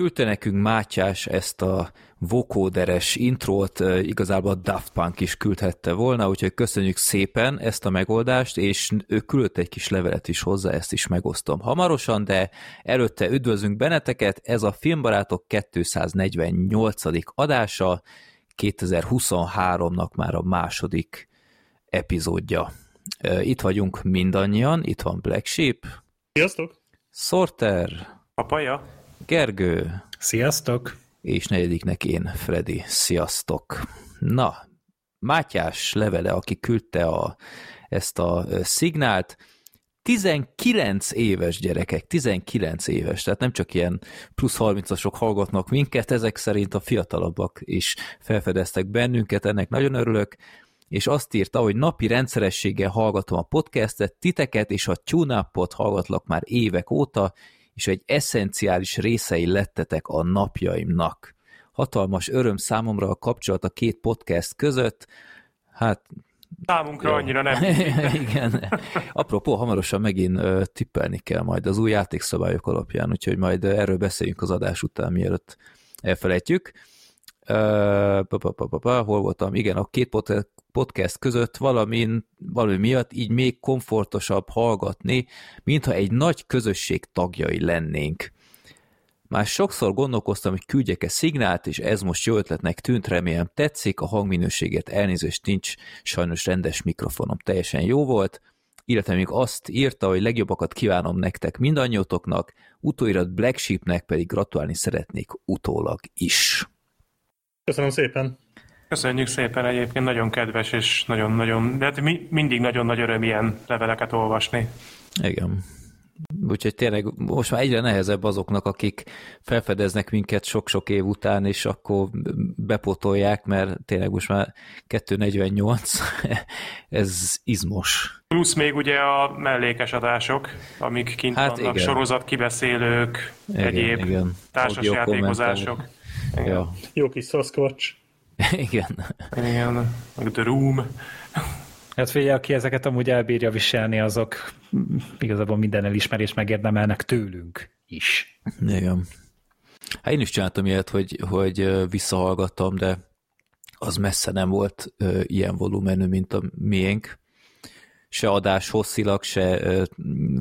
Küldte nekünk Mátyás ezt a vokóderes intrót, igazából a Daft Punk is küldhette volna, úgyhogy köszönjük szépen ezt a megoldást, és ő küldött egy kis levelet is hozzá, ezt is megosztom hamarosan, de előtte üdvözlünk benneteket, ez a Filmbarátok 248. adása, 2023-nak már a második epizódja. Itt vagyunk mindannyian, itt van Black Sheep. Sziasztok! Sorter. Papaja. Gergő. Sziasztok! És negyediknek én, Freddy. Sziasztok! Na, Mátyás levele, aki küldte a, ezt a szignált, 19 éves gyerekek, 19 éves, tehát nem csak ilyen plusz 30-asok hallgatnak minket, ezek szerint a fiatalabbak is felfedeztek bennünket, ennek nagyon örülök, és azt írta, hogy napi rendszerességgel hallgatom a podcastet, titeket és a tune hallgatlak már évek óta, és egy eszenciális részei lettetek a napjaimnak. Hatalmas öröm számomra a kapcsolat a két podcast között, hát Számunkra jó. annyira nem. Igen. Apropó, hamarosan megint tippelni kell majd az új játékszabályok alapján, úgyhogy majd erről beszéljünk az adás után, mielőtt elfelejtjük. Uh, pa, pa, pa, pa, hol voltam? Igen, a két podcast között valamin, valami miatt így még komfortosabb hallgatni, mintha egy nagy közösség tagjai lennénk. Már sokszor gondolkoztam, hogy küldjek-e szignált, és ez most jó ötletnek tűnt, remélem tetszik, a hangminőséget elnézést nincs, sajnos rendes mikrofonom teljesen jó volt, illetve még azt írta, hogy legjobbakat kívánom nektek mindannyiótoknak, utóirat Black Sheepnek pedig gratulálni szeretnék utólag is. Köszönöm szépen! Köszönjük szépen egyébként, nagyon kedves, és nagyon-nagyon, de hát mi, mindig nagyon nagy öröm ilyen leveleket olvasni. Igen. Úgyhogy tényleg most már egyre nehezebb azoknak, akik felfedeznek minket sok-sok év után, és akkor bepotolják, mert tényleg most már 248, ez izmos. Plusz még ugye a mellékes adások, amik kint hát vannak, igen. sorozat kibeszélők, igen, egyéb igen. társasjátékozások. Ja. Jó kis Sasquatch. Igen. Igen, meg The Room. Hát figyelj, aki ezeket amúgy elbírja viselni, azok igazából minden elismerést megérdemelnek tőlünk is. Igen. Hát én is csináltam ilyet, hogy, hogy visszahallgattam, de az messze nem volt ö, ilyen volumenű, mint a miénk. Se adás hosszilag, se ö,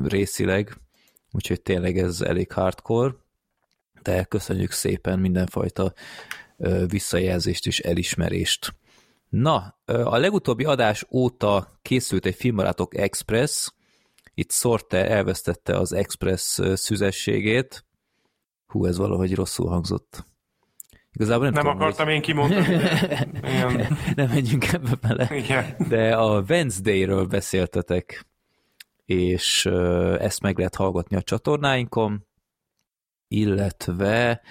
részileg, úgyhogy tényleg ez elég hardcore, de köszönjük szépen mindenfajta visszajelzést és elismerést. Na, a legutóbbi adás óta készült egy Filmbarátok Express, itt Sorte elvesztette az Express szüzességét. Hú, ez valahogy rosszul hangzott. Igazából nem, nem tudom, akartam hogy... én kimondani. De... nem menjünk ebbe bele. Igen. De a Wednesday-ről beszéltetek, és ezt meg lehet hallgatni a csatornáinkon, illetve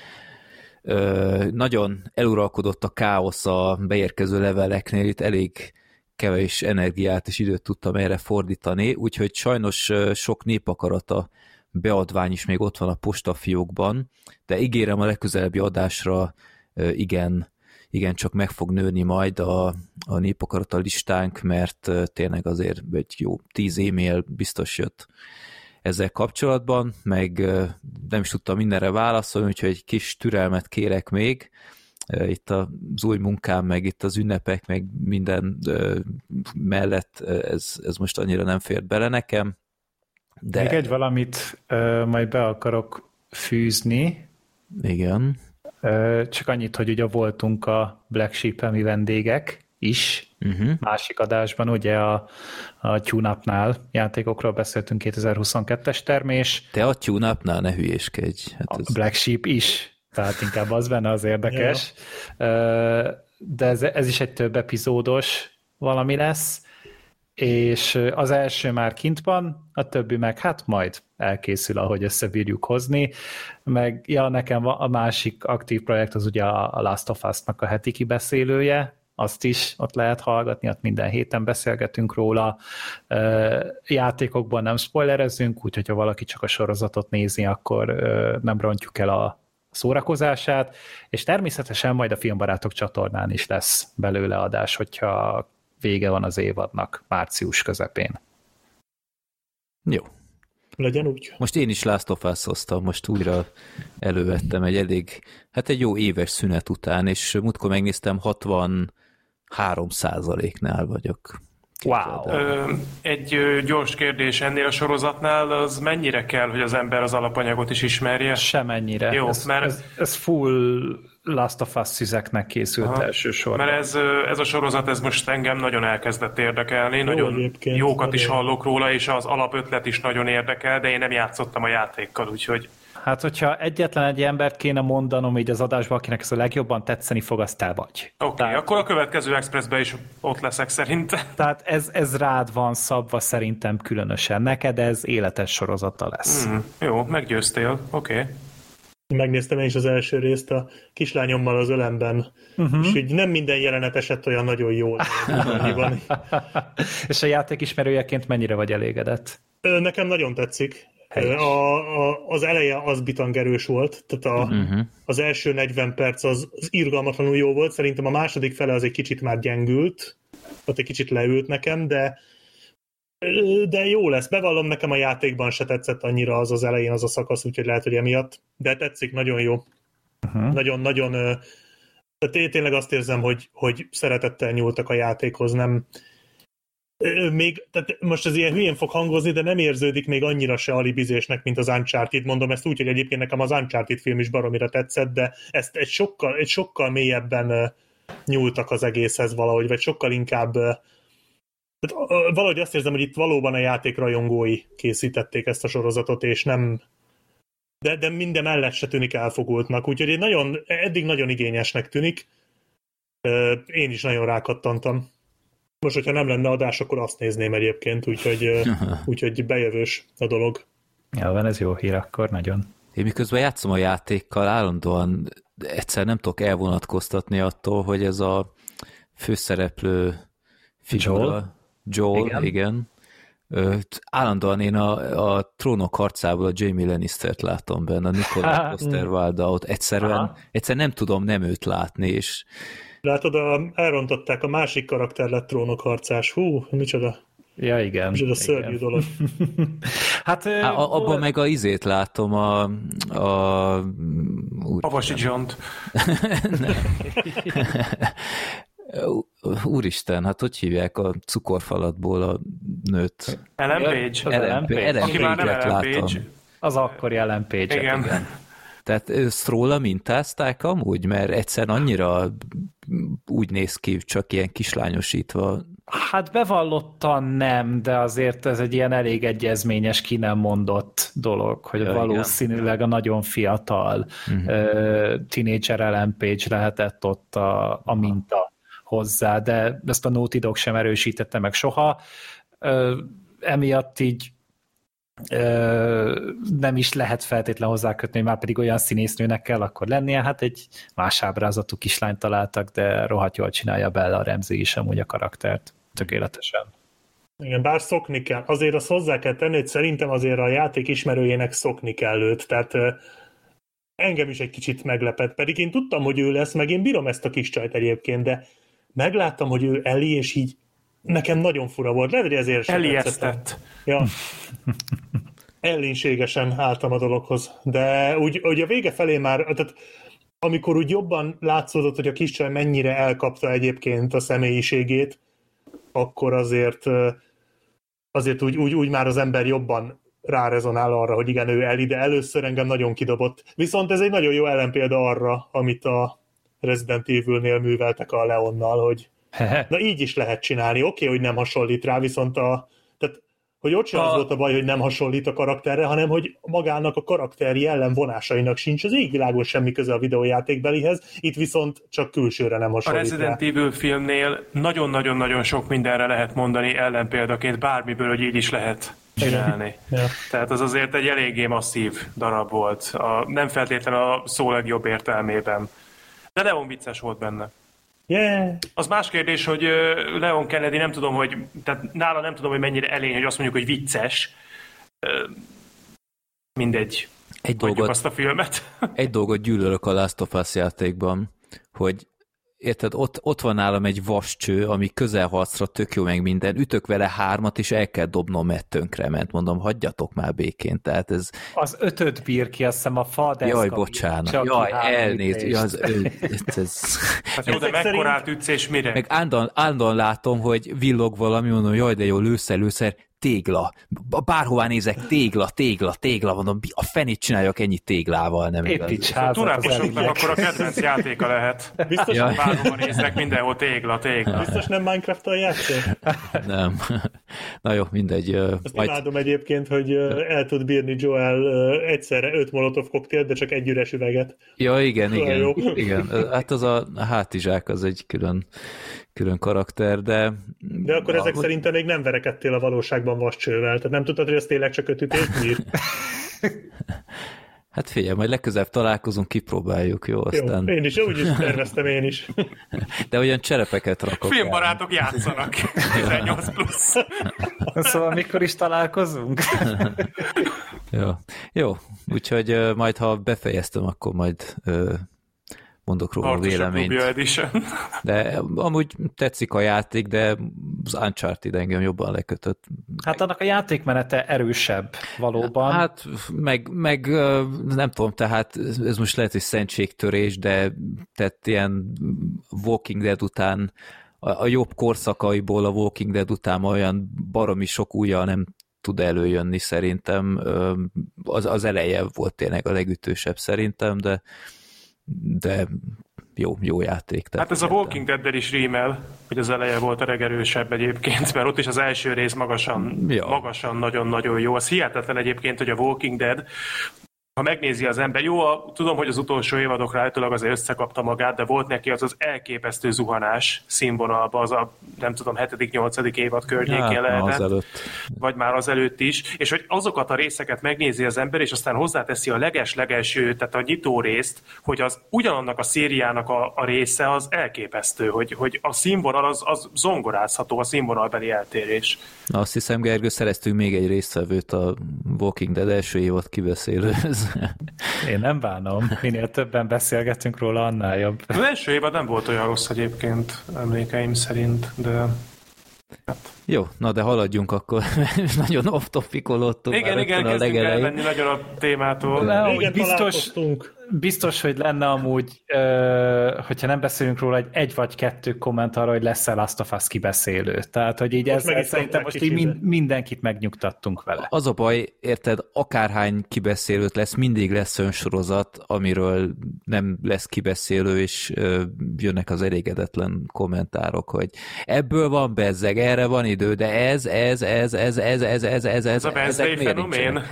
nagyon eluralkodott a káosz a beérkező leveleknél, itt elég kevés energiát és időt tudtam erre fordítani, úgyhogy sajnos sok népakarata beadvány is még ott van a postafiókban, de ígérem a legközelebbi adásra igen, igen csak meg fog nőni majd a, a népakarata listánk, mert tényleg azért egy jó tíz e-mail biztos jött ezzel kapcsolatban, meg nem is tudtam mindenre válaszolni, úgyhogy egy kis türelmet kérek még. Itt az új munkám, meg itt az ünnepek, meg minden mellett ez, ez most annyira nem fért bele nekem. De... Még egy valamit majd be akarok fűzni. Igen. Csak annyit, hogy ugye voltunk a Black sheep mi vendégek, is. Uh-huh. Másik adásban ugye a, a tune játékokról beszéltünk 2022-es termés. Te a tune ne hülyéskedj. Hát a ez... Black Sheep is, tehát inkább az benne az érdekes. De ez, ez is egy több epizódos valami lesz, és az első már kint van, a többi meg hát majd elkészül, ahogy összebírjuk hozni, meg ja, nekem a másik aktív projekt az ugye a Last of Us-nak a heti kibeszélője, azt is ott lehet hallgatni, ott minden héten beszélgetünk róla. Játékokban nem spoilerezünk, úgyhogy ha valaki csak a sorozatot nézi, akkor nem rontjuk el a szórakozását, és természetesen majd a Filmbarátok csatornán is lesz belőle adás, hogyha vége van az évadnak március közepén. Jó. Legyen úgy. Most én is Last of Us hoztam, most újra elővettem egy elég, hát egy jó éves szünet után, és múltkor megnéztem 63 százaléknál vagyok. Wow. Ö, egy ö, gyors kérdés ennél a sorozatnál, az mennyire kell, hogy az ember az alapanyagot is ismerje? Semennyire. Jó, ez, mert... ez, ez full Last of Us szüzeknek készült Aha. elsősorban. Mert ez, ez a sorozat, ez most engem nagyon elkezdett érdekelni, Jó, nagyon jókat is hallok róla, és az alapötlet is nagyon érdekel, de én nem játszottam a játékkal, úgyhogy... Hát, hogyha egyetlen egy embert kéne mondanom így az adásba, akinek ez a legjobban tetszeni fog, az te vagy. Oké, okay, akkor a következő Expressbe is ott leszek szerintem. Tehát ez, ez rád van szabva szerintem különösen. Neked ez életes sorozata lesz. Mm, jó, meggyőztél, oké. Okay. Megnéztem én is az első részt a kislányommal az ölemben, uh-huh. és így nem minden jelenet esett olyan nagyon jól. és a játék ismerőjeként mennyire vagy elégedett? Nekem nagyon tetszik. A, a, az eleje az bitangerős volt, tehát a, uh-huh. az első 40 perc az, az irgalmatlanul jó volt, szerintem a második fele az egy kicsit már gyengült, ott egy kicsit leült nekem, de de jó lesz. Bevallom, nekem a játékban se tetszett annyira az az elején az a szakasz, úgyhogy lehet, hogy emiatt. De tetszik, nagyon jó. Uh-huh. Nagyon, nagyon... Tehát én tényleg azt érzem, hogy, hogy szeretettel nyúltak a játékhoz, nem... Még, tehát most ez ilyen hülyén fog hangozni, de nem érződik még annyira se alibizésnek, mint az Uncharted. Mondom ezt úgy, hogy egyébként nekem az Uncharted film is baromira tetszett, de ezt egy sokkal, egy sokkal mélyebben nyúltak az egészhez valahogy, vagy sokkal inkább tehát, valahogy azt érzem, hogy itt valóban a játékrajongói készítették ezt a sorozatot, és nem de, de minden mellett se tűnik elfogultnak, úgyhogy nagyon, eddig nagyon igényesnek tűnik. Én is nagyon rákattantam. Most, hogyha nem lenne adás, akkor azt nézném egyébként, úgyhogy, úgyhogy bejövős a dolog. Ja, van ez jó hír akkor, nagyon. Én miközben játszom a játékkal, állandóan egyszer nem tudok elvonatkoztatni attól, hogy ez a főszereplő figura, Joel? Joel, igen. igen. Öt, állandóan én a, a trónok harcából a Jamie Lannister-t látom benne, a Nikolaj Osterwalda, ott egyszerűen, Aha. egyszer nem tudom nem őt látni, és Látod, a, elrontották, a másik karakter lett trónok harcás. Hú, micsoda. Ja, igen. Micsoda szörnyű igen. dolog. hát, Há, a, abban meg a izét látom, a... a Avasi Johnt. Úristen, hát hogy hívják a cukorfalatból a nőt? Ellen Page. Ellen, Page. Aki már nem Ellen Page. Az akkori Ellen Page. Igen. igen. Tehát ezt róla mintázták amúgy, mert egyszer annyira úgy néz ki, csak ilyen kislányosítva. Hát bevallottan nem, de azért ez egy ilyen elég egyezményes, ki nem mondott dolog, hogy ja, valószínűleg igen. a nagyon fiatal uh-huh. uh, teenager Ellen Page lehetett ott a, a minta hozzá, de ezt a Naughty Dog sem erősítette meg soha. Ö, emiatt így ö, nem is lehet feltétlen hozzákötni, hogy már pedig olyan színésznőnek kell akkor lennie, hát egy más ábrázatú kislányt találtak, de rohadt jól csinálja bele a Remzi is amúgy a karaktert, tökéletesen. Igen, bár szokni kell. Azért azt hozzá kell tenni, hogy szerintem azért a játék ismerőjének szokni kell őt, tehát engem is egy kicsit meglepett, pedig én tudtam, hogy ő lesz, meg én bírom ezt a kis csajt egyébként, de megláttam, hogy ő Eli, és így nekem nagyon fura volt. Lehet, hogy ezért Elijesztett. Ja. Ellinségesen álltam a dologhoz. De úgy, úgy a vége felé már, tehát amikor úgy jobban látszódott, hogy a kis csaj mennyire elkapta egyébként a személyiségét, akkor azért azért úgy, úgy, úgy már az ember jobban rárezonál arra, hogy igen, ő Eli, de először engem nagyon kidobott. Viszont ez egy nagyon jó ellenpélda arra, amit a Resident Evil-nél műveltek a Leonnal, hogy na így is lehet csinálni. Oké, okay, hogy nem hasonlít rá, viszont a, tehát, hogy ott sem a... az volt a baj, hogy nem hasonlít a karakterre, hanem hogy magának a karakteri jellemvonásainak sincs az égvilágon semmi köze a videójátékbelihez, itt viszont csak külsőre nem hasonlít A Resident rá. Evil filmnél nagyon-nagyon-nagyon sok mindenre lehet mondani ellenpéldaként, bármiből, hogy így is lehet csinálni. Ja. Tehát az azért egy eléggé masszív darab volt, a, nem feltétlenül a szó legjobb értelmében. De Leon vicces volt benne. Yeah. Az más kérdés, hogy Leon Kennedy nem tudom, hogy, tehát nála nem tudom, hogy mennyire elény, hogy azt mondjuk, hogy vicces. Mindegy. Egy dolgot, azt a filmet. egy dolgot gyűlölök a Last of Us játékban, hogy érted, ott, ott van nálam egy vascső, ami közelharcra tök jó meg minden, ütök vele hármat, és el kell dobnom, mert tönkre ment, mondom, hagyjatok már békén, tehát ez... Az ötöt bír ki, azt hiszem a fa, Jaj, bocsánat, jaj, elnéz, jaj, az, ez, ez... Hát jó, de mekkorát ütsz és mire? Meg állandóan, állandóan látom, hogy villog valami, mondom, jaj, de jó, lőszer, lőszer, tégla. Bárhová nézek, tégla, tégla, tégla, mondom, a fenét csináljak ennyi téglával, nem igaz. A turáposoknak akkor a kedvenc játéka lehet. Biztos, ja. bárhova nézek, mindenhol tégla, tégla. Biztos nem Minecraft-tal játszol? Nem. Na jó, mindegy. Azt majd... imádom egyébként, hogy el tud bírni Joel egyszerre öt molotov koktélt, de csak egy üres üveget. Ja, igen, igen. Jó. igen. Hát az a hátizsák az egy külön külön karakter, de... De akkor ezek ahogy... szerintem még nem verekedtél a valóságban vascsővel, tehát nem tudtad, hogy ez tényleg csak ötütés Hát figyelj, majd legközelebb találkozunk, kipróbáljuk, jó? Aztán... Jó, én is, úgy is terveztem én is. De olyan cserepeket rakok Filmbarátok el. játszanak. 18 plusz. Szóval mikor is találkozunk? jó. jó, úgyhogy majd ha befejeztem, akkor majd mondok róla a véleményt. De amúgy tetszik a játék, de az Uncharted engem jobban lekötött. Hát annak a játékmenete erősebb valóban. Hát meg, meg nem tudom, tehát ez most lehet, hogy szentségtörés, de tehát ilyen Walking Dead után a, a jobb korszakaiból a Walking Dead után olyan baromi sok újja nem tud előjönni szerintem. Az, az eleje volt tényleg a legütősebb szerintem, de de jó, jó játék. Tehát hát ez a Walking dead is rímel, hogy az eleje volt a legerősebb egyébként, mert ott is az első rész magasan, ja. magasan nagyon-nagyon jó. Az hihetetlen egyébként, hogy a Walking Dead ha megnézi az ember, jó, a, tudom, hogy az utolsó évadok állítólag azért összekapta magát, de volt neki az az elképesztő zuhanás színvonalba, az a nem tudom, 7.-8. évad környékén hát, lehetett, előtt. vagy már az előtt is, és hogy azokat a részeket megnézi az ember, és aztán hozzáteszi a leges-legelső, tehát a nyitó részt, hogy az ugyanannak a szériának a, a része az elképesztő, hogy, hogy a színvonal az, az zongorázható, a színvonalbeli eltérés. Na, azt hiszem, Gergő, szereztünk még egy résztvevőt a Walking Dead első évad kibeszélőhöz. Én nem bánom. Minél többen beszélgetünk róla, annál jobb. Az első évad nem volt olyan rossz egyébként, emlékeim szerint, de Hát. Jó, na de haladjunk akkor, nagyon off-topicolottunk. Igen, igen, kezdjünk elvenni nagyon a témától. Le, igen, biztos, biztos, hogy lenne amúgy, hogyha nem beszélünk róla, egy egy vagy kettő komment arra, hogy lesz-e Last of Us kibeszélő. Tehát, hogy így ez, szerintem most így mind, mindenkit megnyugtattunk vele. Az a baj, érted, akárhány kibeszélőt lesz, mindig lesz önsorozat, amiről nem lesz kibeszélő, és jönnek az elégedetlen kommentárok, hogy ebből van bezzeg, erre van idő, de ez, ez, ez, ez, ez, ez, ez, ez, ez, ez a ezek fenomén?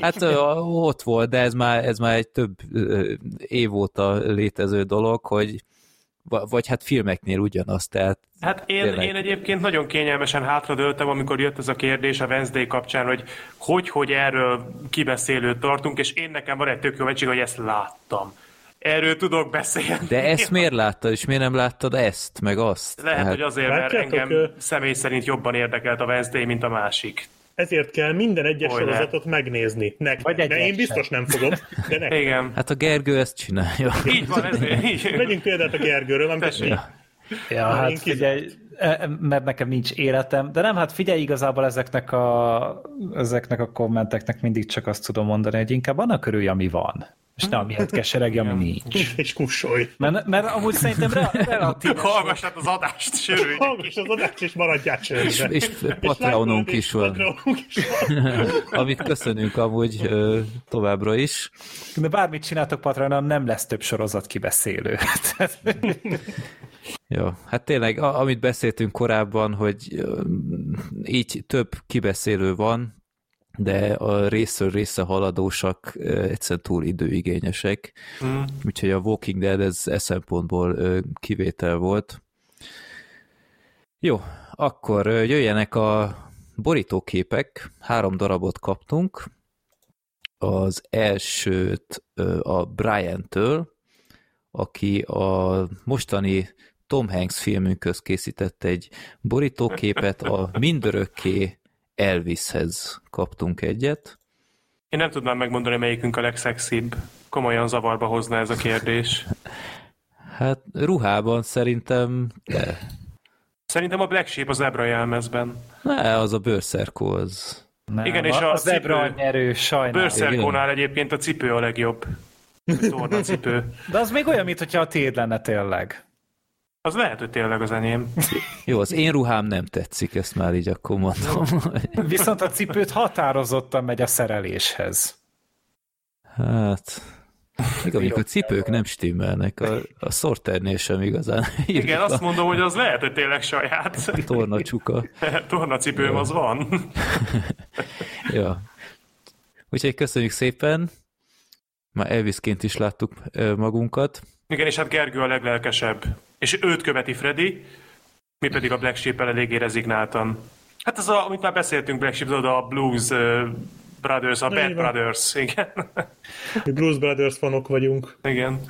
Hát ott volt, de ez már, ez már egy több év óta létező dolog, hogy vagy hát filmeknél ugyanaz, tehát... Hát én, tényleg... én egyébként nagyon kényelmesen hátradőltem, amikor jött ez a kérdés a Wednesday kapcsán, hogy hogy, hogy erről kibeszélőt tartunk, és én nekem van egy tök jó hogy ezt láttam. Erről tudok beszélni. De ezt miért láttad, és miért nem láttad ezt, meg azt? Lehet, Tehát... hogy azért, mert engem személy szerint jobban érdekelt a Wednesday, mint a másik ezért kell minden egyes Olyan. sorozatot megnézni. Nek, Vagy ne, én biztos nem fogom, de nektek. Igen. Hát a Gergő ezt csinálja. Így van, ezért. Így. Vegyünk példát a Gergőről, nem tessék. Ja, hát figyelj, e, e, mert nekem nincs életem, de nem, hát figyelj, igazából ezeknek a, ezeknek a kommenteknek mindig csak azt tudom mondani, hogy inkább annak örülj, ami van és nem amihez kesereg, ami nincs. És kussolj. Mert, mert amúgy szerintem re, relatív. Hallgass az adást, sörülj. Hallgass az adást, és maradjál csörbe. És, és Patreonunk is van. Amit köszönünk amúgy továbbra is. De bármit csináltok Patreonon, nem lesz több sorozat kibeszélő. Jó, hát tényleg, amit beszéltünk korábban, hogy így több kibeszélő van, de a részről része haladósak egyszerűen túl időigényesek, mm. úgyhogy a Walking Dead ez e szempontból kivétel volt. Jó, akkor jöjjenek a borítóképek, három darabot kaptunk, az elsőt a Brian-től, aki a mostani Tom Hanks filmünkhöz készített egy borítóképet, a Mindörökké Elvishez kaptunk egyet. Én nem tudnám megmondani, melyikünk a legszexibb. Komolyan zavarba hozna ez a kérdés. Hát ruhában szerintem de. Szerintem a Black Sheep az ebra jelmezben. Ne, az a bőrszerkó az. Nem, Igen, és a, a zebra cipő, nyerő, sajnálom. Bőrszerkónál egyébként a cipő a legjobb. A cipő. De az még olyan, mintha a tiéd lenne tényleg. Az lehet, hogy tényleg az enyém. Jó, az én ruhám nem tetszik, ezt már így akkor mondom. Viszont a cipőt határozottan megy a szereléshez. Hát... Még amikor cipők nem stimmelnek, a, a szorternél sem igazán. Igen, azt mondom, hogy az lehet, hogy tényleg saját. Torna csuka. Torna cipőm az van. ja. Úgyhogy köszönjük szépen. Már Elvisként is láttuk magunkat. Igen, és hát Gergő a leglelkesebb. És őt követi Freddy, mi pedig a Black Sheep-el eléggé rezignáltan. Hát ez, a, amit már beszéltünk, Black Sheep, a Blues Brothers, a Bad Igen. Brothers, igen. Mi Blues Brothers fanok vagyunk. Igen.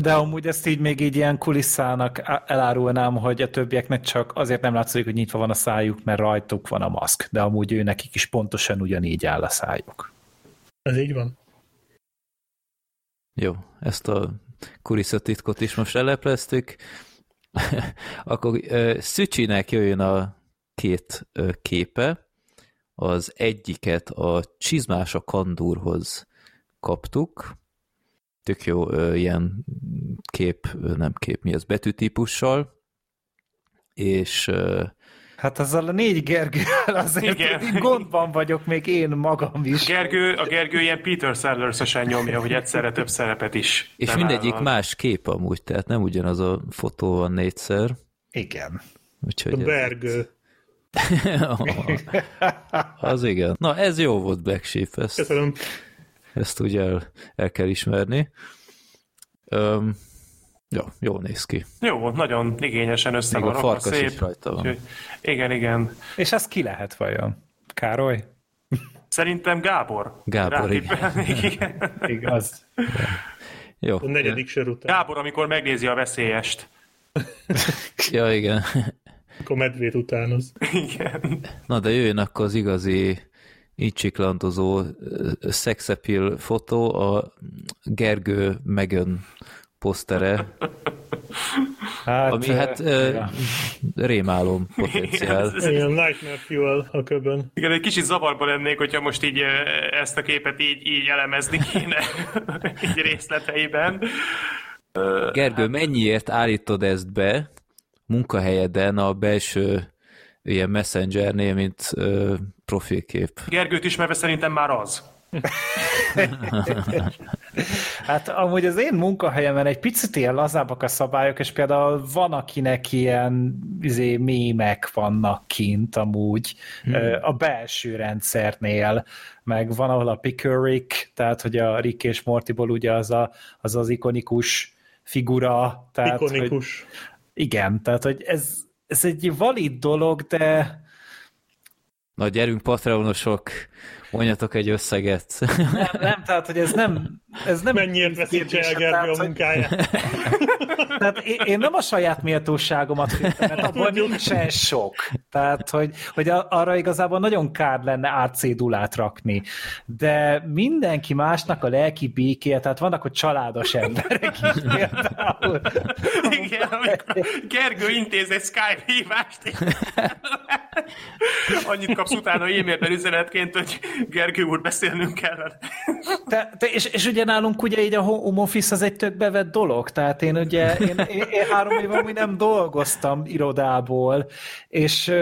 De amúgy ezt így még így ilyen kulisszának elárulnám, hogy a többieknek csak azért nem látszik, hogy nyitva van a szájuk, mert rajtuk van a maszk, de amúgy ő nekik is pontosan ugyanígy áll a szájuk. Ez így van. Jó, ezt a kulisszatitkot is most elepleztük. Akkor Szücsinek jöjjön a két képe, az egyiket a csizmás a kandúrhoz kaptuk, tök jó ilyen kép, nem kép, mi az, betűtípussal, és Hát azzal a négy Gergővel azért Igen. gondban vagyok még én magam is. Gergő, a Gergő ilyen Peter sellers nyomja, hogy egyszerre több szerepet is. És mindegyik más kép amúgy, tehát nem ugyanaz a fotó van négyszer. Igen. Úgyhogy a Bergő. az igen. Na, ez jó volt Black Sheep, ezt, Köszönöm. ezt ugye el, el kell ismerni. Um, jó, jó néz ki. Jó, nagyon igényesen össze van a farkas szép. is rajta van. Úgyhogy, igen, igen. És az ki lehet vajon? Károly? Szerintem Gábor. Gábor, igen. igen. Igaz. Jó. A negyedik sor után. Gábor, amikor megnézi a veszélyest. ja, igen. Akkor medvét utánoz. Igen. Na de jöjjön akkor az igazi így csiklandozó szexepil fotó, a Gergő Megan posztere, hát, ami hát ja. rémálom potenciál. Igen, Nightmare Fuel a köbön. Igen, egy kicsit zavarba lennék, hogyha most így ezt a képet így, így elemezni kéne így részleteiben. Gergő, hát... mennyiért állítod ezt be, munkahelyeden a belső ilyen messengernél, mint ö, profilkép. Gergőt ismerve szerintem már az. Hát amúgy az én munkahelyemen egy picit ilyen lazábbak a szabályok, és például van, akinek ilyen izé, mémek vannak kint amúgy hmm. a belső rendszernél, meg van, ahol a Pickerick, tehát hogy a Rick és Mortiból ugye az a, az, az ikonikus figura. Tehát, ikonikus. Hogy, igen, tehát hogy ez, ez egy valid dolog, de... Na gyerünk Patreonosok, mondjatok egy összeget. Nem, nem tehát hogy ez nem... Ez nem Mennyiért veszítse el Gergő a munkáját? Tehát én, én nem a saját méltóságomat féltem, mert abból nincsen sok. Tehát, hogy, hogy arra igazából nagyon kár lenne átcédulát rakni. De mindenki másnak a lelki békéje, tehát vannak, hogy családos emberek is például. Igen, amikor Gergő intéz egy Skype hívást, annyit kapsz utána e-mailben üzenetként, hogy Gergő úr, beszélnünk kell. Te, te, és, és ugye nálunk ugye így a home office az egy tök bevett dolog, tehát én ugye én, én, én három éve amúgy nem dolgoztam irodából, és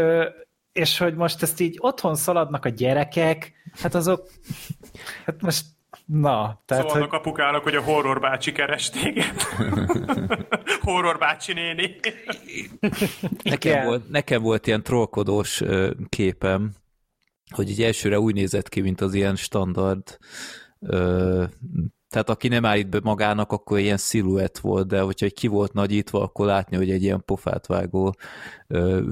és hogy most ezt így otthon szaladnak a gyerekek, hát azok, hát most Na, tehát, Szólnak hogy... apukának, hogy a horror bácsi keres téged. horror bácsi néni. nekem, volt, nekem volt ilyen trollkodós képem, hogy így elsőre úgy nézett ki, mint az ilyen standard tehát aki nem állít be magának, akkor ilyen sziluett volt, de hogyha ki volt nagyítva, akkor látni, hogy egy ilyen pofát vágó ö,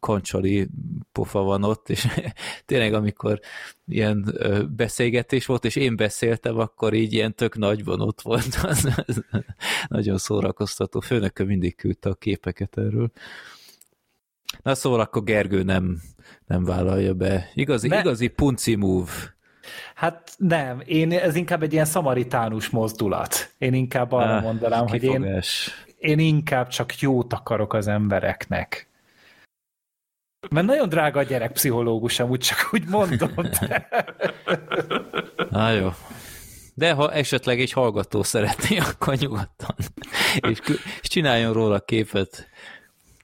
kancsali pofa van ott, és tényleg amikor ilyen ö, beszélgetés volt, és én beszéltem, akkor így ilyen tök nagyban ott volt. Az, az nagyon szórakoztató. Főnökön mindig küldte a képeket erről. Na szóval akkor Gergő nem, nem vállalja be. Igazi, ne. igazi punci move. Hát nem, én, ez inkább egy ilyen szamaritánus mozdulat. Én inkább arra Há, mondanám, hogy én, én inkább csak jót akarok az embereknek. Mert nagyon drága a gyerek pszichológus, amúgy csak úgy mondom. Na jó. De ha esetleg egy hallgató szeretné, akkor nyugodtan. És, és csináljon róla képet,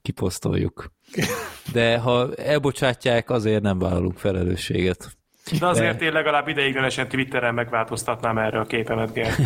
kiposztoljuk. De ha elbocsátják, azért nem vállalunk felelősséget. De azért De... én legalább ideiglenesen Twitteren megváltoztatnám erre a képemet, Gergő.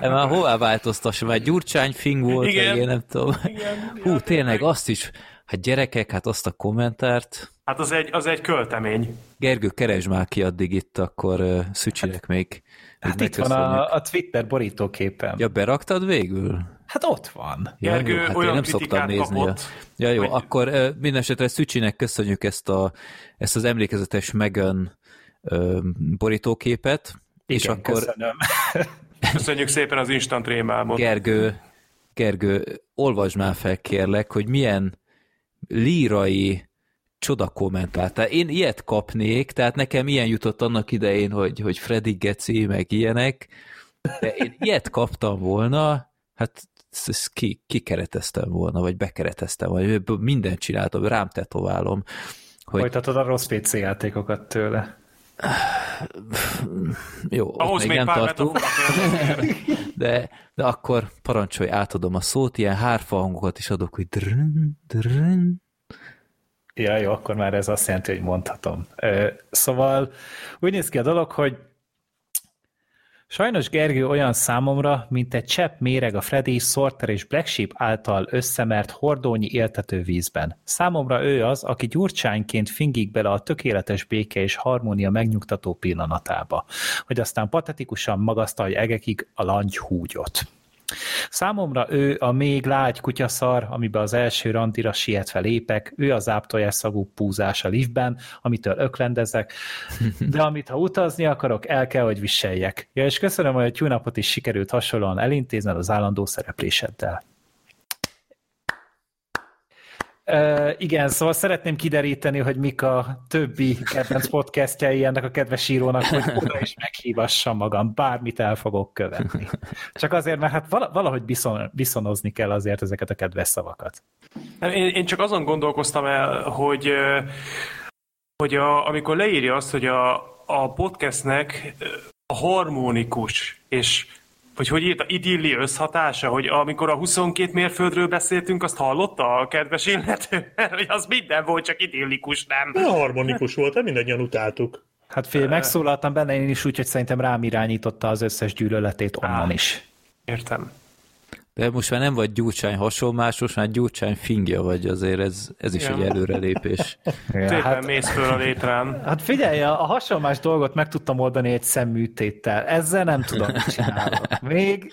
Már hová változtassam? Már Gyurcsány Fing volt, igen. Én nem tudom. Igen, Hú, tényleg azt is, hát gyerekek, hát azt a kommentárt. Hát az egy, az egy költemény. Gergő, keresd már ki addig itt, akkor uh, szücsinek hát, még. Hát itt van a, a Twitter borítóképen. Ja, beraktad végül? Hát ott van. Ja, Gergő jó, hát olyan én nem szoktam nézni. Kapott, ja, jó, hogy... akkor uh, minden esetre Szücsinek köszönjük ezt, a, ezt az emlékezetes Megan borítóképet. Igen, és akkor... köszönöm. Köszönjük szépen az instant rémálmot. Gergő, Gergő, olvasd már fel kérlek, hogy milyen lírai csoda kommentált. Tehát én ilyet kapnék, tehát nekem ilyen jutott annak idején, hogy, hogy Freddy Geci, meg ilyenek, de én ilyet kaptam volna, hát ezt ki, kikereteztem volna, vagy bekereteztem, vagy mindent csináltam, rám tetoválom. Hogy... Folytatod a rossz PC játékokat tőle. Jó, Ahhoz még, még nem tartunk, de, de akkor parancsolj, átadom a szót, ilyen hárfa hangokat is adok, hogy drön, drön, Ja, jó, akkor már ez azt jelenti, hogy mondhatom. Szóval úgy néz ki a dolog, hogy Sajnos Gergő olyan számomra, mint egy csepp méreg a Freddy, Sorter és Black Sheep által összemert hordónyi éltető vízben. Számomra ő az, aki gyurcsányként fingik bele a tökéletes béke és harmónia megnyugtató pillanatába, hogy aztán patetikusan magasztalja egekig a langy húgyot. Számomra ő a még lágy kutyaszar, amiben az első randira sietve lépek, ő az áptojás szagú púzás a liftben, amitől öklendezek, de amit ha utazni akarok, el kell, hogy viseljek. Ja, és köszönöm, hogy a tune is sikerült hasonlóan elintézned az állandó szerepléseddel. Igen, szóval szeretném kideríteni, hogy mik a többi kedvenc podcastjai ennek a kedves írónak, hogy oda is meghívassam magam, bármit el fogok követni. Csak azért, mert hát valahogy viszon, viszonozni kell azért ezeket a kedves szavakat. Én, én csak azon gondolkoztam el, hogy, hogy a, amikor leírja azt, hogy a, a podcastnek a harmonikus és hogy hogy írta, idilli összhatása, hogy amikor a 22 mérföldről beszéltünk, azt hallotta a kedves illető, hogy az minden volt, csak idillikus, nem? De harmonikus volt, mindannyian utáltuk. Hát fél, megszólaltam benne én is úgy, hogy szerintem rám irányította az összes gyűlöletét onnan is. Értem. De most már nem vagy gyurcsány hasonlás, most már gyurcsány fingja vagy, azért ez, ez is ja. egy előrelépés. ja, hát, mész föl a létrán. Hát figyelj, a hasonlás dolgot meg tudtam oldani egy szemműtéttel. Ezzel nem tudom, mit csinálok. Még,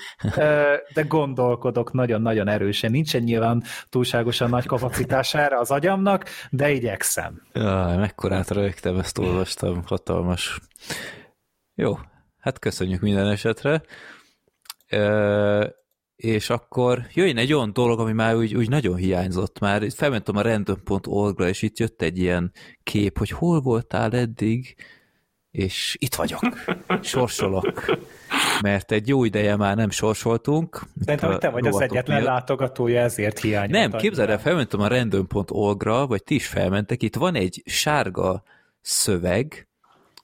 de gondolkodok nagyon-nagyon erősen. Nincsen nyilván túlságosan nagy kapacitására az agyamnak, de igyekszem. Ja, mekkorát rögtem, ezt olvastam, hatalmas. Jó, hát köszönjük minden esetre és akkor jöjjön egy olyan dolog, ami már úgy, úgy nagyon hiányzott már. Felmentem a random.org-ra, és itt jött egy ilyen kép, hogy hol voltál eddig, és itt vagyok, sorsolok. Mert egy jó ideje már nem sorsoltunk. Szerintem, hogy te vagy az egyetlen miatt. látogatója, ezért hiányzott. Nem, képzeld el, felmentem a random.org-ra, vagy ti is felmentek, itt van egy sárga szöveg,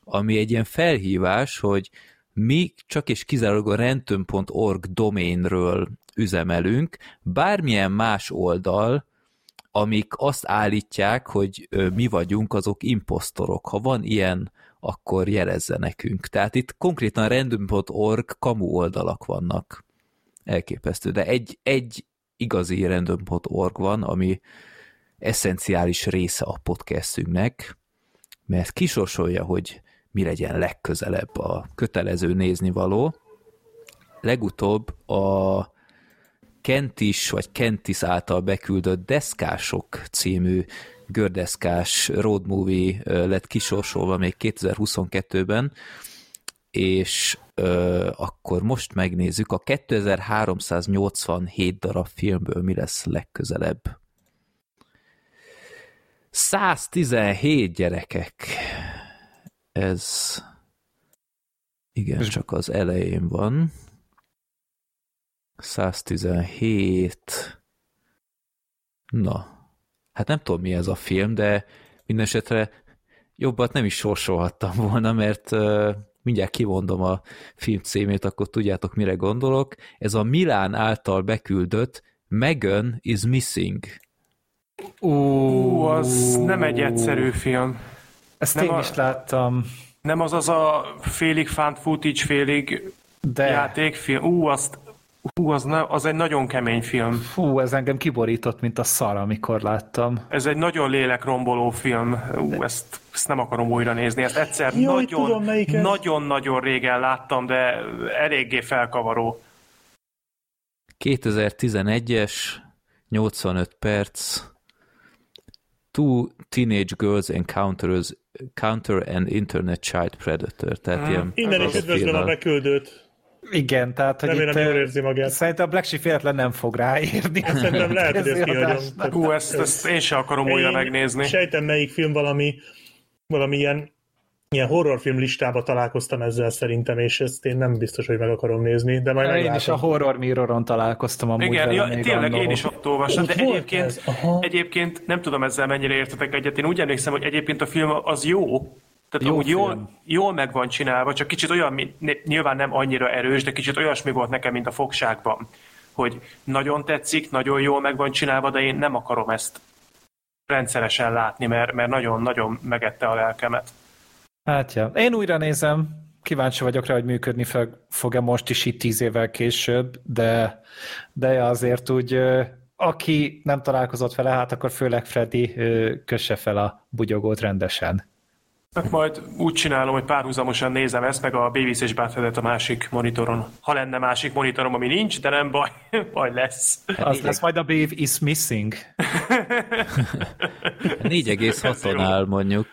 ami egy ilyen felhívás, hogy mi csak és kizárólag a random.org doménről üzemelünk, bármilyen más oldal, amik azt állítják, hogy mi vagyunk, azok imposztorok. Ha van ilyen, akkor jelezze nekünk. Tehát itt konkrétan random.org kamu oldalak vannak. Elképesztő. De egy, egy igazi random.org van, ami eszenciális része a podcastünknek, mert kisorsolja, hogy mi legyen legközelebb a kötelező nézni való. Legutóbb a Kentis vagy Kentis által beküldött Deszkások című gördeszkás road movie lett kisorsolva még 2022-ben, és ö, akkor most megnézzük a 2387 darab filmből mi lesz legközelebb. 117 gyerekek ez igen, csak az elején van. 117. Na, hát nem tudom mi ez a film, de minden esetre jobbat nem is sorsolhattam volna, mert uh, mindjárt kimondom a film címét, akkor tudjátok, mire gondolok. Ez a Milán által beküldött Megan is Missing. Ú, az nem egy egyszerű film. Ezt nem én a, is láttam. Nem az az a félig fan footage, félig De. játékfilm. Ú, azt Hú, az, ne, az egy nagyon kemény film. Hú, ez engem kiborított, mint a szar, amikor láttam. Ez egy nagyon lélekromboló film. Hú, ezt, ezt nem akarom újra nézni. Ezt egyszer nagyon-nagyon régen láttam, de eléggé felkavaró. 2011-es, 85 perc. Two teenage girls encounters counter an internet child predator. Tehát hmm. ilyen Innen is üdvözlöm a beküldőt. Igen, tehát hogy Remélem, itt, jól érzi magát. Szerintem a Black Sheep véletlen nem fog ráírni. Hát szerintem lehet, hogy ezt kihagyom. Hú, ezt, ezt én sem akarom újra megnézni. Sejtem, melyik film valami, valami ilyen, ilyen horrorfilm listába találkoztam ezzel szerintem, és ezt én nem biztos, hogy meg akarom nézni, de majd Én is a Horror Mirroron találkoztam amúgy Igen, ja, tényleg annól. én is ott olvastam, de egyébként, egyébként nem tudom ezzel mennyire értetek egyet. Én úgy emlékszem, hogy egyébként a film az jó, tehát jó jól, jól meg van csinálva, csak kicsit olyan, nyilván nem annyira erős, de kicsit olyasmi volt nekem, mint a fogságban, hogy nagyon tetszik, nagyon jól meg van csinálva, de én nem akarom ezt rendszeresen látni, mert, mert nagyon-nagyon megette a lelkemet. Hát ja. Én újra nézem, kíváncsi vagyok rá, hogy működni fog-e most is itt tíz évvel később, de, de azért úgy, aki nem találkozott vele, hát akkor főleg Freddy kösse fel a bugyogót rendesen. Hát majd úgy csinálom, hogy párhuzamosan nézem ezt, meg a Babies és Butthead a másik monitoron. Ha lenne másik monitorom, ami nincs, de nem baj, baj lesz. Hát Az lesz majd a Babe is missing. 4,6-on áll mondjuk,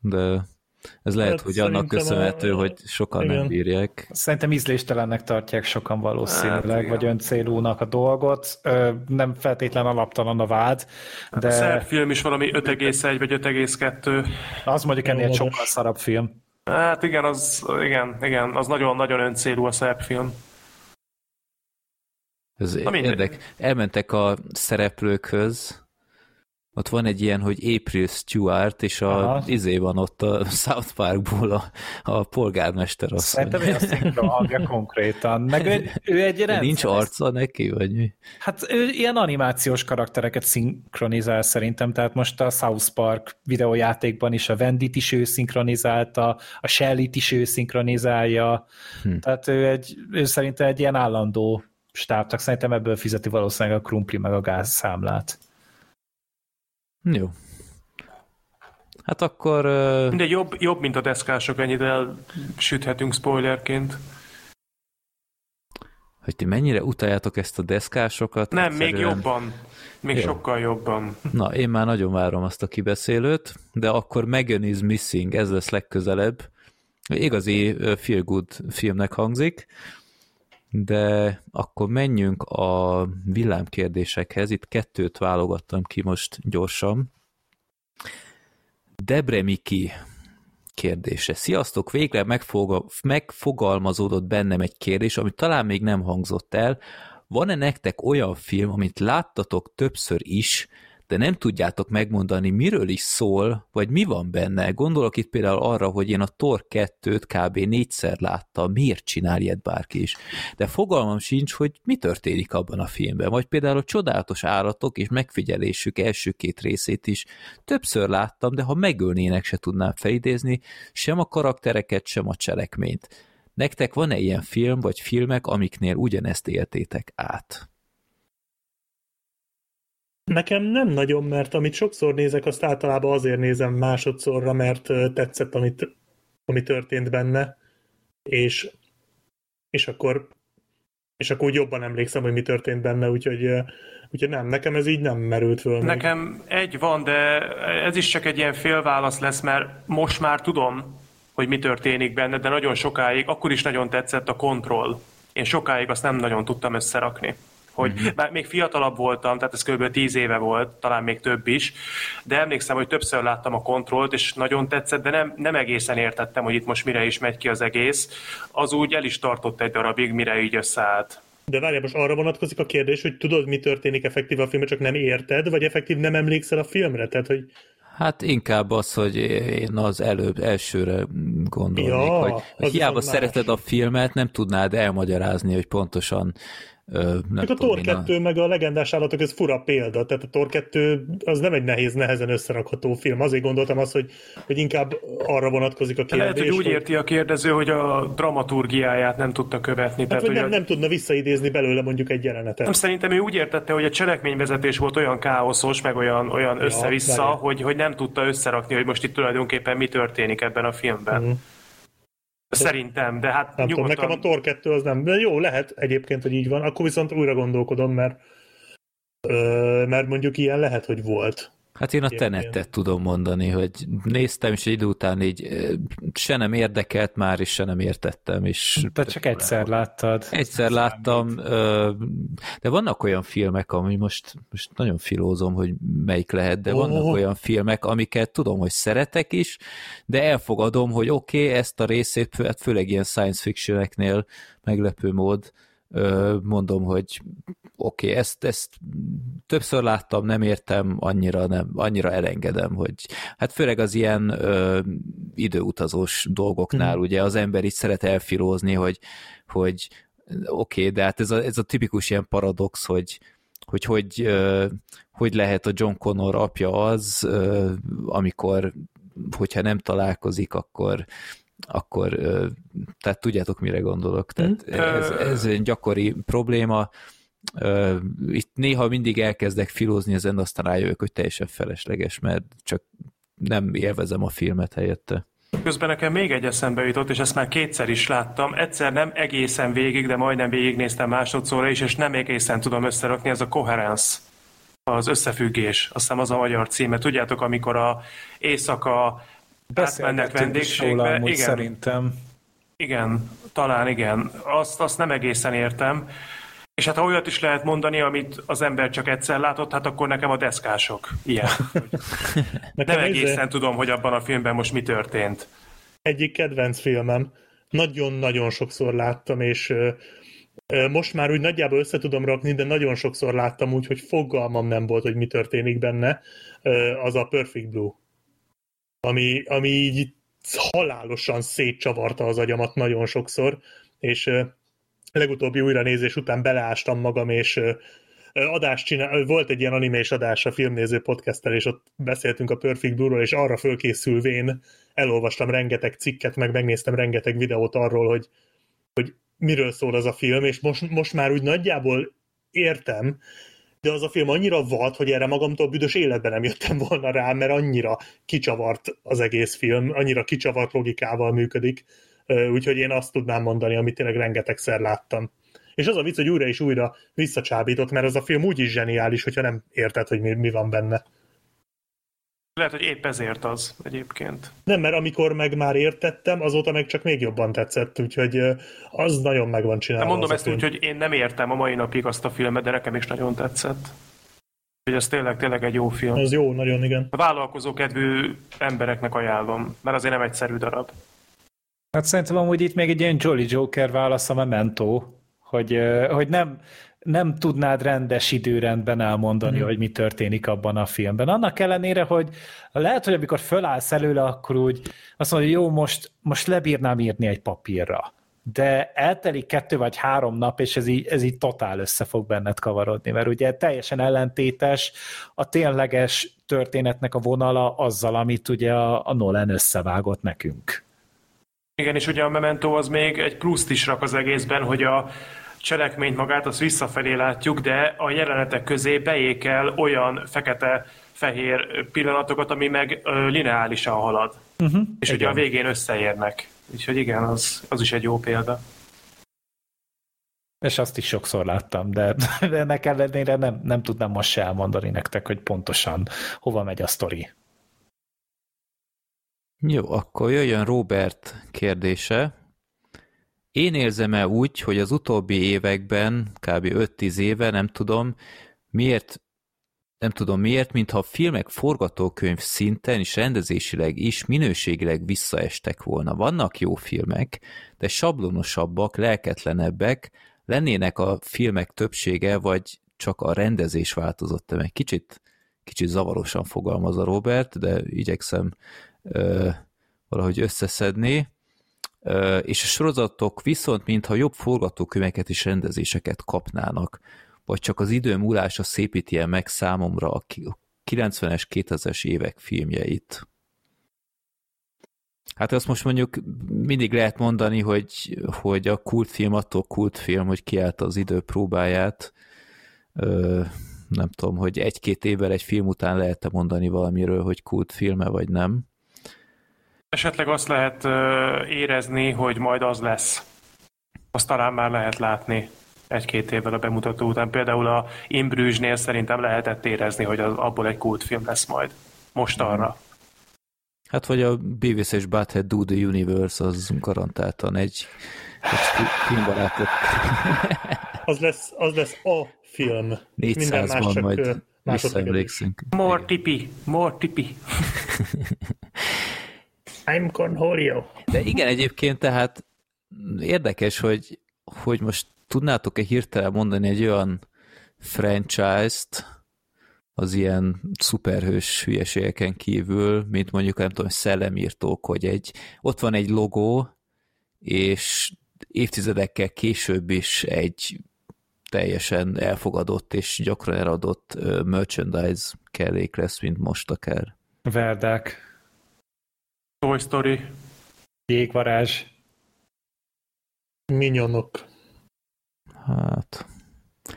de ez lehet, hát hogy annak köszönhető, a... hogy sokan igen. nem bírják. Szerintem ízléstelennek tartják sokan valószínűleg, hát, vagy öncélúnak a dolgot. Ö, nem feltétlen alaptalan a vád, hát de... A szerb film is valami 5,1 vagy 5,2. Az mondjuk ennél sokkal szarabb film. Hát igen, az, igen, igen, az nagyon-nagyon öncélú a szerb film. Ez érdek. Elmentek a szereplőkhöz, ott van egy ilyen, hogy April Stewart, és a Aha. izé van ott a South Parkból a, a polgármester asszony. Szerintem ő a szinkron hangja konkrétan. Meg ő, ő egy rendszer. Nincs arca neki, vagy mi? Hát ő ilyen animációs karaktereket szinkronizál szerintem, tehát most a South Park videójátékban is a Vendit is ő szinkronizálta, a Shelly-t is ő szinkronizálja, hm. tehát ő, egy, ő szerintem egy ilyen állandó stábtak, szerintem ebből fizeti valószínűleg a krumpli meg a gáz számlát. Jó. Hát akkor... Uh... De jobb, jobb, mint a deszkások, ennyit elsüthetünk spoilerként. Hogy ti mennyire utáljátok ezt a deszkásokat? Nem, egyszerűen... még jobban. Még Jó. sokkal jobban. Na, én már nagyon várom azt a kibeszélőt, de akkor Megan is Missing, ez lesz legközelebb. Igazi feel good filmnek hangzik, de akkor menjünk a villámkérdésekhez. Itt kettőt válogattam ki most gyorsan. Debre Miki kérdése. Sziasztok, végre megfogalmazódott bennem egy kérdés, ami talán még nem hangzott el. Van-e nektek olyan film, amit láttatok többször is, de nem tudjátok megmondani, miről is szól, vagy mi van benne. Gondolok itt például arra, hogy én a Thor 2-t kb. négyszer láttam, miért csinál ilyet bárki is. De fogalmam sincs, hogy mi történik abban a filmben. Vagy például a csodálatos állatok és megfigyelésük első két részét is többször láttam, de ha megölnének, se tudnám felidézni sem a karaktereket, sem a cselekményt. Nektek van-e ilyen film vagy filmek, amiknél ugyanezt éltétek át? Nekem nem nagyon, mert amit sokszor nézek, azt általában azért nézem másodszorra, mert tetszett, amit, ami történt benne, és, és akkor és akkor úgy jobban emlékszem, hogy mi történt benne, úgyhogy, úgyhogy nem, nekem ez így nem merült föl. Nekem még. egy van, de ez is csak egy ilyen félválasz lesz, mert most már tudom, hogy mi történik benne, de nagyon sokáig, akkor is nagyon tetszett a kontroll. Én sokáig azt nem nagyon tudtam összerakni hogy mm-hmm. már még fiatalabb voltam, tehát ez kb. 10 éve volt, talán még több is, de emlékszem, hogy többször láttam a kontrollt, és nagyon tetszett, de nem, nem egészen értettem, hogy itt most mire is megy ki az egész. Az úgy el is tartott egy darabig, mire így összeállt. De várjál, most arra vonatkozik a kérdés, hogy tudod, mi történik effektív a filmben, csak nem érted, vagy effektív nem emlékszel a filmre? Tehát, hogy Hát inkább az, hogy én az előbb, elsőre gondolnék, Ja, hogy, hogy hiába viszont más. szereted a filmet, nem tudnád elmagyarázni, hogy pontosan ö, nem a Thor én a- 2, meg a legendás állatok, ez fura példa. Tehát a Thor 2 az nem egy nehéz, nehezen összerakható film. Azért gondoltam azt, hogy, hogy inkább arra vonatkozik a kérdés. Lehet, hogy úgy érti a kérdező, hogy a dramaturgiáját nem tudta követni. Hát, Tehát, hogy hogy nem, a... nem tudna visszaidézni belőle mondjuk egy jelenetet. Nem, szerintem ő úgy értette, hogy a cselekményvezetés volt olyan káoszos, meg olyan, olyan össze-vissza, várjál. hogy, hogy nem tudta összerakni, hogy most itt tulajdonképpen mi történik ebben a filmben. Mhm. Szerintem, de hát Nem tudom, nyugodtan... nekem a Thor 2 az nem. De jó, lehet egyébként, hogy így van. Akkor viszont újra gondolkodom, mert ö, mert mondjuk ilyen lehet, hogy volt. Hát én a tenetet tudom mondani, hogy néztem, és egy idő után így se nem érdekelt már, és se nem értettem, és Te csak egyszer láttad. Egyszer láttam, de vannak olyan filmek, ami most, most nagyon filózom, hogy melyik lehet, de vannak Ó. olyan filmek, amiket tudom, hogy szeretek is, de elfogadom, hogy oké, okay, ezt a részét, hát főleg ilyen science fictioneknél meglepő mód, mondom, hogy oké, okay, ezt, ezt többször láttam, nem értem, annyira, nem, annyira elengedem, hogy hát főleg az ilyen ö, időutazós dolgoknál, Mhm. ugye az ember így szeret elfilózni, hogy, hogy oké, okay, de hát ez a, ez a tipikus ilyen paradox, hogy hogy hogy, ö, hogy lehet a John Connor apja az, ö, amikor, hogyha nem találkozik, akkor akkor, tehát tudjátok, mire gondolok. Tehát Mm. ez, ez egy gyakori probléma. Itt néha mindig elkezdek filózni ezen, aztán rájövök, hogy teljesen felesleges, mert csak nem élvezem a filmet helyette. Közben nekem még egy eszembe jutott, és ezt már kétszer is láttam. Egyszer nem egészen végig, de majdnem végignéztem másodszorra is, és nem egészen tudom összerakni, ez a coherence, az összefüggés. Azt hiszem az a magyar címe. Tudjátok, amikor a éjszaka átmennek vendégségbe. amúgy Igen, szerintem. igen, talán igen. Azt, azt nem egészen értem. És hát ha olyat is lehet mondani, amit az ember csak egyszer látott, hát akkor nekem a deszkások ilyen. Nem ez egészen tudom, hogy abban a filmben most mi történt. egyik kedvenc filmem. Nagyon-nagyon sokszor láttam, és most már úgy nagyjából össze tudom rakni, de nagyon sokszor láttam úgy, hogy fogalmam nem volt, hogy mi történik benne. Az a Perfect Blue. Ami, ami így halálosan szétcsavarta az agyamat nagyon sokszor, és legutóbbi újranézés után beleástam magam, és adást csinál, volt egy ilyen animés adás a filmnéző podcasttel, és ott beszéltünk a Perfect Blue-ról, és arra fölkészülvén elolvastam rengeteg cikket, meg megnéztem rengeteg videót arról, hogy, hogy miről szól az a film, és most, most már úgy nagyjából értem, de az a film annyira vad, hogy erre magamtól büdös életben nem jöttem volna rá, mert annyira kicsavart az egész film, annyira kicsavart logikával működik, úgyhogy én azt tudnám mondani, amit tényleg rengetegszer láttam. És az a vicc, hogy újra és újra visszacsábított, mert az a film úgy is zseniális, hogyha nem érted, hogy mi, mi van benne. Lehet, hogy épp ezért az egyébként. Nem, mert amikor meg már értettem, azóta meg csak még jobban tetszett, úgyhogy az nagyon meg van De csinálva. mondom az a ezt úgy, hogy én nem értem a mai napig azt a filmet, de nekem is nagyon tetszett. Hogy ez tényleg, tényleg egy jó film. Az jó, nagyon igen. A vállalkozó kedvű embereknek ajánlom, mert azért nem egyszerű darab. Hát szerintem amúgy itt még egy ilyen Jolly Joker válasz a Memento, hogy, hogy nem, nem tudnád rendes időrendben elmondani, mm. hogy mi történik abban a filmben. Annak ellenére, hogy lehet, hogy amikor fölállsz előle, akkor úgy azt mondod, hogy jó, most, most lebírnám írni egy papírra. De eltelik kettő vagy három nap, és ez így, ez így totál össze fog benned kavarodni, mert ugye teljesen ellentétes a tényleges történetnek a vonala azzal, amit ugye a, a Nolan összevágott nekünk. Igen, és ugye a Memento az még egy pluszt is rak az egészben, hogy a cselekményt magát azt visszafelé látjuk, de a jelenetek közé beékel olyan fekete-fehér pillanatokat, ami meg ö, lineálisan halad. Uh-huh. És ugye a végén összeérnek. Úgyhogy igen, az, az is egy jó példa. És azt is sokszor láttam, de, de ennek ellenére nem, nem tudnám most se elmondani nektek, hogy pontosan hova megy a sztori. Jó, akkor jöjjön Robert kérdése. Én érzem el úgy, hogy az utóbbi években, kb. 5-10 éve, nem tudom, miért nem tudom miért, mintha a filmek forgatókönyv szinten és rendezésileg is minőségileg visszaestek volna. Vannak jó filmek, de sablonosabbak, lelketlenebbek, lennének a filmek többsége, vagy csak a rendezés változott meg. Kicsit, kicsit zavarosan fogalmaz a Robert, de igyekszem ö, valahogy összeszedni. És a sorozatok viszont, mintha jobb forgatókönyveket és rendezéseket kapnának, vagy csak az idő múlása szépíti meg számomra a 90-es, 2000-es évek filmjeit. Hát azt most mondjuk mindig lehet mondani, hogy, hogy a kultfilm attól kultfilm, hogy kiállt az idő próbáját. Ö, nem tudom, hogy egy-két évvel egy film után lehet-e mondani valamiről, hogy kultfilme vagy nem. Esetleg azt lehet érezni, hogy majd az lesz. Azt talán már lehet látni egy-két évvel a bemutató után. Például a Imbrüzsnél szerintem lehetett érezni, hogy az, abból egy kultfilm lesz majd. Most mhm. arra. Hát vagy a Beavis és Butthead Do the Universe, az garantáltan egy, egy filmbarátot. az, lesz, az lesz a film. 400-ban majd visszaemlékszünk. More tipi, more tipi. I'm Cornholio. De igen, egyébként tehát érdekes, hogy, hogy most tudnátok-e hirtelen mondani egy olyan franchise-t, az ilyen szuperhős hülyeségeken kívül, mint mondjuk nem tudom, szellemírtók, hogy egy, ott van egy logó, és évtizedekkel később is egy teljesen elfogadott és gyakran eladott merchandise kellék lesz, mint most akár. Verdák. Toy Story. Jégvarázs. Minyonok. Hát,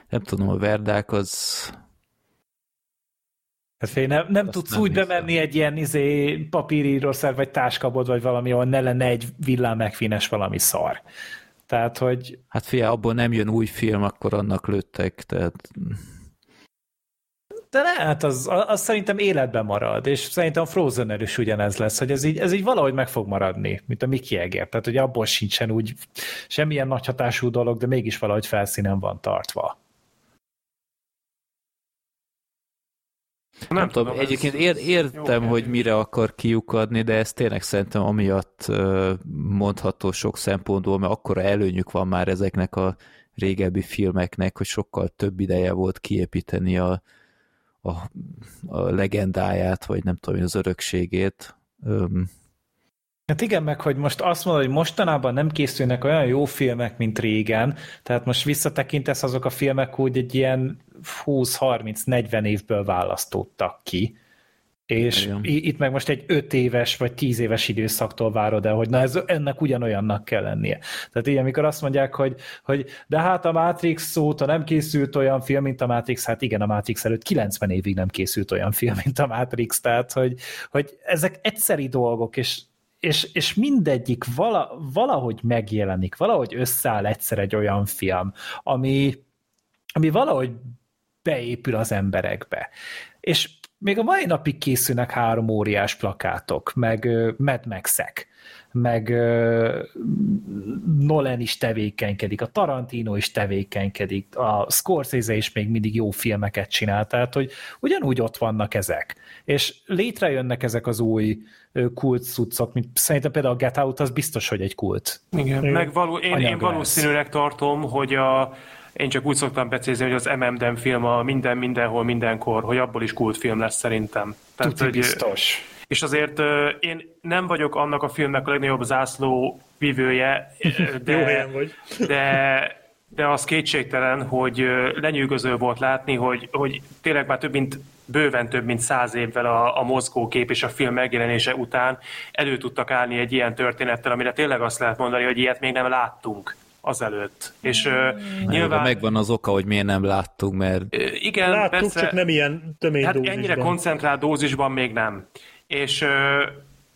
nem tudom, a Verdák az Hát fél, nem, nem tudsz nem úgy hiszem. bemenni egy ilyen izé, papírírószer, vagy táskabod, vagy valami, ahol ne lenne egy villám megfines valami szar. Tehát, hogy... Hát fia, abból nem jön új film, akkor annak lőttek, tehát... De ne, hát az, az szerintem életben marad, és szerintem a frozen is ugyanez lesz, hogy ez így, ez így valahogy meg fog maradni, mint a Mickey Eger. Tehát, hogy abból sincsen úgy semmilyen nagy hatású dolog, de mégis valahogy felszínen van tartva. Nem, nem tudom, tudom egyébként ér, értem, hogy mire akar kiukadni, de ez tényleg szerintem amiatt mondható sok szempontból, mert akkora előnyük van már ezeknek a régebbi filmeknek, hogy sokkal több ideje volt kiépíteni a, a, a legendáját, vagy nem tudom, az örökségét. Hát igen, meg hogy most azt mondod, hogy mostanában nem készülnek olyan jó filmek, mint régen, tehát most visszatekintesz azok a filmek úgy egy ilyen 20-30-40 évből választottak ki, és Igen. itt meg most egy 5 éves vagy 10 éves időszaktól várod el, hogy na ez, ennek ugyanolyannak kell lennie. Tehát így, amikor azt mondják, hogy, hogy de hát a Matrix óta nem készült olyan film, mint a Matrix, hát igen, a Matrix előtt 90 évig nem készült olyan film, mint a Matrix, tehát hogy, hogy ezek egyszeri dolgok, és és, és mindegyik vala, valahogy megjelenik, valahogy összeáll egyszer egy olyan film, ami, ami valahogy beépül az emberekbe. És még a mai napig készülnek három óriás plakátok, meg uh, Mad Max-ek, meg uh, Nolan is tevékenykedik, a Tarantino is tevékenykedik, a Scorsese is még mindig jó filmeket csinál, tehát hogy ugyanúgy ott vannak ezek. És létrejönnek ezek az új kult cuccok, mint szerintem például a Get Out az biztos, hogy egy kult. Igen, meg való, én, én valószínűleg tartom, hogy a én csak úgy szoktam becézni, hogy az MMDM film a minden, mindenhol, mindenkor, hogy abból is kultfilm lesz szerintem. Tehát, Tuti hogy, biztos. És azért én nem vagyok annak a filmnek a legnagyobb zászló vívője, de, vagy. de, de az kétségtelen, hogy lenyűgöző volt látni, hogy, hogy tényleg már több mint bőven több mint száz évvel a, a mozgókép és a film megjelenése után elő tudtak állni egy ilyen történettel, amire tényleg azt lehet mondani, hogy ilyet még nem láttunk azelőtt. És uh, nyilván... Megvan az oka, hogy miért nem láttuk, mert... Igen, Láttuk, persze, csak nem ilyen tömény hát dózisban. ennyire koncentrált dózisban még nem. És uh,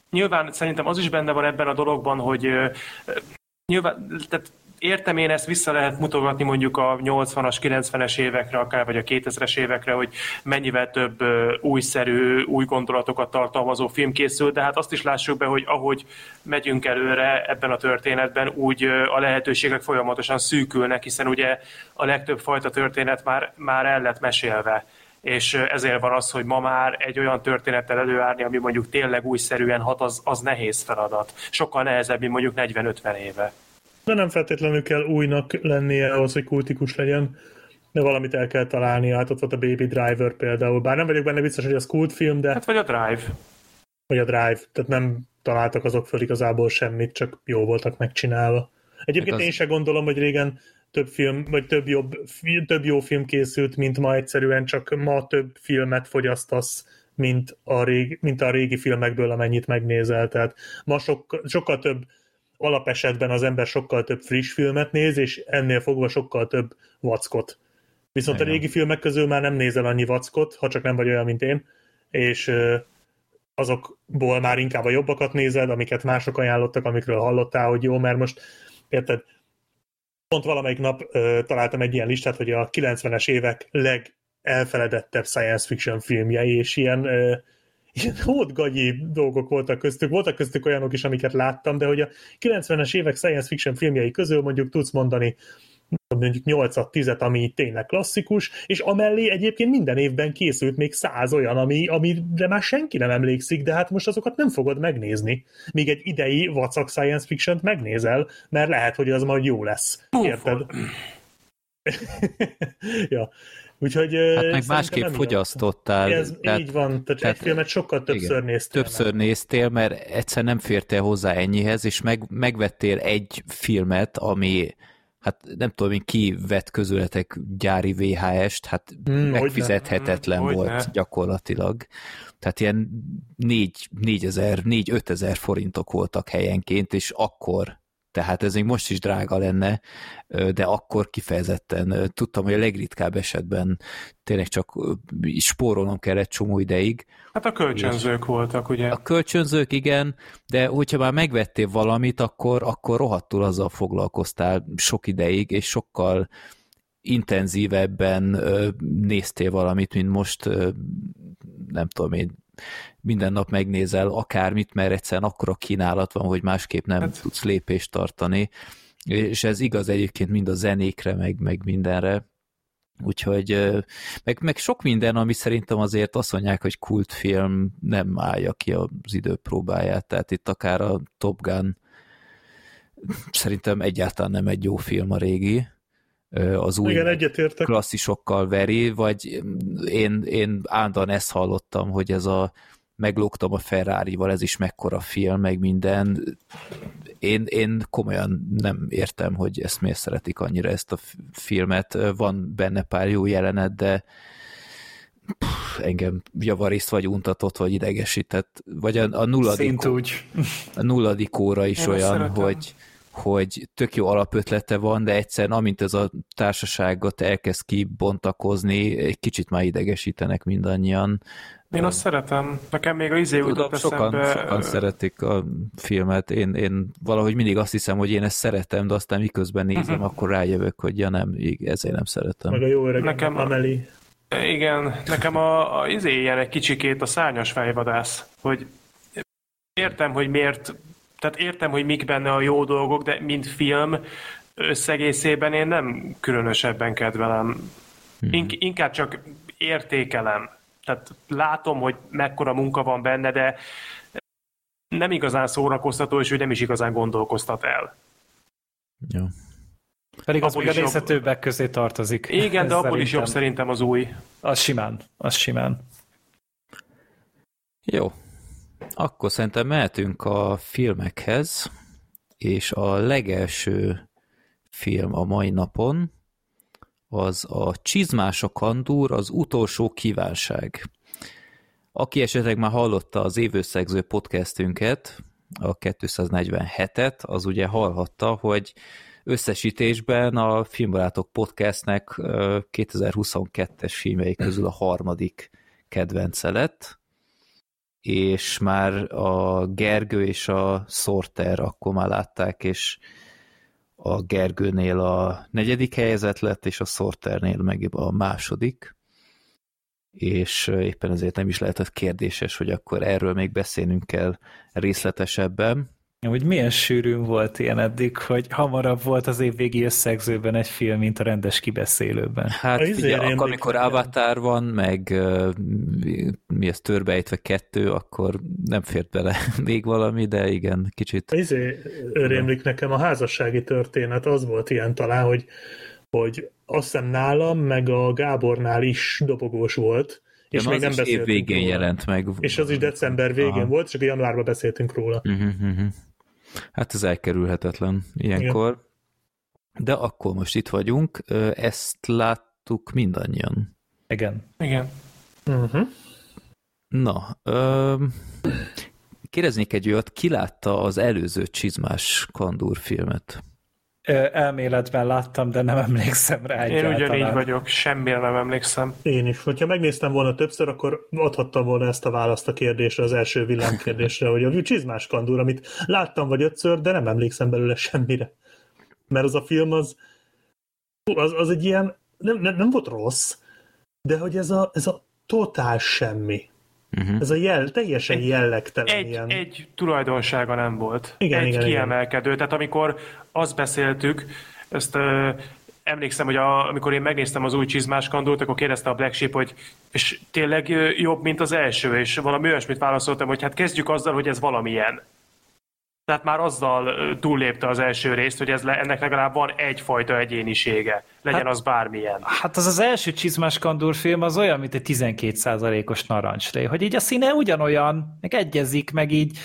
nyilván szerintem az is benne van ebben a dologban, hogy uh, nyilván, tehát értem én ezt vissza lehet mutogatni mondjuk a 80-as, 90-es évekre, akár vagy a 2000-es évekre, hogy mennyivel több újszerű, új gondolatokat tartalmazó film készül, de hát azt is lássuk be, hogy ahogy megyünk előre ebben a történetben, úgy a lehetőségek folyamatosan szűkülnek, hiszen ugye a legtöbb fajta történet már, már el lett mesélve és ezért van az, hogy ma már egy olyan történettel előállni, ami mondjuk tényleg újszerűen hat, az, az nehéz feladat. Sokkal nehezebb, mint mondjuk 40-50 éve. De nem feltétlenül kell újnak lennie ahhoz, hogy kultikus legyen, de valamit el kell találni. Hát ott volt a Baby Driver például. Bár nem vagyok benne biztos, hogy az kultfilm, de... Hát vagy a Drive. Vagy a Drive. Tehát nem találtak azok föl igazából semmit, csak jó voltak megcsinálva. Egyébként hát az... én sem gondolom, hogy régen több film, vagy több, jobb, több jó film készült, mint ma egyszerűen, csak ma több filmet fogyasztasz, mint a, régi, mint a régi filmekből, amennyit megnézel. Tehát ma sok, sokkal több alapesetben az ember sokkal több friss filmet néz, és ennél fogva sokkal több vackot. Viszont Igen. a régi filmek közül már nem nézel annyi vackot, ha csak nem vagy olyan, mint én, és azokból már inkább a jobbakat nézed, amiket mások ajánlottak, amikről hallottál, hogy jó, mert most érted, pont valamelyik nap ö, találtam egy ilyen listát, hogy a 90-es évek legelfeledettebb science fiction filmjei, és ilyen, ö, ilyen hódgagyi dolgok voltak köztük. Voltak köztük olyanok is, amiket láttam, de hogy a 90-es évek science fiction filmjei közül mondjuk tudsz mondani mondjuk 8 10 ami tényleg klasszikus, és amellé egyébként minden évben készült még száz olyan, ami, amire már senki nem emlékszik, de hát most azokat nem fogod megnézni. Míg egy idei vacak science fiction megnézel, mert lehet, hogy az majd jó lesz. Érted? ja. Úgyhogy, hát meg másképp fogyasztottál. Ez tehát, így van, tehát, tehát egy filmet sokkal többször igen, néztél. Többször meg. néztél, mert egyszer nem fértél hozzá ennyihez, és meg, megvettél egy filmet, ami hát nem tudom, én ki vett közületek gyári VHS-t, hát hmm, megfizethetetlen hmm, volt ne. gyakorlatilag. Tehát ilyen 4, 4 ezer, 4 5 ezer forintok voltak helyenként, és akkor tehát ez még most is drága lenne, de akkor kifejezetten tudtam, hogy a legritkább esetben tényleg csak spórolnom kellett csomó ideig. Hát a kölcsönzők voltak, ugye? A kölcsönzők, igen, de hogyha már megvettél valamit, akkor, akkor rohadtul azzal foglalkoztál sok ideig, és sokkal intenzívebben néztél valamit, mint most nem tudom én, minden nap megnézel akármit, mert egyszerűen akkora kínálat van, hogy másképp nem hát. tudsz lépést tartani, és ez igaz egyébként mind a zenékre, meg, meg mindenre. Úgyhogy, meg, meg sok minden, ami szerintem azért azt mondják, hogy kultfilm nem állja ki az idő próbáját, tehát itt akár a Top Gun szerintem egyáltalán nem egy jó film a régi, az új Igen, egyetértek. klasszisokkal veri, vagy én, én állandóan ezt hallottam, hogy ez a meglógtam a Ferrari-val, ez is mekkora film, meg minden. Én, én komolyan nem értem, hogy ezt miért szeretik annyira ezt a filmet. Van benne pár jó jelenet, de pff, engem javarészt vagy untatott, vagy idegesített, vagy a, a nulladik, a nulladik óra is én olyan, hogy hogy tök jó alapötlete van, de egyszerűen amint ez a társaságot elkezd kibontakozni, egy kicsit már idegesítenek mindannyian. Én azt szeretem. Nekem még a izé Tudom, sokan, eszembe... sokan szeretik a filmet. Én, én valahogy mindig azt hiszem, hogy én ezt szeretem, de aztán miközben nézem, uh-huh. akkor rájövök, hogy ja nem, ezért nem szeretem. Meg a jó öreg nekem, Ameli. Igen, nekem a, a izé ilyen egy kicsikét a szárnyas fejvadász, hogy értem, hogy miért tehát értem, hogy mik benne a jó dolgok, de mint film összegészében én nem különösebben kedvelem. Hmm. In- inkább csak értékelem. Tehát látom, hogy mekkora munka van benne, de nem igazán szórakoztató, és ő nem is igazán gondolkoztat el. Ja. Pedig az még a nézhetőbbek közé tartozik. Igen, de abból is jobb szerintem az új. Az simán, az simán. Jó, akkor szerintem mehetünk a filmekhez, és a legelső film a mai napon az a Csizmás a kandúr, az utolsó kívánság. Aki esetleg már hallotta az évőszegző podcastünket, a 247-et, az ugye hallhatta, hogy összesítésben a Filmbarátok podcastnek 2022-es filmjei közül a harmadik kedvence lett, és már a Gergő és a Sorter akkor már látták, és a Gergőnél a negyedik helyzet lett, és a Sorternél meg a második, és éppen ezért nem is lehetett kérdéses, hogy akkor erről még beszélnünk kell részletesebben. Hogy milyen sűrűn volt ilyen eddig, hogy hamarabb volt az évvégi összegzőben egy film, mint a rendes kibeszélőben. Hát ugye, akkor, amikor Avatar van, meg mi ez törbejtve kettő, akkor nem fért bele még valami, de igen, kicsit. Izé, rémlik nekem a házassági történet, az volt ilyen talán, hogy, hogy azt hiszem nálam, meg a Gábornál is dobogós volt, és ja, még nem beszéltünk év végén róla. jelent meg. És az is december végén Aha. volt, csak januárban beszéltünk róla. Uh-huh, uh-huh. Hát ez elkerülhetetlen ilyenkor. Igen. De akkor most itt vagyunk, ezt láttuk mindannyian. Igen. Igen. Uh-huh. Na, ö, kérdeznék egy olyat, ki látta az előző Csizmás Kandúr filmet? Elméletben láttam, de nem emlékszem rá Én ugyanígy vagyok, semmire nem emlékszem. Én is. Hogyha megnéztem volna többször, akkor adhattam volna ezt a választ a kérdésre, az első villámkérdésre, hogy a csizmás kandúr, amit láttam vagy ötször, de nem emlékszem belőle semmire. Mert az a film az, az, az egy ilyen, nem, nem, nem volt rossz, de hogy ez a, ez a totál semmi. Uh-huh. Ez a jel, teljesen egy, jellegtelen egy, ilyen. Egy tulajdonsága nem volt. Igen, egy igen, kiemelkedő. Igen. Tehát amikor azt beszéltük, ezt uh, emlékszem, hogy a, amikor én megnéztem az új csizmás kandult, akkor kérdezte a Black Sheep, hogy és tényleg jobb, mint az első, és valami olyasmit válaszoltam, hogy hát kezdjük azzal, hogy ez valamilyen. Tehát már azzal túllépte az első részt, hogy ez le, ennek legalább van egyfajta egyénisége. Legyen hát, az bármilyen. Hát az az első Csizmás Kandúr film az olyan, mint egy 12%-os narancslé, hogy így a színe ugyanolyan, meg egyezik, meg így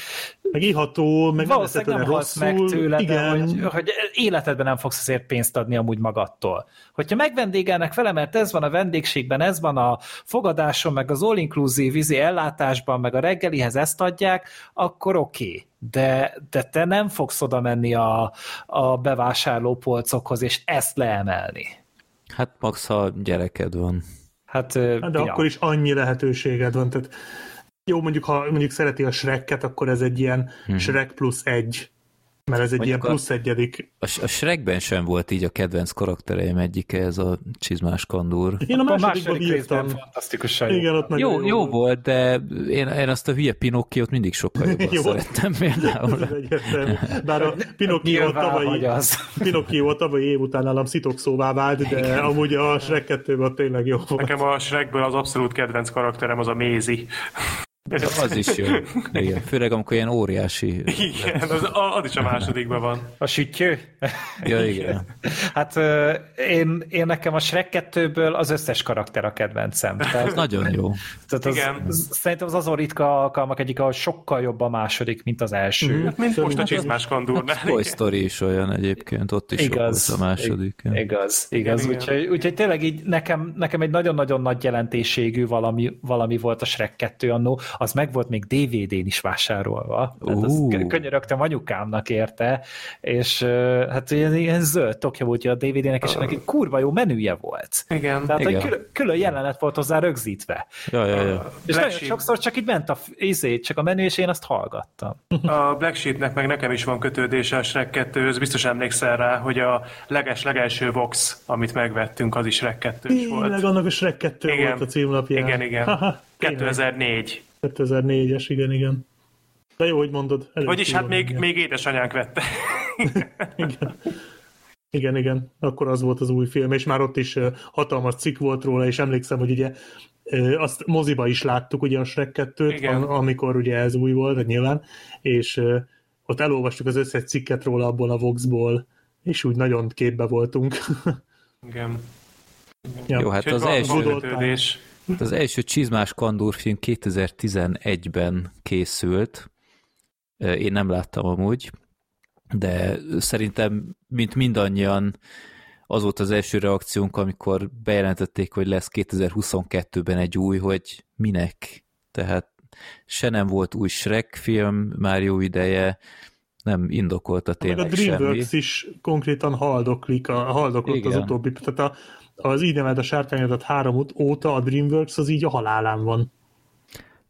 meg iható, meg Valószínűleg nem halsz meg tőle, igen. De hogy, hogy életedben nem fogsz azért pénzt adni amúgy magadtól. Hogyha megvendégelnek vele, mert ez van a vendégségben, ez van a fogadáson, meg az all-inclusive vízi ellátásban, meg a reggelihez ezt adják, akkor oké. Okay. De, de te nem fogsz oda menni a, a bevásárlópolcokhoz, és ezt leemelni. Hát max, ha gyereked van. Hát, hát de ja. akkor is annyi lehetőséged van, tehát jó, mondjuk ha mondjuk szereti a Shrek-et, akkor ez egy ilyen hmm. Shrek plusz egy mert ez egy Mondjuk ilyen plusz a, egyedik. A, a Shrekben sem volt így a kedvenc karaktereim egyike, ez a csizmás kandúr. Én a másodikban bírtam. Fantasztikusan Igen, ott jó, jó, jó volt, de én, én azt a hülye Pinokkiót mindig sokkal jobban jó. szerettem például. Bár a Pinokkió tavalyi, Pinokkió tavalyi év után nálam szitokszóvá vált, de Igen. amúgy a Shrek 2 tényleg jó volt. Nekem a Shrekből az abszolút kedvenc karakterem az a Mézi. Az is jó. Igen. Főleg amikor ilyen óriási... Igen, az, az is a másodikban van. A sütjő? Ja, igen. Hát én, én nekem a Shrek 2-ből az összes karakter a kedvencem. Tehát, az nagyon jó. Tehát az, igen. szerintem az azon ritka alkalmak egyik, ahol sokkal jobb a második, mint az első. Mm, mint most a hát csizmás kandúrnál. Hát Toy Story is olyan egyébként, ott is igaz, jobb a második. Igaz, igaz. Igen, úgyhogy, úgyhogy tényleg így nekem, nekem egy nagyon-nagyon nagy jelentőségű valami, valami volt a Shrek 2 annó, az meg volt még DVD-n is vásárolva. Uh. könyörögtem anyukámnak érte, és hát ilyen, ilyen zöld tokja volt a DVD-nek, és ennek egy kurva jó menüje volt. Igen. Tehát Igen. Külön, külön jelenet volt hozzá rögzítve. Ja, ja, ja. És nagyon sokszor csak így ment a izé, csak a menü, és én azt hallgattam. A Black Sheepnek meg nekem is van kötődése a Shrek 2 biztos emlékszel rá, hogy a leges-legelső Vox, amit megvettünk, az is Shrek 2 is volt. Tényleg annak a Shrek 2 igen. volt a címlapján. Igen, igen. 2004. 2004-es, igen, igen. De jó, hogy mondod. Vagyis hát még, még édesanyánk vette. igen. Igen, igen, akkor az volt az új film, és már ott is hatalmas cikk volt róla, és emlékszem, hogy ugye azt moziba is láttuk, ugye a Shrek 2 amikor ugye ez új volt, nyilván, és ott elolvastuk az összes cikket róla abból a Voxból, és úgy nagyon képbe voltunk. Igen. Ja. Jó, hát az első, az első Csizmás Kandúr film 2011-ben készült. Én nem láttam amúgy, de szerintem, mint mindannyian, az volt az első reakciónk, amikor bejelentették, hogy lesz 2022-ben egy új, hogy minek. Tehát se nem volt új Shrek film már jó ideje, nem indokolta tényleg a DreamWorks semmi. is konkrétan haldoklik, a, haldoklott Igen. az utóbbi, tehát a, az így a sárkányodat három óta a DreamWorks az így a halálán van.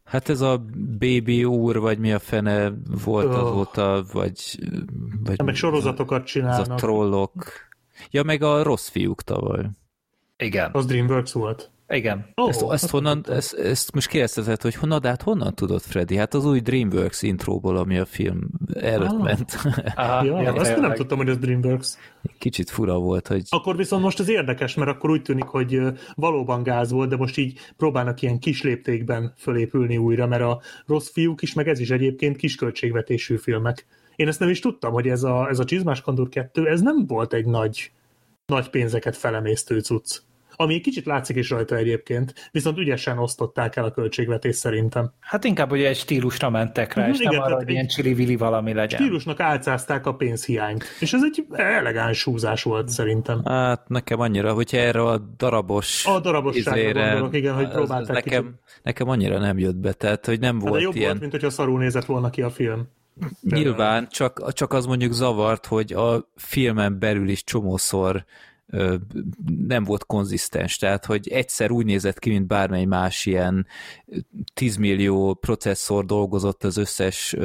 Hát ez a Baby úr, vagy mi a fene volt oh. azóta, vagy... vagy ja, meg sorozatokat csinálnak. Ez a trollok. Ja, meg a rossz fiúk tavaly. Igen. Az DreamWorks volt. Igen. Oh, ezt, ezt, honnan, ezt, ezt most kérdezted, hogy honnan, de hát honnan tudod, Freddy? Hát az új DreamWorks intróból, ami a film előtt ah. ment. Ah, ja, ja, azt nem tudtam, hogy ez DreamWorks. Kicsit fura volt, hogy... Akkor viszont most az érdekes, mert akkor úgy tűnik, hogy valóban gáz volt, de most így próbálnak ilyen kis léptékben fölépülni újra, mert a rossz fiúk is, meg ez is egyébként kisköltségvetésű filmek. Én ezt nem is tudtam, hogy ez a, ez a Csizmás Kandor 2, ez nem volt egy nagy, nagy pénzeket felemésztő cucc. Ami kicsit látszik is rajta egyébként, viszont ügyesen osztották el a költségvetés szerintem. Hát inkább ugye egy stílusra mentek rá, mm, és igen, nem arra, hogy ilyen csili valami legyen. Stílusnak álcázták a pénzhiányt, és ez egy elegáns húzás volt szerintem. Hát nekem annyira, hogyha erre a darabos A darabosságra izére, gondolok, igen, hogy próbálták nekem, kicsit. nekem annyira nem jött be, tehát hogy nem hát volt de jobb ilyen... volt, mint hogyha szarul nézett volna ki a film. Nyilván, csak, csak az mondjuk zavart, hogy a filmen belül is csomószor nem volt konzisztens, tehát hogy egyszer úgy nézett ki, mint bármely más ilyen 10 millió processzor dolgozott az összes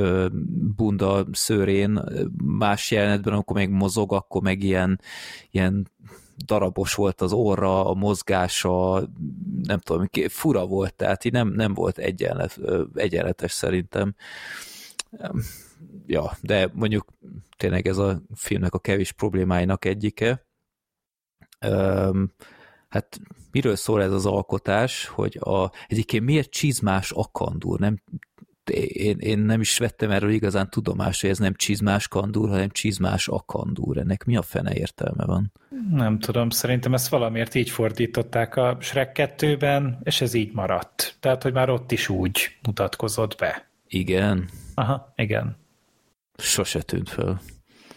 bunda szőrén, más jelenetben, amikor meg mozog, akkor meg ilyen, ilyen darabos volt az orra, a mozgása, nem tudom, fura volt, tehát így nem, nem volt egyenlet, egyenletes szerintem. Ja, de mondjuk tényleg ez a filmnek a kevés problémáinak egyike. Hát miről szól ez az alkotás, hogy a, egyébként miért csizmás akandúr, nem én, én nem is vettem erről igazán tudomást, hogy ez nem csizmás kandúr, hanem csizmás akandúr. Ennek mi a fene értelme van? Nem tudom, szerintem ezt valamiért így fordították a Shrek 2-ben, és ez így maradt. Tehát, hogy már ott is úgy mutatkozott be. Igen. Aha, igen. Sose tűnt föl.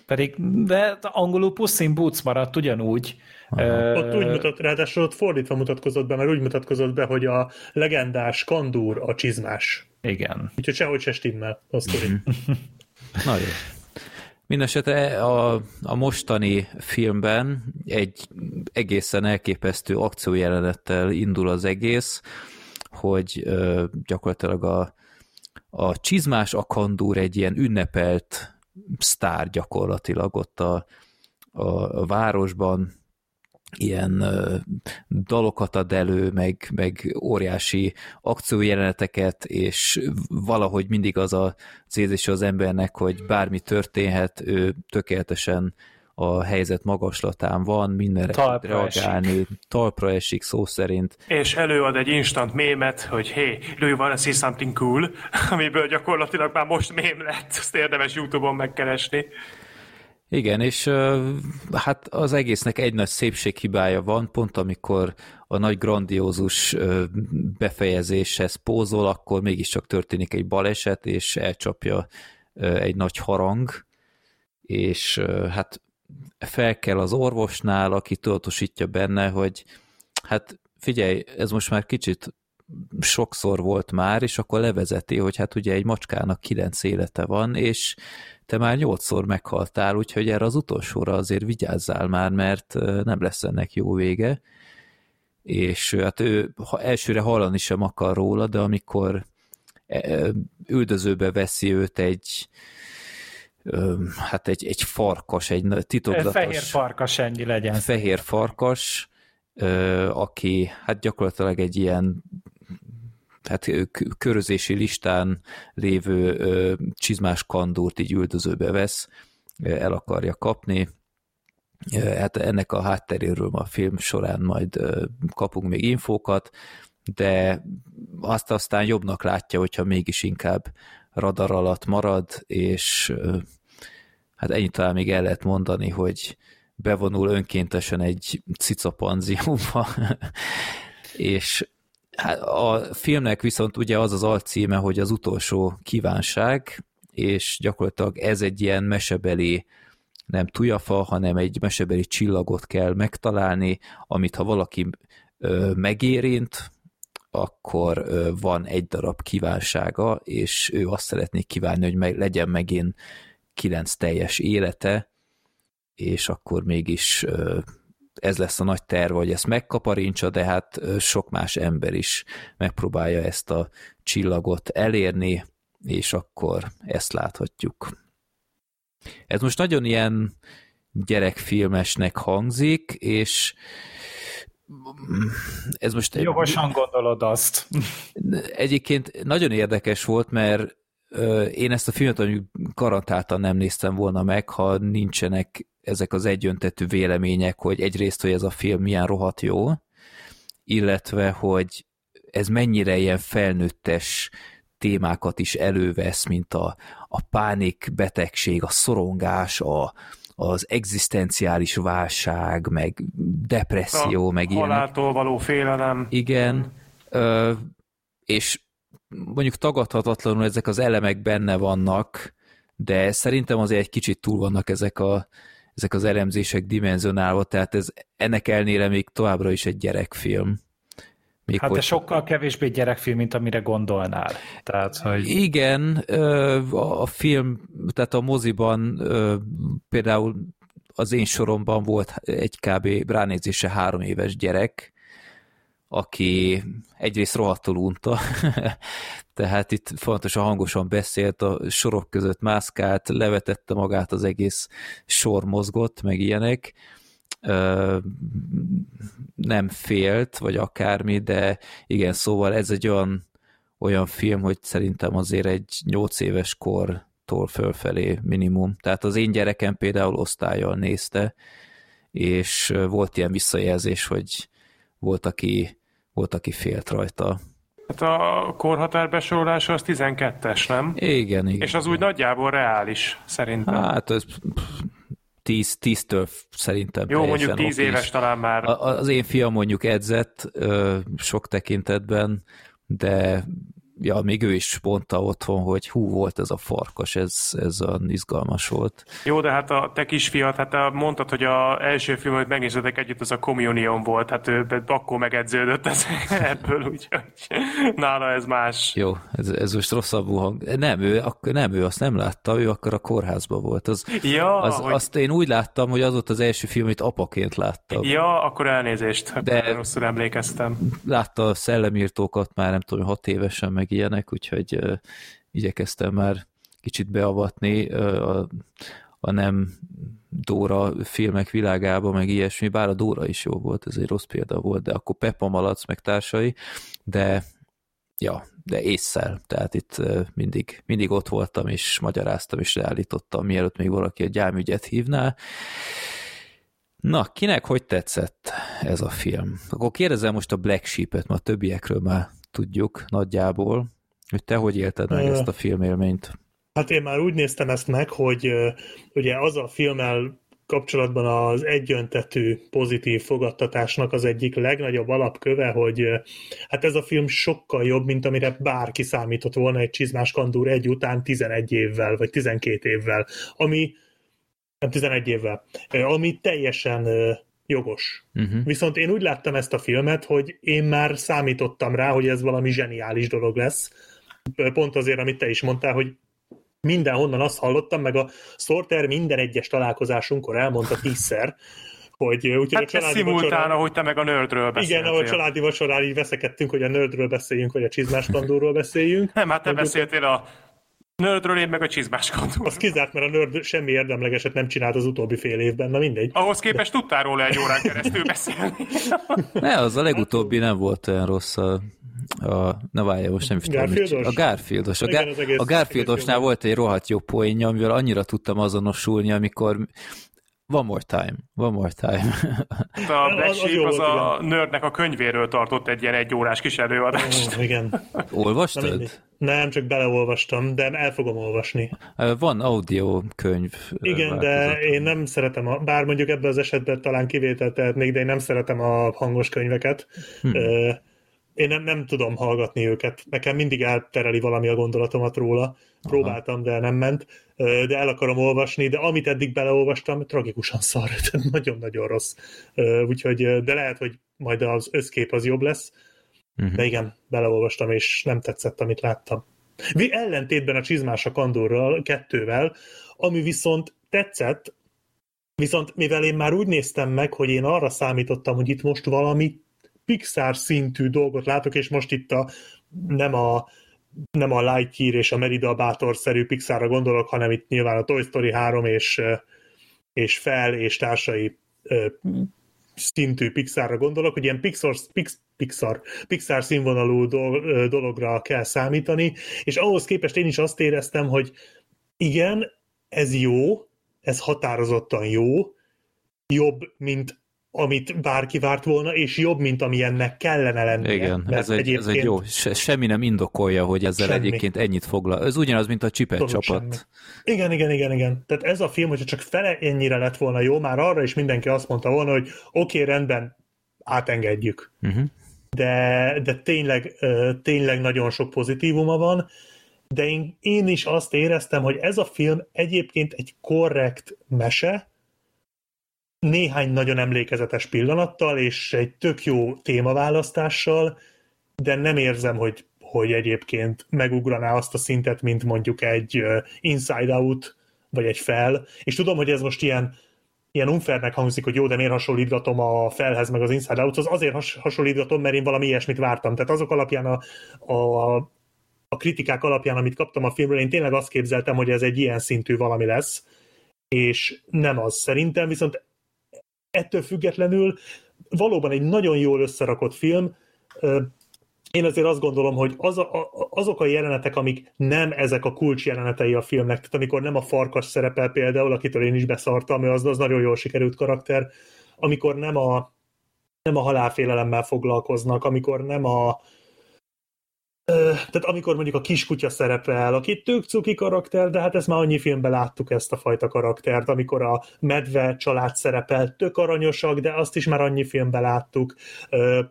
Pedig, de angolul Puss in Boots maradt ugyanúgy. Uh, ott úgy mutat, ráadásul ott fordítva mutatkozott be, mert úgy mutatkozott be, hogy a legendás kandúr a csizmás. Igen. Úgyhogy sehogy se stimmel a sztori. Na jó. Mindenesetre a, a mostani filmben egy egészen elképesztő akciójelenettel indul az egész, hogy ö, gyakorlatilag a, a csizmás akandúr egy ilyen ünnepelt sztár gyakorlatilag ott a, a, a városban, ilyen dalokat ad elő, meg, meg óriási akciójeleneteket, és valahogy mindig az a érzés az embernek, hogy bármi történhet, ő tökéletesen a helyzet magaslatán van, mindenre talpra reagálni, esik. talpra esik szó szerint. És előad egy instant mémet, hogy hey, do you wanna see something cool? Amiből gyakorlatilag már most mém lett, ezt érdemes Youtube-on megkeresni. Igen, és hát az egésznek egy nagy szépséghibája van, pont amikor a nagy grandiózus befejezéshez pózol, akkor mégiscsak történik egy baleset, és elcsapja egy nagy harang, és hát fel kell az orvosnál, aki tudatosítja benne, hogy hát figyelj, ez most már kicsit sokszor volt már, és akkor levezeti, hogy hát ugye egy macskának kilenc élete van, és te már nyolcszor meghaltál, úgyhogy erre az utolsóra azért vigyázzál már, mert nem lesz ennek jó vége. És hát ő elsőre hallani sem akar róla, de amikor üldözőbe veszi őt egy hát egy, egy farkas, egy titokzatos... Fehér farkas ennyi legyen. Fehér farkas, aki hát gyakorlatilag egy ilyen hát körözési listán lévő csizmás kandúrt így üldözőbe vesz, el akarja kapni. Hát ennek a hátteréről a film során majd kapunk még infókat, de azt aztán jobbnak látja, hogyha mégis inkább radar alatt marad, és hát ennyit talán még el lehet mondani, hogy bevonul önkéntesen egy cicapanziumba, és Hát a filmnek viszont ugye az az alcíme, hogy az utolsó kívánság, és gyakorlatilag ez egy ilyen mesebeli nem tujafa, hanem egy mesebeli csillagot kell megtalálni, amit ha valaki ö, megérint, akkor ö, van egy darab kívánsága, és ő azt szeretné kívánni, hogy meg, legyen megint kilenc teljes élete, és akkor mégis ö, ez lesz a nagy terv, hogy ezt megkaparincsa, de hát sok más ember is megpróbálja ezt a csillagot elérni, és akkor ezt láthatjuk. Ez most nagyon ilyen gyerekfilmesnek hangzik, és ez most... Jogosan gondolod azt. Egyébként nagyon érdekes volt, mert én ezt a filmet mondjuk garantáltan nem néztem volna meg, ha nincsenek ezek az egyöntetű vélemények, hogy egyrészt, hogy ez a film milyen rohadt jó, illetve, hogy ez mennyire ilyen felnőttes témákat is elővesz, mint a, a pánik betegség, a szorongás, a, az egzisztenciális válság, meg depresszió, a meg ilyen. Haláltól való félelem. Igen, ö, és mondjuk tagadhatatlanul ezek az elemek benne vannak, de szerintem azért egy kicsit túl vannak ezek, a, ezek az elemzések dimenzionálva, tehát ez ennek elnére még továbbra is egy gyerekfilm. Még hát hogy... de sokkal kevésbé gyerekfilm, mint amire gondolnál. Tehát, hogy... Igen, a film, tehát a moziban például az én soromban volt egy kb. ránézése három éves gyerek, aki egyrészt rohadtul unta, tehát itt fontosan hangosan beszélt, a sorok között mászkált, levetette magát, az egész sor mozgott, meg ilyenek, nem félt, vagy akármi, de igen, szóval ez egy olyan, olyan film, hogy szerintem azért egy nyolc éves kortól fölfelé minimum. Tehát az én gyerekem például osztályjal nézte, és volt ilyen visszajelzés, hogy volt, aki, volt, aki félt rajta. Hát a korhatár besorolása az 12-es, nem? Igen, igen. És az úgy nagyjából reális, szerintem. Hát ez 10, 10-től szerintem Jó, mondjuk 10 éves talán már. Az én fiam mondjuk edzett sok tekintetben, de ja, még ő is mondta otthon, hogy hú, volt ez a farkas, ez, ez olyan izgalmas volt. Jó, de hát a te kisfiat, hát te mondtad, hogy a első film, hogy megnéztetek együtt, az a Communion volt, hát ő akkor megedződött ez, ebből, úgyhogy nála ez más. Jó, ez, ez most rosszabbul hang. Nem, ő, ak- nem, ő azt nem látta, ő akkor a kórházban volt. Az, ja, az, hogy... Azt én úgy láttam, hogy az volt az első film, amit apaként láttam. Ja, akkor elnézést, de rosszul emlékeztem. Látta a szellemírtókat már nem tudom, hat évesen, meg meg ilyenek, úgyhogy igyekeztem már kicsit beavatni a, a nem Dóra filmek világába, meg ilyesmi, bár a Dóra is jó volt, ez egy rossz példa volt, de akkor Peppa Malac, meg társai, de ja, de észszel, tehát itt mindig, mindig ott voltam, és magyaráztam, és leállítottam, mielőtt még valaki a gyámügyet hívná. Na, kinek hogy tetszett ez a film? Akkor kérdezem most a Black Sheep-et, mert a többiekről már tudjuk nagyjából, hogy te hogy élted meg ezt a filmélményt? Hát én már úgy néztem ezt meg, hogy ugye az a filmmel kapcsolatban az egyöntetű pozitív fogadtatásnak az egyik legnagyobb alapköve, hogy hát ez a film sokkal jobb, mint amire bárki számított volna egy csizmás kandúr egy után 11 évvel, vagy 12 évvel, ami nem 11 évvel, ami teljesen jogos. Uh-huh. Viszont én úgy láttam ezt a filmet, hogy én már számítottam rá, hogy ez valami zseniális dolog lesz. Pont azért, amit te is mondtál, hogy mindenhonnan azt hallottam, meg a Sorter minden egyes találkozásunkkor elmondta tízszer, hogy úgy, hát a családi szimultán, vacsorán... ahogy te meg a nerdről beszéltél. Igen, ahogy a családi vacsorán így veszekedtünk, hogy a nerdről beszéljünk, vagy a csizmás kandúról beszéljünk. Nem, hát te beszéltél a Nördről én meg a csizmáskandúról. Az kizárt, mert a nörd semmi érdemlegeset nem csinált az utóbbi fél évben, na mindegy. Ahhoz képest De... tudtál róla egy órán keresztül beszélni. ne, az a legutóbbi nem volt olyan rossz a, a na várja, most nem is tudom. A Garfieldos. A, Gar, a Garfieldosnál volt egy rohadt jó poénja, amivel annyira tudtam azonosulni, amikor One more time, one more time. A Black Sheep az, az, az a nördnek a könyvéről tartott egy ilyen egy órás kis előadást. Oh, igen. Olvastad? Nem, csak beleolvastam, de el fogom olvasni. Van audio könyv. Igen, de én nem szeretem, a, bár mondjuk ebben az esetben talán kivételt tehetnék, de én nem szeretem a hangos könyveket. Hmm. Én nem, nem tudom hallgatni őket. Nekem mindig eltereli valami a gondolatomat róla. Próbáltam, de nem ment. De el akarom olvasni, de amit eddig beleolvastam, tragikusan szar. Nagyon-nagyon rossz. Úgyhogy, de lehet, hogy majd az összkép az jobb lesz Uh-huh. De igen, beleolvastam, és nem tetszett, amit láttam. Ellentétben a csizmás a kandorral, kettővel, ami viszont tetszett, viszont mivel én már úgy néztem meg, hogy én arra számítottam, hogy itt most valami Pixar szintű dolgot látok, és most itt a, nem a nem a Lightyear és a Merida Bátor-szerű Pixarra gondolok, hanem itt nyilván a Toy Story 3 és, és Fel és társai szintű Pixarra gondolok, hogy ilyen Pixar, Pix, Pixar, Pixar színvonalú dologra kell számítani, és ahhoz képest én is azt éreztem, hogy igen, ez jó, ez határozottan jó, jobb, mint amit bárki várt volna, és jobb, mint ami ennek kellene lennie. Igen, ez egy, ez egy jó, se, semmi nem indokolja, hogy ezzel semmi. egyébként ennyit foglal. Ez ugyanaz, mint a csipet csapat. Semmi. Igen, igen, igen, igen. Tehát ez a film, hogyha csak fele ennyire lett volna jó, már arra is mindenki azt mondta volna, hogy oké, okay, rendben, átengedjük. Uh-huh. De, de tényleg, tényleg nagyon sok pozitívuma van, de én, én is azt éreztem, hogy ez a film egyébként egy korrekt mese, néhány nagyon emlékezetes pillanattal, és egy tök jó témaválasztással, de nem érzem, hogy, hogy egyébként megugraná azt a szintet, mint mondjuk egy Inside Out, vagy egy fel. És tudom, hogy ez most ilyen, ilyen unfairnek hangzik, hogy jó, de miért hasonlítgatom a felhez meg az Inside Out-hoz? Azért has, hasonlítgatom, mert én valami ilyesmit vártam. Tehát azok alapján a, a, a kritikák alapján, amit kaptam a filmről, én tényleg azt képzeltem, hogy ez egy ilyen szintű valami lesz, és nem az szerintem, viszont ettől függetlenül valóban egy nagyon jól összerakott film. Én azért azt gondolom, hogy az a, azok a jelenetek, amik nem ezek a kulcs jelenetei a filmnek, tehát amikor nem a farkas szerepel például, akitől én is beszartam, az, az nagyon jól sikerült karakter, amikor nem a, nem a halálfélelemmel foglalkoznak, amikor nem a, tehát amikor mondjuk a kiskutya szerepel, aki tök cuki karakter, de hát ezt már annyi filmben láttuk ezt a fajta karaktert, amikor a medve család szerepel, tök aranyosak, de azt is már annyi filmben láttuk.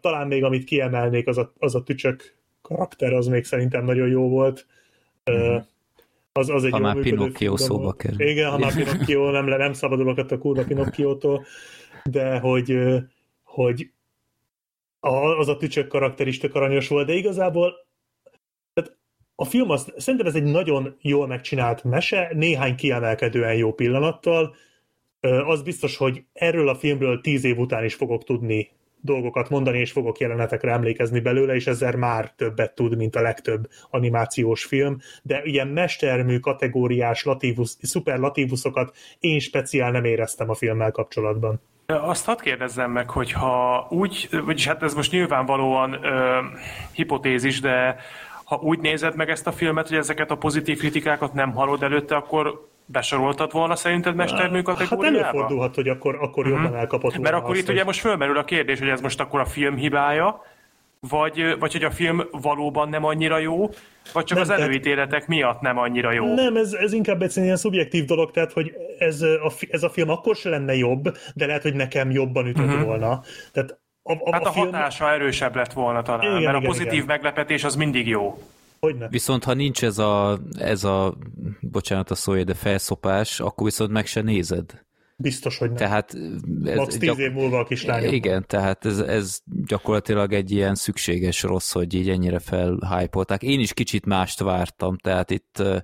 Talán még amit kiemelnék, az a, az a tücsök karakter, az még szerintem nagyon jó volt. Mm. Az, az egy ha már Pinocchio szóba kerül. Igen, ha már Pinocchio, nem, nem szabadulok a kurva Pinocchio-tól, de hogy, hogy az a tücsök karakter is tök aranyos volt, de igazából a film, az, szerintem ez egy nagyon jól megcsinált mese, néhány kiemelkedően jó pillanattal. Az biztos, hogy erről a filmről tíz év után is fogok tudni dolgokat mondani, és fogok jelenetekre emlékezni belőle, és ezzel már többet tud, mint a legtöbb animációs film, de ilyen mestermű, kategóriás, latívus, szuperlatívuszokat én speciál nem éreztem a filmmel kapcsolatban. Azt hadd kérdezzem meg, hogy ha úgy, vagyis hát ez most nyilvánvalóan ö, hipotézis, de ha úgy nézed meg ezt a filmet, hogy ezeket a pozitív kritikákat nem hallod előtte, akkor besoroltad volna szerinted mestermű kategóriába? Hát előfordulhat, hogy akkor, akkor uh-huh. jobban elkapott Mert akkor azt, itt hogy... ugye most fölmerül a kérdés, hogy ez most akkor a film hibája, vagy, vagy hogy a film valóban nem annyira jó, vagy csak nem, az előítéletek tehát... miatt nem annyira jó? Nem, ez, ez inkább egy ilyen szubjektív dolog, tehát hogy ez a, ez a film akkor se lenne jobb, de lehet, hogy nekem jobban ütött uh-huh. volna. Tehát a, a, hát a, a film... hatása erősebb lett volna talán, igen, mert igen, a pozitív igen. meglepetés az mindig jó. Hogyne. Viszont ha nincs ez a, ez a, bocsánat a szója, de felszopás, akkor viszont meg se nézed. Biztos, hogy nem. Tehát ez Max tíz gyak... év múlva a kislányok. Igen, tehát ez, ez gyakorlatilag egy ilyen szükséges rossz, hogy így ennyire felhájpolták. Én is kicsit mást vártam, tehát itt azt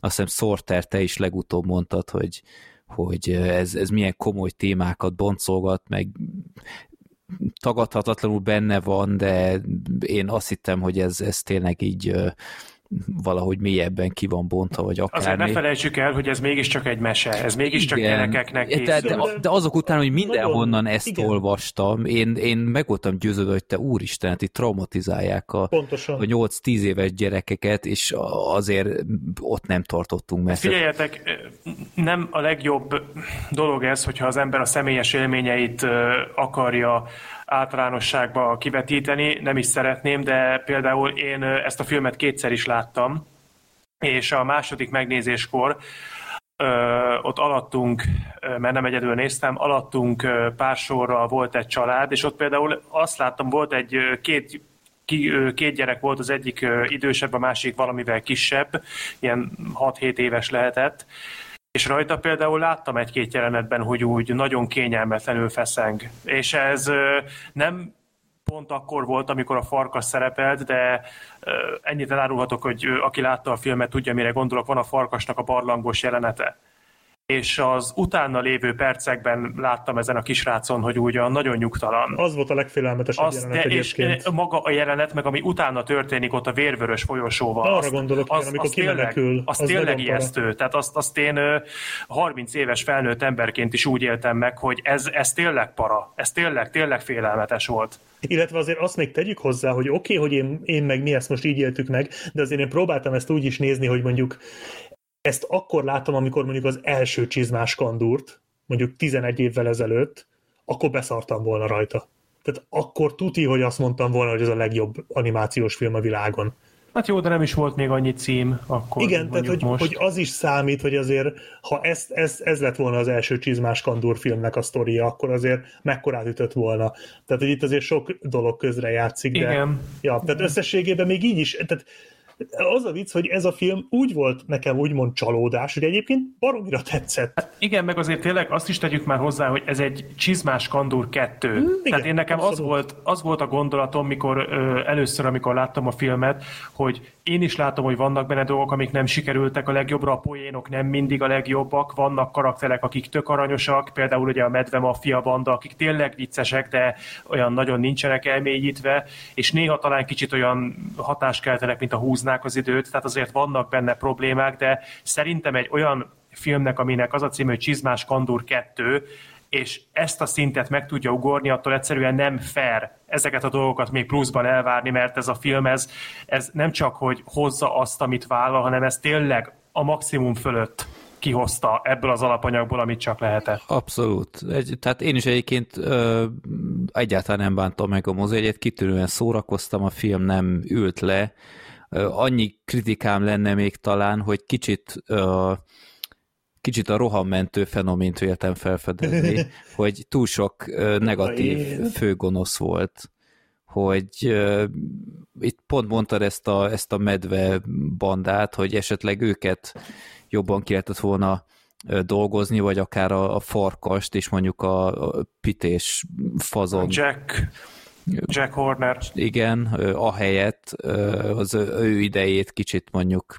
hiszem Sorter, te is legutóbb mondtad, hogy, hogy ez, ez milyen komoly témákat boncolgat, meg tagadhatatlanul benne van, de én azt hittem, hogy ez, ez tényleg így valahogy mélyebben ki van bontva, vagy akár. Azért ne felejtsük el, hogy ez mégiscsak egy mese, ez mégiscsak Igen. gyerekeknek készül. De, de, de azok után, hogy mindenhonnan ezt Igen. olvastam, én, én meg voltam győződve, hogy te úristen, hát itt traumatizálják a, a 8-10 éves gyerekeket, és azért ott nem tartottunk messze. Figyeljetek, nem a legjobb dolog ez, hogyha az ember a személyes élményeit akarja általánosságba kivetíteni, nem is szeretném, de például én ezt a filmet kétszer is láttam, és a második megnézéskor ö, ott alattunk, mert nem egyedül néztem, alattunk pár sorra volt egy család, és ott például azt láttam, volt egy két két gyerek volt, az egyik idősebb, a másik valamivel kisebb, ilyen 6-7 éves lehetett, és rajta például láttam egy-két jelenetben, hogy úgy nagyon kényelmetlenül feszeng. És ez nem pont akkor volt, amikor a farkas szerepelt, de ennyit elárulhatok, hogy aki látta a filmet, tudja, mire gondolok, van a farkasnak a barlangos jelenete. És az utána lévő percekben láttam ezen a kisrácon, hogy ugyan nagyon nyugtalan. Az volt a legfélelmetesebb az, jelenet de, egyébként. És maga a jelenet, meg ami utána történik ott a vérvörös folyosóval. Arra azt, gondolok, az, igen, amikor az kimenekül. Az, az tényleg ijesztő. Tehát azt, azt én 30 éves felnőtt emberként is úgy éltem meg, hogy ez, ez tényleg para. Ez tényleg, tényleg félelmetes volt. Illetve azért azt még tegyük hozzá, hogy oké, okay, hogy én, én meg mi ezt most így éltük meg, de azért én próbáltam ezt úgy is nézni, hogy mondjuk ezt akkor láttam, amikor mondjuk az első csizmás kandúrt, mondjuk 11 évvel ezelőtt, akkor beszartam volna rajta. Tehát akkor tuti, hogy azt mondtam volna, hogy ez a legjobb animációs film a világon. Hát jó, de nem is volt még annyi cím, akkor Igen, tehát hogy, most. hogy az is számít, hogy azért, ha ez, ez, ez lett volna az első csizmás kandúr filmnek a sztoria, akkor azért mekkorát ütött volna. Tehát, hogy itt azért sok dolog közre játszik, de... Igen. Ja, tehát összességében még így is, tehát az a vicc, hogy ez a film úgy volt nekem úgymond csalódás, hogy egyébként baromira tetszett. Hát igen, meg azért tényleg azt is tegyük már hozzá, hogy ez egy csizmás kandúr kettő. Mm, igen, Tehát én nekem az volt, az volt a gondolatom, mikor ö, először, amikor láttam a filmet, hogy én is látom, hogy vannak benne dolgok, amik nem sikerültek. A legjobbra, a poénok nem mindig a legjobbak, vannak karakterek, akik tök aranyosak, például ugye a Medve Mafia banda, akik tényleg viccesek, de olyan nagyon nincsenek elmélyítve, és néha talán kicsit olyan hatáskeltenek, mint a húznák az időt, tehát azért vannak benne problémák, de szerintem egy olyan filmnek, aminek az a cím, hogy Csizmás Kandur 2, és ezt a szintet meg tudja ugorni, attól egyszerűen nem fair ezeket a dolgokat még pluszban elvárni, mert ez a film, ez, ez nem csak, hogy hozza azt, amit vállal, hanem ez tényleg a maximum fölött kihozta ebből az alapanyagból, amit csak lehetett. Abszolút. Egy, tehát én is egyébként ö, egyáltalán nem bántam meg a mozi, kitűnően szórakoztam, a film nem ült le. Ö, annyi kritikám lenne még talán, hogy kicsit ö, kicsit a rohammentő fenomént véltem felfedezni, hogy túl sok negatív főgonosz volt, hogy uh, itt pont mondtad ezt a, ezt a medve bandát, hogy esetleg őket jobban ki lehetett volna dolgozni, vagy akár a, a farkast, és mondjuk a, a pités fazon. Jack, Jack Horner. Igen, ahelyett az ő idejét kicsit mondjuk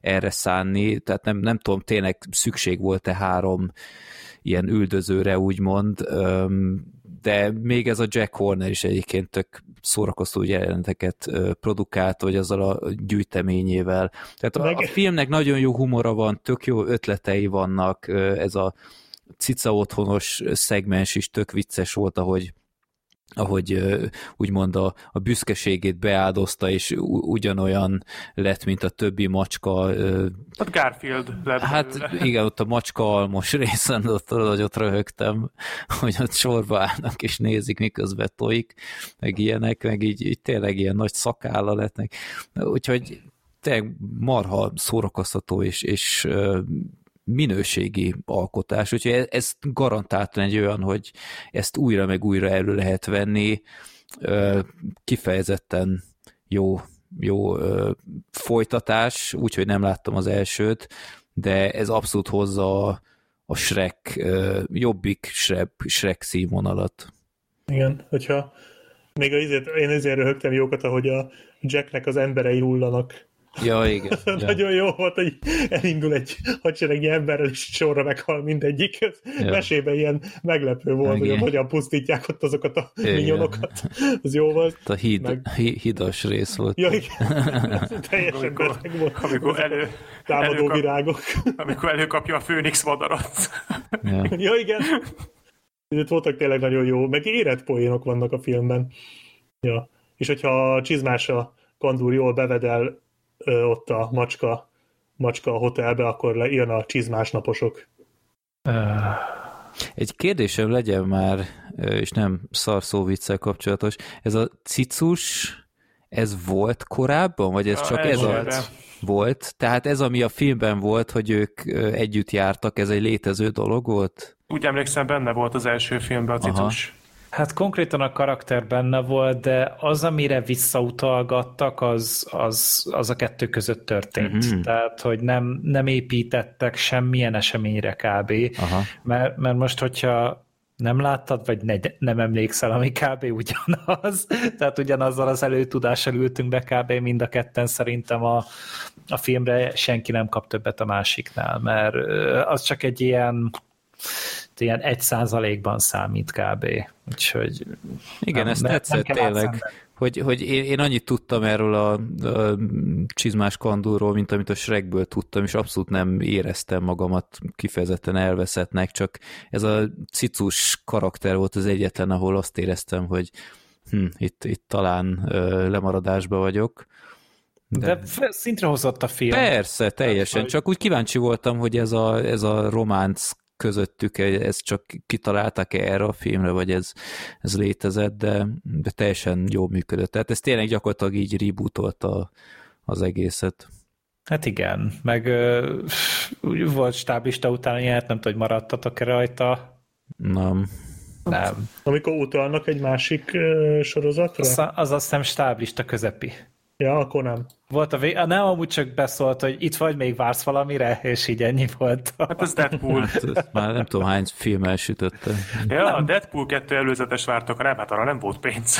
erre szánni, tehát nem, nem tudom, tényleg szükség volt-e három ilyen üldözőre, úgymond, de még ez a Jack Horner is egyébként tök szórakoztó jeleneteket produkált, vagy azzal a gyűjteményével. Tehát a, a filmnek nagyon jó humora van, tök jó ötletei vannak, ez a cica otthonos szegmens is tök vicces volt, ahogy ahogy úgymond a, a büszkeségét beáldozta, és ugyanolyan lett, mint a többi macska. Hát Garfield lett. Hát belőle. igen, ott a macska almos részen ott, hogy ott röhögtem, hogy ott sorba állnak és nézik, miközben tojik, meg ilyenek, meg így, így tényleg ilyen nagy szakálla lettnek. Úgyhogy tényleg marha szórakoztató és, és minőségi alkotás, úgyhogy ez, ez garantáltan egy olyan, hogy ezt újra meg újra elő lehet venni, kifejezetten jó, jó folytatás, úgyhogy nem láttam az elsőt, de ez abszolút hozza a, a Shrek, jobbik Shrek, Shrek színvonalat. Igen, hogyha még a, én ezért röhögtem jókat, ahogy a Jacknek az emberei hullanak Ja, igen. Nagyon jó volt, hogy elindul egy hadseregnyi emberrel, és sorra meghal mindegyik. Ja. Mesében ilyen meglepő volt, igen. hogy hogyan pusztítják ott azokat a igen. minyonokat. Az jó volt. A híd, Meg... hidas rész volt. Ja, igen. Teljesen amikor, volt. Amikor elő, támadó előkap, virágok. Amikor előkapja a főnix madarat. Ja, ja igen. Itt voltak tényleg nagyon jó, meg érett poénok vannak a filmben. Ja. És hogyha a csizmás a kandúr jól bevedel ott a macska, macska a hotelbe, akkor jön a csizmás naposok. Egy kérdésem legyen már, és nem szarszó viccel kapcsolatos, ez a cicus, ez volt korábban, vagy ez ja, csak ez, ez volt. a... Volt, tehát ez, ami a filmben volt, hogy ők együtt jártak, ez egy létező dolog volt? Úgy emlékszem, benne volt az első filmben a cicus. Aha. Hát konkrétan a karakter benne volt, de az, amire visszautalgattak, az, az, az a kettő között történt. Mm-hmm. Tehát, hogy nem, nem építettek semmilyen eseményre kb. Aha. Mert, mert most, hogyha nem láttad, vagy ne, nem emlékszel, ami kb. ugyanaz. Tehát ugyanazzal az előtudással ültünk be kb. mind a ketten szerintem a, a filmre, senki nem kap többet a másiknál, mert az csak egy ilyen ilyen egy százalékban számít kb. Úgyhogy Igen, nem, ezt tetszett nem tényleg hogy, hogy én, én annyit tudtam erről a, a csizmás kandúról, mint amit a Shrekből tudtam, és abszolút nem éreztem magamat kifejezetten elveszettnek, csak ez a cicus karakter volt az egyetlen, ahol azt éreztem, hogy hm, itt, itt talán ö, lemaradásba vagyok. De, De szintre hozott a film. Persze, teljesen. Csak úgy kíváncsi voltam, hogy ez a, ez a románc közöttük, ez csak kitalálták -e erre a filmre, vagy ez, ez létezett, de, de teljesen jól működött. Tehát ez tényleg gyakorlatilag így rebootolta az egészet. Hát igen, meg úgy volt stáblista után ilyet, nem tudom, hogy maradtatok-e rajta. Nem. Nem. Amikor utalnak egy másik sorozatra? Az, az azt hiszem stáblista közepi. Ja, akkor nem. Volt a vég... Nem, amúgy csak beszólt, hogy itt vagy, még vársz valamire, és így ennyi volt. Hát ez Deadpool. Hát, már nem tudom, hány film elsütötte. Ja, nem. a Deadpool 2 előzetes vártok, nem, hát arra nem volt pénz.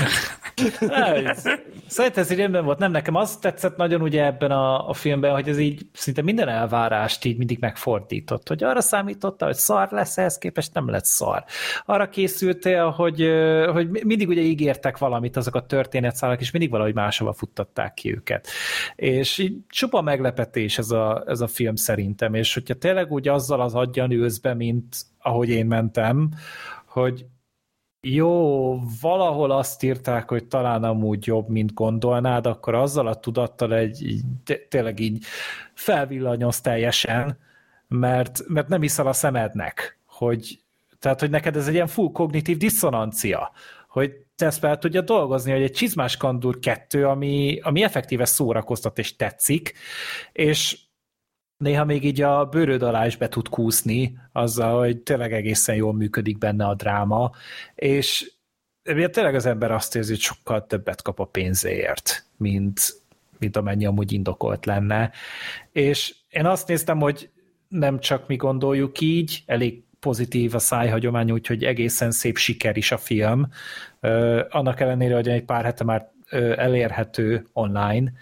Szerintem ez így rendben volt. Nem, nekem az tetszett nagyon ugye ebben a, a filmben, hogy ez így szinte minden elvárást így mindig megfordított, hogy arra számította, hogy szar lesz, ehhez képest nem lett szar. Arra készültél, hogy, hogy mindig ugye ígértek valamit azok a történetszálak, és mindig valahogy máshova futtatták ki őket és így csupa meglepetés ez a, ez a film szerintem, és hogyha tényleg úgy azzal az adjan ülsz be, mint ahogy én mentem, hogy jó, valahol azt írták, hogy talán amúgy jobb, mint gondolnád, akkor azzal a tudattal egy, így, tényleg így felvillanyoz teljesen, mert, mert nem hiszel a szemednek, hogy tehát, hogy neked ez egy ilyen full kognitív diszonancia, hogy ezt fel tudja dolgozni, hogy egy csizmás kandur kettő, ami, ami effektíve szórakoztat és tetszik, és néha még így a bőröd alá is be tud kúszni, azzal, hogy tényleg egészen jól működik benne a dráma, és tényleg az ember azt érzi, hogy sokkal többet kap a pénzéért, mint, mint amennyi amúgy indokolt lenne. És én azt néztem, hogy nem csak mi gondoljuk így, elég pozitív a szájhagyomány, úgyhogy egészen szép siker is a film. Annak ellenére, hogy egy pár hete már elérhető online,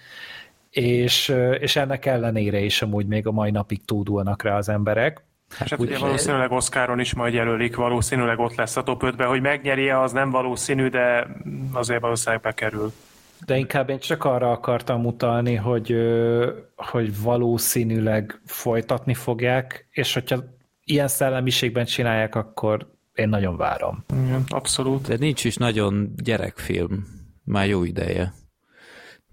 és, és ennek ellenére is amúgy még a mai napig túdulnak rá az emberek. Hát Úgy, ugye valószínűleg Oscaron is majd jelölik, valószínűleg ott lesz a top 5 hogy megnyeri az nem valószínű, de azért valószínűleg bekerül. De inkább én csak arra akartam utalni, hogy, hogy valószínűleg folytatni fogják, és hogyha ilyen szellemiségben csinálják, akkor én nagyon várom. Igen, abszolút. De nincs is nagyon gyerekfilm, már jó ideje.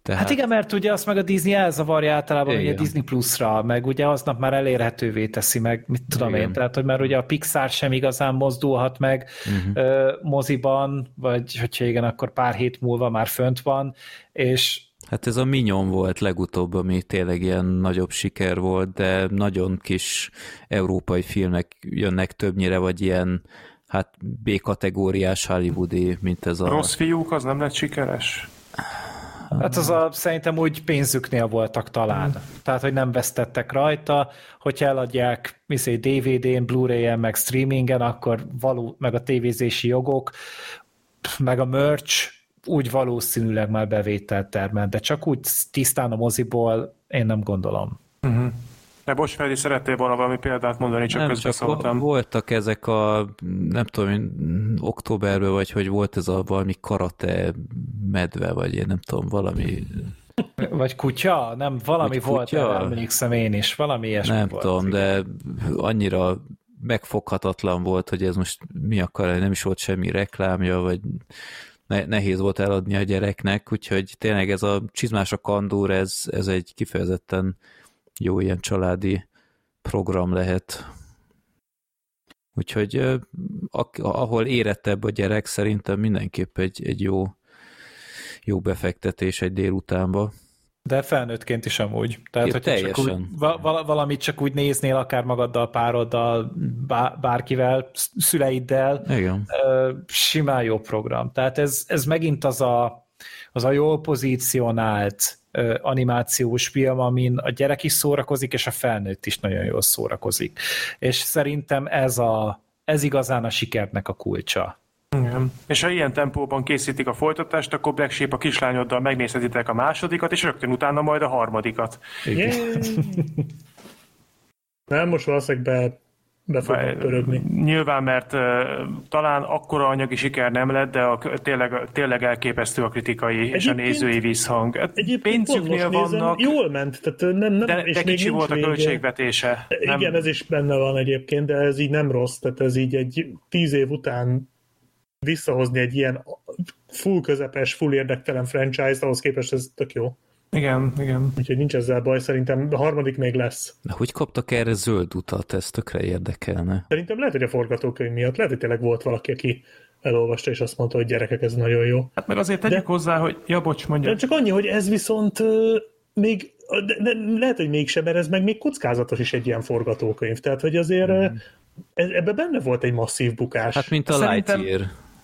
Tehát... Hát igen, mert ugye azt meg a Disney elzavarja általában igen. ugye Disney Plus-ra, meg ugye aznap már elérhetővé teszi, meg mit tudom igen. én, tehát hogy már ugye a Pixar sem igazán mozdulhat meg uh-huh. ö, moziban, vagy hogyha igen, akkor pár hét múlva már fönt van, és Hát ez a Minyon volt legutóbb, ami tényleg ilyen nagyobb siker volt, de nagyon kis európai filmek jönnek többnyire, vagy ilyen hát B-kategóriás hollywoodi, mint ez a... Rossz fiúk, az nem lett sikeres? Hát az a, szerintem úgy pénzüknél voltak talán. Tehát, hogy nem vesztettek rajta, hogyha eladják viszont DVD-n, Blu-ray-en, meg streamingen, akkor való, meg a tévézési jogok, meg a merch, úgy valószínűleg már bevételt termel, de csak úgy tisztán a moziból én nem gondolom. Uh-huh. De bocs, Freddy, szerettél volna valami példát mondani, csak nem, közbeszóltam. voltak ezek a, nem tudom, októberben, vagy hogy volt ez a valami karate medve, vagy én nem tudom, valami... Vagy kutya? Nem, valami vagy volt, kutya? emlékszem én is, valami ilyesmi Nem volt, tudom, de annyira megfoghatatlan volt, hogy ez most mi akar, nem is volt semmi reklámja, vagy nehéz volt eladni a gyereknek, úgyhogy tényleg ez a csizmás a kandúr, ez, ez egy kifejezetten jó ilyen családi program lehet. Úgyhogy ahol érettebb a gyerek, szerintem mindenképp egy, egy jó, jó befektetés egy délutánba. De felnőttként is amúgy. Tehát, hogy csak úgy, valamit csak úgy néznél, akár magaddal, pároddal, bárkivel, szüleiddel, Igen. simán jó program. Tehát ez, ez megint az a, az a jól pozícionált animációs film, amin a gyerek is szórakozik, és a felnőtt is nagyon jól szórakozik. És szerintem ez a, ez igazán a sikernek a kulcsa. Igen. És ha ilyen tempóban készítik a folytatást, akkor Black Sheep a kislányoddal megnézhetitek a másodikat, és rögtön utána majd a harmadikat. Yeah. Nem, most valószínűleg be, be fognak pörögni. Nyilván, mert uh, talán akkora anyagi siker nem lett, de a, tényleg, tényleg elképesztő a kritikai egyébként, és a nézői visszhang. Hát Pénzüknél vannak. Nézem, jól ment, tehát nem, nem, de, és de kicsi volt a költségvetése. Igen, nem... ez is benne van egyébként, de ez így nem rossz, tehát ez így egy tíz év után visszahozni egy ilyen full közepes, full érdektelen franchise-t, ahhoz képest ez tök jó. Igen, igen. Úgyhogy nincs ezzel baj, szerintem a harmadik még lesz. De hogy kaptak erre zöld utat? Ez tökre érdekelne. Szerintem lehet, hogy a forgatókönyv miatt, lehet, hogy tényleg volt valaki, aki elolvasta, és azt mondta, hogy gyerekek, ez nagyon jó. Hát meg azért tegyük de, hozzá, hogy ja, bocs, mondja. De csak annyi, hogy ez viszont uh, még, de, de lehet, hogy mégsem, mert ez meg még kockázatos is egy ilyen forgatókönyv. Tehát, hogy azért mm. ebben benne volt egy masszív bukás. Hát, mint a Szerintem...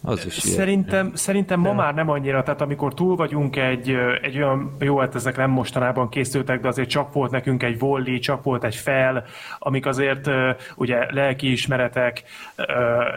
Az is szerintem, ilyen. szerintem ma már nem annyira, tehát amikor túl vagyunk egy, egy olyan, jó, hát ezek nem mostanában készültek, de azért csak volt nekünk egy volley, csak volt egy fel, amik azért ugye lelkiismeretek,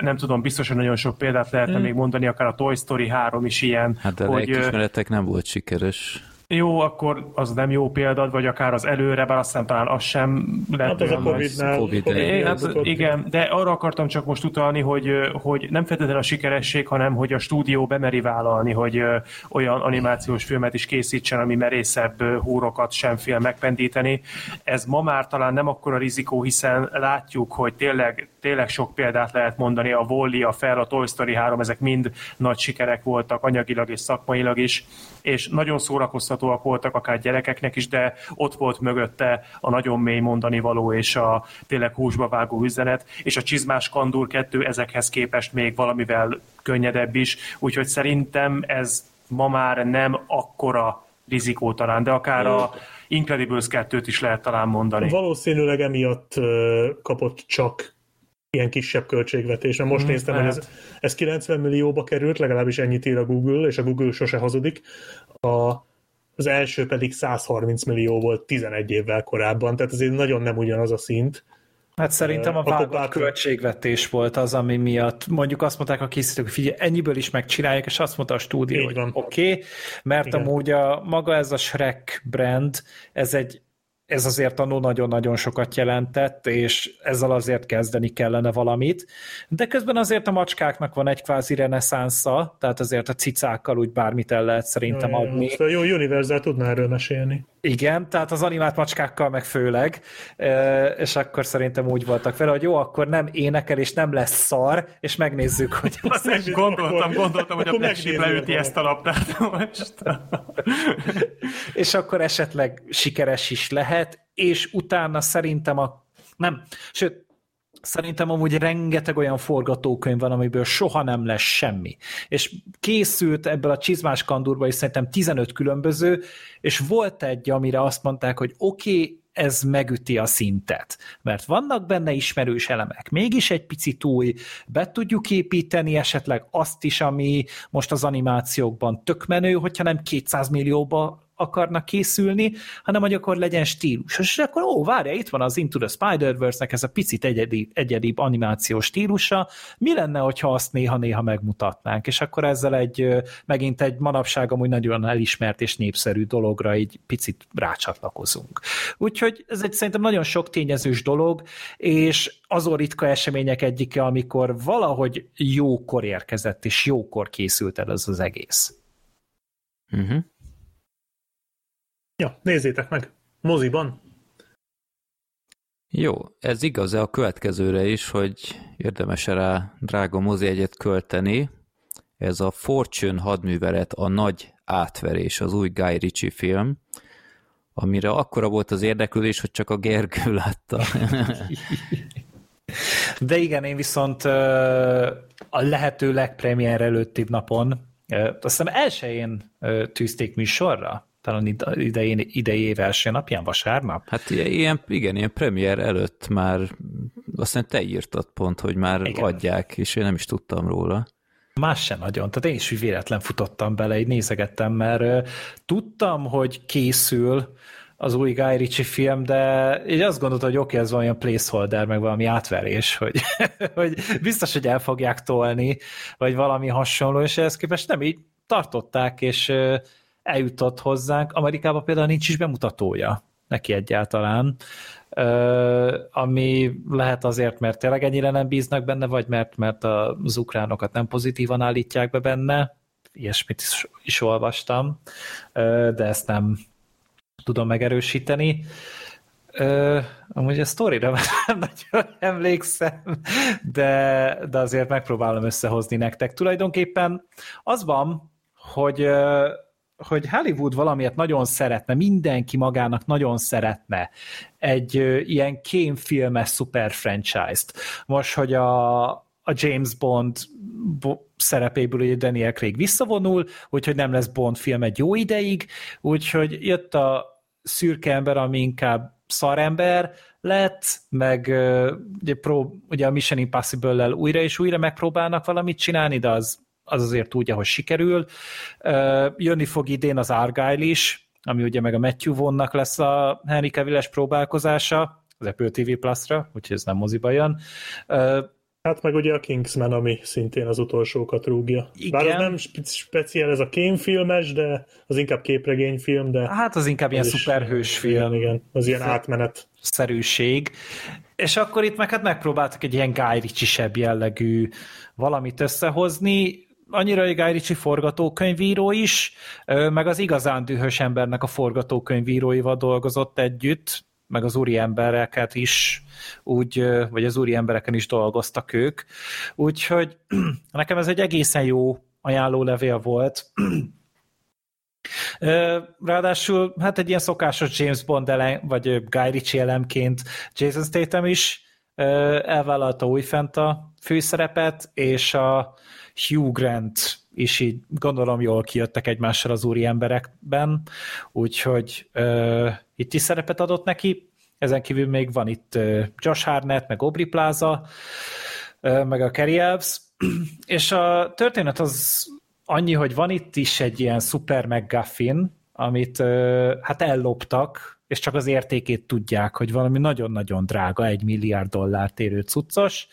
nem tudom, biztosan nagyon sok példát lehetne hmm. még mondani, akár a Toy Story 3 is ilyen. Hát de hogy, lelkiismeretek nem volt sikeres. Jó, akkor az nem jó példa, vagy akár az előre, bár azt hiszem talán az sem lehet. Hát az a Covid-nál. COVID é, hát, igen, de arra akartam csak most utalni, hogy, hogy nem feltétlenül a sikeresség, hanem hogy a stúdió bemeri vállalni, hogy olyan animációs filmet is készítsen, ami merészebb húrokat sem fél megpendíteni. Ez ma már talán nem akkora rizikó, hiszen látjuk, hogy tényleg, tényleg sok példát lehet mondani, a Wall-E, a Fel, a Toy Story 3, ezek mind nagy sikerek voltak, anyagilag és szakmailag is, és nagyon szórakoztatóak voltak akár gyerekeknek is, de ott volt mögötte a nagyon mély mondani való és a tényleg húsba vágó üzenet, és a Csizmás Kandur 2 ezekhez képest még valamivel könnyedebb is, úgyhogy szerintem ez ma már nem akkora rizikó talán, de akár a Incredibles 2-t is lehet talán mondani. Valószínűleg emiatt kapott csak ilyen kisebb költségvetés. Most hmm, néztem, lehet. hogy ez, ez 90 millióba került, legalábbis ennyit ír a Google, és a Google sose hazudik. A, az első pedig 130 millió volt 11 évvel korábban, tehát ez nagyon nem ugyanaz a szint. Hát szerintem a vágott bár... költségvetés volt az, ami miatt mondjuk azt mondták a készítők, hogy figyelj, ennyiből is megcsinálják, és azt mondta a stúdió, Így hogy oké, okay, mert Igen. amúgy a, maga ez a Shrek brand, ez egy ez azért annó nagyon-nagyon sokat jelentett, és ezzel azért kezdeni kellene valamit. De közben azért a macskáknak van egy kvázi reneszánsza, tehát azért a cicákkal úgy bármit el lehet szerintem adni. Ja, jó Universal tudna erről mesélni. Igen, tehát az animált macskákkal meg főleg, és akkor szerintem úgy voltak vele, hogy jó, akkor nem énekel, és nem lesz szar, és megnézzük, hogy... Azt gondoltam, gondoltam, hogy a Black leüti ezt a labdát most. és akkor esetleg sikeres is lehet, és utána szerintem a... Nem, sőt, Szerintem amúgy rengeteg olyan forgatókönyv van, amiből soha nem lesz semmi. És készült ebből a csizmás kandúrba is szerintem 15 különböző, és volt egy, amire azt mondták, hogy oké, okay, ez megüti a szintet. Mert vannak benne ismerős elemek, mégis egy picit új, be tudjuk építeni esetleg azt is, ami most az animációkban tök menő, hogyha nem 200 millióba akarnak készülni, hanem hogy akkor legyen stílus. És akkor, ó, várja, itt van az Into the Spider-Verse-nek ez a picit egyedi, egyedibb animációs stílusa, mi lenne, hogyha azt néha-néha megmutatnánk, és akkor ezzel egy, megint egy manapság amúgy nagyon elismert és népszerű dologra egy picit rácsatlakozunk. Úgyhogy ez egy szerintem nagyon sok tényezős dolog, és azon ritka események egyike, amikor valahogy jókor érkezett, és jókor készült el ez az egész. Uh-huh. Ja, nézzétek meg! Moziban! Jó, ez igaz -e a következőre is, hogy érdemes -e rá drága mozi egyet költeni. Ez a Fortune hadművelet, a nagy átverés, az új Guy Ritchie film, amire akkora volt az érdeklődés, hogy csak a Gergő látta. De igen, én viszont a lehető legpremiér előtti napon, azt hiszem elsőjén tűzték műsorra, talán idején, idei év első napján, vasárnap? Hát ilyen, igen, ilyen premier előtt már azt hiszem te írtad pont, hogy már igen. adják, és én nem is tudtam róla. Más sem nagyon, tehát én is véletlen futottam bele, így nézegettem, mert tudtam, hogy készül, az új Guy Ritchie film, de így azt gondoltam, hogy oké, okay, ez valami placeholder, meg valami átverés, hogy, hogy biztos, hogy el fogják tolni, vagy valami hasonló, és ehhez képest nem így tartották, és eljutott hozzánk. Amerikában például nincs is bemutatója neki egyáltalán, ami lehet azért, mert tényleg ennyire nem bíznak benne, vagy mert, mert az ukránokat nem pozitívan állítják be benne, ilyesmit is, is olvastam, de ezt nem tudom megerősíteni. Uh, amúgy a sztorira nem nagyon emlékszem, de, de azért megpróbálom összehozni nektek. Tulajdonképpen az van, hogy hogy Hollywood valamiért nagyon szeretne, mindenki magának nagyon szeretne egy ilyen kémfilmes szuper franchise-t. Most, hogy a, a James Bond szerepéből ugye Daniel Craig visszavonul, úgyhogy nem lesz Bond film egy jó ideig, úgyhogy jött a szürke ember, ami inkább szarember lett, meg ugye, prób, ugye a Mission Impossible-lel újra és újra megpróbálnak valamit csinálni, de az, az azért úgy, ahogy sikerül. Jönni fog idén az Argyle is, ami ugye meg a Matthew Vonnak lesz a Henry cavill próbálkozása, az Apple TV Plus-ra, úgyhogy ez nem moziba jön. Hát meg ugye a Kingsman, ami szintén az utolsókat rúgja. Igen. Bár az nem speciál ez a kémfilmes, de az inkább képregényfilm, de... Hát az inkább ilyen szuperhős film. Igen, az ilyen átmenet. Szerűség. És akkor itt meg hát megpróbáltak egy ilyen Guy Ritchie-sebb jellegű valamit összehozni, annyira egy Guy Ritchie forgatókönyvíró is, meg az igazán dühös embernek a forgatókönyvíróival dolgozott együtt, meg az úri embereket is úgy, vagy az úri embereken is dolgoztak ők. Úgyhogy nekem ez egy egészen jó ajánlólevél volt. Ráadásul hát egy ilyen szokásos James Bond elem, vagy Guy Ritchie elemként Jason Statham is elvállalta újfent a főszerepet, és a Hugh Grant is így gondolom jól kijöttek egymással az úri emberekben, úgyhogy uh, itt is szerepet adott neki. Ezen kívül még van itt uh, Josh Harnett, meg Aubrey Plaza, uh, meg a Kerry Elves, és a történet az annyi, hogy van itt is egy ilyen super McGuffin, amit uh, hát elloptak, és csak az értékét tudják, hogy valami nagyon-nagyon drága, egy milliárd dollárt érő cuccos,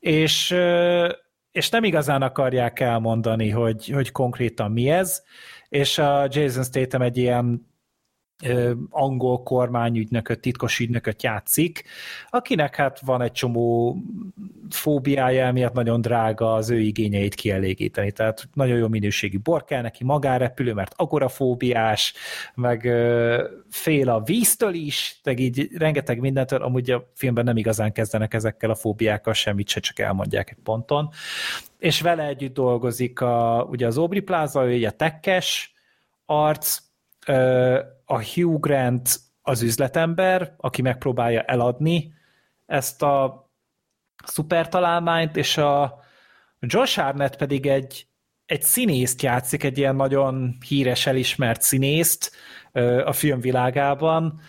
és és nem igazán akarják elmondani, hogy, hogy konkrétan mi ez, és a Jason Statham egy ilyen angol kormányügynököt, titkos ügynököt játszik, akinek hát van egy csomó fóbiája, emiatt nagyon drága az ő igényeit kielégíteni. Tehát nagyon jó minőségű bor kell neki, magárepülő, mert agorafóbiás, meg fél a víztől is, meg így rengeteg mindentől, amúgy a filmben nem igazán kezdenek ezekkel a fóbiákkal semmit se, csak elmondják egy ponton. És vele együtt dolgozik a, ugye az Aubrey Plaza, ő a tekkes arc, a Hugh Grant az üzletember, aki megpróbálja eladni ezt a szupertalálmányt, és a Josh Harnett pedig egy, egy színészt játszik, egy ilyen nagyon híres, elismert színészt a filmvilágában,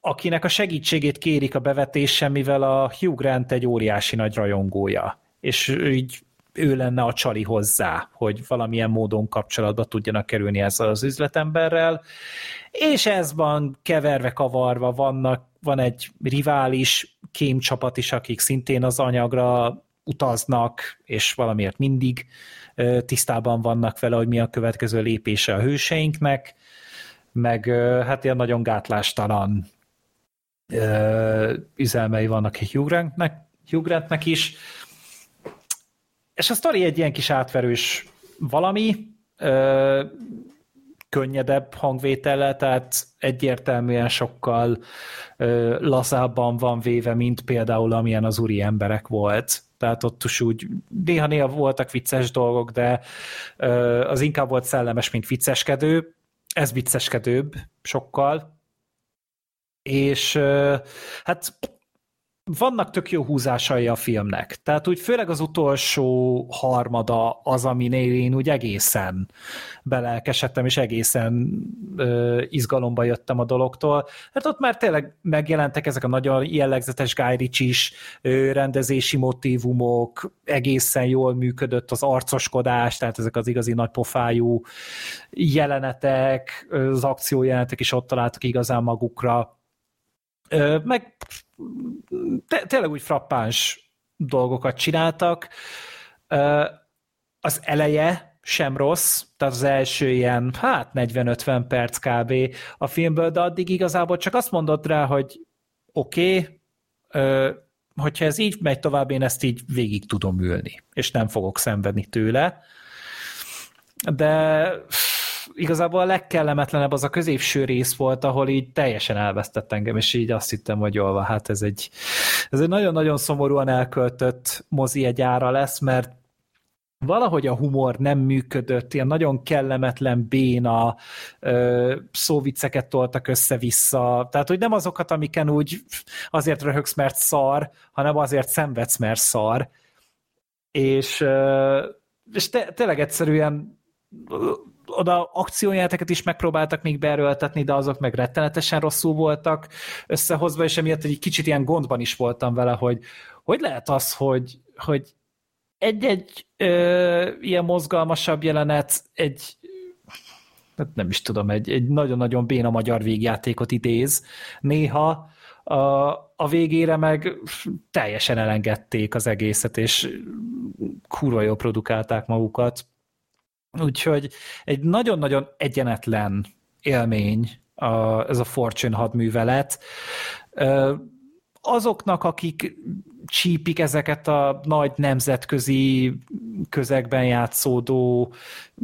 akinek a segítségét kérik a bevetésen, mivel a Hugh Grant egy óriási nagy rajongója. És így ő lenne a csali hozzá, hogy valamilyen módon kapcsolatba tudjanak kerülni ezzel az üzletemberrel, és ez van keverve, kavarva, vannak, van egy rivális kémcsapat is, akik szintén az anyagra utaznak, és valamiért mindig tisztában vannak vele, hogy mi a következő lépése a hőseinknek, meg hát ilyen nagyon gátlástalan üzelmei vannak Hugh Grantnek, Hugh Grantnek is, és a sztori egy ilyen kis átverős valami, ö, könnyedebb hangvétele, tehát egyértelműen sokkal ö, lazábban van véve, mint például amilyen az úri emberek volt. Tehát ott is úgy néha-néha voltak vicces dolgok, de ö, az inkább volt szellemes, mint vicceskedő. Ez vicceskedőbb sokkal. És ö, hát vannak tök jó húzásai a filmnek. Tehát úgy főleg az utolsó harmada az, aminél én úgy egészen belelkesedtem, és egészen ö, izgalomba jöttem a dologtól. Hát ott már tényleg megjelentek ezek a nagyon jellegzetes Guy Ritchie-s rendezési motivumok, egészen jól működött az arcoskodás, tehát ezek az igazi nagypofájú jelenetek, az akciójelenetek is ott találtak igazán magukra meg tényleg úgy frappáns dolgokat csináltak. Az eleje sem rossz, tehát az első ilyen, hát 40-50 perc kb. a filmből, de addig igazából csak azt mondod rá, hogy oké, okay, hogyha ez így megy tovább, én ezt így végig tudom ülni, és nem fogok szenvedni tőle. De igazából a legkellemetlenebb az a középső rész volt, ahol így teljesen elvesztett engem, és így azt hittem, hogy jól van, hát ez egy, ez egy nagyon-nagyon szomorúan elköltött mozi egy ára lesz, mert valahogy a humor nem működött, ilyen nagyon kellemetlen béna ö, szóvicceket toltak össze-vissza, tehát hogy nem azokat, amiken úgy azért röhögsz, mert szar, hanem azért szenvedsz, mert szar, és, ö, és te, tényleg egyszerűen oda akciójáteket is megpróbáltak még beerőltetni, de azok meg rettenetesen rosszul voltak összehozva, és emiatt egy kicsit ilyen gondban is voltam vele, hogy hogy lehet az, hogy, hogy egy-egy ö, ilyen mozgalmasabb jelenet egy hát nem is tudom, egy, egy nagyon-nagyon béna magyar végjátékot idéz. Néha a, a végére meg teljesen elengedték az egészet, és kurva jól produkálták magukat. Úgyhogy egy nagyon-nagyon egyenetlen élmény a, ez a Fortune hadművelet. Azoknak, akik csípik ezeket a nagy nemzetközi közegben játszódó,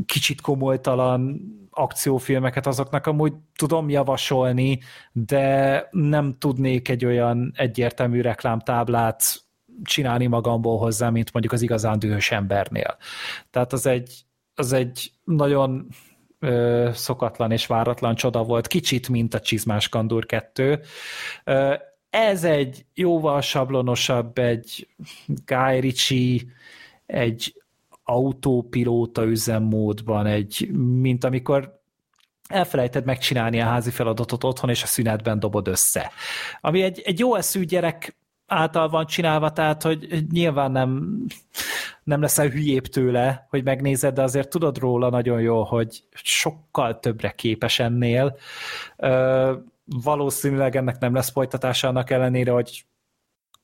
kicsit komolytalan akciófilmeket, azoknak amúgy tudom javasolni, de nem tudnék egy olyan egyértelmű reklámtáblát csinálni magamból hozzá, mint mondjuk az igazán dühös embernél. Tehát az egy, az egy nagyon ö, szokatlan és váratlan csoda volt, kicsit, mint a Csizmás Kandúr 2. Ö, ez egy jóval sablonosabb, egy Guy Ritchie, egy autópilóta üzemmódban, egy, mint amikor elfelejted megcsinálni a házi feladatot otthon, és a szünetben dobod össze. Ami egy, egy jó eszű gyerek által van csinálva, tehát hogy nyilván nem, nem leszel hülyébb tőle, hogy megnézed, de azért tudod róla nagyon jó, hogy sokkal többre képes ennél. Ö, valószínűleg ennek nem lesz folytatása annak ellenére, hogy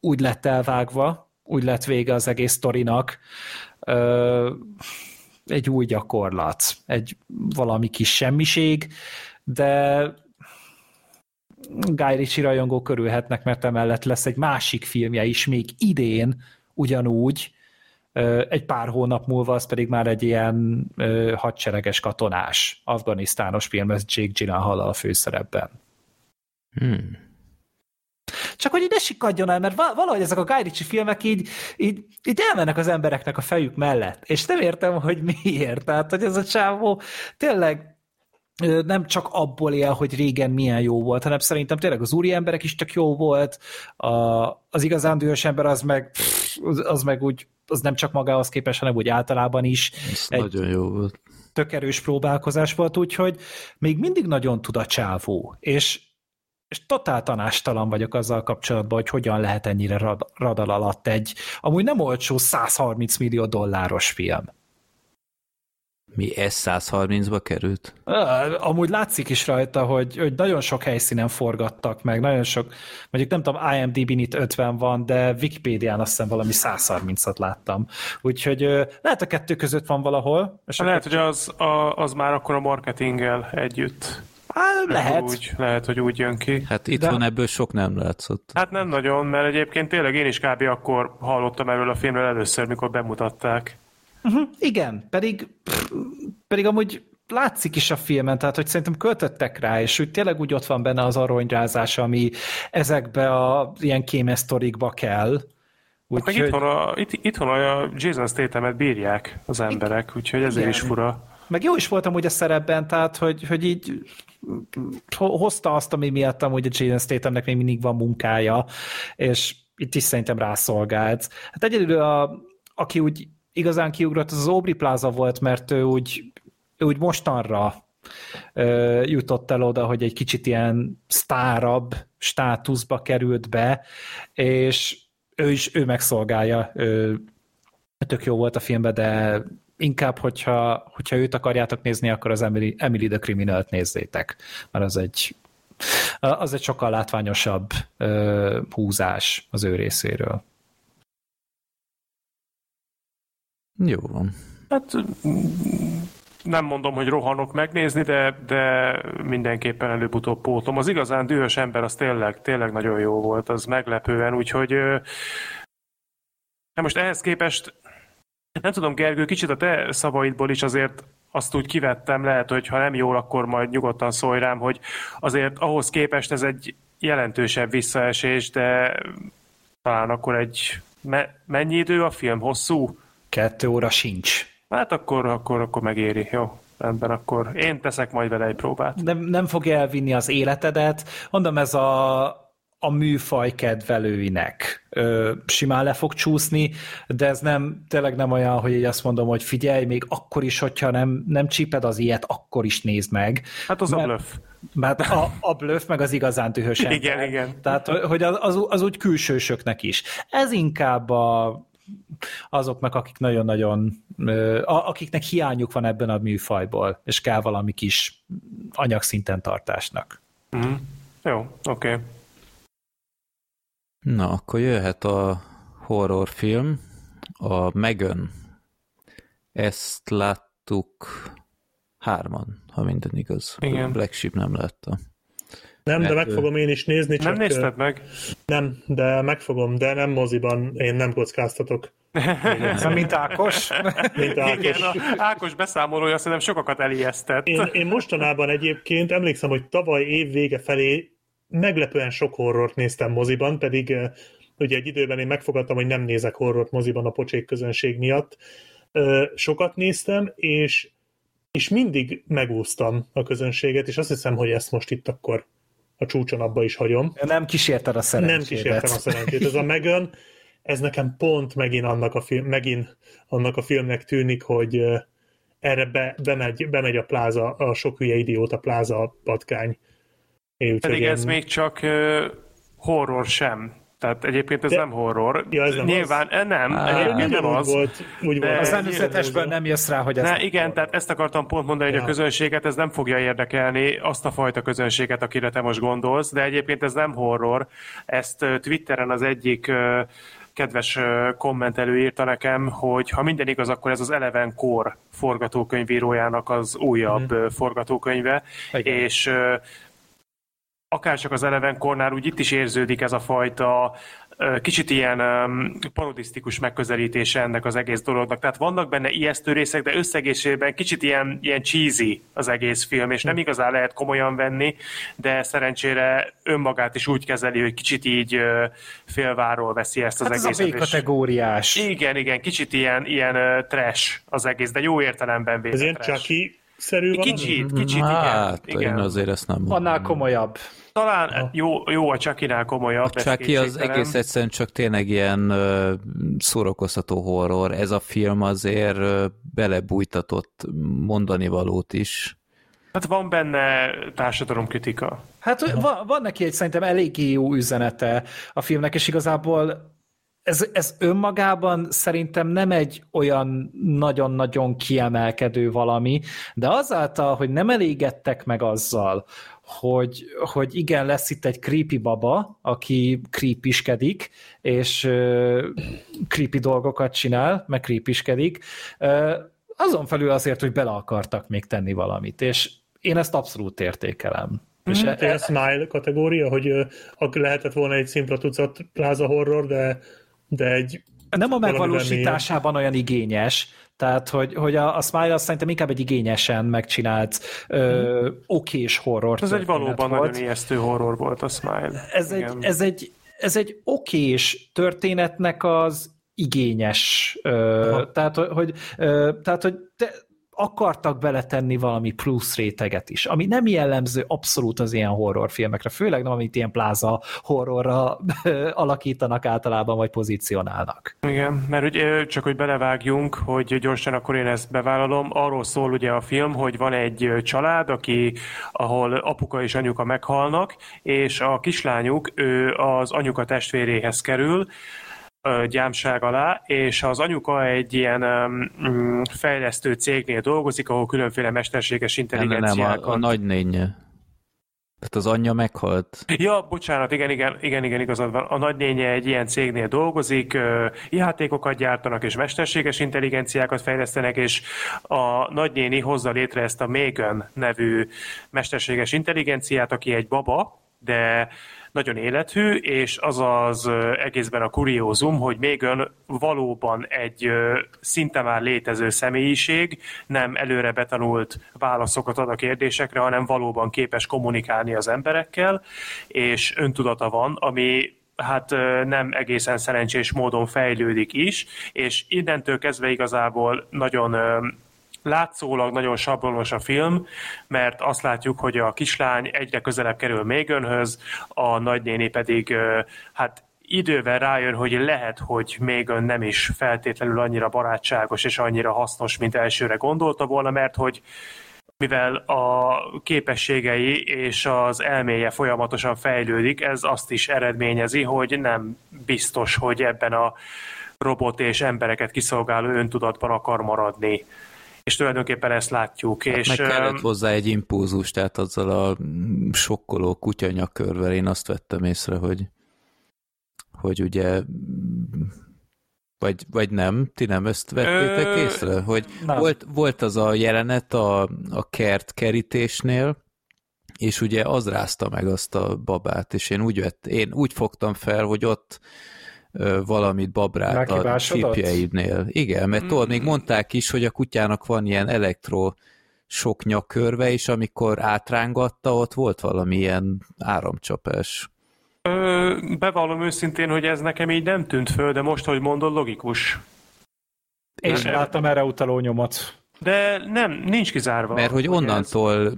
úgy lett elvágva, úgy lett vége az egész sztorinak. Ö, egy új gyakorlat, egy valami kis semmiség, de Guy Ritchie rajongók körülhetnek, mert emellett lesz egy másik filmje is még idén, ugyanúgy, egy pár hónap múlva az pedig már egy ilyen hadsereges katonás, afganisztános film, ez Jake Gyllenhaal a főszerepben. Hmm. Csak hogy ide sikadjon el, mert valahogy ezek a Guy Ritchie filmek így, így, így elmennek az embereknek a fejük mellett, és nem értem, hogy miért. Tehát, hogy ez a csávó tényleg nem csak abból él, hogy régen milyen jó volt, hanem szerintem tényleg az úri emberek is csak jó volt, a, az igazán dühös ember az meg, az meg úgy, az nem csak magához képes, hanem úgy általában is. Ez egy nagyon jó volt. Tök erős próbálkozás volt, úgyhogy még mindig nagyon tud a csávó, és és totál tanástalan vagyok azzal kapcsolatban, hogy hogyan lehet ennyire rad, radal alatt egy amúgy nem olcsó 130 millió dolláros film. Mi ez 130-ba került? Amúgy látszik is rajta, hogy, hogy nagyon sok helyszínen forgattak meg, nagyon sok, mondjuk nem tudom, IMDb-n itt 50 van, de Wikipédián azt hiszem valami 130-at láttam. Úgyhogy lehet a kettő között van valahol. És lehet, hogy az, a, az már akkor a marketinggel együtt. Hát, lehet. Úgy, lehet, hogy úgy jön ki. Hát itt De... van ebből sok nem látszott. Hát nem nagyon, mert egyébként tényleg én is kb. akkor hallottam erről a filmről először, mikor bemutatták. Uh-huh, igen, pedig, pedig amúgy látszik is a filmen, tehát hogy szerintem költöttek rá, és úgy tényleg úgy ott van benne az aronyrázás, ami ezekbe a ilyen kémesztorikba kell. Úgy, hogy... itthon, a, itt, itthon a Jason statham bírják az emberek, úgyhogy ezért igen. is fura. Meg jó is voltam úgy a szerepben, tehát hogy, hogy így hozta azt, ami miatt amúgy a Jason Stathamnek még mindig van munkája, és itt is szerintem rászolgált. Hát egyedül a, aki úgy igazán kiugrott, az az Plaza volt, mert ő úgy, ő úgy mostanra ö, jutott el oda, hogy egy kicsit ilyen sztárabb státuszba került be, és ő is, ő megszolgálja, ő, tök jó volt a filmben, de inkább, hogyha, hogyha őt akarjátok nézni, akkor az Emily, Emily the Criminal-t nézzétek, mert az egy az egy sokkal látványosabb ö, húzás az ő részéről. Jó van. Hát nem mondom, hogy rohanok megnézni, de, de mindenképpen előbb-utóbb pótlom. Az igazán dühös ember az tényleg, tényleg nagyon jó volt, az meglepően, úgyhogy most ehhez képest nem tudom, Gergő, kicsit a te szavaidból is azért azt úgy kivettem, lehet, hogy ha nem jól, akkor majd nyugodtan szólj rám, hogy azért ahhoz képest ez egy jelentősebb visszaesés, de talán akkor egy... Me- mennyi idő a film? Hosszú? Kettő óra sincs. Hát akkor, akkor, akkor megéri, jó. Rendben, akkor én teszek majd vele egy próbát. Nem, nem fogja elvinni az életedet. Mondom, ez a a műfaj kedvelőinek ö, simán le fog csúszni, de ez nem, tényleg nem olyan, hogy így azt mondom, hogy figyelj, még akkor is, hogyha nem, nem csíped az ilyet, akkor is nézd meg. Hát az mert, a bluff. Mert a, a bluff meg az igazán dühös Igen, igen. Tehát, hogy az, az, az úgy külsősöknek is. Ez inkább a, azoknak, akik nagyon-nagyon, akiknek hiányuk van ebben a műfajból, és kell valami kis anyagszinten tartásnak. Mm. Jó, oké. Okay. Na, akkor jöhet a horrorfilm, a Megan. Ezt láttuk hárman, ha minden igaz. Igen. Black Sheep nem látta. Nem, de meg fogom én is nézni. Csak nem nézted meg? Nem, de megfogom, de nem moziban, én nem kockáztatok. Mint Ákos? Mint Ákos. Igen, a Ákos beszámolója szerintem sokakat elijesztett. Én, én mostanában egyébként emlékszem, hogy tavaly év vége felé meglepően sok horrort néztem moziban, pedig ugye egy időben én megfogadtam, hogy nem nézek horrort moziban a pocsék közönség miatt. Sokat néztem, és, és mindig megúsztam a közönséget, és azt hiszem, hogy ezt most itt akkor a csúcson abba is hagyom. Nem kísérted a szerencsét. Nem kísértem a szerencsét. Ez a Megan, ez nekem pont megint annak a, film, megint annak a filmnek tűnik, hogy erre be, bemegy, bemegy a pláza, a sok hülye idióta pláza patkány én Pedig ez még csak horror sem. Tehát egyébként ez de, nem horror. Ja, ez nem Nyilván az? nem, Á, egyébként nem, nem az. Volt, úgy volt. Az előzetesből nem jössz rá, hogy ez ne, Igen, horror. tehát ezt akartam pont mondani, hogy ja. a közönséget ez nem fogja érdekelni, azt a fajta közönséget, akire te most gondolsz, de egyébként ez nem horror. Ezt Twitteren az egyik kedves kommentelő írta nekem, hogy ha minden igaz, akkor ez az Eleven Core forgatókönyvírójának az újabb mm. forgatókönyve, Igen. és akárcsak az Eleven Kornál, úgy itt is érződik ez a fajta kicsit ilyen parodisztikus megközelítése ennek az egész dolognak. Tehát vannak benne ijesztő részek, de összegészében kicsit ilyen, ilyen cheesy az egész film, és nem igazán lehet komolyan venni, de szerencsére önmagát is úgy kezeli, hogy kicsit így félváról veszi ezt az hát egészet. Ez a kategóriás. Igen, igen, kicsit ilyen, ilyen trash az egész, de jó értelemben véve Ez ilyen Chucky szerű Kicsit, kicsit, hát, igen. igen. én azért ezt nem mondom. Annál komolyabb. Talán ha. jó, jó a Chucky-nál komolyabb. A Chucky az egész egyszerűen csak tényleg ilyen uh, szórakoztató horror. Ez a film azért uh, belebújtatott mondani valót is. Hát van benne társadalomkritika. Hát van, van neki egy szerintem eléggé jó üzenete a filmnek, és igazából ez, ez önmagában szerintem nem egy olyan nagyon-nagyon kiemelkedő valami, de azáltal, hogy nem elégedtek meg azzal, hogy, hogy igen, lesz itt egy creepy baba, aki creepyskedik, és uh, creepy dolgokat csinál, meg creepyskedik, uh, azon felül azért, hogy bele akartak még tenni valamit, és én ezt abszolút értékelem. Mm-hmm. És e, Smile kategória, hogy lehetett volna egy szimpla tucat pláza horror, de, de egy nem a megvalósításában olyan igényes, tehát, hogy, hogy a, a Smile azt szerintem inkább egy igényesen megcsinált ö, hmm. okés horror. Ez egy valóban volt. nagyon ijesztő horror volt a Smile. Ez egy, ez egy, ez egy okés történetnek az igényes, ö, tehát, hogy, ö, tehát, hogy te, akartak beletenni valami plusz réteget is, ami nem jellemző abszolút az ilyen horrorfilmekre, főleg nem amit ilyen pláza horrorra alakítanak általában, vagy pozícionálnak. Igen, mert ugye csak hogy belevágjunk, hogy gyorsan akkor én ezt bevállalom, arról szól ugye a film, hogy van egy család, aki, ahol apuka és anyuka meghalnak, és a kislányuk ő az anyuka testvéréhez kerül, gyámság alá, és az anyuka egy ilyen um, fejlesztő cégnél dolgozik, ahol különféle mesterséges intelligenciákat... Nem, nem, a, a nagynénye. Tehát az anyja meghalt. Ja, bocsánat, igen, igen, igen, igen, igazad van. A nagynénye egy ilyen cégnél dolgozik, játékokat gyártanak és mesterséges intelligenciákat fejlesztenek, és a nagynéni hozza létre ezt a Megan nevű mesterséges intelligenciát, aki egy baba, de nagyon élethű, és az az egészben a kuriózum, hogy még ön valóban egy szinte már létező személyiség, nem előre betanult válaszokat ad a kérdésekre, hanem valóban képes kommunikálni az emberekkel, és öntudata van, ami hát nem egészen szerencsés módon fejlődik is, és innentől kezdve igazából nagyon látszólag nagyon sablonos a film, mert azt látjuk, hogy a kislány egyre közelebb kerül Meganhöz, a nagynéni pedig hát idővel rájön, hogy lehet, hogy Megan nem is feltétlenül annyira barátságos és annyira hasznos, mint elsőre gondolta volna, mert hogy mivel a képességei és az elméje folyamatosan fejlődik, ez azt is eredményezi, hogy nem biztos, hogy ebben a robot és embereket kiszolgáló öntudatban akar maradni és tulajdonképpen ezt látjuk. Hát és, meg kellett hozzá egy impulzus, tehát azzal a sokkoló kutyanyakörvel én azt vettem észre, hogy, hogy ugye vagy, vagy nem, ti nem ezt vettétek Ö... észre? Hogy volt, volt az a jelenet a, a kert kerítésnél, és ugye az rázta meg azt a babát, és én úgy, vett, én úgy fogtam fel, hogy ott valamit babrát a csipjeidnél. Igen, mert mm. tudod, még mondták is, hogy a kutyának van ilyen elektro sok nyakkörve, és amikor átrángatta, ott volt valami ilyen áramcsapás. Ö, bevallom őszintén, hogy ez nekem így nem tűnt föl, de most, hogy mondod, logikus. És láttam erre utaló nyomot. De nem, nincs kizárva. Mert hogy onnantól ez...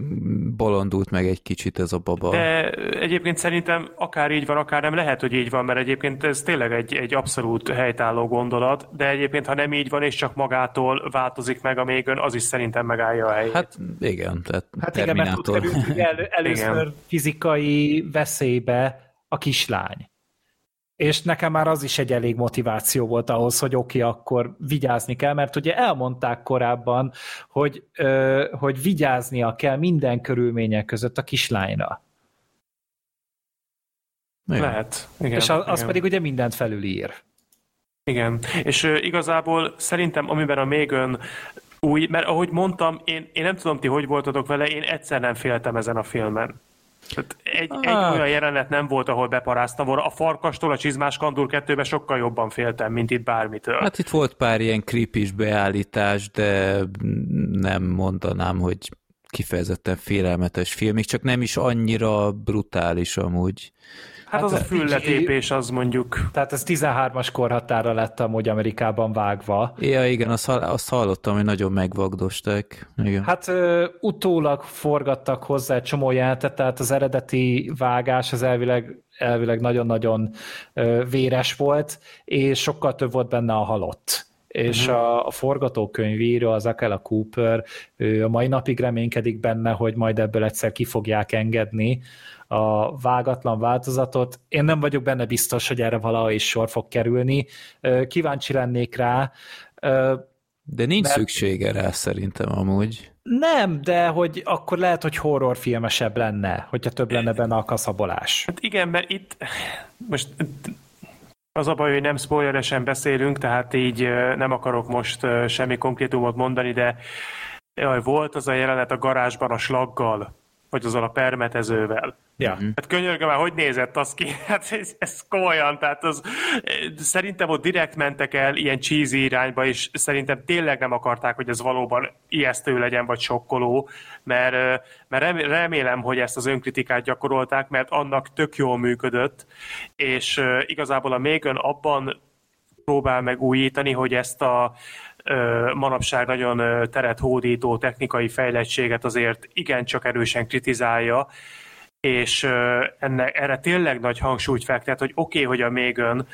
bolondult meg egy kicsit ez a baba. De egyébként szerintem akár így van, akár nem lehet, hogy így van, mert egyébként ez tényleg egy, egy abszolút helytálló gondolat, de egyébként ha nem így van, és csak magától változik meg a mégön, az is szerintem megállja a helyét. Hát igen, tehát Hát igen, mert el, először igen. fizikai veszélybe a kislány és nekem már az is egy elég motiváció volt ahhoz, hogy oké, okay, akkor vigyázni kell, mert ugye elmondták korábban, hogy, ö, hogy vigyáznia kell minden körülmények között a kislányra. Lehet. Igen, és az, az igen. pedig ugye mindent felülír. Igen, és ö, igazából szerintem amiben a Megan új, mert ahogy mondtam, én, én nem tudom ti, hogy voltatok vele, én egyszer nem féltem ezen a filmen. Tehát egy, ah. egy olyan jelenet nem volt, ahol beparáztam volna. A farkastól a csizmás kandúr kettőbe sokkal jobban féltem, mint itt bármitől. Hát itt volt pár ilyen kripis beállítás, de nem mondanám, hogy kifejezetten félelmetes film, még csak nem is annyira brutális amúgy. Hát, hát az a fülletépés, az mondjuk. Tehát ez 13-as korhatára lett amúgy Amerikában vágva. Ja, igen, azt, azt hallottam, hogy nagyon megvagdosták. Igen. Hát ö, utólag forgattak hozzá egy csomó jelentet, tehát az eredeti vágás az elvileg, elvileg nagyon-nagyon véres volt, és sokkal több volt benne a halott és uh-huh. a, a forgatókönyvíró, az Akela Cooper, ő a mai napig reménykedik benne, hogy majd ebből egyszer ki fogják engedni a vágatlan változatot. Én nem vagyok benne biztos, hogy erre valaha is sor fog kerülni. Kíváncsi lennék rá. De nincs mert... szüksége rá szerintem amúgy. Nem, de hogy akkor lehet, hogy horrorfilmesebb lenne, hogyha több lenne benne a kaszabolás. Hát igen, mert itt most az a baj, hogy nem spoileresen beszélünk, tehát így nem akarok most semmi konkrétumot mondani, de jaj, volt az a jelenet a garázsban a slaggal, vagy azzal a permetezővel. Ja. Mhm. Hát könyörgöm már, hogy nézett az ki? Hát ez, ez komolyan, tehát az, szerintem ott direkt mentek el ilyen cheesy irányba, és szerintem tényleg nem akarták, hogy ez valóban ijesztő legyen, vagy sokkoló, mert, mert remélem, hogy ezt az önkritikát gyakorolták, mert annak tök jól működött, és igazából a Megan abban próbál megújítani, hogy ezt a manapság nagyon teret hódító technikai fejlettséget azért igencsak erősen kritizálja, és ennek, erre tényleg nagy hangsúlyt fektet, hogy oké, okay, hogy a Megan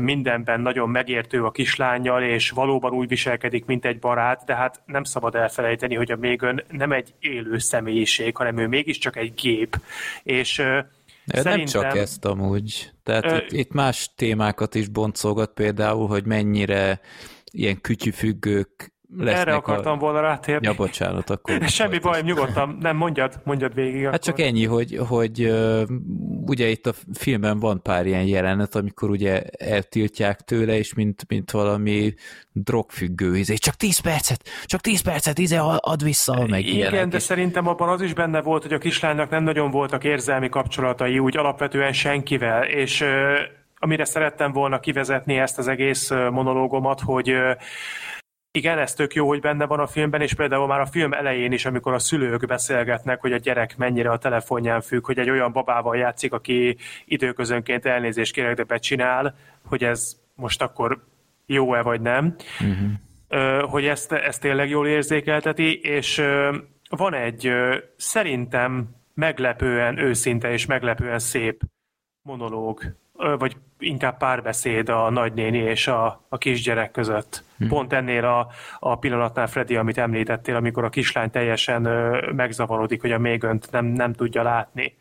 mindenben nagyon megértő a kislányjal, és valóban úgy viselkedik, mint egy barát, de hát nem szabad elfelejteni, hogy a Megan nem egy élő személyiség, hanem ő mégiscsak egy gép. És de Szerintem... Nem csak ezt amúgy. Tehát ö... itt, itt más témákat is boncolgat például, hogy mennyire ilyen kütyüfüggők lesznek Erre akartam a... volna rátérni. Ja, bocsánat, akkor... Semmi baj, nyugodtan, nem, mondjad, mondjad végig. Hát akkor. csak ennyi, hogy, hogy ugye itt a filmben van pár ilyen jelenet, amikor ugye eltiltják tőle, és mint, mint valami drogfüggő, izé, csak 10 percet, csak 10 percet, izé, ad vissza, meg Igen, ilyenek. de szerintem abban az is benne volt, hogy a kislánynak nem nagyon voltak érzelmi kapcsolatai, úgy alapvetően senkivel, és amire szerettem volna kivezetni ezt az egész monológomat, hogy igen, ez tök jó, hogy benne van a filmben, és például már a film elején is, amikor a szülők beszélgetnek, hogy a gyerek mennyire a telefonján függ, hogy egy olyan babával játszik, aki időközönként elnézést kérek, de becsinál, hogy ez most akkor jó-e vagy nem, uh-huh. hogy ezt, ezt tényleg jól érzékelteti, és van egy szerintem meglepően őszinte és meglepően szép monológ vagy inkább párbeszéd a nagynéni és a, a kisgyerek között. Hmm. Pont ennél a, a pillanatnál, Freddy, amit említettél, amikor a kislány teljesen megzavarodik, hogy a mégönt nem, nem tudja látni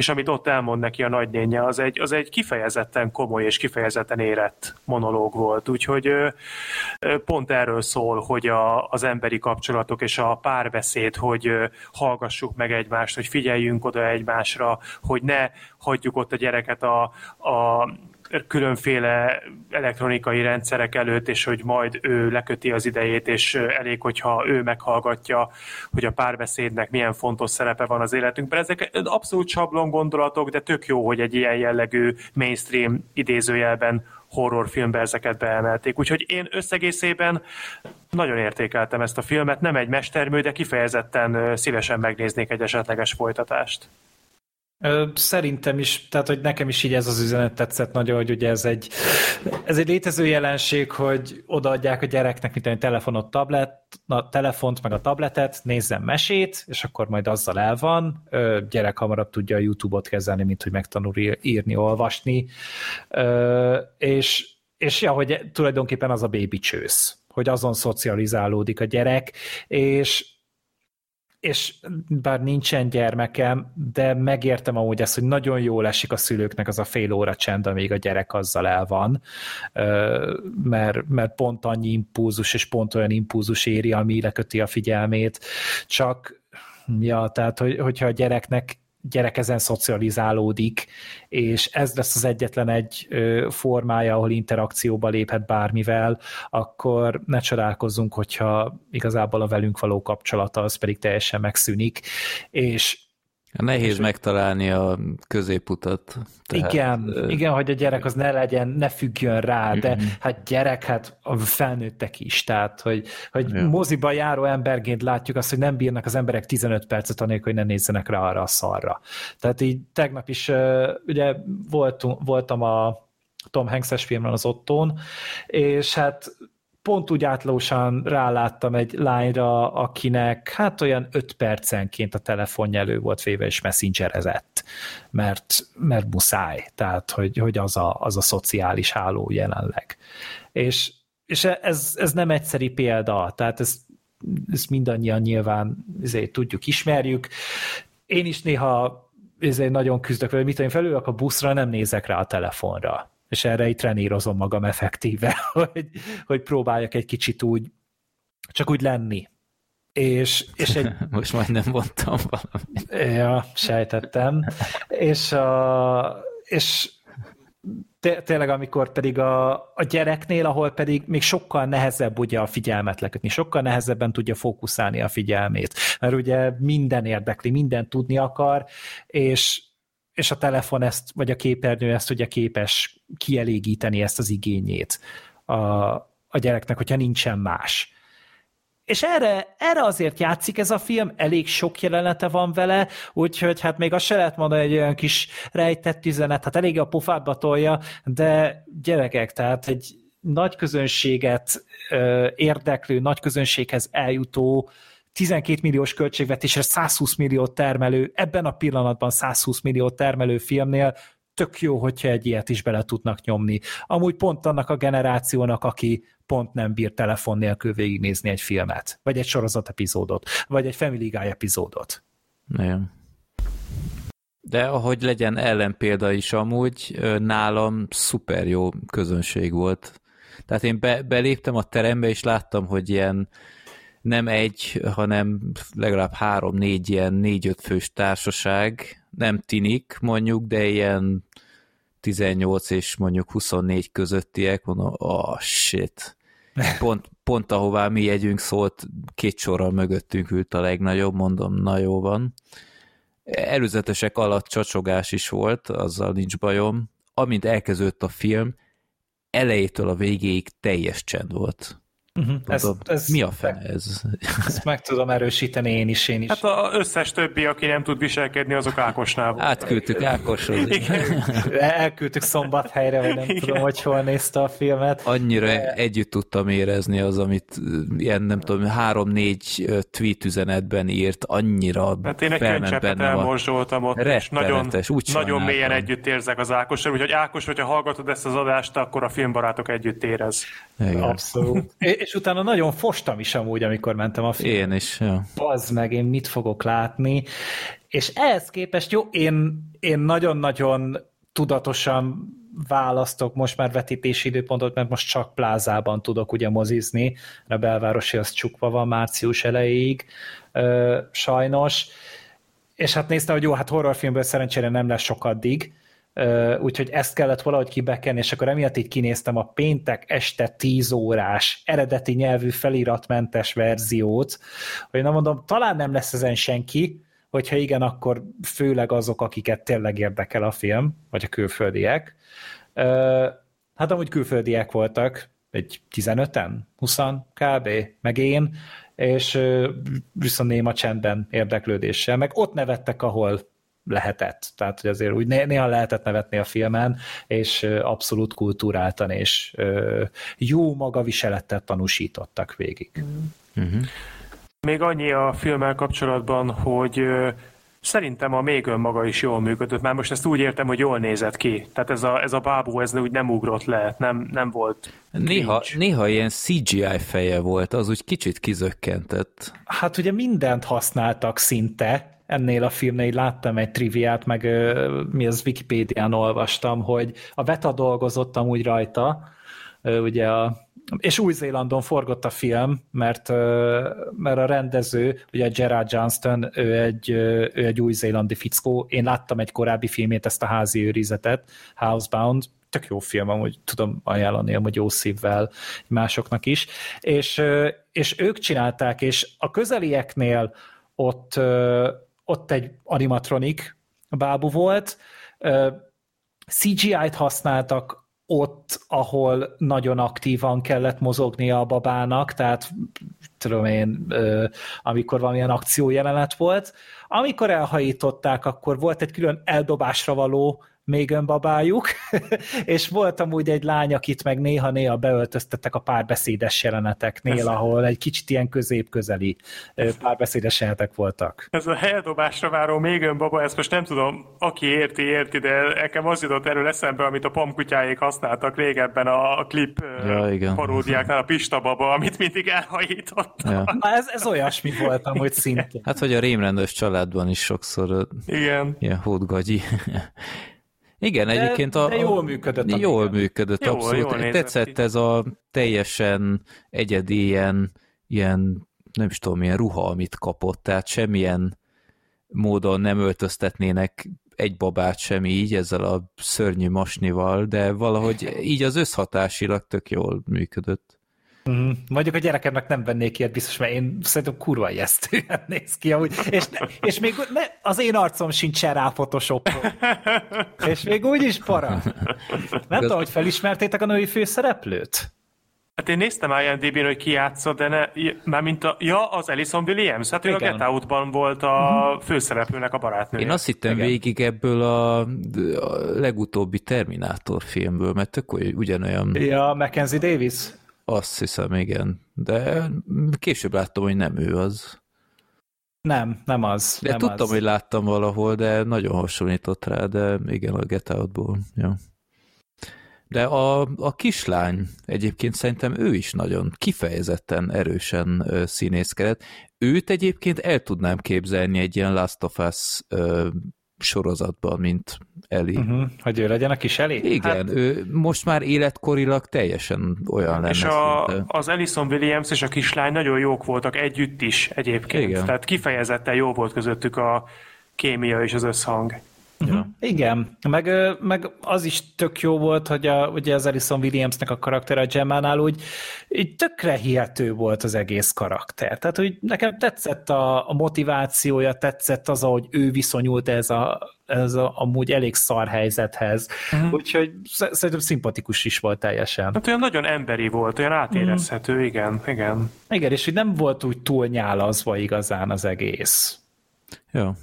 és amit ott elmond neki a nagynénye, az egy, az egy kifejezetten komoly és kifejezetten érett monológ volt. Úgyhogy pont erről szól, hogy a, az emberi kapcsolatok és a párbeszéd, hogy hallgassuk meg egymást, hogy figyeljünk oda egymásra, hogy ne hagyjuk ott a gyereket a, a különféle elektronikai rendszerek előtt, és hogy majd ő leköti az idejét, és elég, hogyha ő meghallgatja, hogy a párbeszédnek milyen fontos szerepe van az életünkben. Ezek abszolút sablon gondolatok, de tök jó, hogy egy ilyen jellegű mainstream idézőjelben horrorfilmbe ezeket beemelték. Úgyhogy én összegészében nagyon értékeltem ezt a filmet, nem egy mestermű, de kifejezetten szívesen megnéznék egy esetleges folytatást. Szerintem is, tehát hogy nekem is így ez az üzenet tetszett nagyon, hogy ugye ez egy, ez egy létező jelenség, hogy odaadják a gyereknek, mint egy telefonot, tablet, a telefont, meg a tabletet, nézzen mesét, és akkor majd azzal el van. Gyerek hamarabb tudja a YouTube-ot kezelni, mint hogy megtanul írni, olvasni. És, és ja, hogy tulajdonképpen az a baby csősz, hogy azon szocializálódik a gyerek, és és bár nincsen gyermekem, de megértem amúgy ezt, hogy nagyon jól esik a szülőknek az a fél óra csend, amíg a gyerek azzal el van, mert, mert pont annyi impulzus és pont olyan impulzus éri, ami leköti a figyelmét, csak ja, tehát hogy, hogyha a gyereknek gyerek ezen szocializálódik, és ez lesz az egyetlen egy formája, ahol interakcióba léphet bármivel, akkor ne csodálkozzunk, hogyha igazából a velünk való kapcsolata az pedig teljesen megszűnik, és Nehéz és, megtalálni a középutat. Tehát, igen, uh, igen, hogy a gyerek az ne legyen, ne függjön rá, de hát gyerek, hát a felnőttek is, tehát hogy, hogy ja. moziba járó emberként látjuk azt, hogy nem bírnak az emberek 15 percet anélkül, hogy ne nézzenek rá arra a szarra. Tehát így tegnap is ugye voltunk, voltam a Tom Hanks-es filmben az Ottón, és hát pont úgy átlósan ráláttam egy lányra, akinek hát olyan öt percenként a telefonja elő volt véve, és messengerezett, mert, mert muszáj, tehát hogy, hogy az, a, az a szociális háló jelenleg. És, és ez, ez nem egyszeri példa, tehát ez, ezt mindannyian nyilván ezért tudjuk, ismerjük. Én is néha ezért nagyon küzdök vele, mit én felül a buszra, nem nézek rá a telefonra és erre itt trenírozom magam effektíve, hogy, hogy próbáljak egy kicsit úgy, csak úgy lenni. És, és egy... Most majdnem mondtam valamit. Ja, sejtettem. És, a, és tényleg amikor pedig a, a gyereknél, ahol pedig még sokkal nehezebb ugye a figyelmet lekötni, sokkal nehezebben tudja fókuszálni a figyelmét, mert ugye minden érdekli, minden tudni akar, és és a telefon ezt, vagy a képernyő ezt ugye képes kielégíteni ezt az igényét a, a gyereknek, hogyha nincsen más. És erre, erre azért játszik ez a film, elég sok jelenete van vele, úgyhogy hát még azt se lehet mondani, egy olyan kis rejtett üzenet, hát elég a pofádba tolja, de gyerekek, tehát egy, nagy közönséget érdeklő, nagy közönséghez eljutó 12 milliós költségvetésre 120 millió termelő, ebben a pillanatban 120 millió termelő filmnél tök jó, hogyha egy ilyet is bele tudnak nyomni. Amúgy pont annak a generációnak, aki pont nem bír telefon nélkül végignézni egy filmet, vagy egy sorozat epizódot, vagy egy Family Guy epizódot. Igen. De ahogy legyen ellenpélda is amúgy, nálam szuper jó közönség volt. Tehát én be, beléptem a terembe, és láttam, hogy ilyen nem egy, hanem legalább három-négy ilyen négy-öt fős társaság, nem tinik mondjuk, de ilyen 18 és mondjuk 24 közöttiek, mondom, oh shit. Pont, pont ahová mi jegyünk szólt, két sorral mögöttünk ült a legnagyobb, mondom, na jó van. Előzetesek alatt csacsogás is volt, azzal nincs bajom. Amint elkezdődött a film, elejétől a végéig teljes csend volt. Uh-huh. Ez, ez mi a fene ez? Ezt meg tudom erősíteni én is, én is. Hát az összes többi, aki nem tud viselkedni, azok Ákosnál volt. Átküldtük Ákoshoz. Elküldtük szombathelyre, vagy nem Igen. tudom, hogy hol nézte a filmet. Annyira De... együtt tudtam érezni az, amit ilyen, nem tudom, három-négy tweet üzenetben írt, annyira Hát én egy könycsepet elmorzsoltam ott, és nagyon, nagyon mélyen együtt érzek az Ákossal, úgyhogy Ákos, hogyha hallgatod ezt az adást, akkor a filmbarátok együtt érez. Igen. Abszolút. és utána nagyon fostam is amúgy, amikor mentem a film. Én is, ja. Az meg, én mit fogok látni. És ehhez képest, jó, én, én nagyon-nagyon tudatosan választok most már vetítési időpontot, mert most csak plázában tudok ugye mozizni, a belvárosi az csukva van március elejéig, ö, sajnos. És hát néztem, hogy jó, hát horrorfilmből szerencsére nem lesz sok addig, úgyhogy ezt kellett valahogy kibekenni, és akkor emiatt így kinéztem a péntek este 10 órás eredeti nyelvű feliratmentes verziót, hogy nem mondom, talán nem lesz ezen senki, hogyha igen, akkor főleg azok, akiket tényleg érdekel a film, vagy a külföldiek. Hát amúgy külföldiek voltak, egy 15-en, 20 kb. meg én, és viszont néma csendben érdeklődéssel, meg ott nevettek, ahol lehetett. Tehát, hogy azért úgy néha lehetett nevetni a filmen, és abszolút kultúráltan és jó magaviselettel tanúsítottak végig. Mm-hmm. Még annyi a filmmel kapcsolatban, hogy Szerintem a még önmaga is jól működött, már most ezt úgy értem, hogy jól nézett ki. Tehát ez a, ez a bábú, ez úgy nem ugrott le, nem, nem volt néha, néha ilyen CGI feje volt, az úgy kicsit kizökkentett. Hát ugye mindent használtak szinte, ennél a filmnél láttam egy triviát, meg mi az Wikipédián olvastam, hogy a Veta dolgozott amúgy rajta, ugye a, és Új-Zélandon forgott a film, mert, mert a rendező, ugye Gerard Johnston, ő egy, ő egy új-zélandi fickó, én láttam egy korábbi filmét, ezt a házi őrizetet, Housebound, tök jó film, amúgy tudom ajánlani, hogy jó szívvel másoknak is, és, és ők csinálták, és a közelieknél ott ott egy animatronik bábú volt, CGI-t használtak ott, ahol nagyon aktívan kellett mozognia a babának, tehát tudom én, amikor valamilyen akció jelenet volt. Amikor elhajították, akkor volt egy külön eldobásra való még önbabájuk, és volt amúgy egy lány, akit meg néha-néha beöltöztettek a párbeszédes jeleneteknél, ez ahol egy kicsit ilyen közép-közeli párbeszédes jelenetek voltak. Ez a heldobásra váró még önbaba, ezt most nem tudom, aki érti, érti, de nekem az jutott erről eszembe, amit a pamkutyáék használtak régebben a klip ja, igen. paródiáknál, a Pista baba, amit mindig elhajítottak. Ja. Ez, ez olyasmi volt amúgy szintén. Hát, hogy a rémrendes családban is sokszor igen. ilyen hódgagyi igen, de, egyébként a, de jól működött. Jól igen. működött, jól, abszolút. Jól Tetszett ez a teljesen egyedi ilyen, ilyen, nem is tudom, ilyen ruha, amit kapott, tehát semmilyen módon nem öltöztetnének egy babát sem így, ezzel a szörnyű masnival, de valahogy így az összhatásilag tök jól működött. Mm, mondjuk a gyerekemnek nem vennék ilyet biztos, mert én szerintem kurva ijesztően néz ki amúgy. És, ne, és még ne, az én arcom sincs rá photoshop És még úgy is para. Nem tudom, hogy felismertétek a női főszereplőt? Hát én néztem IMDb-n, hogy ki játszott, de ne, már mint a, ja, az Alison Williams, hát ő Igen. a Get Out-ban volt a uh-huh. főszereplőnek a barátnője. Én azt hittem Igen. végig ebből a, a legutóbbi Terminátor filmből, mert tök ugyanolyan... Ja, Mackenzie Davis? Azt hiszem, igen. De később láttam, hogy nem ő az. Nem, nem az. De nem tudtam, az. hogy láttam valahol, de nagyon hasonlított rá, de igen, a Get Out-ból. Ja. De a, a kislány egyébként szerintem ő is nagyon kifejezetten erősen ö, színészkedett. Őt egyébként el tudnám képzelni egy ilyen Last of Us ö, sorozatban, mint Eli. Uh-huh. Hogy ő legyen a kis Eli? Igen, hát... ő most már életkorilag teljesen olyan lenne. És a, az Ellison Williams és a kislány nagyon jók voltak együtt is egyébként. Igen. Tehát kifejezetten jó volt közöttük a kémia és az összhang. Ja. Igen, meg, meg az is tök jó volt, hogy a, ugye az Alison Williamsnek a karakter a Gemma-nál úgy így tökre hihető volt az egész karakter. Tehát, hogy nekem tetszett a, a motivációja, tetszett az, ahogy ő viszonyult ez a, ez a amúgy elég szar helyzethez. Uh-huh. Úgyhogy szerintem szimpatikus is volt teljesen. Hát olyan nagyon emberi volt, olyan átérezhető, uh-huh. igen, igen. Igen, és hogy nem volt úgy túl nyálazva igazán az egész. Ja,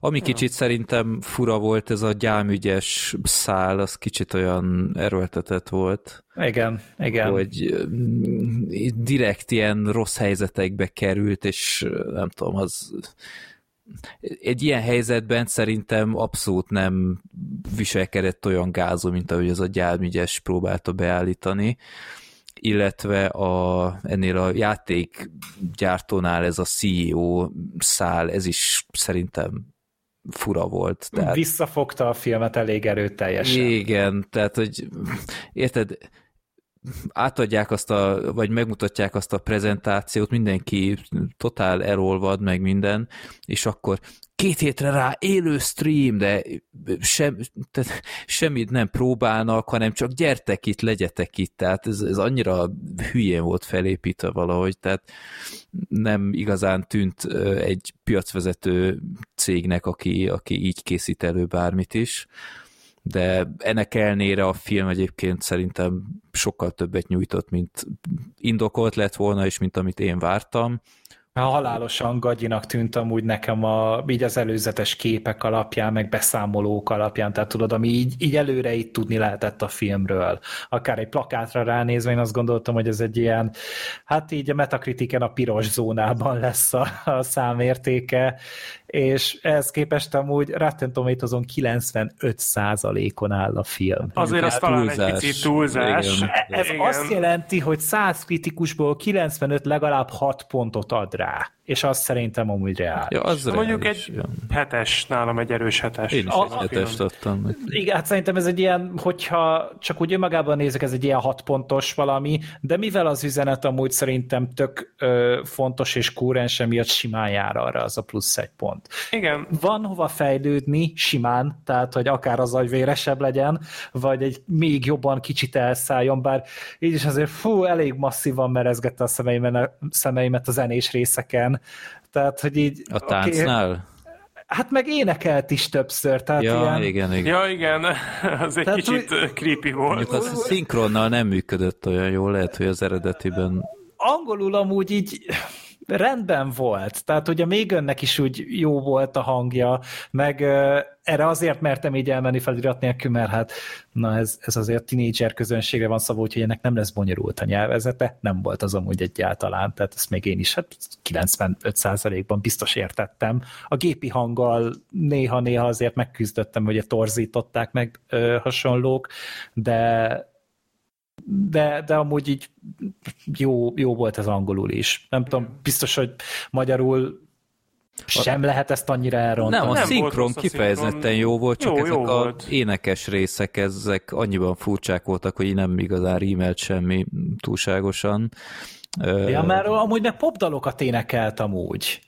ami kicsit szerintem fura volt, ez a gyámügyes szál, az kicsit olyan erőltetett volt. Igen, igen. Hogy mm, direkt ilyen rossz helyzetekbe került, és nem tudom, az egy ilyen helyzetben szerintem abszolút nem viselkedett olyan gázó, mint ahogy az a gyámügyes próbálta beállítani illetve a, ennél a játékgyártónál ez a CEO szál, ez is szerintem fura volt. Tehát... Visszafogta a filmet elég erőteljesen. Igen, tehát, hogy érted, átadják azt a, vagy megmutatják azt a prezentációt, mindenki totál elolvad, meg minden, és akkor két hétre rá élő stream, de sem, tehát semmit nem próbálnak, hanem csak gyertek itt, legyetek itt, tehát ez, ez annyira hülyén volt felépítve valahogy, tehát nem igazán tűnt egy piacvezető cégnek, aki, aki így készít elő bármit is de ennek elnére a film egyébként szerintem sokkal többet nyújtott, mint indokolt lett volna, és mint amit én vártam. Halálosan gagyinak tűnt amúgy nekem a, így az előzetes képek alapján, meg beszámolók alapján, tehát tudod, ami így, így előre itt tudni lehetett a filmről. Akár egy plakátra ránézve, én azt gondoltam, hogy ez egy ilyen, hát így a metakritiken a piros zónában lesz a, a számértéke, és ehhez képest amúgy Rotten Tomatoes-on 95%-on áll a film. Azért az talán egy picit túlzás. Igen. Ez Igen. azt jelenti, hogy 100 kritikusból 95 legalább 6 pontot ad rá és az szerintem amúgy reális. Ja, az Mondjuk reális, egy ja. hetes, nálam egy erős hetes. Én is a, egy hetest adtam. Igen, hát szerintem ez egy ilyen, hogyha csak úgy önmagában nézek, ez egy ilyen hat pontos valami, de mivel az üzenet amúgy szerintem tök ö, fontos és kúrens, emiatt simán jár arra az a plusz egy pont. Igen. Van hova fejlődni simán, tehát hogy akár az agy véresebb legyen, vagy egy még jobban kicsit elszálljon, bár így is azért fú, elég masszívan merezgette a szemeimet, szemeimet a zenés részeken, igen. Tehát, hogy így... A táncnál? Okay, Hát meg énekelt is többször, tehát ja, ilyen... igen, igen. Ja, igen, az egy tehát, kicsit hogy... creepy volt. Mondjuk az a szinkronnal nem működött olyan jól, lehet, hogy az eredetiben... Angolul amúgy így rendben volt, tehát ugye még önnek is úgy jó volt a hangja, meg uh, erre azért mertem így elmenni felirat nélkül, mert hát na ez, ez azért tinédzser közönségre van szabó, úgyhogy ennek nem lesz bonyolult a nyelvezete, nem volt az amúgy egyáltalán, tehát ezt még én is hát 95%-ban biztos értettem. A gépi hanggal néha-néha azért megküzdöttem, hogy torzították meg ö, hasonlók, de de, de amúgy így jó, jó volt ez angolul is. Nem tudom, biztos, hogy magyarul sem lehet ezt annyira elrontani. Nem, a nem szinkron kifejezetten szinkron. jó volt, csak jó, ezek jó a volt. énekes részek, ezek annyiban furcsák voltak, hogy nem igazán rímelt semmi túlságosan. Ja, mert amúgy meg popdalokat énekelt amúgy.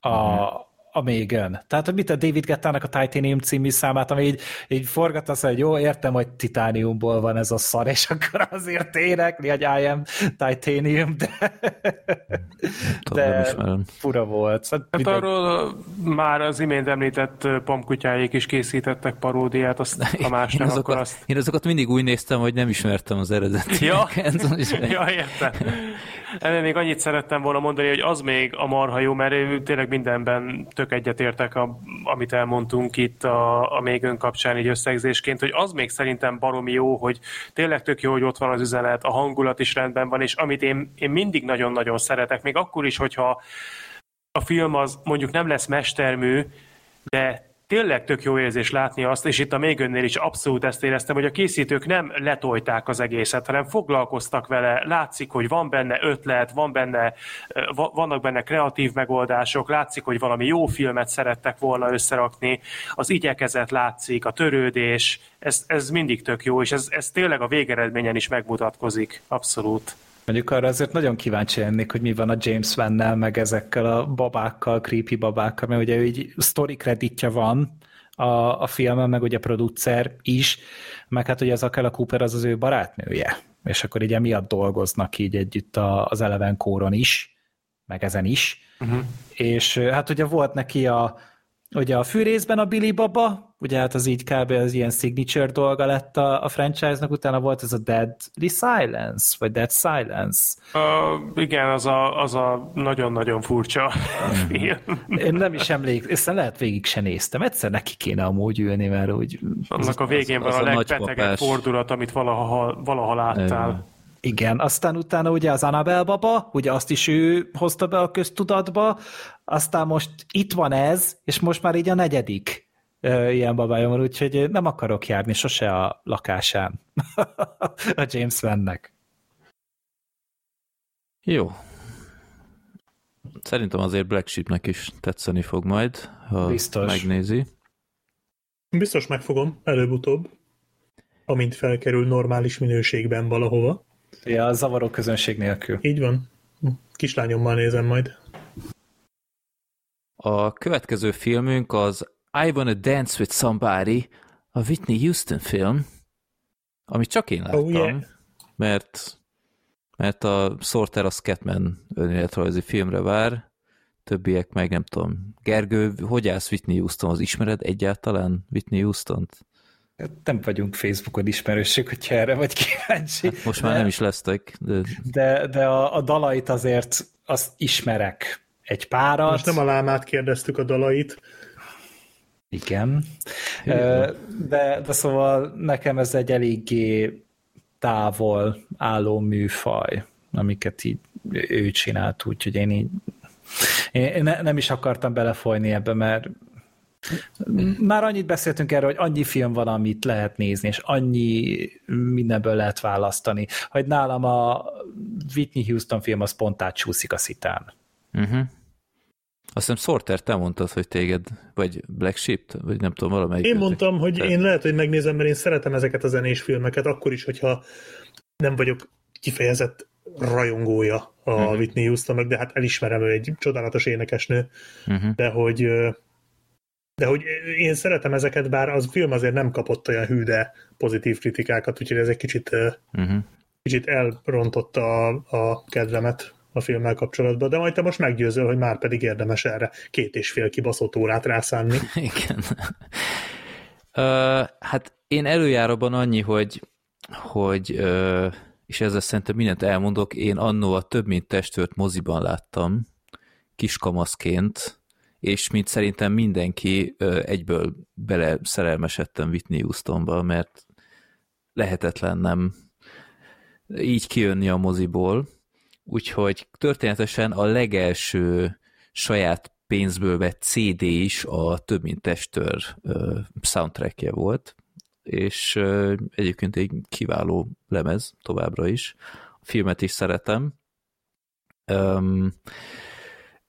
A, hmm a Megan. Tehát mit a David Gettának a Titanium című számát, ami így, így forgatta, hogy jó, értem, hogy titániumból van ez a szar, és akkor azért énekli, hogy I am titanium, de... De nem ismerem. fura volt. Hát, hát arról már az imént említett pamkutyáik is készítettek paródiát, azt ha más nem, azokat, akkor azt... Én azokat mindig úgy néztem, hogy nem ismertem az eredetet. Ja, ja értem. Ennél még annyit szerettem volna mondani, hogy az még a marha jó, mert tényleg mindenben tök egyetértek, a, amit elmondtunk itt a, a még ön kapcsán így összegzésként, hogy az még szerintem baromi jó, hogy tényleg tök jó, hogy ott van az üzenet, a hangulat is rendben van, és amit én, én mindig nagyon-nagyon szeretek, még akkor is, hogyha a film az mondjuk nem lesz mestermű, de tényleg tök jó érzés látni azt, és itt a még önnél is abszolút ezt éreztem, hogy a készítők nem letolták az egészet, hanem foglalkoztak vele, látszik, hogy van benne ötlet, van benne, vannak benne kreatív megoldások, látszik, hogy valami jó filmet szerettek volna összerakni, az igyekezet látszik, a törődés, ez, ez mindig tök jó, és ez, ez tényleg a végeredményen is megmutatkozik, abszolút. Mondjuk arra azért nagyon kíváncsi lennék, hogy mi van a James van meg ezekkel a babákkal, creepy babákkal, mert ugye így story kreditja van a, a filmen, meg ugye a producer is, meg hát ugye az Akela Cooper az az ő barátnője, és akkor így emiatt dolgoznak így együtt a, az Eleven kóron is, meg ezen is, uh-huh. és hát ugye volt neki a, ugye a fűrészben a Billy Baba, ugye hát az így kb. az ilyen signature dolga lett a, a franchise-nak, utána volt ez a Deadly Silence, vagy Dead Silence. Uh, igen, az a, az a nagyon-nagyon furcsa film. Én nem is emlékszem, lehet végig se néztem. Egyszer neki kéne amúgy ülni, mert úgy... Annak a végén az, van az a, a legbetegebb fordulat, amit valaha, valaha láttál. Igen, aztán utána ugye az Annabelle baba, ugye azt is ő hozta be a köztudatba, aztán most itt van ez, és most már így a negyedik ilyen babája van, úgyhogy nem akarok járni sose a lakásán a James Vannek. Jó. Szerintem azért Black Sheepnek is tetszeni fog majd, ha Biztos. megnézi. Biztos megfogom, előbb-utóbb, amint felkerül normális minőségben valahova. Ja, a zavaró közönség nélkül. Így van. Kislányommal nézem majd. A következő filmünk az I Wanna Dance With Somebody, a Whitney Houston film, amit csak én láttam, oh, yeah. mert, mert a Sorter a Scatman önéletrajzi filmre vár, többiek meg nem tudom. Gergő, hogy állsz Whitney Houstonhoz? Ismered egyáltalán Whitney Houston-t? Hát nem vagyunk Facebookon ismerősök, hogyha erre vagy kíváncsi. Hát most már de, nem is lesztek. De, de, de a, a dalait azért azt ismerek egy párat. Most nem a lámát kérdeztük a dalait. Igen. De, de szóval nekem ez egy eléggé távol álló műfaj, amiket így ő csinált, úgyhogy én így én ne, nem is akartam belefolyni ebbe, mert már annyit beszéltünk erről, hogy annyi film van, amit lehet nézni, és annyi mindenből lehet választani, hogy nálam a Whitney Houston film az pont átsúszik a szitán. Uh-huh. Azt hiszem Sorter, te mondtad, hogy téged, vagy Black Sheep, vagy nem tudom, valamelyik. Én mondtam, hogy te... én lehet, hogy megnézem, mert én szeretem ezeket a zenés filmeket, akkor is, hogyha nem vagyok kifejezett rajongója a uh-huh. Whitney Houstonnak, de hát elismerem, ő egy csodálatos énekesnő, uh-huh. de hogy de hogy én szeretem ezeket, bár az film azért nem kapott olyan hű, de pozitív kritikákat, úgyhogy ez egy kicsit, uh-huh. kicsit elrontotta a, a kedvemet a filmmel kapcsolatban, de majd te most meggyőzöl, hogy már pedig érdemes erre két és fél kibaszott órát rászánni. Igen. uh, hát én előjáróban annyi, hogy, hogy uh, és ezzel szerintem mindent elmondok, én annó a több mint testőrt moziban láttam, kiskamaszként, és mint szerintem mindenki egyből bele szerelmesedtem Whitney Houstonba, mert lehetetlen nem így kijönni a moziból, úgyhogy történetesen a legelső saját pénzből vett CD is a több mint testőr soundtrackje volt, és egyébként egy kiváló lemez továbbra is. A filmet is szeretem.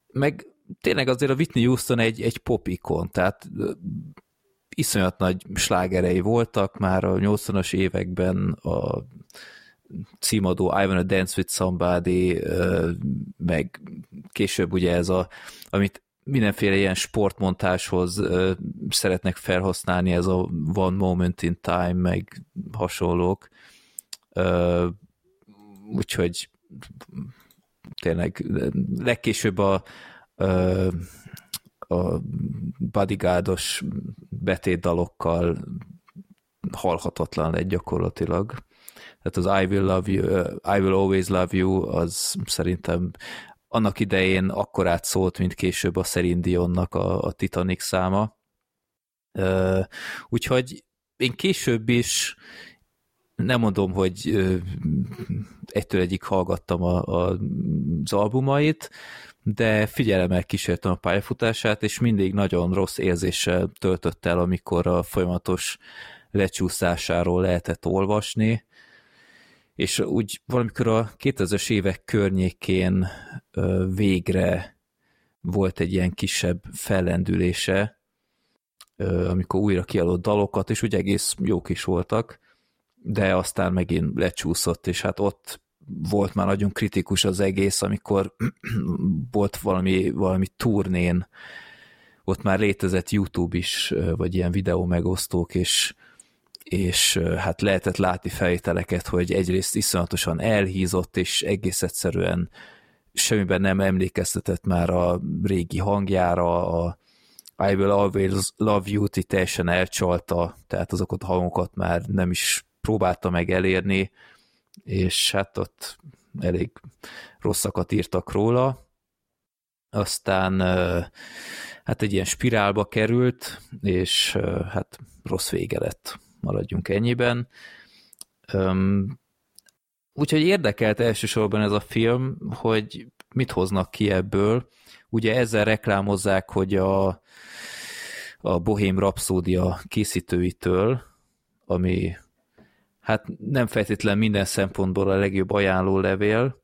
meg tényleg azért a Whitney Houston egy, egy pop ikon, tehát iszonyat nagy slágerei voltak már a 80-as években a címadó I Wanna Dance With Somebody, meg később ugye ez a, amit mindenféle ilyen sportmontáshoz szeretnek felhasználni, ez a One Moment in Time, meg hasonlók. Úgyhogy tényleg legkésőbb a, a bodyguardos betétdalokkal halhatatlan lett gyakorlatilag. Tehát az I will love you, I will always love you, az szerintem annak idején akkor átszólt, mint később a Celine Dionnak a, a Titanic száma. Úgyhogy én később is nem mondom, hogy egytől egyik hallgattam a, a, az albumait, de figyelemmel kísértem a pályafutását, és mindig nagyon rossz érzéssel töltött el, amikor a folyamatos lecsúszásáról lehetett olvasni, és úgy valamikor a 2000-es évek környékén végre volt egy ilyen kisebb fellendülése, amikor újra kiadott dalokat, és úgy egész jók is voltak, de aztán megint lecsúszott, és hát ott volt már nagyon kritikus az egész, amikor volt valami, valami turnén, ott már létezett YouTube is, vagy ilyen videó megosztók, és és hát lehetett látni felvételeket, hogy egyrészt iszonyatosan elhízott, és egész egyszerűen semmiben nem emlékeztetett már a régi hangjára, a I will always love you-t teljesen elcsalta, tehát azokat a hangokat már nem is próbálta meg elérni, és hát ott elég rosszakat írtak róla. Aztán hát egy ilyen spirálba került, és hát rossz vége lett maradjunk ennyiben. Úgyhogy érdekelt elsősorban ez a film, hogy mit hoznak ki ebből. Ugye ezzel reklámozzák, hogy a, a Bohém Rapszódia készítőitől, ami hát nem feltétlen minden szempontból a legjobb ajánló levél,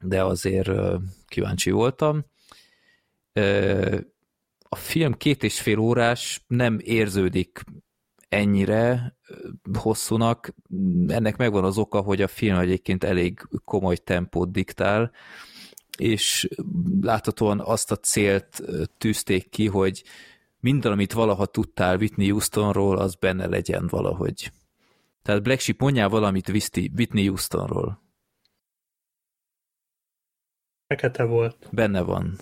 de azért kíváncsi voltam. A film két és fél órás, nem érződik ennyire hosszúnak. Ennek megvan az oka, hogy a film egyébként elég komoly tempót diktál, és láthatóan azt a célt tűzték ki, hogy minden, amit valaha tudtál Whitney Houstonról, az benne legyen valahogy. Tehát Black Sheep mondjál valamit Whitney Houstonról. Fekete volt. Benne van.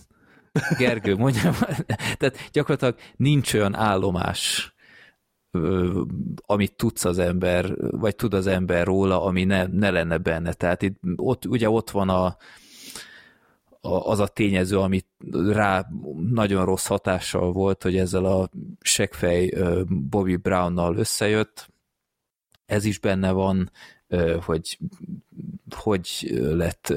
Gergő, mondja, tehát gyakorlatilag nincs olyan állomás, amit tudsz az ember, vagy tud az ember róla, ami ne, ne lenne benne. Tehát itt ott, ugye ott van a, a, az a tényező, amit rá nagyon rossz hatással volt, hogy ezzel a segfej Bobby Brownnal összejött. Ez is benne van, hogy hogy lett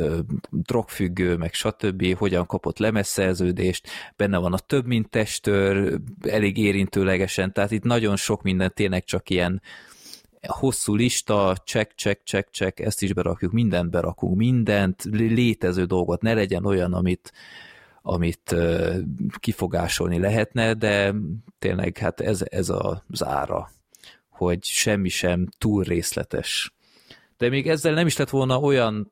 drogfüggő, meg stb., hogyan kapott lemezszerződést, benne van a több mint testőr, elég érintőlegesen, tehát itt nagyon sok minden tényleg csak ilyen hosszú lista, check, check, check, check, ezt is berakjuk, mindent berakunk, mindent, létező dolgot, ne legyen olyan, amit, amit kifogásolni lehetne, de tényleg hát ez, ez az ára, hogy semmi sem túl részletes de még ezzel nem is lett volna olyan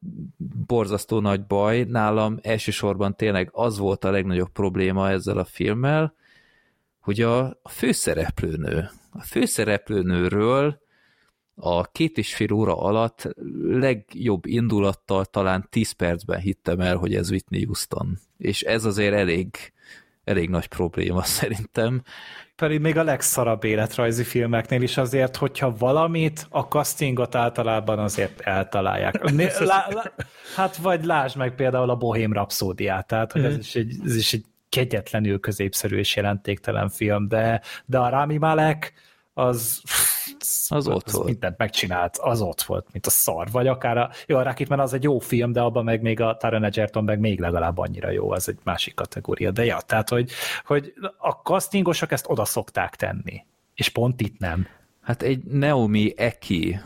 borzasztó nagy baj, nálam elsősorban tényleg az volt a legnagyobb probléma ezzel a filmmel, hogy a, főszereplőnő, a főszereplőnőről a két és fél óra alatt legjobb indulattal talán 10 percben hittem el, hogy ez Whitney Houston. És ez azért elég, elég nagy probléma szerintem, pedig még a legszarabb életrajzi filmeknél is azért, hogyha valamit, a castingot általában azért eltalálják. Lá, lá, hát vagy lásd meg például a Bohém Rapszódiát, tehát hogy ez, mhm. is egy, ez is egy kegyetlenül középszerű és jelentéktelen film, de, de a Rami Malek az az ott az volt. Mindent megcsinált, az ott volt, mint a szar. Vagy akár a, jó, a Rocketman az egy jó film, de abban meg még a Taron Egerton meg még legalább annyira jó, az egy másik kategória. De ja, tehát, hogy, hogy a castingosok ezt oda szokták tenni. És pont itt nem. Hát egy Naomi Eki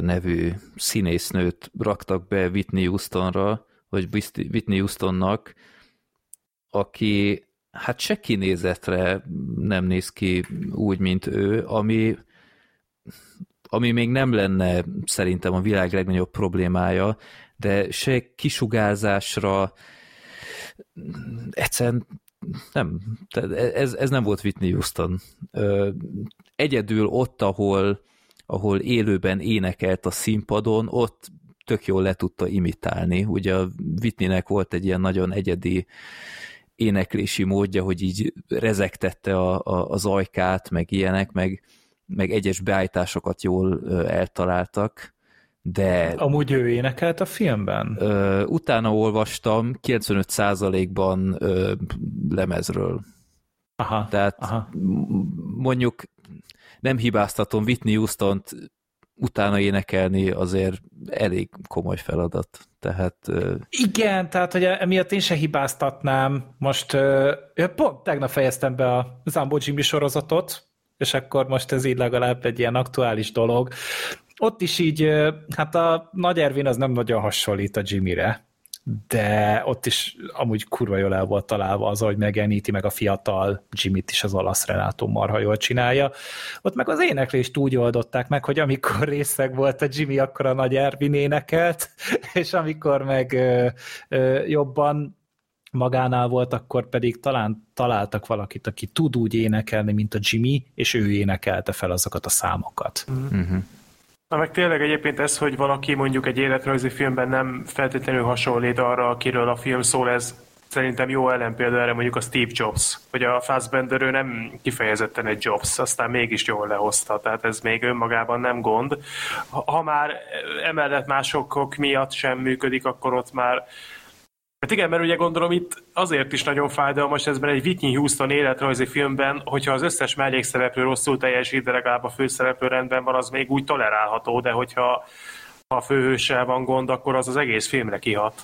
nevű színésznőt raktak be Whitney Houstonra, vagy Whitney Houstonnak, aki hát se kinézetre nem néz ki úgy, mint ő, ami ami még nem lenne szerintem a világ legnagyobb problémája, de se kisugárzásra egyszerűen nem, ez, ez nem volt Whitney Houston. Egyedül ott, ahol, ahol élőben énekelt a színpadon, ott tök jól le tudta imitálni. Ugye a Whitneynek volt egy ilyen nagyon egyedi éneklési módja, hogy így rezegtette a, a, az ajkát, meg ilyenek, meg, meg egyes beállításokat jól eltaláltak, de... Amúgy ő énekelt a filmben? Ö, utána olvastam, 95%-ban ö, lemezről. Aha, Tehát aha. mondjuk nem hibáztatom Whitney houston utána énekelni azért elég komoly feladat. Tehát, Igen, tehát hogy emiatt én se hibáztatnám. Most pont tegnap fejeztem be a Zambo Jimmy sorozatot, és akkor most ez így legalább egy ilyen aktuális dolog. Ott is így, hát a Nagy Ervin az nem nagyon hasonlít a Jimmyre, de ott is amúgy kurva jól el volt találva az, hogy megjeleníti meg a fiatal Jimmy-t is az olasz Renátó marha jól csinálja. Ott meg az éneklést úgy oldották meg, hogy amikor részeg volt a Jimmy, akkor a nagy Ervin énekelt, és amikor meg ö, ö, jobban magánál volt, akkor pedig talán találtak valakit, aki tud úgy énekelni, mint a Jimmy, és ő énekelte fel azokat a számokat. Uh-huh. Na meg tényleg egyébként ez, hogy valaki mondjuk egy életrajzi filmben nem feltétlenül hasonlít arra, akiről a film szól, ez szerintem jó ellenpélda erre mondjuk a Steve Jobs, hogy a Fassbender ő nem kifejezetten egy Jobs, aztán mégis jól lehozta, tehát ez még önmagában nem gond. Ha már emellett másokok miatt sem működik, akkor ott már Hát igen, mert ugye gondolom itt azért is nagyon fájdalmas ezben egy Whitney Houston életrajzi filmben, hogyha az összes mellékszereplő rosszul teljesít, de legalább a főszereplő rendben van, az még úgy tolerálható, de hogyha ha a főhőssel van gond, akkor az az egész filmre kihat.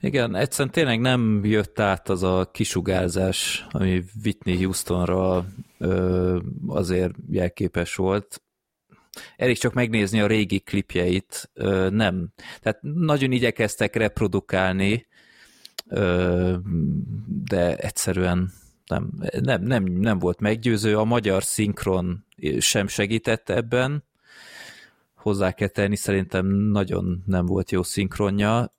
Igen, egyszerűen tényleg nem jött át az a kisugárzás, ami Whitney Houstonra ö, azért jelképes volt. Elég csak megnézni a régi klipjeit, ö, nem. Tehát nagyon igyekeztek reprodukálni, de egyszerűen nem, nem, nem, nem volt meggyőző. A magyar szinkron sem segített ebben, hozzá kell tenni, szerintem nagyon nem volt jó szinkronja.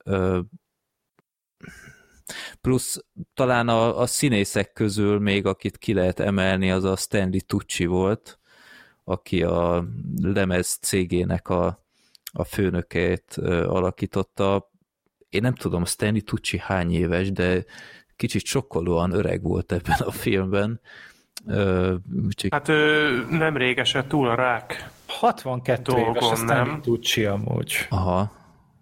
Plusz talán a, a színészek közül még, akit ki lehet emelni, az a Stanley Tucci volt, aki a lemez cégének a, a főnökét alakította én nem tudom, Stanley Tucci hány éves, de kicsit sokkolóan öreg volt ebben a filmben. Úgyhogy... Hát ő nem rég esett túl a rák 62 dolgon, éves a Stanley nem? Tucci amúgy. Aha.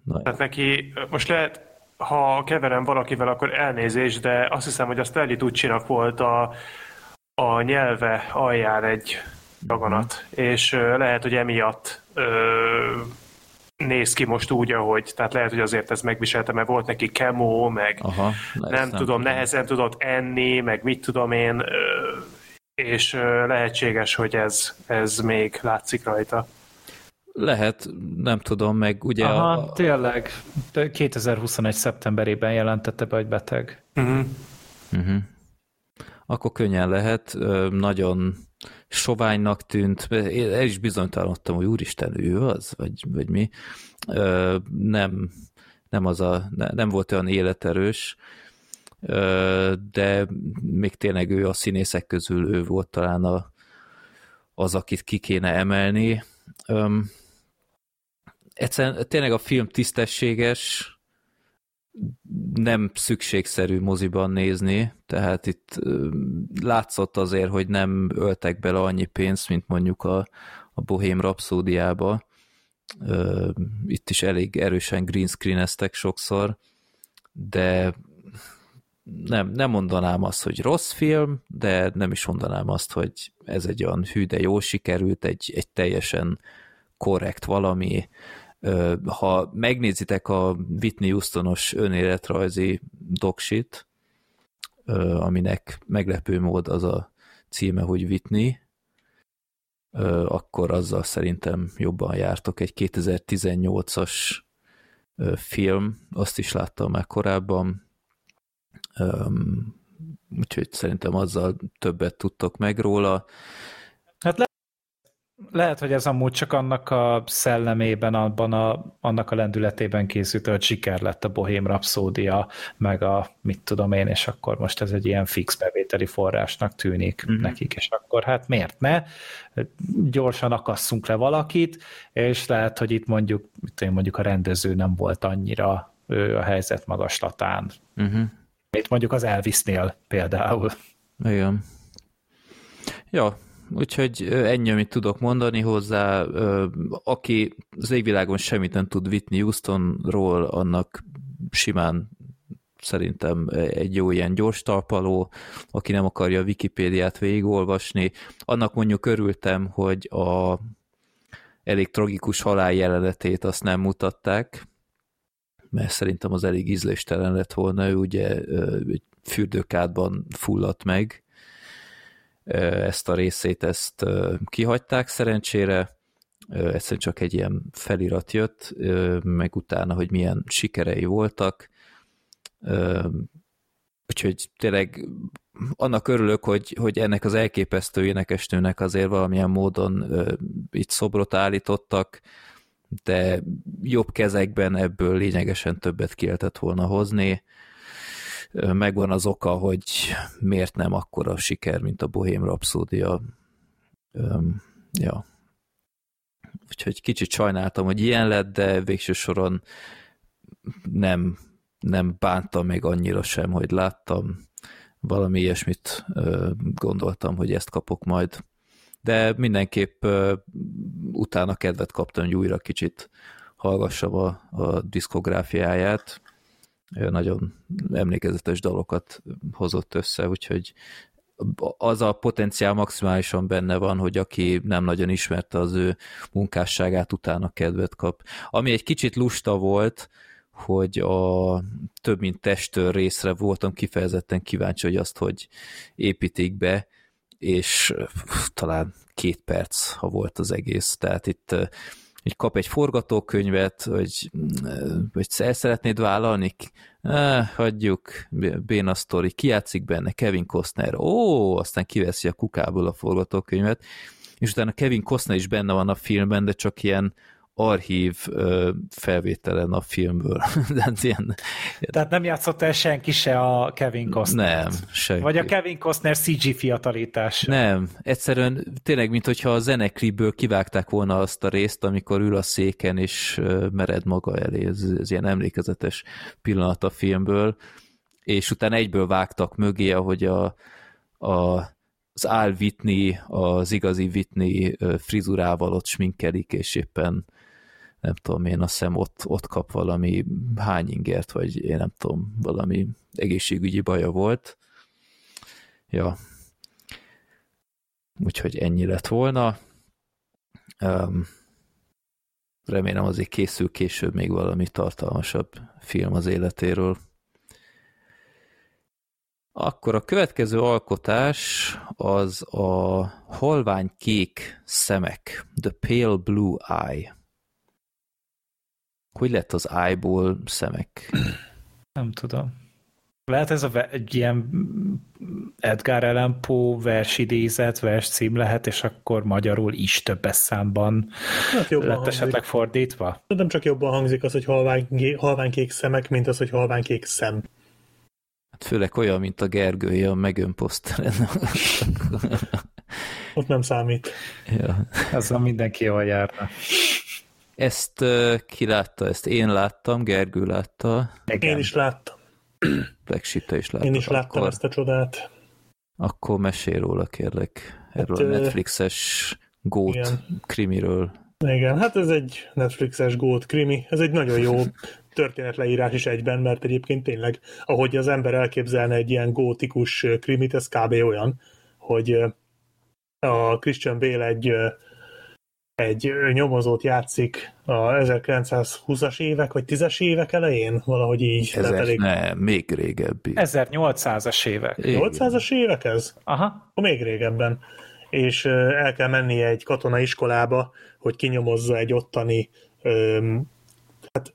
Na, Tehát neki, most lehet, ha keverem valakivel, akkor elnézés, de azt hiszem, hogy a Stanley tucci volt a, a nyelve alján egy daganat, mm. és lehet, hogy emiatt ö, néz ki most úgy, ahogy, tehát lehet, hogy azért ez megviselte, mert volt neki kemó, meg Aha, nem, nem tudom, nehezen tudott enni, meg mit tudom én, és lehetséges, hogy ez, ez még látszik rajta. Lehet, nem tudom, meg ugye... Aha, a... tényleg. 2021. szeptemberében jelentette be, hogy beteg. Uh-huh. Uh-huh. Akkor könnyen lehet, nagyon soványnak tűnt, el is bizonytalanodtam, hogy úristen, ő az, vagy, vagy mi. Nem, nem, az a, nem volt olyan életerős, de még tényleg ő a színészek közül ő volt talán a, az, akit ki kéne emelni. Egyszerűen tényleg a film tisztességes, nem szükségszerű moziban nézni, tehát itt látszott azért, hogy nem öltek bele annyi pénzt, mint mondjuk a, a Bohém Rhapsódiába. Itt is elég erősen green screeneztek sokszor, de nem, nem mondanám azt, hogy rossz film, de nem is mondanám azt, hogy ez egy olyan hű, de jó sikerült, egy, egy teljesen korrekt valami, ha megnézitek a Whitney Houstonos önéletrajzi doksit, aminek meglepő mód az a címe, hogy Whitney, akkor azzal szerintem jobban jártok. Egy 2018-as film, azt is láttam már korábban, úgyhogy szerintem azzal többet tudtok meg róla. Le lehet, hogy ez amúgy csak annak a szellemében, abban a, annak a lendületében készült, hogy siker lett a Bohém Rapszódia, meg a mit tudom én, és akkor most ez egy ilyen fix bevételi forrásnak tűnik mm-hmm. nekik, és akkor hát miért ne? Gyorsan akasszunk le valakit, és lehet, hogy itt mondjuk, mit mondjuk a rendező nem volt annyira ő a helyzet magaslatán. Uh-huh. Itt mondjuk az Elvisnél például. Igen. Ja, úgyhogy ennyi, amit tudok mondani hozzá. Aki az égvilágon semmit nem tud Whitney Houstonról, annak simán szerintem egy jó ilyen gyors talpaló, aki nem akarja a Wikipédiát végigolvasni. Annak mondjuk örültem, hogy a elég tragikus halál jelenetét azt nem mutatták, mert szerintem az elég ízléstelen lett volna, ő ugye egy fürdőkádban fulladt meg, ezt a részét ezt kihagyták szerencsére, egyszerűen csak egy ilyen felirat jött, meg utána, hogy milyen sikerei voltak, úgyhogy tényleg annak örülök, hogy, hogy ennek az elképesztő énekesnőnek azért valamilyen módon itt szobrot állítottak, de jobb kezekben ebből lényegesen többet ki lehetett volna hozni. Megvan az oka, hogy miért nem akkora siker, mint a Bohém Rhapsódia. Ja. Úgyhogy kicsit sajnáltam, hogy ilyen lett, de végső soron nem, nem bántam még annyira sem, hogy láttam. Valami ilyesmit gondoltam, hogy ezt kapok majd de mindenképp utána kedvet kaptam, hogy újra kicsit hallgassam a, a diszkográfiáját. Nagyon emlékezetes dalokat hozott össze, úgyhogy az a potenciál maximálisan benne van, hogy aki nem nagyon ismerte az ő munkásságát, utána kedvet kap. Ami egy kicsit lusta volt, hogy a több mint testőr részre voltam kifejezetten kíváncsi, hogy azt, hogy építik be, és talán két perc, ha volt az egész. Tehát itt hogy kap egy forgatókönyvet, hogy, hogy el szeretnéd vállalni, eh, hagyjuk, béna sztori, kiátszik benne? Kevin Costner, ó, aztán kiveszi a kukából a forgatókönyvet, és utána Kevin Costner is benne van a filmben, de csak ilyen archív felvételen a filmből. De ilyen, Tehát nem játszott el senki se a Kevin Costner. Nem, senki. Vagy a Kevin Costner CG fiatalítás. Nem, egyszerűen tényleg, mint hogyha a zenekliből kivágták volna azt a részt, amikor ül a széken és mered maga elé. Ez, ez ilyen emlékezetes pillanat a filmből. És utána egyből vágtak mögé, ahogy a, a az Al Whitney, az igazi Whitney frizurával ott sminkelik, és éppen nem tudom én, azt hiszem ott, ott kap valami hány ingert, vagy én nem tudom, valami egészségügyi baja volt. Ja. Úgyhogy ennyi lett volna. Um, remélem azért készül később még valami tartalmasabb film az életéről. Akkor a következő alkotás az a halvány kék szemek, The Pale Blue Eye. Hogy lett az ájból szemek? Nem tudom. Lehet ez a egy ilyen Edgar Allan Poe versidézet, vers cím lehet, és akkor magyarul is többes számban hát lett hangzik. esetleg fordítva? Nem csak jobban hangzik az, hogy halványkék szemek, mint az, hogy halványkék szem. Hát főleg olyan, mint a Gergője a megön poszteren. Ott nem számít. Ja. Ezzel mindenki jól járna. Ezt uh, ki látta? Ezt én láttam, Gergő látta. Igen. Én is láttam. Black is látta. Én is láttam akkor, ezt a csodát. Akkor mesél róla, kérlek. Erről hát, a Netflixes gót igen. krimiről. Igen, hát ez egy Netflixes gót krimi. Ez egy nagyon jó történetleírás is egyben, mert egyébként tényleg, ahogy az ember elképzelne egy ilyen gótikus krimit, ez kb. olyan, hogy a Christian Bale egy egy nyomozót játszik a 1920-as évek, vagy 10-es évek elején, valahogy így. Ezer, elég... Ne, még régebbi. 1800-as évek. 800-as évek ez? Aha. Még régebben. És el kell mennie egy katonaiskolába, hogy kinyomozza egy ottani öm, hát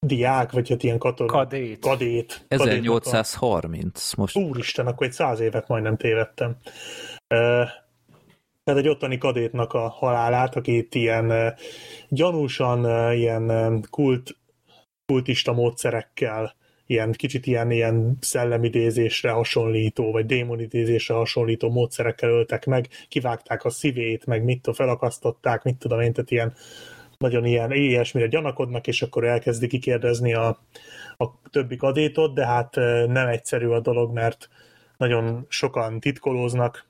diák, vagy hát ilyen katon... Kadét. Kadét. 1830 most. Úristen, akkor egy száz évet majdnem tévedtem Tehát egy ottani kadétnak a halálát, aki itt ilyen gyanúsan ilyen kult, kultista módszerekkel ilyen kicsit ilyen, ilyen szellemidézésre hasonlító, vagy démonidézésre hasonlító módszerekkel öltek meg, kivágták a szívét, meg mit tudom, felakasztották, mit tudom én, tehát ilyen nagyon ilyen ilyesmire gyanakodnak, és akkor elkezdi kikérdezni a, a többi kadétot, de hát nem egyszerű a dolog, mert nagyon sokan titkolóznak,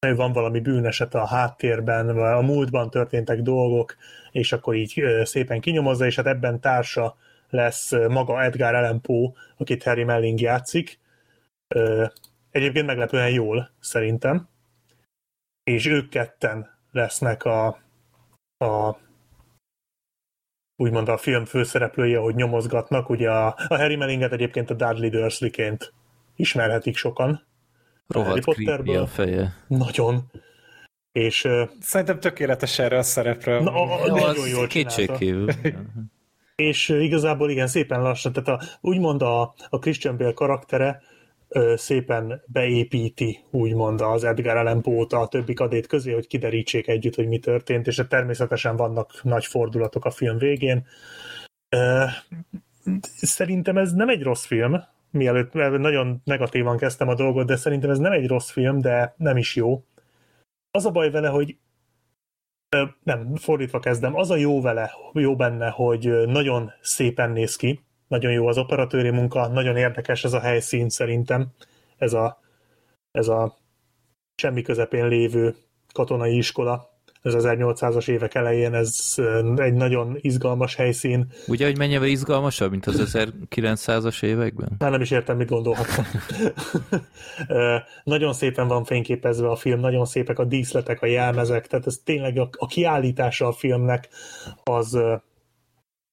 van valami bűneset a háttérben, a múltban történtek dolgok, és akkor így szépen kinyomozza, és hát ebben társa lesz maga Edgar Allan Poe, akit Harry Melling játszik. Egyébként meglepően jól, szerintem. És ők ketten lesznek a, a úgymond a film főszereplője, hogy nyomozgatnak. Ugye a, a Harry Mellinget egyébként a Dudley Dursley-ként ismerhetik sokan. Rohadt Harry a feje. Nagyon. És, Szerintem tökéletes erre a szerepre. Na, a, a, Jó, nagyon jól Kétségkívül. és igazából igen, szépen lassan, tehát a, úgymond a, a Christian Bale karaktere ö, szépen beépíti, úgymond az Edgar Allan Poe-t a többi kadét közé, hogy kiderítsék együtt, hogy mi történt, és természetesen vannak nagy fordulatok a film végén. Ö, szerintem ez nem egy rossz film, mielőtt nagyon negatívan kezdtem a dolgot, de szerintem ez nem egy rossz film, de nem is jó. Az a baj vele, hogy nem, fordítva kezdem. Az a jó vele, jó benne, hogy nagyon szépen néz ki, nagyon jó az operatőri munka, nagyon érdekes ez a helyszín szerintem, ez a, ez a semmi közepén lévő katonai iskola, ez 1800-as évek elején, ez egy nagyon izgalmas helyszín. Ugye, hogy mennyivel izgalmasabb, mint az 1900-as években? Már nem is értem, mit gondolhatom. nagyon szépen van fényképezve a film, nagyon szépek a díszletek, a jelmezek, tehát ez tényleg a, a kiállítása a filmnek az,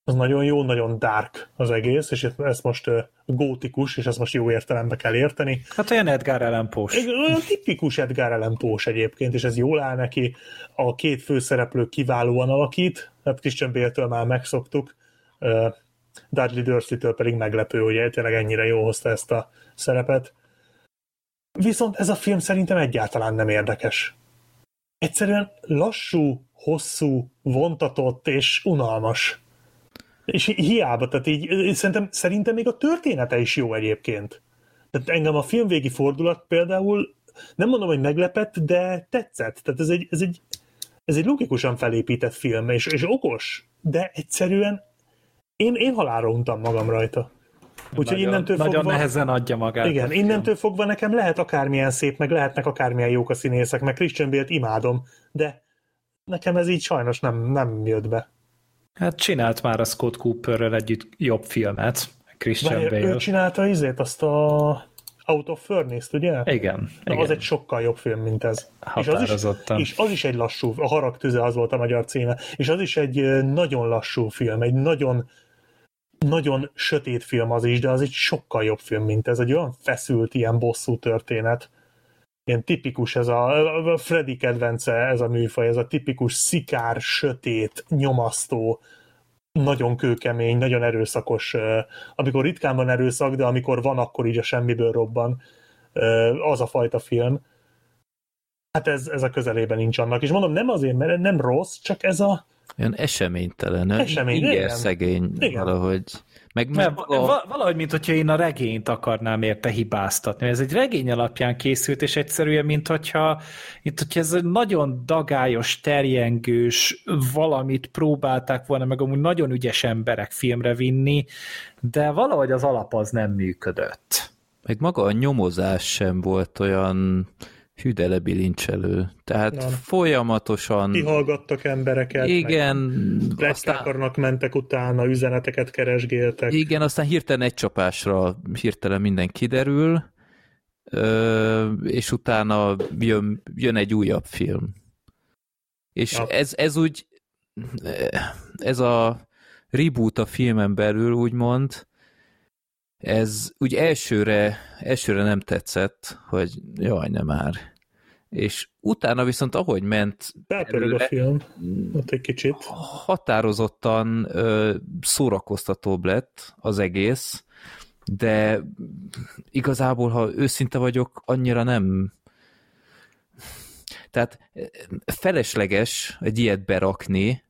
az nagyon jó, nagyon dark az egész, és ezt most gótikus, és ezt most jó értelembe kell érteni. Hát olyan Edgar Allan. Olyan tipikus Edgar Allan egyébként, és ez jól áll neki. A két főszereplő kiválóan alakít, hát Christian Bale-től már megszoktuk, Dudley Dursley-től pedig meglepő, hogy tényleg ennyire jól hozta ezt a szerepet. Viszont ez a film szerintem egyáltalán nem érdekes. Egyszerűen lassú, hosszú, vontatott és unalmas és hiába, tehát így szerintem, szerintem még a története is jó egyébként. Tehát engem a filmvégi fordulat például nem mondom, hogy meglepett, de tetszett. Tehát ez egy, ez egy, ez egy logikusan felépített film, és, és okos, de egyszerűen én, én halálra untam magam rajta. Úgyhogy innentől nagyon fogva... nehezen adja magát. Igen, innentől fogva nekem lehet akármilyen szép, meg lehetnek akármilyen jók a színészek, meg Christian Bale-t imádom, de nekem ez így sajnos nem, nem jött be. Hát csinált már a Scott Cooperrel együtt jobb filmet, Christian Bale. Ő csinálta izét, azt a Out of Furnace-t, ugye? Igen. Na, igen. Az egy sokkal jobb film, mint ez. És az, is, és az is egy lassú, a Harag tüze az volt a magyar címe, és az is egy nagyon lassú film, egy nagyon nagyon sötét film az is, de az egy sokkal jobb film, mint ez. Egy olyan feszült, ilyen bosszú történet. Ilyen tipikus ez a, a Freddy kedvence, ez a műfaj, ez a tipikus szikár, sötét, nyomasztó, nagyon kőkemény, nagyon erőszakos, amikor ritkán van erőszak, de amikor van, akkor így a semmiből robban, az a fajta film. Hát ez, ez a közelében nincs annak. És mondom, nem azért, mert nem rossz, csak ez a... Olyan eseménytelen, Esemény, igen. szegény igen. valahogy. Meg, meg a... Valahogy, mint hogyha én a regényt akarnám érte hibáztatni. Ez egy regény alapján készült, és egyszerűen, mint hogyha, mint hogyha ez egy nagyon dagályos, terjengős valamit próbálták volna, meg amúgy nagyon ügyes emberek filmre vinni, de valahogy az alap az nem működött. Meg maga a nyomozás sem volt olyan hüdele bilincselő. Tehát Nem. folyamatosan... Kihallgattak embereket. Igen. Aztán... mentek utána, üzeneteket keresgéltek. Igen, aztán hirtelen egy csapásra hirtelen minden kiderül, és utána jön, jön egy újabb film. És ja. ez, ez úgy, ez a reboot a filmen belül, úgymond, ez úgy elsőre, elsőre nem tetszett, hogy jaj, nem már. És utána viszont ahogy ment Belpörög a film, ott egy kicsit. Határozottan ö, szórakoztatóbb lett az egész, de igazából, ha őszinte vagyok, annyira nem tehát felesleges egy ilyet berakni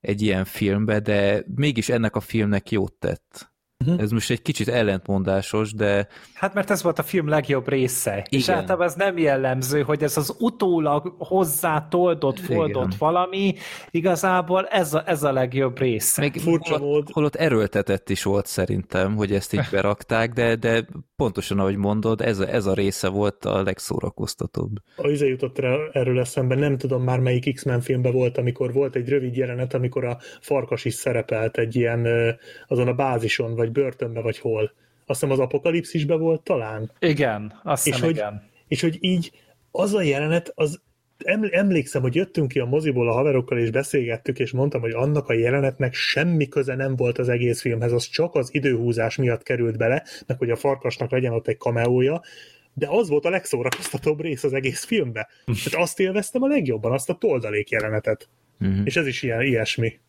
egy ilyen filmbe, de mégis ennek a filmnek jót tett. Uh-huh. Ez most egy kicsit ellentmondásos, de... Hát mert ez volt a film legjobb része. Igen. És általában ez nem jellemző, hogy ez az utólag hozzá toldott, foldott Igen. valami, igazából ez a, ez a legjobb része. Még Furcsa holott, holott erőltetett is volt szerintem, hogy ezt így berakták, de, de pontosan ahogy mondod, ez a, ez a része volt a legszórakoztatóbb. A izé jutott rá erről eszembe, nem tudom már melyik X-Men filmben volt, amikor volt egy rövid jelenet, amikor a farkas is szerepelt egy ilyen azon a bázison, vagy börtönbe, vagy hol. Azt hiszem az apokalipszisbe volt talán. Igen, azt hiszem, és igen. Hogy, és hogy így az a jelenet, az emlékszem, hogy jöttünk ki a moziból a haverokkal, és beszélgettük, és mondtam, hogy annak a jelenetnek semmi köze nem volt az egész filmhez, az csak az időhúzás miatt került bele, meg hogy a farkasnak legyen ott egy kameója, de az volt a legszórakoztatóbb rész az egész filmbe. Tehát azt élveztem a legjobban, azt a toldalék jelenetet. Uh-huh. És ez is ilyen, ilyesmi.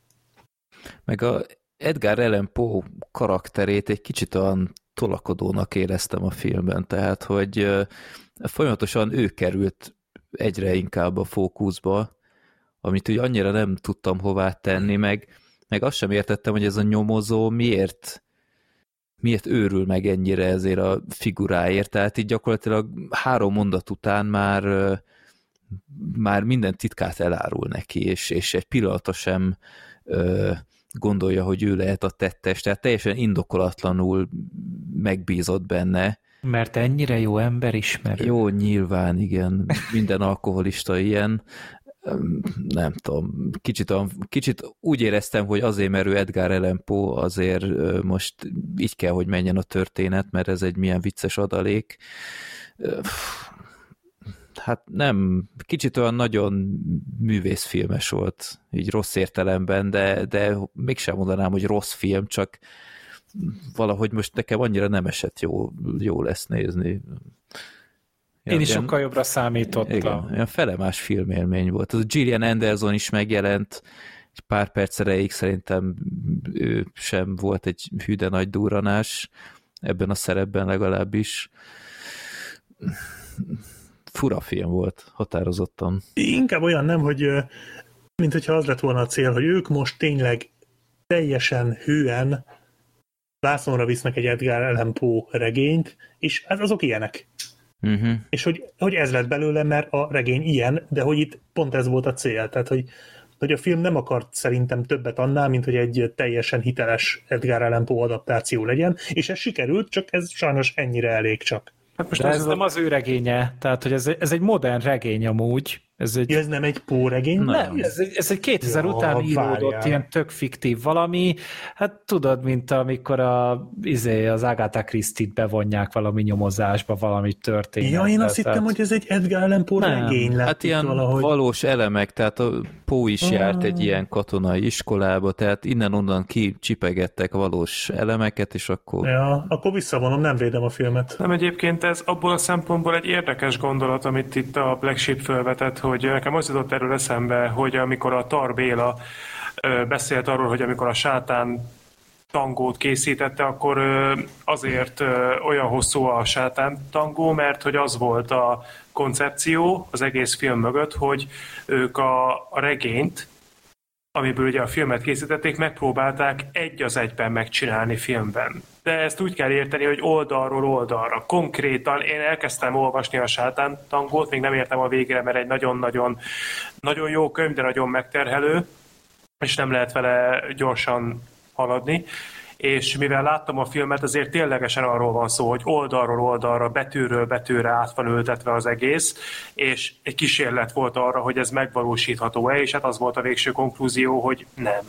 Meg a Edgar Allan Poe karakterét egy kicsit olyan tolakodónak éreztem a filmben, tehát hogy folyamatosan ő került egyre inkább a fókuszba, amit úgy annyira nem tudtam hová tenni, meg, meg azt sem értettem, hogy ez a nyomozó miért miért őrül meg ennyire ezért a figuráért, tehát így gyakorlatilag három mondat után már már minden titkát elárul neki, és, és egy pillanata sem gondolja, hogy ő lehet a tettes, tehát teljesen indokolatlanul megbízott benne. Mert ennyire jó ember ismerő. Jó, nyilván, igen. Minden alkoholista ilyen. Nem tudom, kicsit, kicsit úgy éreztem, hogy azért, mert ő Edgar Allan Poe, azért most így kell, hogy menjen a történet, mert ez egy milyen vicces adalék hát nem, kicsit olyan nagyon művészfilmes volt, így rossz értelemben, de, de mégsem mondanám, hogy rossz film, csak valahogy most nekem annyira nem esett jó, jó lesz nézni. Ja, Én is ilyen, sokkal jobbra számítottam. Igen, olyan felemás filmélmény volt. Az Gillian Anderson is megjelent, egy pár perc erejéig szerintem ő sem volt egy hűde nagy duranás, ebben a szerepben legalábbis fura film volt, határozottan. Inkább olyan nem, hogy mint hogyha az lett volna a cél, hogy ők most tényleg teljesen hűen vászonra visznek egy Edgar Allan Poe regényt, és hát azok ilyenek. Uh-huh. És hogy, hogy ez lett belőle, mert a regény ilyen, de hogy itt pont ez volt a cél. Tehát, hogy, hogy a film nem akart szerintem többet annál, mint hogy egy teljesen hiteles Edgar Allan Poe adaptáció legyen, és ez sikerült, csak ez sajnos ennyire elég csak. Hát most ez nem az ő regénye, tehát hogy ez, ez egy modern regény amúgy, ez, egy... ez nem egy póregény? Nem, nem. Ez, egy, ez egy 2000 ja, után íródott, várjál. ilyen tök fiktív valami. Hát tudod, mint amikor a, izé, az Agatha Christie-t bevonják valami nyomozásba, valami történet. Ja, én azt tehát... hittem, hogy ez egy Edgar Allan Poe regény lett Hát ilyen valahogy. valós elemek, tehát a Poe is ah. járt egy ilyen katonai iskolába, tehát innen-onnan kicsipegettek valós elemeket, és akkor... Ja, akkor visszavonom, nem védem a filmet. Nem egyébként ez abból a szempontból egy érdekes gondolat, amit itt a Black Sheep felvetett, hogy nekem az jutott erről eszembe, hogy amikor a Tar Béla beszélt arról, hogy amikor a sátán tangót készítette, akkor azért olyan hosszú a sátán tangó, mert hogy az volt a koncepció az egész film mögött, hogy ők a, a regényt, amiből ugye a filmet készítették, megpróbálták egy az egyben megcsinálni filmben. De ezt úgy kell érteni, hogy oldalról oldalra. Konkrétan én elkezdtem olvasni a sátán tangót, még nem értem a végére, mert egy nagyon-nagyon nagyon jó könyv, de nagyon megterhelő, és nem lehet vele gyorsan haladni és mivel láttam a filmet, azért ténylegesen arról van szó, hogy oldalról oldalra, betűről betűre át van ültetve az egész, és egy kísérlet volt arra, hogy ez megvalósítható-e, és hát az volt a végső konklúzió, hogy nem,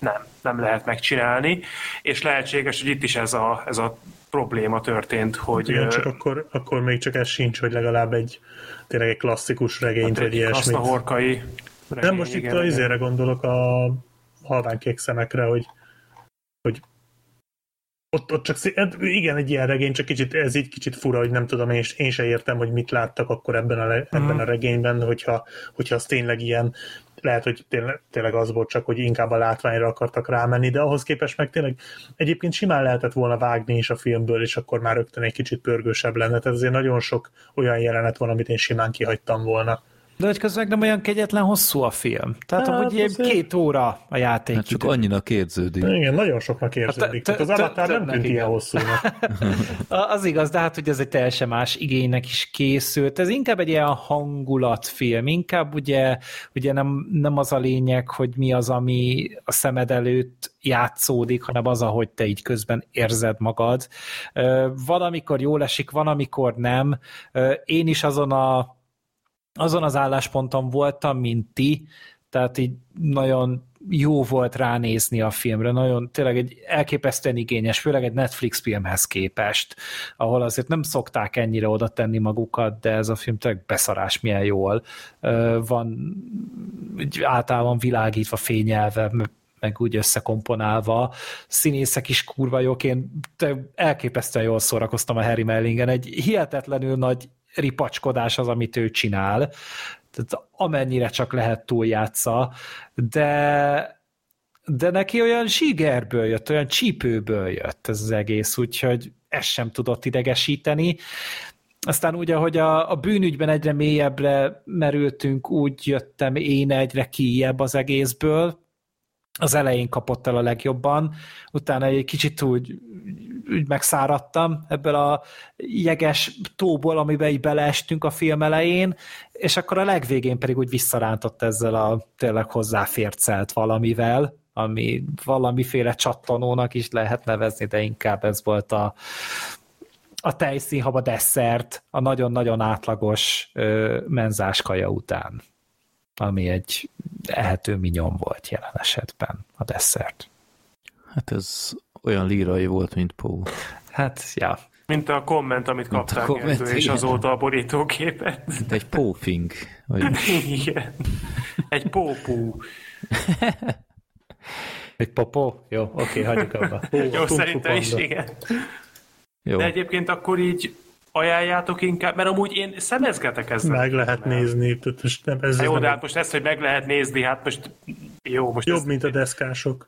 nem, nem lehet megcsinálni, és lehetséges, hogy itt is ez a, ez a probléma történt, hogy... Igen, csak akkor, akkor még csak ez sincs, hogy legalább egy tényleg egy klasszikus regényt, hát, vagy ilyesmit. A horkai regény, Nem, most igen, itt a izére gondolok a halványkék szemekre, hogy, hogy ott, ott csak, hát igen, egy ilyen regény, csak kicsit, ez így kicsit fura, hogy nem tudom, én, én se értem, hogy mit láttak akkor ebben a, ebben a mhm. regényben, hogyha, hogyha az tényleg ilyen, lehet, hogy tényleg, az volt csak, hogy inkább a látványra akartak rámenni, de ahhoz képest meg tényleg egyébként simán lehetett volna vágni is a filmből, és akkor már rögtön egy kicsit pörgősebb lenne. Tehát azért nagyon sok olyan jelenet van, amit én simán kihagytam volna. De hogy közben nem olyan kegyetlen hosszú a film. Tehát hát, amúgy azért... két óra a játék. Hát csak annyira érződik. Igen, nagyon soknak érződik. Hát, az Avatar nem tűnt ilyen hosszúnak. az igaz, de hát hogy ez egy teljesen más igénynek is készült. Ez inkább egy ilyen hangulatfilm. Inkább ugye, ugye nem, nem az a lényeg, hogy mi az, ami a szemed előtt játszódik, hanem az, ahogy te így közben érzed magad. Van, amikor jól esik, van, amikor nem. Én is azon a azon az állásponton voltam, mint ti, tehát így nagyon jó volt ránézni a filmre, nagyon tényleg egy elképesztően igényes, főleg egy Netflix filmhez képest, ahol azért nem szokták ennyire oda tenni magukat, de ez a film tényleg beszarás milyen jól van általában világítva, fényelve, meg úgy összekomponálva, színészek is kurva jók, én elképesztően jól szórakoztam a Harry Mellingen, egy hihetetlenül nagy ripacskodás az, amit ő csinál, tehát amennyire csak lehet túljátsza, de de neki olyan zsigerből jött, olyan csípőből jött ez az egész, úgyhogy ez sem tudott idegesíteni. Aztán úgy, ahogy a, a bűnügyben egyre mélyebbre merültünk, úgy jöttem én egyre kijebb az egészből, az elején kapott el a legjobban, utána egy kicsit úgy, úgy megszáradtam ebből a jeges tóból, amiben így beleestünk a film elején, és akkor a legvégén pedig úgy visszarántott ezzel a tényleg hozzáfércelt valamivel, ami valamiféle csattanónak is lehet nevezni, de inkább ez volt a, a tejszínhab, desszert a nagyon-nagyon átlagos ö, menzáskaja után ami egy ehető minyom volt jelen esetben a desszert. Hát ez olyan lírai volt, mint Pó. Hát, ja. Mint a komment, amit kapták a komment, és azóta a borítóképet. Mint egy pófing. Vagy... Igen. Egy pópú. Egy popó? Jó, oké, okay, hagyjuk abba. Jó, szerintem is, igen. Jó. De egyébként akkor így ajánljátok inkább, mert amúgy én szemezgetek ezzel. Meg lehet nem. nézni. Most nem, ez jó, de hát most ezt, hogy meg lehet nézni, hát most jó. Most Jobb, ez... mint a deszkások.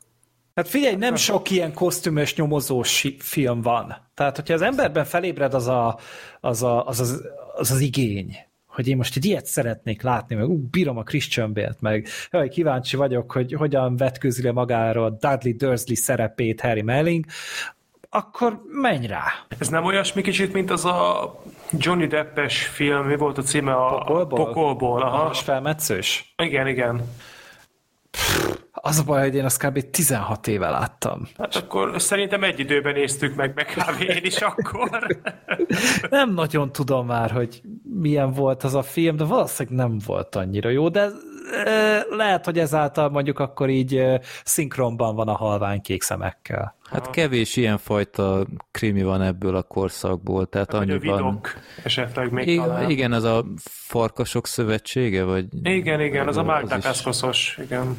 Hát figyelj, nem sok ilyen kosztümös nyomozós film van. Tehát, hogyha az emberben felébred az a, az, a, az, az, az, az igény, hogy én most egy ilyet szeretnék látni, meg ú, bírom a Christian Bale-t, meg jaj, kíváncsi vagyok, hogy hogyan vetkőzi le magára Dudley Dursley szerepét Harry Melling, akkor menj rá. Ez nem olyasmi kicsit, mint az a Johnny Deppes film, mi volt a címe? A Pokolból? Pokolból, aha. A felmetszős? Igen, igen. Az a baj, hogy én azt kb. 16 éve láttam. Hát akkor szerintem egy időben néztük meg, meg kb. én is akkor. nem nagyon tudom már, hogy milyen volt az a film, de valószínűleg nem volt annyira jó, de lehet, hogy ezáltal mondjuk akkor így szinkronban van a halvány kék szemekkel. Hát kevés ilyen fajta krimi van ebből a korszakból, tehát hát, annyiban... A esetleg még igen, talán. Igen, az a Farkasok Szövetsége, vagy... Igen, igen, az a Márta Kaszkoszos, igen.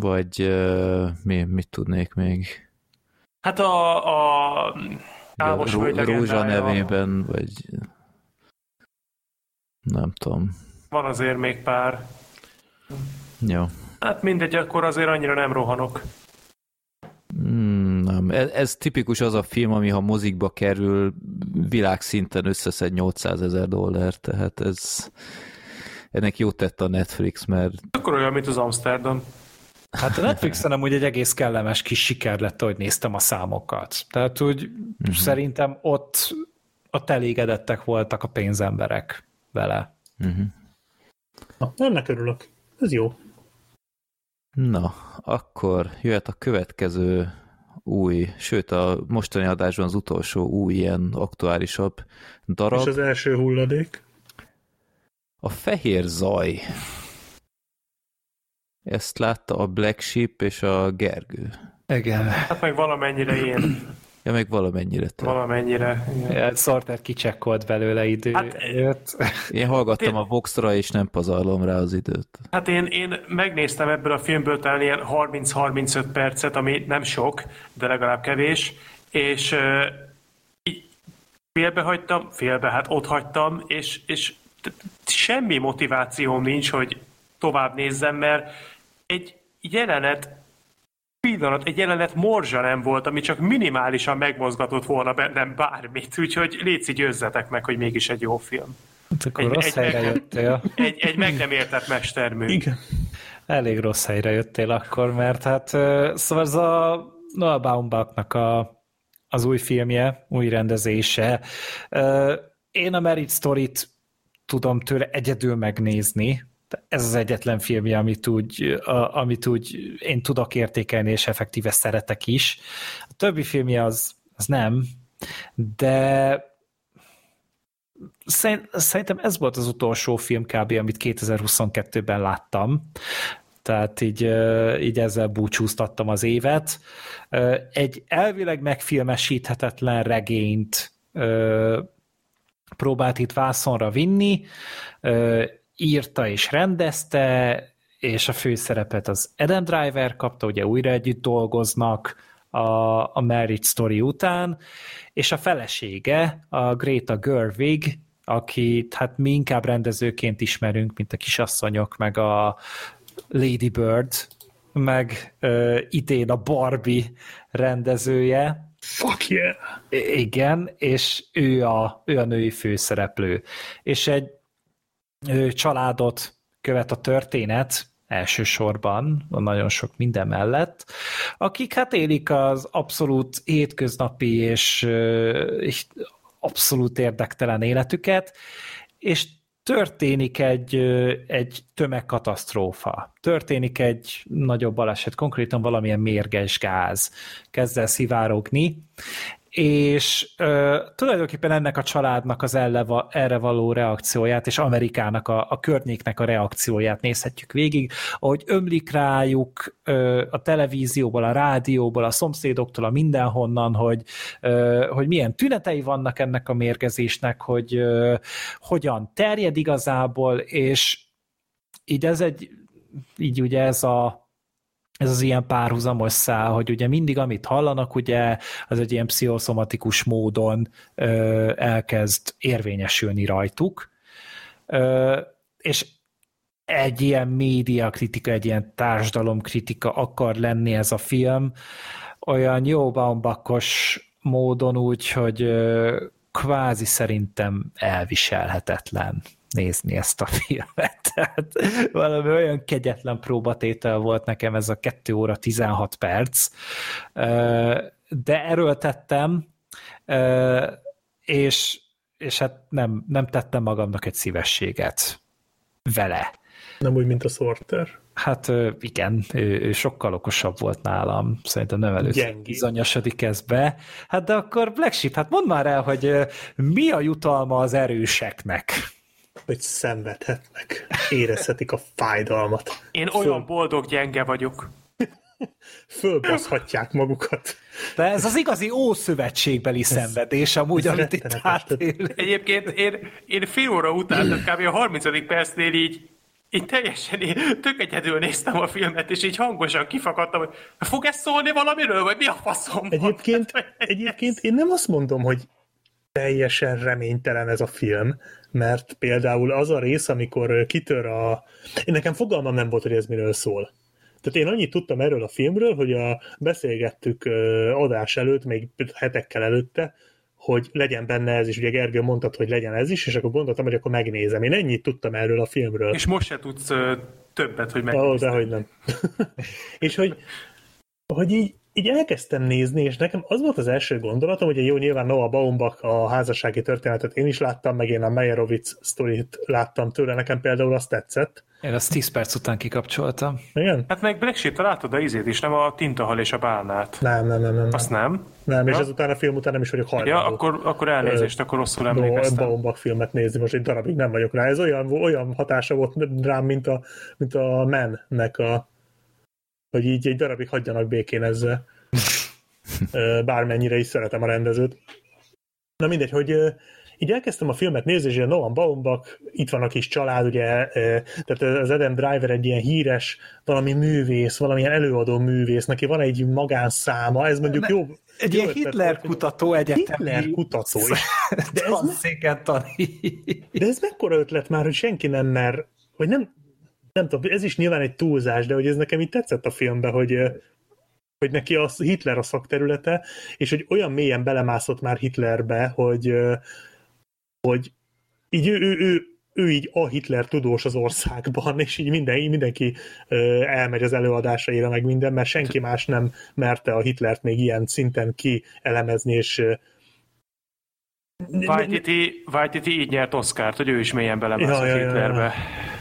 Vagy uh, mi, mit tudnék még? Hát a, a távos Ró- Rózsa nevében, vagy nem tudom. Van azért még pár. Jó. Hát mindegy, akkor azért annyira nem rohanok. Hmm, nem. Ez, ez tipikus az a film, ami ha mozikba kerül, világszinten összeszed 800 ezer dollár, tehát ez ennek jót tett a Netflix, mert... Akkor olyan, mint az Amsterdam. Hát a Netflixen nem úgy egy egész kellemes kis siker lett, hogy néztem a számokat. Tehát úgy uh-huh. szerintem ott, ott elégedettek voltak a pénzemberek vele. Uh-huh. Na, ennek örülök. Ez jó. Na, akkor jöhet a következő új, sőt a mostani adásban az utolsó új ilyen aktuálisabb darab. És az első hulladék? A Fehér Zaj. Ezt látta a Black Sheep és a Gergő. Igen. Hát meg valamennyire én. Ja, meg valamennyire te. Valamennyire. Ja, Sorter kicsekkolt belőle idő. Hát, én hallgattam én, a Voxra, és nem pazarlom rá az időt. Hát én, én megnéztem ebből a filmből talán ilyen 30-35 percet, ami nem sok, de legalább kevés, és uh, félbe hagytam, félbe, hát ott hagytam, és, és semmi motivációm nincs, hogy tovább nézzem, mert egy jelenet pillanat, egy jelenet morzsa nem volt, ami csak minimálisan megmozgatott volna bennem bármit, úgyhogy létszik győzzetek meg, hogy mégis egy jó film. Hát akkor egy, rossz egy helyre meg, jöttél. Egy, egy meg nem értett mestermű. Igen. Elég rossz helyre jöttél akkor, mert hát szóval ez a Noah Baumbachnak a, az új filmje, új rendezése. Én a Merit Story-t tudom tőle egyedül megnézni, ez az egyetlen filmje, amit úgy, amit úgy én tudok értékelni, és effektíve szeretek is. A többi filmje az, az nem, de szerintem ez volt az utolsó film kb. amit 2022-ben láttam. Tehát így, így ezzel búcsúztattam az évet. Egy elvileg megfilmesíthetetlen regényt próbált itt vászonra vinni, írta és rendezte, és a főszerepet az Adam Driver kapta, ugye újra együtt dolgoznak a, a Marriage Story után, és a felesége, a Greta Gerwig, akit hát mi inkább rendezőként ismerünk, mint a kisasszonyok, meg a Lady Bird, meg uh, idén a Barbie rendezője. Fuck yeah! Igen, és ő a, ő a női főszereplő. És egy családot követ a történet, elsősorban, nagyon sok minden mellett, akik hát élik az abszolút hétköznapi és, abszolút érdektelen életüket, és történik egy, egy tömegkatasztrófa, történik egy nagyobb baleset, konkrétan valamilyen mérges gáz. Kezd el szivárogni, és ö, tulajdonképpen ennek a családnak az elleva, erre való reakcióját, és Amerikának a, a környéknek a reakcióját nézhetjük végig, ahogy ömlik rájuk ö, a televízióból, a rádióból, a szomszédoktól, a mindenhonnan, hogy, ö, hogy milyen tünetei vannak ennek a mérgezésnek, hogy ö, hogyan terjed igazából, és így ez egy, így ugye ez a ez az ilyen párhuzamos szál, hogy ugye mindig, amit hallanak, ugye az egy ilyen pszichoszomatikus módon ö, elkezd érvényesülni rajtuk, ö, és egy ilyen média kritika, egy ilyen társadalomkritika akar lenni ez a film, olyan jó baumbakos módon úgy, hogy ö, kvázi szerintem elviselhetetlen nézni ezt a filmet. Tehát valami olyan kegyetlen próbatétel volt nekem ez a 2 óra 16 perc, de erőltettem, és, és hát nem, nem tettem magamnak egy szívességet vele. Nem úgy, mint a Sorter. Hát igen, ő, ő sokkal okosabb volt nálam, szerintem nem először bizonyosodik ez be. Hát de akkor Black Sheep, hát mondd már el, hogy mi a jutalma az erőseknek? Hogy szenvedhetnek, érezhetik a fájdalmat. Én Föl... olyan boldog gyenge vagyok. Fölbaszhatják magukat. De ez az igazi ószövetségbeli ez, szenvedés amúgy, amit itt átél. Egyébként én, én fél óra után, tehát kb. a 30. percnél így én teljesen én tök egyedül néztem a filmet, és így hangosan kifakadtam, hogy fog ez szólni valamiről, vagy mi a faszom? Egyébként, egyébként én nem azt mondom, hogy teljesen reménytelen ez a film, mert például az a rész, amikor kitör a... Én nekem fogalmam nem volt, hogy ez miről szól. Tehát én annyit tudtam erről a filmről, hogy a, beszélgettük adás előtt, még hetekkel előtte, hogy legyen benne ez is, ugye Gergő mondtad, hogy legyen ez is, és akkor gondoltam, hogy akkor megnézem. Én ennyit tudtam erről a filmről. És most se tudsz többet, hogy megnézem. Oh, dehogy nem. és hogy, hogy így így elkezdtem nézni, és nekem az volt az első gondolatom, hogy jó, nyilván Noah Baumbach a házassági történetet én is láttam, meg én a Meyerowitz sztorit láttam tőle, nekem például azt tetszett. Én azt 10 perc után kikapcsoltam. Igen? Hát meg Black Sheep-t látod a izét is, nem a Tintahal és a bálnát. Nem, nem, nem. nem. Azt nem? Nem, ja. és ezután a film után nem is vagyok hajlandó. Ja, akkor, akkor elnézést, akkor rosszul emlékeztem. Baumbach filmet nézni, most egy darabig nem vagyok rá. Ez olyan, olyan hatása volt rám, mint a, mint a Men-nek a hogy így egy darabig hagyjanak békén ezzel. Bármennyire is szeretem a rendezőt. Na mindegy, hogy így elkezdtem a filmet nézni, és a Nolan Baumbach, itt van a kis család, ugye, tehát az Adam Driver egy ilyen híres, valami művész, valamilyen előadó művész, neki van egy magánszáma, ez mondjuk jó... Egy ilyen Hitler kutató egyetemi. Hitler kutató. De ez, de ez mekkora ötlet már, hogy senki nem mer, vagy nem, nem tudom, ez is nyilván egy túlzás, de hogy ez nekem így tetszett a filmben, hogy, hogy neki az Hitler a szakterülete, és hogy olyan mélyen belemászott már Hitlerbe, hogy, hogy így ő, ő, ő, ő így a Hitler tudós az országban, és így minden, mindenki elmegy az előadásaira, meg minden, mert senki más nem merte a Hitlert még ilyen szinten kielemezni, és Vajtiti így nyert Oscárt, hogy ő is mélyen belemászott ja, ja, Hitlerbe. Ja, ja.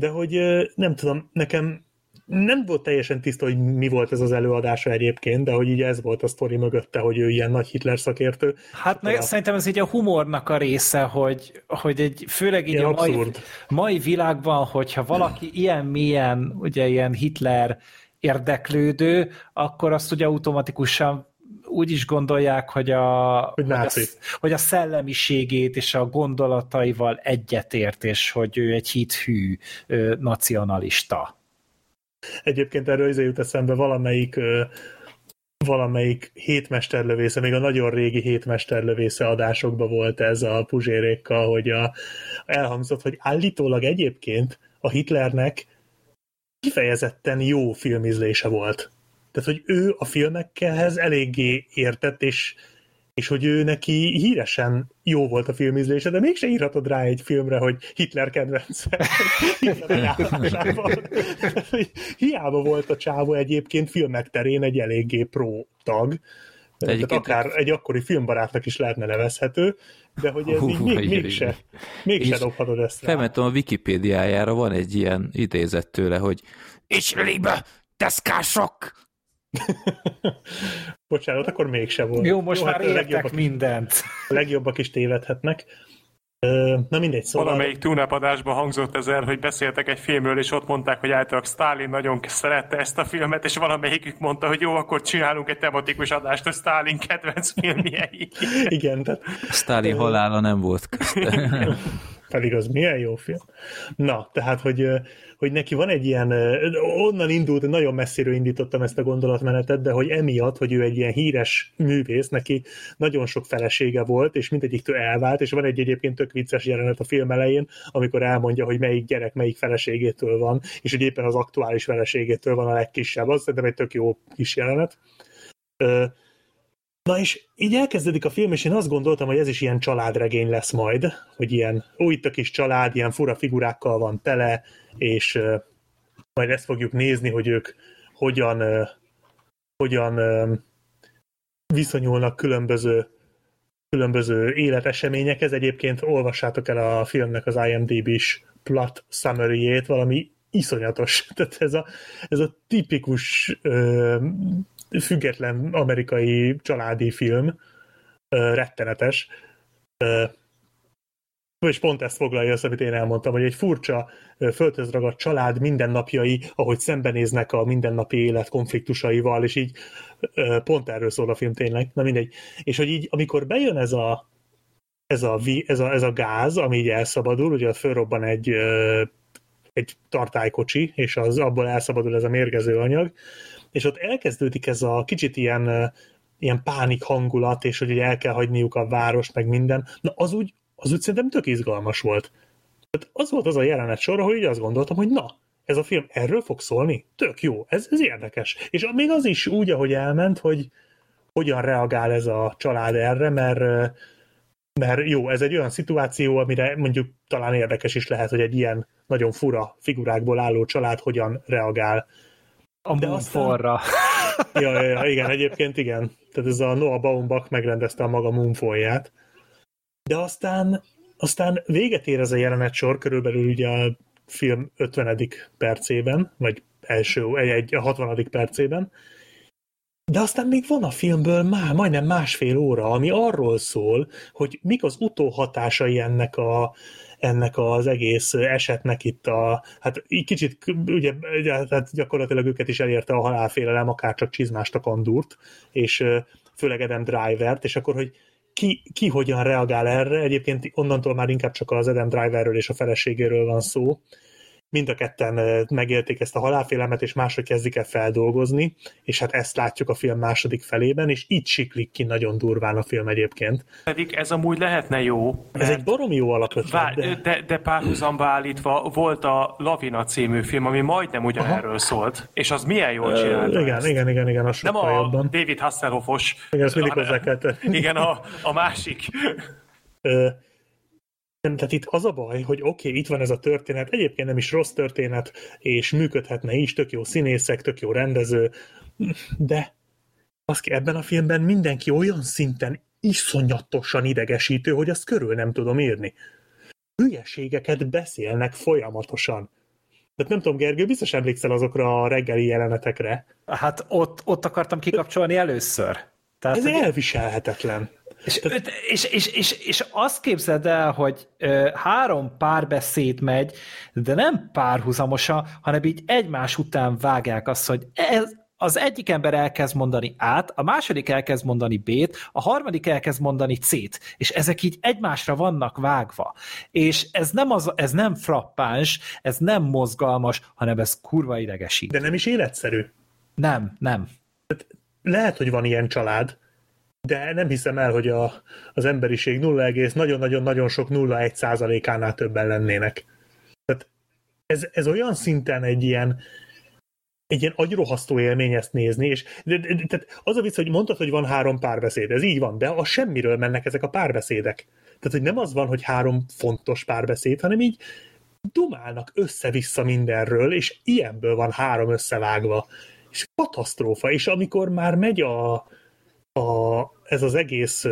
De hogy nem tudom, nekem nem volt teljesen tiszta, hogy mi volt ez az előadása egyébként, de hogy így ez volt a sztori mögötte, hogy ő ilyen nagy Hitler szakértő. Hát meg a... szerintem ez így a humornak a része, hogy, hogy egy, főleg így ilyen a mai, mai világban, hogyha valaki ilyen milyen, ugye ilyen Hitler érdeklődő, akkor azt ugye automatikusan úgy is gondolják, hogy a, hogy, hogy, a, hogy a szellemiségét és a gondolataival egyetért, és hogy ő egy hithű ö, nacionalista. Egyébként erről izé jut eszembe valamelyik ö, valamelyik hétmesterlövésze, még a nagyon régi hétmesterlövésze adásokban volt ez a puzsérékkal, hogy a, elhangzott, hogy állítólag egyébként a Hitlernek kifejezetten jó filmizlése volt. Tehát, hogy ő a filmekhez eléggé értett, és, és hogy ő neki híresen jó volt a filmizlése, de mégse írhatod rá egy filmre, hogy Hitler kedvence. Hitler Hiába volt a csávó egyébként filmek terén egy eléggé pro tag, tehát akár egy akkori filmbarátnak is lehetne nevezhető, de hogy ez így még, mégse, mégse dobhatod ezt rá. Felmentem a Wikipédiájára, van egy ilyen idézet tőle, hogy Ich liebe Deszkások! Bocsánat, akkor mégse volt. Jó, most Jó, már hát értek mindent. A legjobbak is tévedhetnek. Na mindegy, szóval... Valamelyik túlnapadásban hangzott ezer, hogy beszéltek egy filmről, és ott mondták, hogy általában Stalin nagyon szerette ezt a filmet, és valamelyikük mondta, hogy jó, akkor csinálunk egy tematikus adást a Stalin kedvenc filmjei. Igen, tehát... Stalin halála nem volt Pedig az milyen jó film. Na, tehát, hogy, hogy neki van egy ilyen, onnan indult, nagyon messziről indítottam ezt a gondolatmenetet, de hogy emiatt, hogy ő egy ilyen híres művész, neki nagyon sok felesége volt, és mindegyiktől elvált, és van egy egyébként tök vicces jelenet a film elején, amikor elmondja, hogy melyik gyerek melyik feleségétől van, és hogy éppen az aktuális feleségétől van a legkisebb. Az szerintem egy tök jó kis jelenet. Na és így elkezdődik a film, és én azt gondoltam, hogy ez is ilyen családregény lesz majd, hogy ilyen, itt a kis család, ilyen fura figurákkal van tele, és uh, majd ezt fogjuk nézni, hogy ők hogyan, uh, hogyan uh, viszonyulnak különböző különböző életeseményekhez. Egyébként olvassátok el a filmnek az IMDb-s plot summary valami iszonyatos. Tehát ez a, ez a tipikus független amerikai családi film, rettenetes. És pont ezt foglalja azt, amit én elmondtam, hogy egy furcsa, földhöz ragadt család mindennapjai, ahogy szembenéznek a mindennapi élet konfliktusaival, és így pont erről szól a film tényleg, na mindegy. És hogy így, amikor bejön ez a, ez a, ez a, ez a gáz, ami így elszabadul, ugye fölrobban egy, egy tartálykocsi, és az abból elszabadul ez a mérgező anyag, és ott elkezdődik ez a kicsit ilyen, ilyen pánik hangulat, és hogy el kell hagyniuk a várost, meg minden. Na az úgy, az úgy szerintem tök izgalmas volt. Tehát az volt az a jelenet sor, ahol így azt gondoltam, hogy na, ez a film erről fog szólni? Tök jó, ez, ez érdekes. És még az is úgy, ahogy elment, hogy hogyan reagál ez a család erre, mert, mert jó, ez egy olyan szituáció, amire mondjuk talán érdekes is lehet, hogy egy ilyen nagyon fura figurákból álló család hogyan reagál a De Moonfallra. Aztán... ja, ja, ja, igen, egyébként igen. Tehát ez a Noah Baumbach megrendezte a maga Moonfallját. De aztán, aztán véget ér ez a jelenet sor, körülbelül ugye a film 50. percében, vagy első, egy, egy a 60. percében, de aztán még van a filmből már majdnem másfél óra, ami arról szól, hogy mik az utóhatásai ennek a, ennek az egész esetnek itt a, hát így kicsit, ugye, hát gyakorlatilag őket is elérte a halálfélelem, akár csak csizmást a kandúrt, és főleg Adam Driver-t, és akkor, hogy ki, ki hogyan reagál erre, egyébként onnantól már inkább csak az Adam Driverről és a feleségéről van szó, mind a ketten megélték ezt a halálfélelmet, és máshogy kezdik el feldolgozni, és hát ezt látjuk a film második felében, és itt siklik ki nagyon durván a film egyébként. Pedig ez amúgy lehetne jó. Ez egy baromi jó alapötlet. Vár, de... de, de párhuzamba állítva volt a Lavina című film, ami majdnem ugyanerről szólt, és az milyen jól csinált. Uh, igen, igen, igen, igen, a Nem a jobban. David Hasselhoffos. Igen, ezt mindig hozzá kell Igen, a, a másik. Nem, tehát itt az a baj, hogy oké, okay, itt van ez a történet, egyébként nem is rossz történet, és működhetne is, tök jó színészek, tök jó rendező, de az ebben a filmben mindenki olyan szinten iszonyatosan idegesítő, hogy azt körül nem tudom írni. Hülyeségeket beszélnek folyamatosan. Tehát nem tudom, Gergő, biztos emlékszel azokra a reggeli jelenetekre. Hát ott, ott akartam kikapcsolni először. Tehát, Ez hogy... elviselhetetlen. És, és, és, és, és azt képzeld el, hogy ö, három párbeszéd megy, de nem párhuzamosan, hanem így egymás után vágják azt, hogy ez, az egyik ember elkezd mondani át, a második elkezd mondani B-t, a harmadik elkezd mondani C-t, és ezek így egymásra vannak vágva. És ez nem, az, ez nem frappáns, ez nem mozgalmas, hanem ez kurva idegesít. De nem is életszerű. Nem, nem. Lehet, hogy van ilyen család, de nem hiszem el, hogy a, az emberiség 0, nagyon-nagyon-nagyon sok 0,1 százalékánál többen lennének. Tehát ez, ez olyan szinten egy ilyen, egy ilyen agyrohasztó élmény ezt nézni, és de, de, de, tehát az a vicc, hogy mondtad, hogy van három párbeszéd, ez így van, de a semmiről mennek ezek a párbeszédek. Tehát, hogy nem az van, hogy három fontos párbeszéd, hanem így dumálnak össze-vissza mindenről, és ilyenből van három összevágva. És katasztrófa, és amikor már megy a, a, ez az egész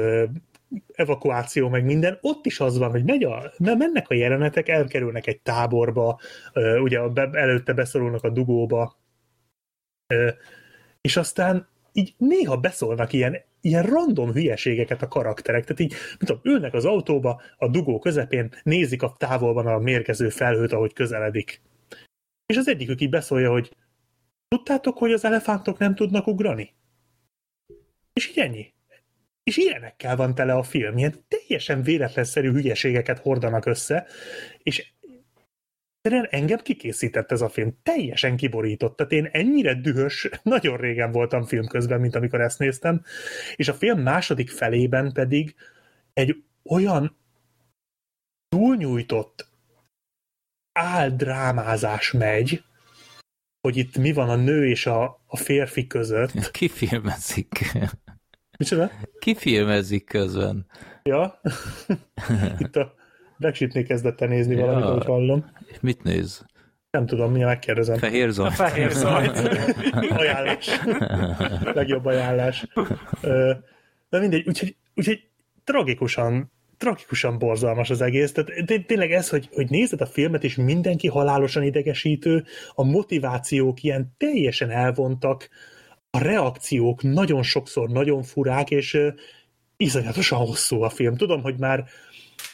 evakuáció, meg minden, ott is az van, hogy megy a, mennek a jelenetek, elkerülnek egy táborba, ugye előtte beszorulnak a dugóba, és aztán így néha beszólnak ilyen, ilyen random hülyeségeket a karakterek. Tehát így, mit tudom, ülnek az autóba, a dugó közepén, nézik a távolban a mérgező felhőt, ahogy közeledik. És az egyikük így beszólja, hogy tudtátok, hogy az elefántok nem tudnak ugrani? És így ennyi. És ilyenekkel van tele a film, ilyen teljesen véletlenszerű hülyeségeket hordanak össze, és engem kikészített ez a film, teljesen kiborított. Tehát én ennyire dühös, nagyon régen voltam film közben, mint amikor ezt néztem, és a film második felében pedig egy olyan túlnyújtott áldrámázás megy, hogy itt mi van a nő és a, a férfi között. Ki filmezik? Micsoda? Ki filmezik közben? Ja, itt a Brexitnél kezdett el nézni ja. valamit, ahogy hallom. Mit néz? Nem tudom, mi megkérdezem. Fehér zajt. A fehér zajt. ajánlás. Legjobb ajánlás. De mindegy, úgyhogy, úgyhogy tragikusan tragikusan borzalmas az egész. Tehát tényleg ez, hogy, hogy nézed a filmet, és mindenki halálosan idegesítő, a motivációk ilyen teljesen elvontak, a reakciók nagyon sokszor nagyon furák, és iszonyatosan hosszú a film. Tudom, hogy már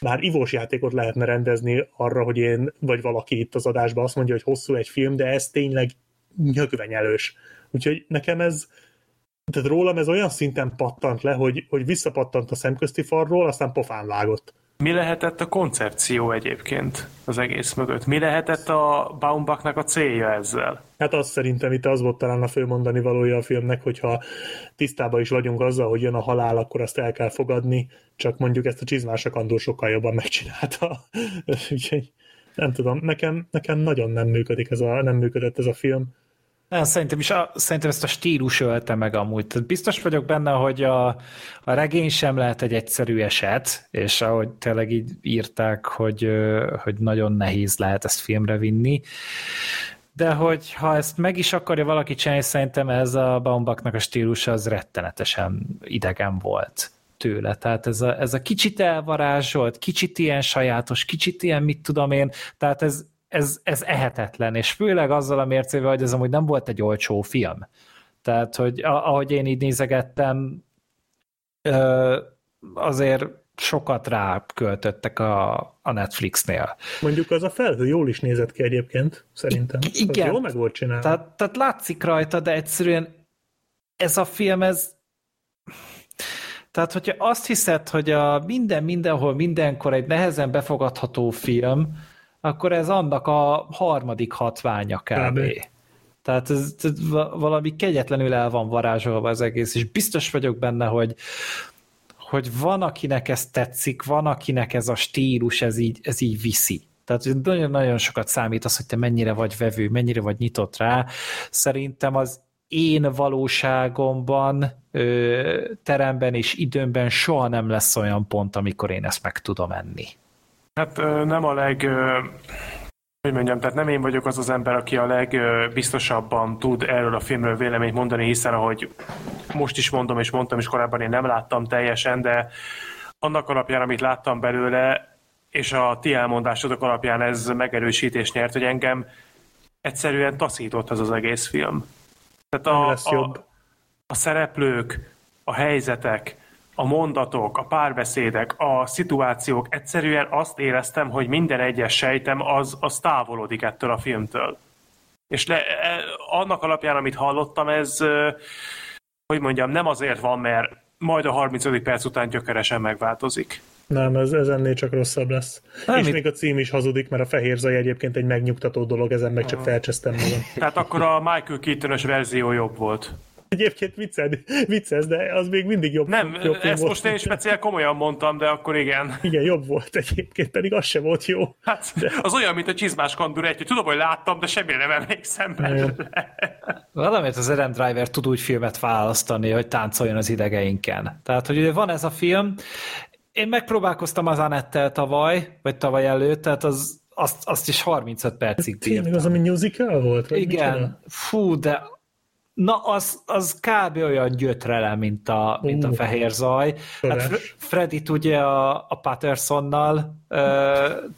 már ivós játékot lehetne rendezni arra, hogy én, vagy valaki itt az adásban azt mondja, hogy hosszú egy film, de ez tényleg nyögvenyelős. Úgyhogy nekem ez, tehát rólam ez olyan szinten pattant le, hogy, hogy visszapattant a szemközti farról, aztán pofán vágott. Mi lehetett a koncepció egyébként az egész mögött? Mi lehetett a Baumbachnak a célja ezzel? Hát azt szerintem itt az volt talán a fő mondani valója a filmnek, hogyha tisztában is vagyunk azzal, hogy jön a halál, akkor azt el kell fogadni, csak mondjuk ezt a csizmás Andor sokkal jobban megcsinálta. Úgyhogy nem tudom, nekem, nekem nagyon nem működik ez a, nem működött ez a film. Nem, szerintem is szerintem ezt a stílus ölte meg amúgy. Tehát biztos vagyok benne, hogy a, a regény sem lehet egy egyszerű eset, és ahogy tényleg így írták, hogy, hogy nagyon nehéz lehet ezt filmre vinni. De hogy ha ezt meg is akarja valaki csinálni, szerintem ez a Baumbachnak a stílusa az rettenetesen idegen volt tőle. Tehát ez a, ez a kicsit elvarázsolt, kicsit ilyen sajátos, kicsit ilyen mit tudom én, tehát ez, ez, ez ehetetlen, és főleg azzal a mércével, hogy ez amúgy nem volt egy olcsó film. Tehát, hogy ahogy én így nézegettem, azért sokat rá költöttek a, a Netflixnél. Mondjuk az a felhő jól is nézett ki egyébként, szerintem. I- igen. Az jól meg volt csinálva. Tehát, tehát látszik rajta, de egyszerűen ez a film, ez tehát, hogyha azt hiszed, hogy a minden, mindenhol, mindenkor egy nehezen befogadható film, akkor ez annak a harmadik hatványa kb. Tehát ez, ez valami kegyetlenül el van varázsolva az egész, és biztos vagyok benne, hogy, hogy van, akinek ez tetszik, van, akinek ez a stílus, ez így, ez így viszi. Tehát nagyon-nagyon sokat számít az, hogy te mennyire vagy vevő, mennyire vagy nyitott rá. Szerintem az én valóságomban, teremben és időmben soha nem lesz olyan pont, amikor én ezt meg tudom enni. Hát nem a leg hogy mondjam, tehát nem én vagyok az az ember, aki a legbiztosabban tud erről a filmről véleményt mondani, hiszen ahogy most is mondom, és mondtam is korábban, én nem láttam teljesen, de annak alapján, amit láttam belőle, és a ti elmondásodok alapján ez megerősítés nyert, hogy engem egyszerűen taszított ez az egész film. Tehát a, a, a szereplők, a helyzetek, a mondatok, a párbeszédek, a szituációk, egyszerűen azt éreztem, hogy minden egyes sejtem az, az távolodik ettől a filmtől. És le, e, annak alapján, amit hallottam, ez, hogy mondjam, nem azért van, mert majd a 35. perc után gyökeresen megváltozik. Nem, ez, ez ennél csak rosszabb lesz. Nem, és mit... még a cím is hazudik, mert a fehér zaj egyébként egy megnyugtató dolog, ezen meg csak felcsesztem magam. Tehát akkor a Michael keaton verzió jobb volt. Egyébként vicced, vicces, de az még mindig jobb. Nem, jobb ezt volt. most én speciál komolyan mondtam, de akkor igen. Igen, jobb volt egyébként, pedig az se volt jó. Hát de... az olyan, mint a csizmás kandur egy, tudom, hogy láttam, de semmire nem emlékszem belőle. Valamit az Adam Driver tud úgy filmet választani, hogy táncoljon az idegeinken. Tehát, hogy van ez a film, én megpróbálkoztam az Anettel tavaly, vagy tavaly előtt, tehát az, azt, azt is 35 percig bírtam. Tényleg az, ami musical volt? Igen. Fú, de Na, az, az kb. olyan gyötrele, mint a, mint a fehér zaj. Hát Freddy ugye a, a Pattersonnal uh,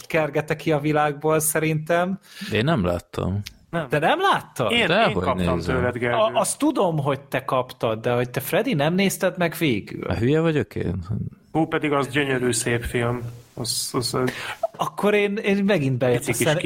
kergette ki a világból szerintem. Én nem láttam. Nem. De nem láttad? Én, de én kaptam nézem. tőled, Gergő. A, azt tudom, hogy te kaptad, de hogy te Freddy nem nézted meg végül. A hülye vagyok én? Hú, pedig az gyönyörű szép film. Az, az, az... Akkor én, én megint bejött a szen,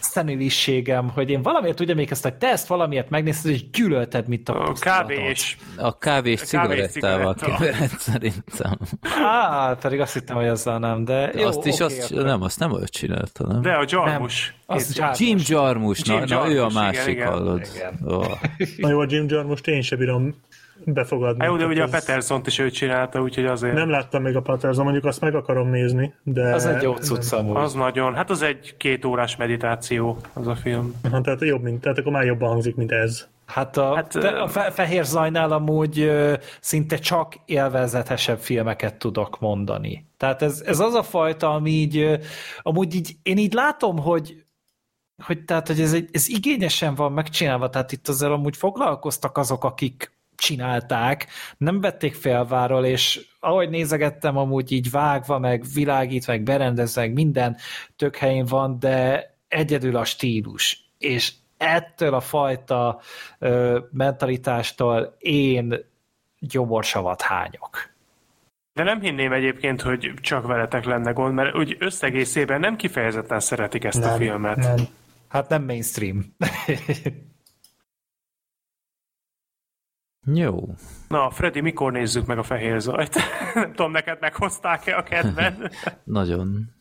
szeniliségem, hogy én valamiért úgy emlékeztem, hogy te ezt valamiért megnézted, és gyűlölted, mint a, a kávés. A kávés cigarettával kevered szerintem. Á, pedig azt hittem, hogy azzal nem, de jó, azt is, okay, azt, nem, azt nem ő csinálta, nem? De a Jarmus. Nem, az Jarmus. Jim Jarmus, na, Jim Jarmus, na, ő a másik, igen, hallod. Igen. Oh. Na jó, a Jim Jarmus én sem bírom befogadni. Jó, de ugye ez... a Peterson is ő csinálta, úgyhogy azért... Nem láttam még a Peterson, mondjuk azt meg akarom nézni, de... Az egy jó cucc Az nagyon, hát az egy két órás meditáció, az a film. Ha, tehát jobb, mint, tehát akkor már jobban hangzik, mint ez. Hát a, hát, a Fehér Zajnál amúgy ö, szinte csak élvezetesebb filmeket tudok mondani. Tehát ez, ez az a fajta, ami így, amúgy így, én így látom, hogy hogy tehát, hogy ez, egy, ez igényesen van megcsinálva, tehát itt azért amúgy foglalkoztak azok, akik csinálták, nem vették felváról, és ahogy nézegettem, amúgy így vágva, meg világít, meg berendezve, meg minden tök helyén van, de egyedül a stílus. És ettől a fajta ö, mentalitástól én gyomorsavat hányok. De nem hinném egyébként, hogy csak veletek lenne gond, mert úgy összegészében nem kifejezetten szeretik ezt nem, a filmet. Nem. Hát nem mainstream. Jó. Na, Freddy, mikor nézzük meg a fehér zajt? Nem tudom, neked meghozták-e a kedved? Nagyon.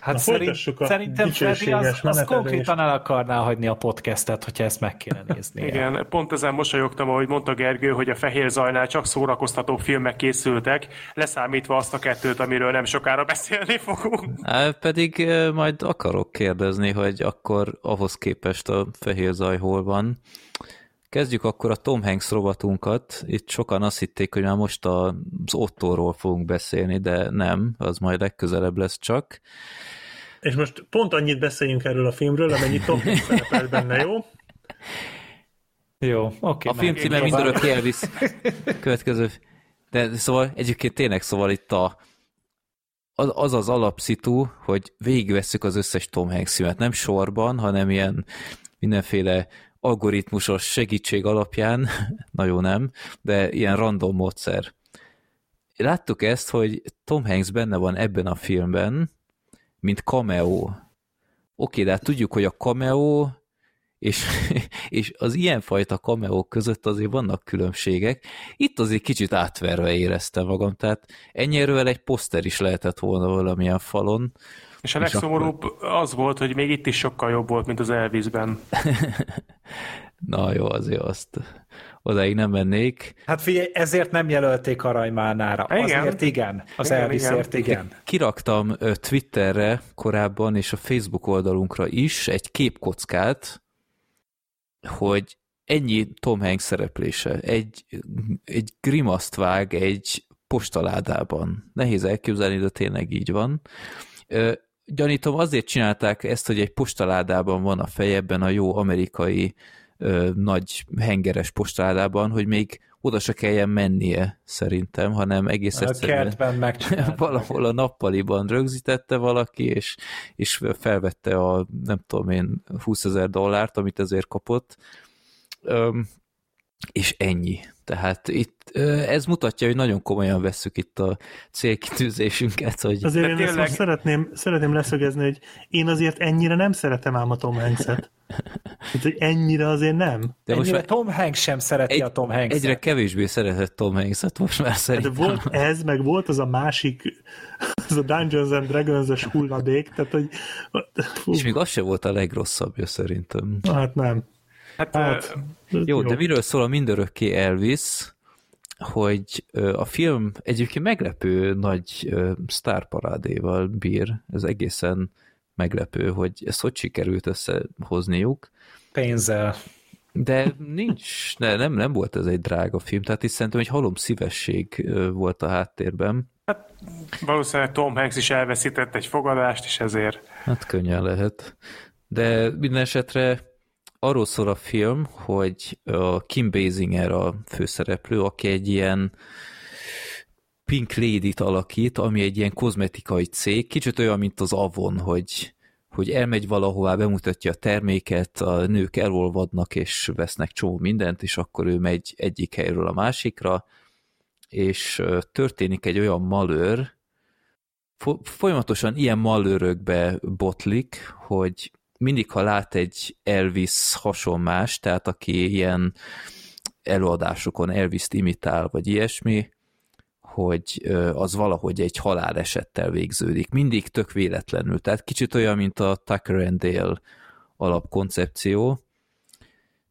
Hát szerint, szerintem Freddy az, az konkrétan el akarná hagyni a podcastet, hogyha ezt meg kéne nézni. Igen, pont ezen mosolyogtam, ahogy mondta Gergő, hogy a Fehér Zajnál csak szórakoztató filmek készültek, leszámítva azt a kettőt, amiről nem sokára beszélni fogunk. Á, pedig majd akarok kérdezni, hogy akkor ahhoz képest a Fehér Zaj hol van. Kezdjük akkor a Tom Hanks rovatunkat. Itt sokan azt hitték, hogy már most az Ottóról fogunk beszélni, de nem, az majd legközelebb lesz csak. És most pont annyit beszéljünk erről a filmről, amennyi Tom Hanks szerepel benne, jó? Jó, oké. Okay, a film címe mindörökké elvisz. Következő. De szóval egyébként tényleg szóval itt a, az az, az alapszitu, hogy végigvesszük az összes Tom Hanks filmet, nem sorban, hanem ilyen mindenféle algoritmusos segítség alapján, nagyon nem, de ilyen random módszer. Láttuk ezt, hogy Tom Hanks benne van ebben a filmben, mint cameo. Oké, de hát tudjuk, hogy a cameo és, és az ilyenfajta cameo között azért vannak különbségek. Itt azért kicsit átverve éreztem magam, tehát ennyiről egy poszter is lehetett volna valamilyen falon, és a legszomorúbb akkor... az volt, hogy még itt is sokkal jobb volt, mint az Elvisben. Na jó, azért azt odaig nem mennék. Hát figyelj, ezért nem jelölték Aranymárnára. Igen. Azért igen. Az igen, Elvisért igen. igen. Kiraktam Twitterre korábban, és a Facebook oldalunkra is egy képkockát, hogy ennyi Tom Hanks szereplése. Egy, egy grimaszt vág egy postaládában. Nehéz elképzelni, de tényleg így van Gyanítom, azért csinálták ezt, hogy egy postaládában van a fejebben a jó amerikai ö, nagy hengeres postaládában, hogy még oda se kelljen mennie szerintem, hanem egész a egyszerűen valahol a nappaliban rögzítette valaki, és, és felvette a nem tudom én 20 ezer dollárt, amit ezért kapott, Öm, és ennyi. Tehát itt ez mutatja, hogy nagyon komolyan vesszük itt a célkitűzésünket. Hogy... Azért én tényleg... most szeretném, szeretném leszögezni, hogy én azért ennyire nem szeretem ám a Tom Hanks-et. Hát, hogy ennyire azért nem. De most ennyire Tom Hanks sem szereti egy, a Tom Hanks-et. Egyre kevésbé szeretett Tom Hanks-et most már hát, szerintem. De volt ez, meg volt az a másik, az a Dungeons and Dragons-es hulladék, tehát hogy... Fú. És még az se volt a legrosszabbja szerintem. Hát nem. Hát, hát jó, jó, de miről szól a mindörökké Elvis, hogy a film egyébként meglepő nagy sztárparádéval bír, ez egészen meglepő, hogy ezt hogy sikerült összehozniuk. Pénzzel. De nincs, ne, nem, nem volt ez egy drága film, tehát itt szerintem egy halom szívesség volt a háttérben. Hát valószínűleg Tom Hanks is elveszített egy fogadást, és ezért... Hát könnyen lehet. De minden esetre arról szól a film, hogy a Kim Basinger a főszereplő, aki egy ilyen Pink Lady-t alakít, ami egy ilyen kozmetikai cég, kicsit olyan, mint az Avon, hogy, hogy elmegy valahová, bemutatja a terméket, a nők elolvadnak és vesznek csomó mindent, és akkor ő megy egyik helyről a másikra, és történik egy olyan malőr, folyamatosan ilyen malőrökbe botlik, hogy mindig, ha lát egy Elvis hasonlás, tehát aki ilyen előadásokon Elvis-t imitál, vagy ilyesmi, hogy az valahogy egy halálesettel végződik. Mindig tök véletlenül. Tehát kicsit olyan, mint a Tucker and Dale alapkoncepció,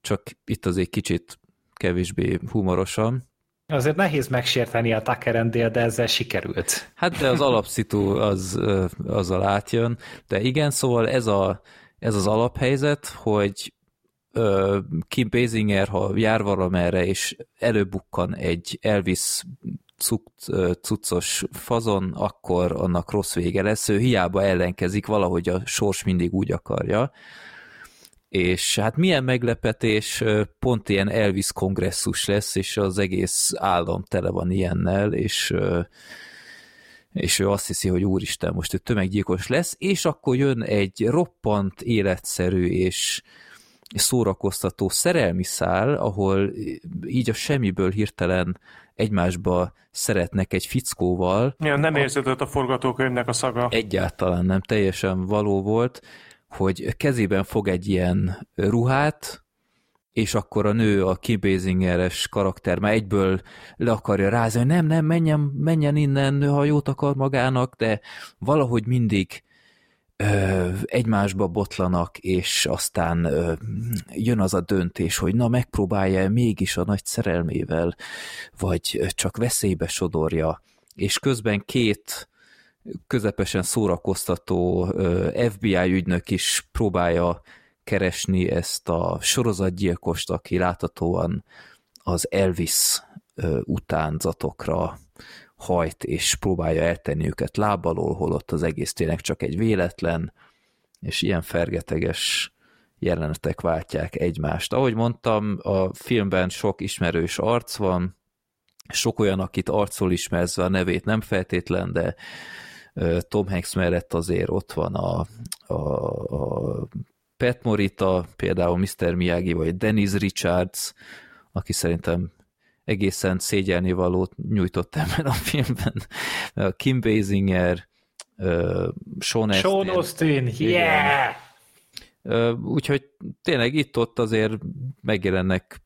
csak itt azért kicsit kevésbé humorosan. Azért nehéz megsérteni a Tucker and Dale, de ezzel sikerült. Hát de az alapszitu az, azzal átjön. De igen, szóval ez a ez az alaphelyzet, hogy ö, Kim Basinger, ha jár valamerre, és előbukkan egy Elvis cuccos fazon, akkor annak rossz vége lesz. Ő hiába ellenkezik, valahogy a sors mindig úgy akarja. És hát milyen meglepetés, pont ilyen Elvis kongresszus lesz, és az egész állam tele van ilyennel, és és ő azt hiszi, hogy úristen, most ő tömeggyilkos lesz, és akkor jön egy roppant életszerű és szórakoztató szerelmi szál, ahol így a semmiből hirtelen egymásba szeretnek egy fickóval. Ja, nem érződött a forgatókönyvnek a szaga. Egyáltalán nem, teljesen való volt, hogy kezében fog egy ilyen ruhát, és akkor a nő, a Kim karakter már egyből le akarja rázni, hogy nem, nem, menjen, menjen innen, ha jót akar magának, de valahogy mindig ö, egymásba botlanak, és aztán ö, jön az a döntés, hogy na megpróbálja mégis a nagy szerelmével, vagy csak veszélybe sodorja, és közben két közepesen szórakoztató FBI ügynök is próbálja keresni ezt a sorozatgyilkost, aki láthatóan az Elvis utánzatokra hajt, és próbálja eltenni őket lábalól, holott az egész tényleg csak egy véletlen, és ilyen fergeteges jelenetek váltják egymást. Ahogy mondtam, a filmben sok ismerős arc van, sok olyan, akit arcol ismerve a nevét nem feltétlen, de Tom Hanks mellett azért ott van a, a, a Pat Morita, például Mr. Miyagi, vagy Dennis Richards, aki szerintem egészen szégyelni valót nyújtott ebben a filmben. Kim Basinger, Sean. Sean Austin, yeah! Úgyhogy tényleg itt-ott azért megjelennek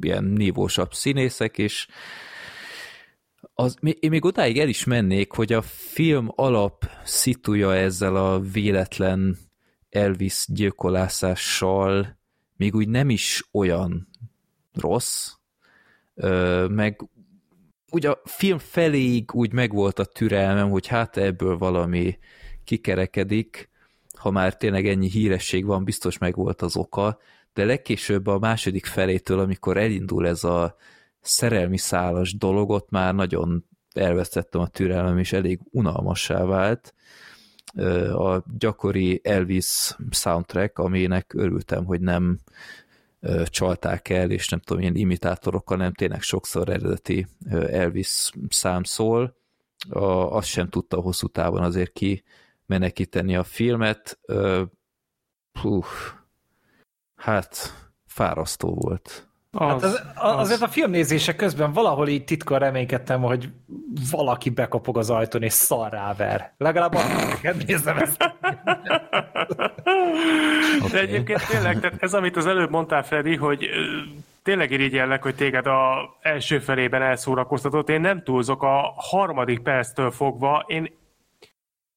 ilyen nívósabb színészek, és az, én még odáig el is mennék, hogy a film alap szituja ezzel a véletlen Elvis gyilkolászással még úgy nem is olyan rossz, meg ugye a film feléig úgy megvolt a türelmem, hogy hát ebből valami kikerekedik, ha már tényleg ennyi híresség van, biztos megvolt az oka, de legkésőbb a második felétől, amikor elindul ez a szerelmi szálas dologot, már nagyon elvesztettem a türelmem, és elég unalmassá vált, a gyakori Elvis soundtrack, aminek örültem, hogy nem csalták el, és nem tudom, ilyen imitátorokkal, nem tényleg sokszor eredeti Elvis szám szól. Azt sem tudta hosszú távon azért ki menekíteni a filmet. Puh, hát fárasztó volt. Hát az, hát az, az, azért a filmnézése közben valahol így titkon reménykedtem, hogy valaki bekapog az ajtón és szar ráver. Legalább azt nézem ezt. De egyébként tényleg, tehát ez, amit az előbb mondtál, Freddy, hogy tényleg irigyellek, hogy téged a első felében elszórakoztatott. Én nem túlzok, a harmadik perctől fogva én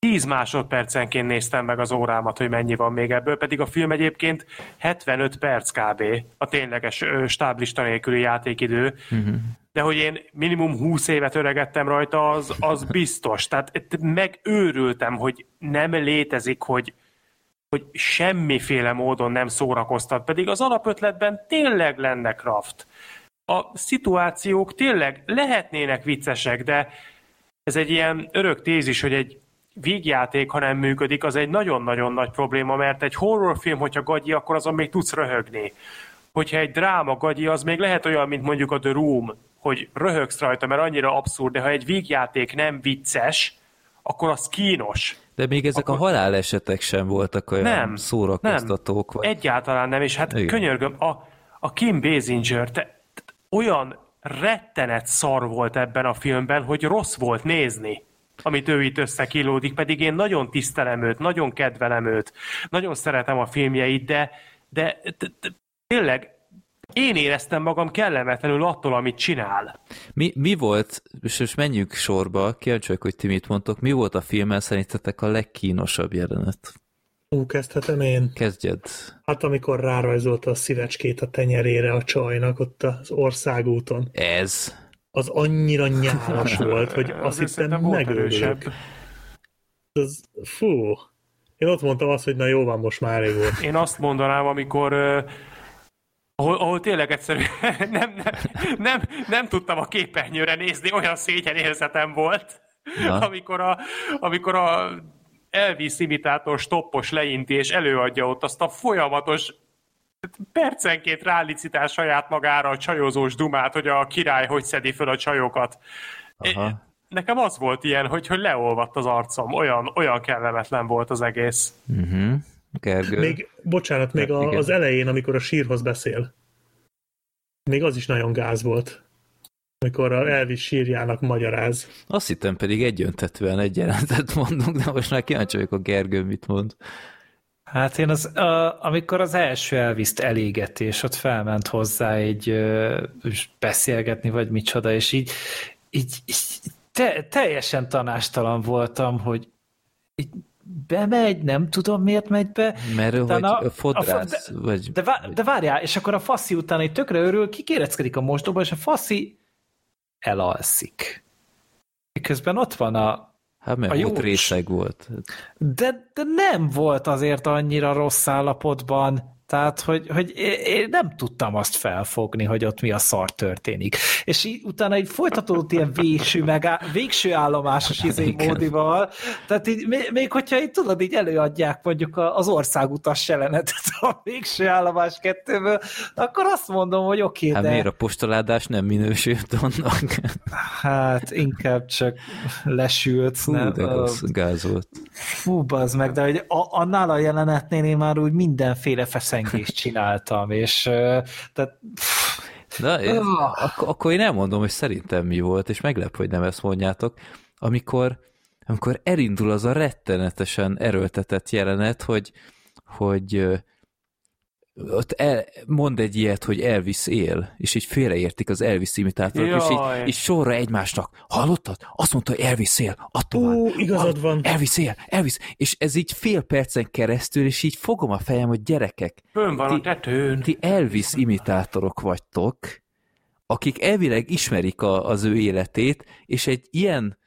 10 másodpercenként néztem meg az órámat, hogy mennyi van még ebből, pedig a film egyébként 75 perc kb. a tényleges stáblista nélküli játékidő, uh-huh. de hogy én minimum 20 évet öregettem rajta, az, az biztos. Tehát megőrültem, hogy nem létezik, hogy, hogy semmiféle módon nem szórakoztat, pedig az alapötletben tényleg lenne kraft. A szituációk tényleg lehetnének viccesek, de ez egy ilyen örök tézis, hogy egy vígjáték, ha nem működik, az egy nagyon-nagyon nagy probléma, mert egy horrorfilm, hogyha gagyi, akkor azon még tudsz röhögni. Hogyha egy dráma gagyi, az még lehet olyan, mint mondjuk a The Room, hogy röhögsz rajta, mert annyira abszurd, de ha egy vígjáték nem vicces, akkor az kínos. De még ezek akkor... a halálesetek sem voltak olyan nem, szórakoztatók. Nem, vagy... egyáltalán nem, és hát Igen. könyörgöm, a, a Kim Basinger te, te, olyan rettenet szar volt ebben a filmben, hogy rossz volt nézni amit ő itt összekilódik, pedig én nagyon tisztelem őt, nagyon kedvelem őt, nagyon szeretem a filmjeit, de, de tényleg én éreztem magam kellemetlenül attól, amit csinál. Mi, mi volt, és most menjünk sorba, kíváncsi hogy ti mit mondtok, mi volt a filmen szerintetek a legkínosabb jelenet? Ú, kezdhetem én? Kezdjed. Hát amikor rárajzolta a szívecskét a tenyerére a csajnak ott az országúton. Ez az annyira nyálas volt, hogy azt hittem megölők. Az, fú, én ott mondtam azt, hogy na jó van, most már elég volt. Én azt mondanám, amikor ahol, ahol tényleg egyszerűen nem, nem, nem, nem tudtam a képernyőre nézni, olyan szégyen érzetem volt, Na. amikor a, amikor a Elvis imitátor stoppos leinti, és előadja ott azt a folyamatos percenként rálicitál saját magára a csajozós dumát, hogy a király hogy szedi föl a csajokat. Aha. Nekem az volt ilyen, hogy, hogy leolvadt az arcom, olyan, olyan kellemetlen volt az egész. Uh-huh. Gergő. Még, bocsánat, még a, az elején, amikor a sírhoz beszél, még az is nagyon gáz volt amikor a Elvis sírjának magyaráz. Azt hittem pedig egyöntetően egy jelentet mondunk, de most már kíváncsi vagyok a Gergő mit mond. Hát én az, a, amikor az első elviszt elégetés, ott felment hozzá egy ö, beszélgetni, vagy micsoda, és így, így, így te, teljesen tanástalan voltam, hogy így bemegy, nem tudom miért megy be. Mert hogy a, fodrász, a, de, vagy... De, vár, de várjál, és akkor a faszi után egy tökre örül, kikéreckedik a mosdóba, és a faszi elalszik. Miközben ott van a, Hát mert a jó részeg volt. De, de nem volt azért annyira rossz állapotban, tehát, hogy, hogy én nem tudtam azt felfogni, hogy ott mi a szar történik. És így, utána egy folytatódott ilyen végső, meg á, végső állomásos izé módival, tehát így, még, még hogyha így tudod, így előadják mondjuk az országutas jelenetet a végső állomás kettőből, akkor azt mondom, hogy oké, okay, hát de... miért a postaládás nem minősült annak? Hát inkább csak lesült. Fú, nem, de az gáz volt. Fú, bazd meg, de hogy a, annál a jelenetnél én már úgy mindenféle feszen pillangést csináltam, és tehát... Na, én, akkor, akkor én elmondom, hogy szerintem mi volt, és meglep, hogy nem ezt mondjátok, amikor, amikor elindul az a rettenetesen erőltetett jelenet, hogy, hogy ott el, mond egy ilyet, hogy Elvis él, és így félreértik az Elvis imitátorok, és így, így sorra egymásnak, hallottad? Azt mondta, hogy Elvis él, attól Ó, van. igazad van. Elvis él, Elvis, és ez így fél percen keresztül, és így fogom a fejem, hogy gyerekek. Fönn van ti, a tetőn. Ti Elvis imitátorok vagytok, akik elvileg ismerik a, az ő életét, és egy ilyen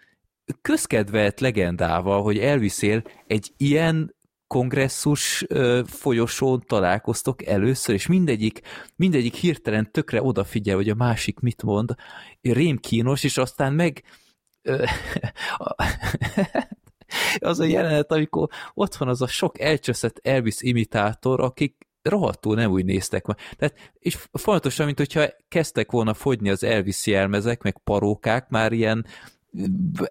közkedvelt legendával, hogy Elvis él, egy ilyen kongresszus folyosón találkoztok először, és mindegyik, mindegyik hirtelen tökre odafigyel, hogy a másik mit mond, rémkínos, és aztán meg az a jelenet, amikor ott van az a sok elcseszett Elvis imitátor, akik rohadtul nem úgy néztek már. Tehát, és fontosan, mint hogyha kezdtek volna fogyni az Elvis jelmezek, meg parókák, már ilyen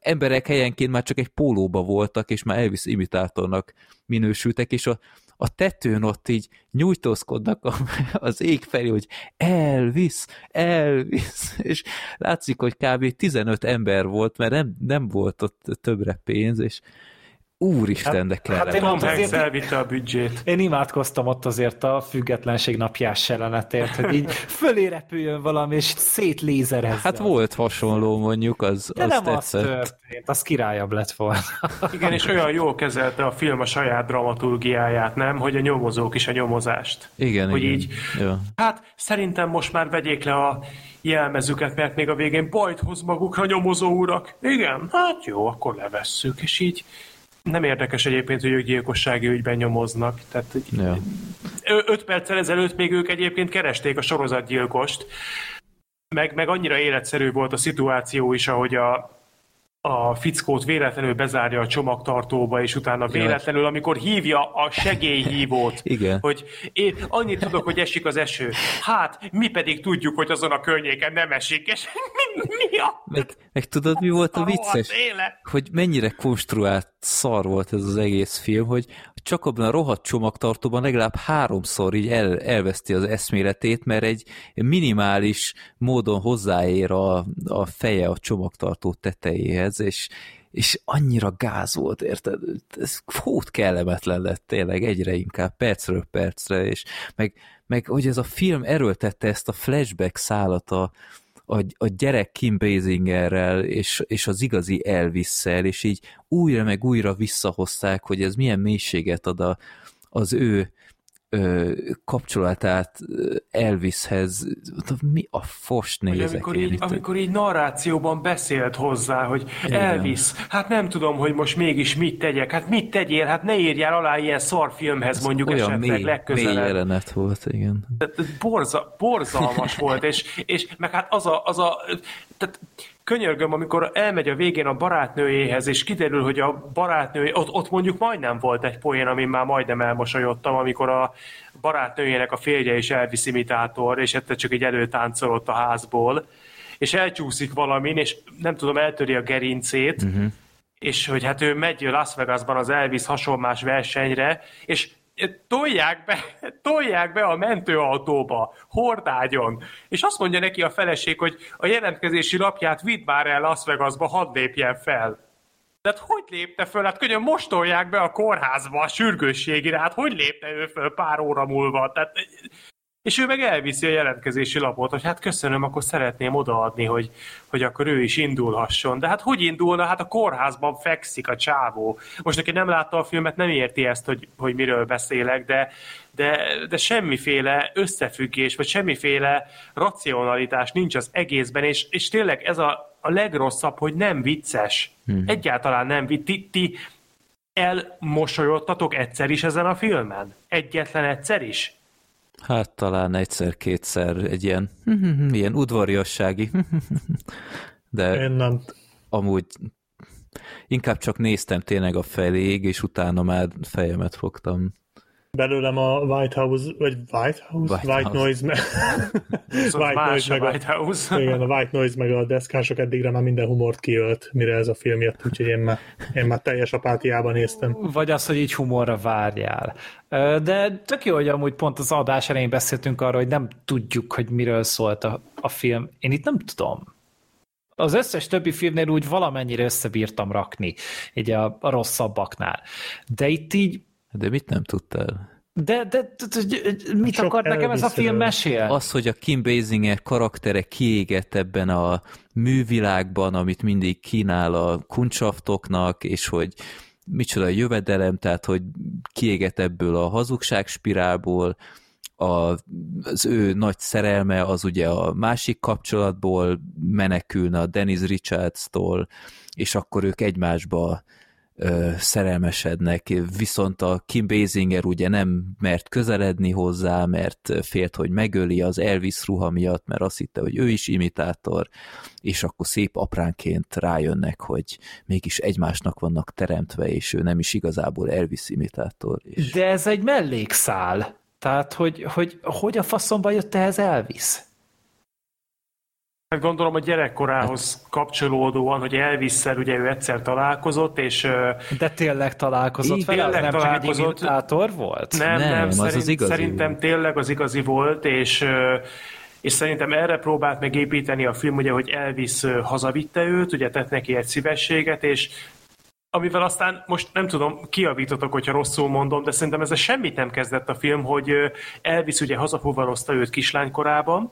emberek helyenként már csak egy pólóba voltak, és már Elvis imitátornak minősültek, és a, a tetőn ott így nyújtózkodnak az ég felé, hogy Elvis, Elvis, és látszik, hogy kb. 15 ember volt, mert nem, nem volt ott többre pénz, és Úristen, hát, de kellett. Hát én Tom Hanks elvitte a büdzsét. Én imádkoztam ott azért a függetlenség napjás jelenetért, hogy így fölé repüljön valami, és szétlézerezze. Hát volt hasonló mondjuk, az, de az nem tetszett. az történt, az királyabb lett volna. Igen, és olyan jól kezelte a film a saját dramaturgiáját, nem? Hogy a nyomozók is a nyomozást. Igen, hogy igen. így, Ja. hát szerintem most már vegyék le a jelmezüket, mert még a végén bajt hoz magukra nyomozó urak. Igen, hát jó, akkor levesszük, és így nem érdekes egyébként, hogy ők gyilkossági ügyben nyomoznak. Tehát Ja. Öt perccel ezelőtt még ők egyébként keresték a sorozatgyilkost, meg, meg annyira életszerű volt a szituáció is, ahogy a, a fickót véletlenül bezárja a csomagtartóba, és utána véletlenül, amikor hívja a segélyhívót, Igen. hogy én annyit tudok, hogy esik az eső. Hát, mi pedig tudjuk, hogy azon a környéken nem esik, és mi, mi a... Meg, meg tudod, mi volt a vicces? Hogy mennyire konstruált szar volt ez az egész film, hogy csak abban a rohadt csomagtartóban legalább háromszor így el, elveszti az eszméletét, mert egy minimális módon hozzáér a, a feje a csomagtartó tetejéhez, és, és annyira gáz volt, érted? Ez hót kellemetlen lett tényleg egyre inkább, percről percre, és meg, meg hogy ez a film erőltette ezt a flashback szállat a, a, a gyerek Kim Basingerrel és, és az igazi Elvisszel, és így újra meg újra visszahozták, hogy ez milyen mélységet ad a, az ő kapcsolatát Elvishez. Mi a Hogy nézek amikor így, itt? amikor így narrációban beszélt hozzá, hogy Elvis, hát nem tudom, hogy most mégis mit tegyek, hát mit tegyél, hát ne írjál alá ilyen szarfilmhez mondjuk Olyan esetleg mély, mély legközelebb. jelenet volt, igen. Tehát borza, borzalmas volt, és, és meg hát az a, az a tehát könyörgöm, amikor elmegy a végén a barátnőjéhez, és kiderül, hogy a barátnője, ott, ott mondjuk majdnem volt egy poén, amin már majdnem elmosolyodtam, amikor a barátnőjének a férje is Elvis imitátor, és egyszer csak egy előtáncolott a házból, és elcsúszik valamin, és nem tudom, eltöri a gerincét, uh-huh. és hogy hát ő megy Las Vegasban az Elvis hasonlás versenyre, és tolják be, tolják be a mentőautóba, hordágyon, és azt mondja neki a feleség, hogy a jelentkezési lapját vidd már el Las Vegasba, hadd lépjen fel. Tehát hogy lépte föl? Hát könnyen most tolják be a kórházba a sürgősségire, hát hogy lépte ő föl pár óra múlva? Tehát, és ő meg elviszi a jelentkezési lapot, hogy hát köszönöm, akkor szeretném odaadni, hogy, hogy akkor ő is indulhasson. De hát hogy indulna? Hát a kórházban fekszik a csávó. Most aki nem látta a filmet, nem érti ezt, hogy, hogy miről beszélek, de, de, de semmiféle összefüggés, vagy semmiféle racionalitás nincs az egészben, és, és tényleg ez a, a legrosszabb, hogy nem vicces. Hmm. Egyáltalán nem vicces. Ti, ti elmosolyodtatok egyszer is ezen a filmen? Egyetlen egyszer is? Hát talán egyszer-kétszer egy ilyen, ilyen udvariassági, de Én nem. amúgy inkább csak néztem tényleg a feléig, és utána már fejemet fogtam. Belőlem a White House, vagy White House? White White, House. Noise, me- Szóval White más Noise a meg a, White House. igen, a White Noise meg a deszkások eddigre már minden humort kiölt, mire ez a film jött, úgyhogy én már, én már teljes apátiában néztem. Vagy az, hogy így humorra várjál. De tök jó, hogy amúgy pont az adás elején beszéltünk arról, hogy nem tudjuk, hogy miről szólt a, a film. Én itt nem tudom. Az összes többi filmnél úgy valamennyire összebírtam rakni, így a, a rosszabbaknál. De itt így De mit nem tudtál? de, de, de, de mit Sok akart nekem ez a film mesél? Az, hogy a Kim Basinger karaktere kiégett ebben a művilágban, amit mindig kínál a kuncsaftoknak, és hogy micsoda jövedelem, tehát hogy kiégett ebből a hazugság spirálból, a, az ő nagy szerelme az ugye a másik kapcsolatból menekülne a Dennis Richards-tól, és akkor ők egymásba ö, szerelmesednek, viszont a Kim Basinger ugye nem mert közeledni hozzá, mert félt, hogy megöli az Elvis ruha miatt, mert azt hitte, hogy ő is imitátor, és akkor szép apránként rájönnek, hogy mégis egymásnak vannak teremtve, és ő nem is igazából Elvis imitátor. És... De ez egy mellékszál. Tehát, hogy, hogy, hogy a faszomba jött ehhez Elvis? Hát gondolom a gyerekkorához kapcsolódóan, hogy elvis ugye ő egyszer találkozott, és... De tényleg találkozott vele? Tényleg nem találkozott. csak egy volt? Nem, nem, nem az szerint, az igazi szerintem volt. tényleg az igazi volt, és és szerintem erre próbált megépíteni a film, ugye, hogy Elvis hazavitte őt, ugye tett neki egy szívességet, és amivel aztán most nem tudom, kiavítotok, hogyha rosszul mondom, de szerintem ez semmit nem kezdett a film, hogy Elvis ugye hazafuvarozta őt kislánykorában,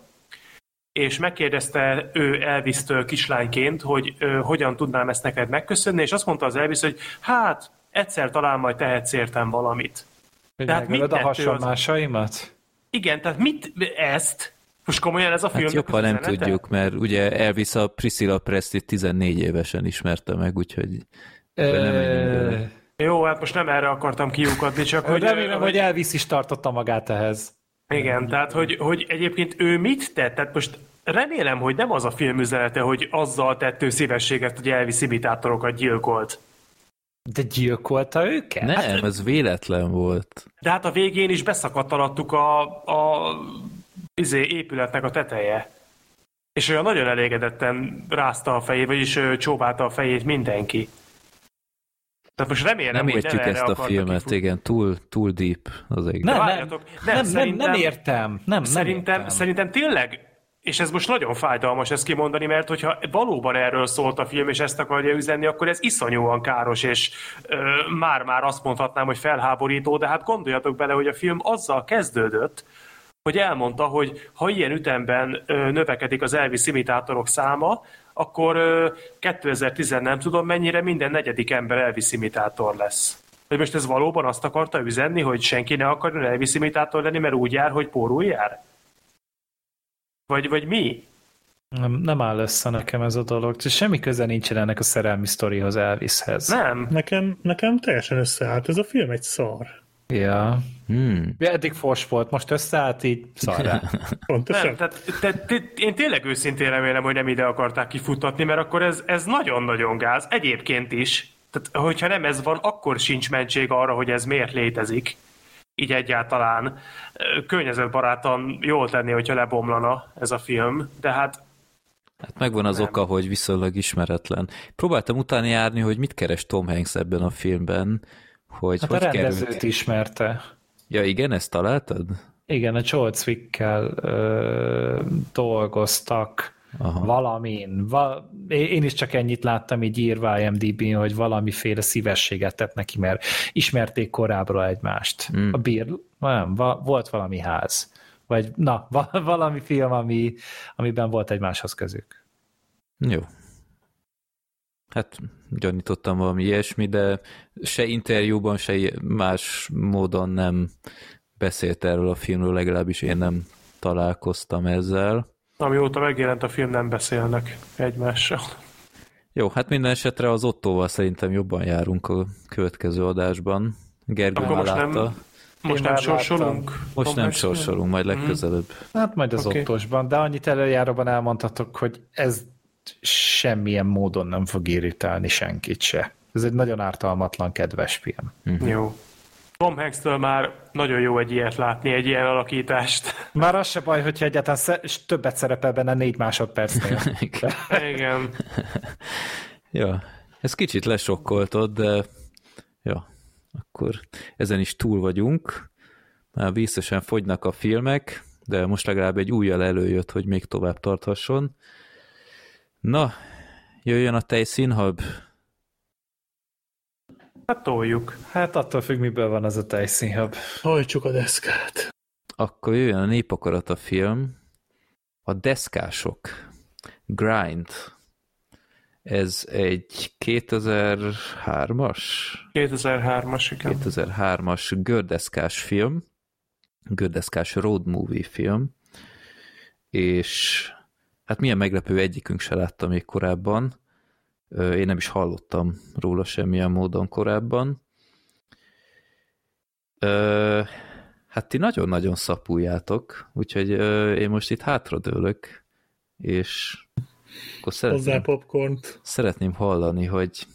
és megkérdezte ő Elvis-től kislányként, hogy ö, hogyan tudnám ezt neked megköszönni, és azt mondta az Elvis, hogy hát egyszer talán majd tehetsz értem valamit. Hogy tehát mit a hasonlásaimat? Az... Igen, tehát mit ezt, most komolyan ez a film? Hát jobban nem tudjuk, mert ugye Elvis a Priscilla Presley 14 évesen ismerte meg, úgyhogy. Jó, hát most nem erre akartam kiukadni, csak hogy... Remélem, hogy Elvis is tartotta magát ehhez. Igen, tehát hogy, hogy egyébként ő mit tett? Tehát most remélem, hogy nem az a film üzenete, hogy azzal tett ő szívességet, hogy Elvis imitátorokat gyilkolt. De gyilkolta őket? Nem, hát, ez véletlen volt. De hát a végén is beszakadt alattuk a, a izé, épületnek a teteje. És olyan nagyon elégedetten rázta a fejét, vagyis csóválta a fejét mindenki. Tehát most remélem, nem értjük nem ezt a filmet, kifut... igen, túl, túl deep az egy. Nem, nem, nem, nem, nem, nem értem. Nem, szerintem, nem értem. szerintem tényleg és ez most nagyon fájdalmas ezt kimondani, mert hogyha valóban erről szólt a film, és ezt akarja üzenni, akkor ez iszonyúan káros, és már-már azt mondhatnám, hogy felháborító, de hát gondoljatok bele, hogy a film azzal kezdődött, hogy elmondta, hogy ha ilyen ütemben növekedik az Elvis imitátorok száma, akkor 2010 nem tudom mennyire minden negyedik ember Elvis imitátor lesz. Hogy most ez valóban azt akarta üzenni, hogy senki ne akarjon Elvis imitátor lenni, mert úgy jár, hogy pórul jár? Vagy, vagy mi? Nem, nem áll össze nekem ez a dolog. Semmi köze nincsen ennek a szerelmi sztorihoz Elvishez. Nem. Nekem, nekem teljesen összeállt. Ez a film egy szar. Ja. Hmm. Eddig fos volt, most összeállt így szarrá. Pontosan. Nem, tehát, te, te, én tényleg őszintén remélem, hogy nem ide akarták kifutatni, mert akkor ez, ez nagyon-nagyon gáz. Egyébként is. Tehát, hogyha nem ez van, akkor sincs mentség arra, hogy ez miért létezik. Így egyáltalán környezetbarátan jól tenni, hogyha lebomlana ez a film, de hát Hát megvan az nem. oka, hogy viszonylag ismeretlen. Próbáltam utáni járni, hogy mit keres Tom Hanks ebben a filmben, hogy hát hogy a rendezőt került. ismerte. Ja igen, ezt találtad? Igen, a Joel Zwickkel dolgoztak Aha. valamin. Va, én is csak ennyit láttam így írva imdb hogy valamiféle szívességet tett neki, mert ismerték korábbra egymást. Mm. A bír, nem, va, volt valami ház. Vagy na, va, valami film, ami, amiben volt egymáshoz közük. Jó, Hát gyanítottam valami ilyesmi, de se interjúban, se más módon nem beszélt erről a filmről, legalábbis én nem találkoztam ezzel. Amióta megjelent a film, nem beszélnek egymással. Jó, hát minden esetre az Ottóval szerintem jobban járunk a következő adásban. Gergő Akkor most látta. nem, most nem sorsolunk? Most nem sorsolunk, majd legközelebb. Hát majd az okay. ottosban, de annyit előjáróban elmondhatok, hogy ez semmilyen módon nem fog irritálni senkit se. Ez egy nagyon ártalmatlan, kedves film. Mm-hmm. Jó. Tom hanks már nagyon jó egy ilyet látni, egy ilyen alakítást. Már az se baj, hogyha egyáltalán sze- többet szerepel benne négy másodpercnél. Igen. ja, ez kicsit lesokkoltod, de ja, akkor ezen is túl vagyunk. Már biztosan fogynak a filmek, de most legalább egy újjal előjött, hogy még tovább tarthasson. Na, jöjjön a tejszínhab. Hát toljuk. Hát attól függ, miből van az a tejszínhab. Hajtsuk a deszkát. Akkor jöjjön a népakarat a film. A deszkások. Grind. Ez egy 2003-as? 2003-as, igen. 2003-as gördeszkás film. Gördeszkás road movie film. És hát milyen meglepő, egyikünk se látta még korábban. Én nem is hallottam róla semmilyen módon korábban. Hát ti nagyon-nagyon szapuljátok, úgyhogy én most itt hátradőlök, és akkor szeretném, popcornt. szeretném hallani, hogy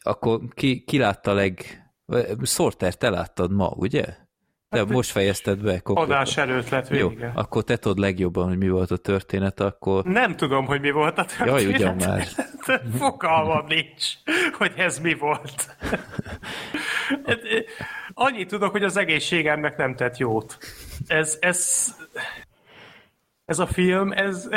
akkor ki, ki látta leg... Sorter, te láttad ma, ugye? Te hát, most fejezted be. Konkrétan. Adás előtt lett vége. Jó, akkor te tudod legjobban, hogy mi volt a történet, akkor... Nem tudom, hogy mi volt a történet. Jaj, ugyan már. Fogalmam nincs, hogy ez mi volt. Annyit tudok, hogy az egészségemnek nem tett jót. Ez, ez, ez a film, ez,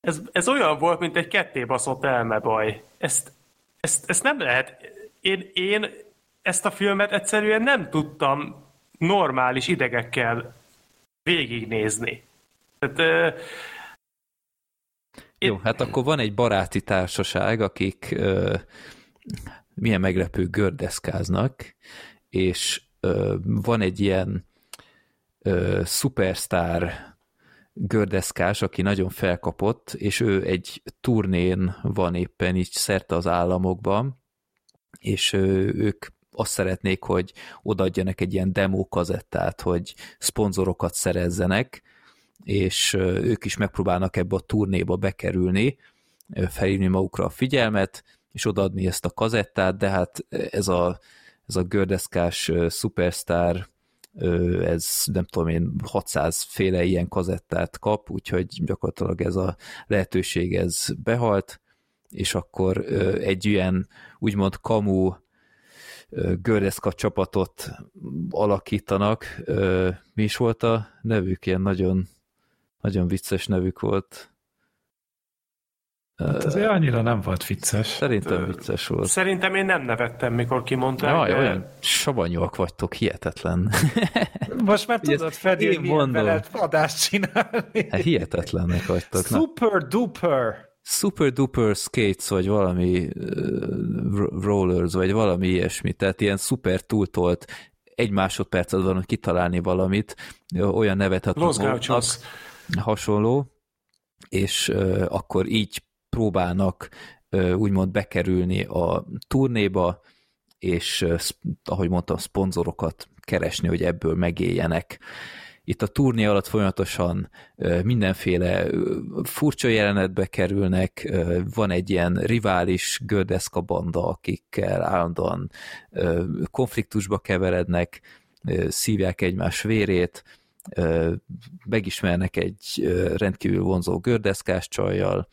ez, ez olyan volt, mint egy kettébaszott elmebaj. Ezt, ezt, ezt nem lehet... Én, én ezt a filmet egyszerűen nem tudtam normális idegekkel végignézni. Tehát, uh, Jó, én... hát akkor van egy baráti társaság, akik uh, milyen meglepő gördeszkáznak, és uh, van egy ilyen uh, szupersztár gördeszkás, aki nagyon felkapott, és ő egy turnén van éppen így szerte az államokban, és ők azt szeretnék, hogy odaadjanak egy ilyen demo kazettát, hogy szponzorokat szerezzenek, és ők is megpróbálnak ebbe a turnéba bekerülni, felhívni magukra a figyelmet, és odaadni ezt a kazettát, de hát ez a, ez a gördeszkás szupersztár ez nem tudom én 600 féle ilyen kazettát kap, úgyhogy gyakorlatilag ez a lehetőség ez behalt, és akkor egy ilyen úgymond kamu gördeszka csapatot alakítanak. Mi is volt a nevük? Ilyen nagyon, nagyon vicces nevük volt. Hát azért annyira nem volt vicces. Szerintem vicces volt. Szerintem én nem nevettem, mikor kimondták. Jaj, de... olyan savanyúak vagytok, hihetetlen. Most már tudod, Freddy, hogy milyen veled adást csinálni. Hát hihetetlennek vagytok. Super duper. Super duper skates, vagy valami uh, rollers, vagy valami ilyesmi, tehát ilyen szuper túltolt egy másodpercet van, hogy kitalálni valamit, olyan nevet adnak hasonló, és uh, akkor így próbálnak úgymond bekerülni a turnéba, és ahogy mondtam, szponzorokat keresni, hogy ebből megéljenek. Itt a turné alatt folyamatosan mindenféle furcsa jelenetbe kerülnek, van egy ilyen rivális gördeszka banda, akikkel állandóan konfliktusba keverednek, szívják egymás vérét, megismernek egy rendkívül vonzó gördeszkás csajjal,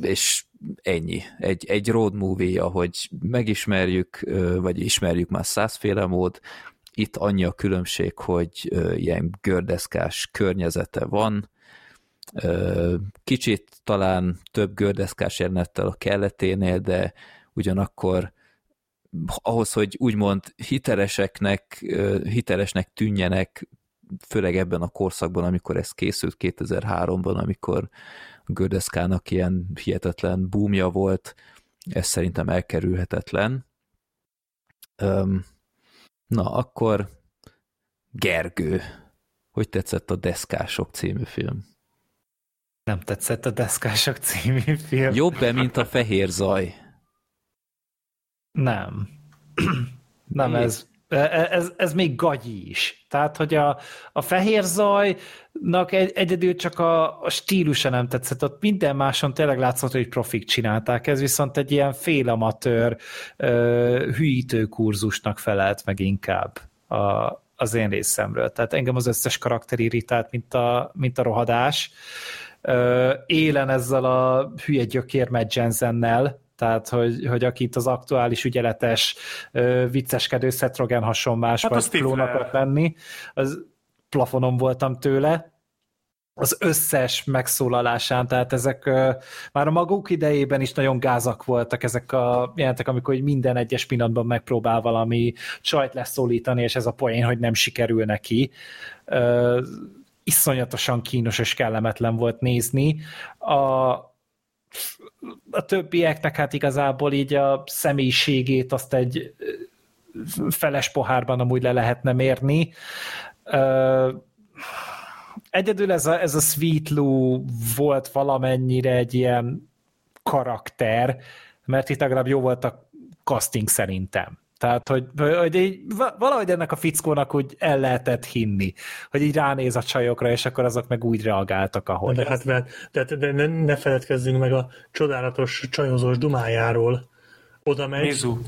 és ennyi. Egy, egy road movie, ahogy megismerjük, vagy ismerjük már százféle mód, itt annyi a különbség, hogy ilyen gördeszkás környezete van, kicsit talán több gördeszkás jelenettel a kelleténél, de ugyanakkor ahhoz, hogy úgymond hiteleseknek, hitelesnek tűnjenek, főleg ebben a korszakban, amikor ez készült 2003-ban, amikor a gördeszkának ilyen hihetetlen boomja volt, ez szerintem elkerülhetetlen. Na, akkor Gergő, hogy tetszett a Deszkások című film? Nem tetszett a Deszkások című film. Jobb-e, mint a Fehér Zaj? Nem. Nem, ez, E, e, ez, ez még gagyi is. Tehát, hogy a, a fehér zajnak egy, egyedül csak a, a stílusa nem tetszett, ott minden máson tényleg látszott, hogy profik csinálták, ez viszont egy ilyen félamatőr hűítő kurzusnak felelt meg inkább a, az én részemről. Tehát engem az összes karakter irritált, mint a, mint a rohadás. Élen ezzel a hülye gyökér Matt Jensennel, tehát hogy, hogy akit az aktuális ügyeletes vicceskedő Seth Rogen hasonlás hát vagy klónak lenni, az plafonon voltam tőle, az összes megszólalásán, tehát ezek már a maguk idejében is nagyon gázak voltak ezek a jelentek, amikor minden egyes pillanatban megpróbál valami csajt leszólítani, és ez a poén, hogy nem sikerül neki. iszonyatosan kínos és kellemetlen volt nézni. A, a többieknek hát igazából így a személyiségét azt egy feles pohárban amúgy le lehetne mérni. egyedül ez a, ez a Sweet Lou volt valamennyire egy ilyen karakter, mert itt legalább jó volt a casting szerintem. Tehát, hogy, hogy így, valahogy ennek a fickónak úgy el lehetett hinni, hogy így ránéz a csajokra, és akkor azok meg úgy reagáltak, ahogy. De hát mert, de, de ne, ne feledkezzünk meg a csodálatos csajozós dumájáról. Oda megy, Mizu.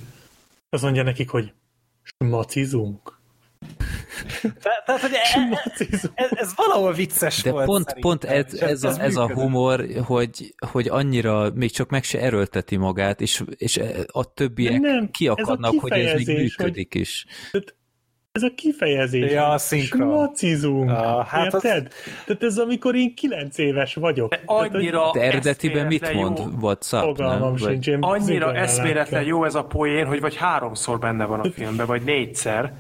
az mondja nekik, hogy macizunk. Tehát, hogy ez, ez, ez valahol vicces De volt. pont, pont ez, ez, a, ez a humor, hogy, hogy annyira még csak meg se erőlteti magát, és, és a többiek nem, kiakadnak, hogy ez még működik hogy, is. Ez a kifejezés. Ja, a szinkron. Macizunk. Ah, hát Érted? Az... Tehát ez amikor én kilenc éves vagyok. De annyira De eredetiben mit mond? Jó. WhatsApp? Fogalmam sincs. Annyira eszméletlen jó ez a poén, hogy vagy háromszor benne van a filmben, vagy négyszer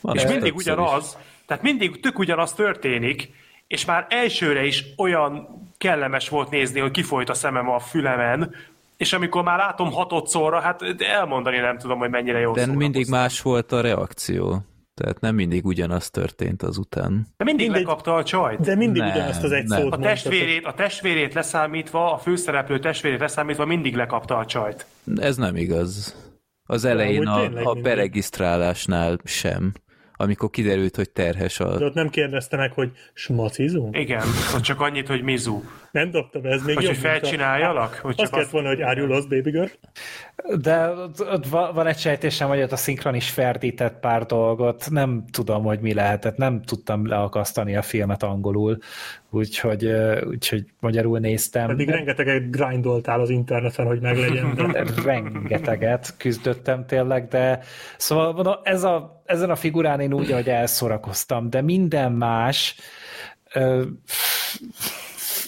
van és mindig ugyanaz, is. tehát mindig tök ugyanaz történik, és már elsőre is olyan kellemes volt nézni, hogy kifolyt a szemem a fülemen, és amikor már látom hatodszorra, hát elmondani nem tudom, hogy mennyire jó De mindig más volt a reakció. Tehát nem mindig ugyanaz történt azután. De mindig mindig lekapta a csajt. De mindig nem, ugyanazt az egy nem. szót a testvérét, a testvérét leszámítva, a főszereplő testvérét leszámítva mindig lekapta a csajt. Ez nem igaz. Az elején a, a beregisztrálásnál sem amikor kiderült, hogy terhes a... De ott nem kérdezte meg, hogy smacizunk? Igen, ott csak annyit, hogy mizu. Nem dobtam, ez még hogy jobb. Hogy felcsináljalak? Hogy csak azt kellett volna, hogy you lost, baby girl? De ott, ott van egy sejtésem, hogy ott a szinkron is ferdített pár dolgot. Nem tudom, hogy mi lehetett. Nem tudtam leakasztani a filmet angolul, úgyhogy, úgyhogy magyarul néztem. Pedig rengeteget grindoltál az interneten, hogy meglegyen. De... rengeteget küzdöttem tényleg, de szóval mondom, ez a, ezen a figurán én úgy, hogy elszorakoztam, de minden más ö,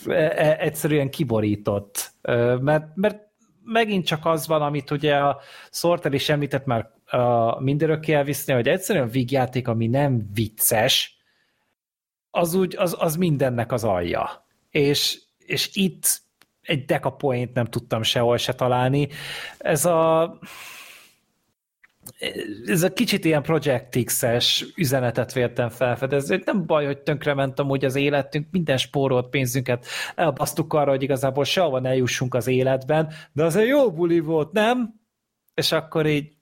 e, e, egyszerűen kiborított, mert, mert megint csak az van, amit ugye a Sorter is említett már a mindörökké elviszni, hogy egyszerűen vígjáték, ami nem vicces, az úgy, az, az mindennek az alja. És, és itt egy dekapoint nem tudtam sehol se találni. Ez a ez a kicsit ilyen Project X-es üzenetet véltem felfedezni. Nem baj, hogy tönkrement amúgy az életünk, minden spórolt pénzünket elbasztuk arra, hogy igazából sehova ne jussunk az életben, de az egy jó buli volt, nem? És akkor így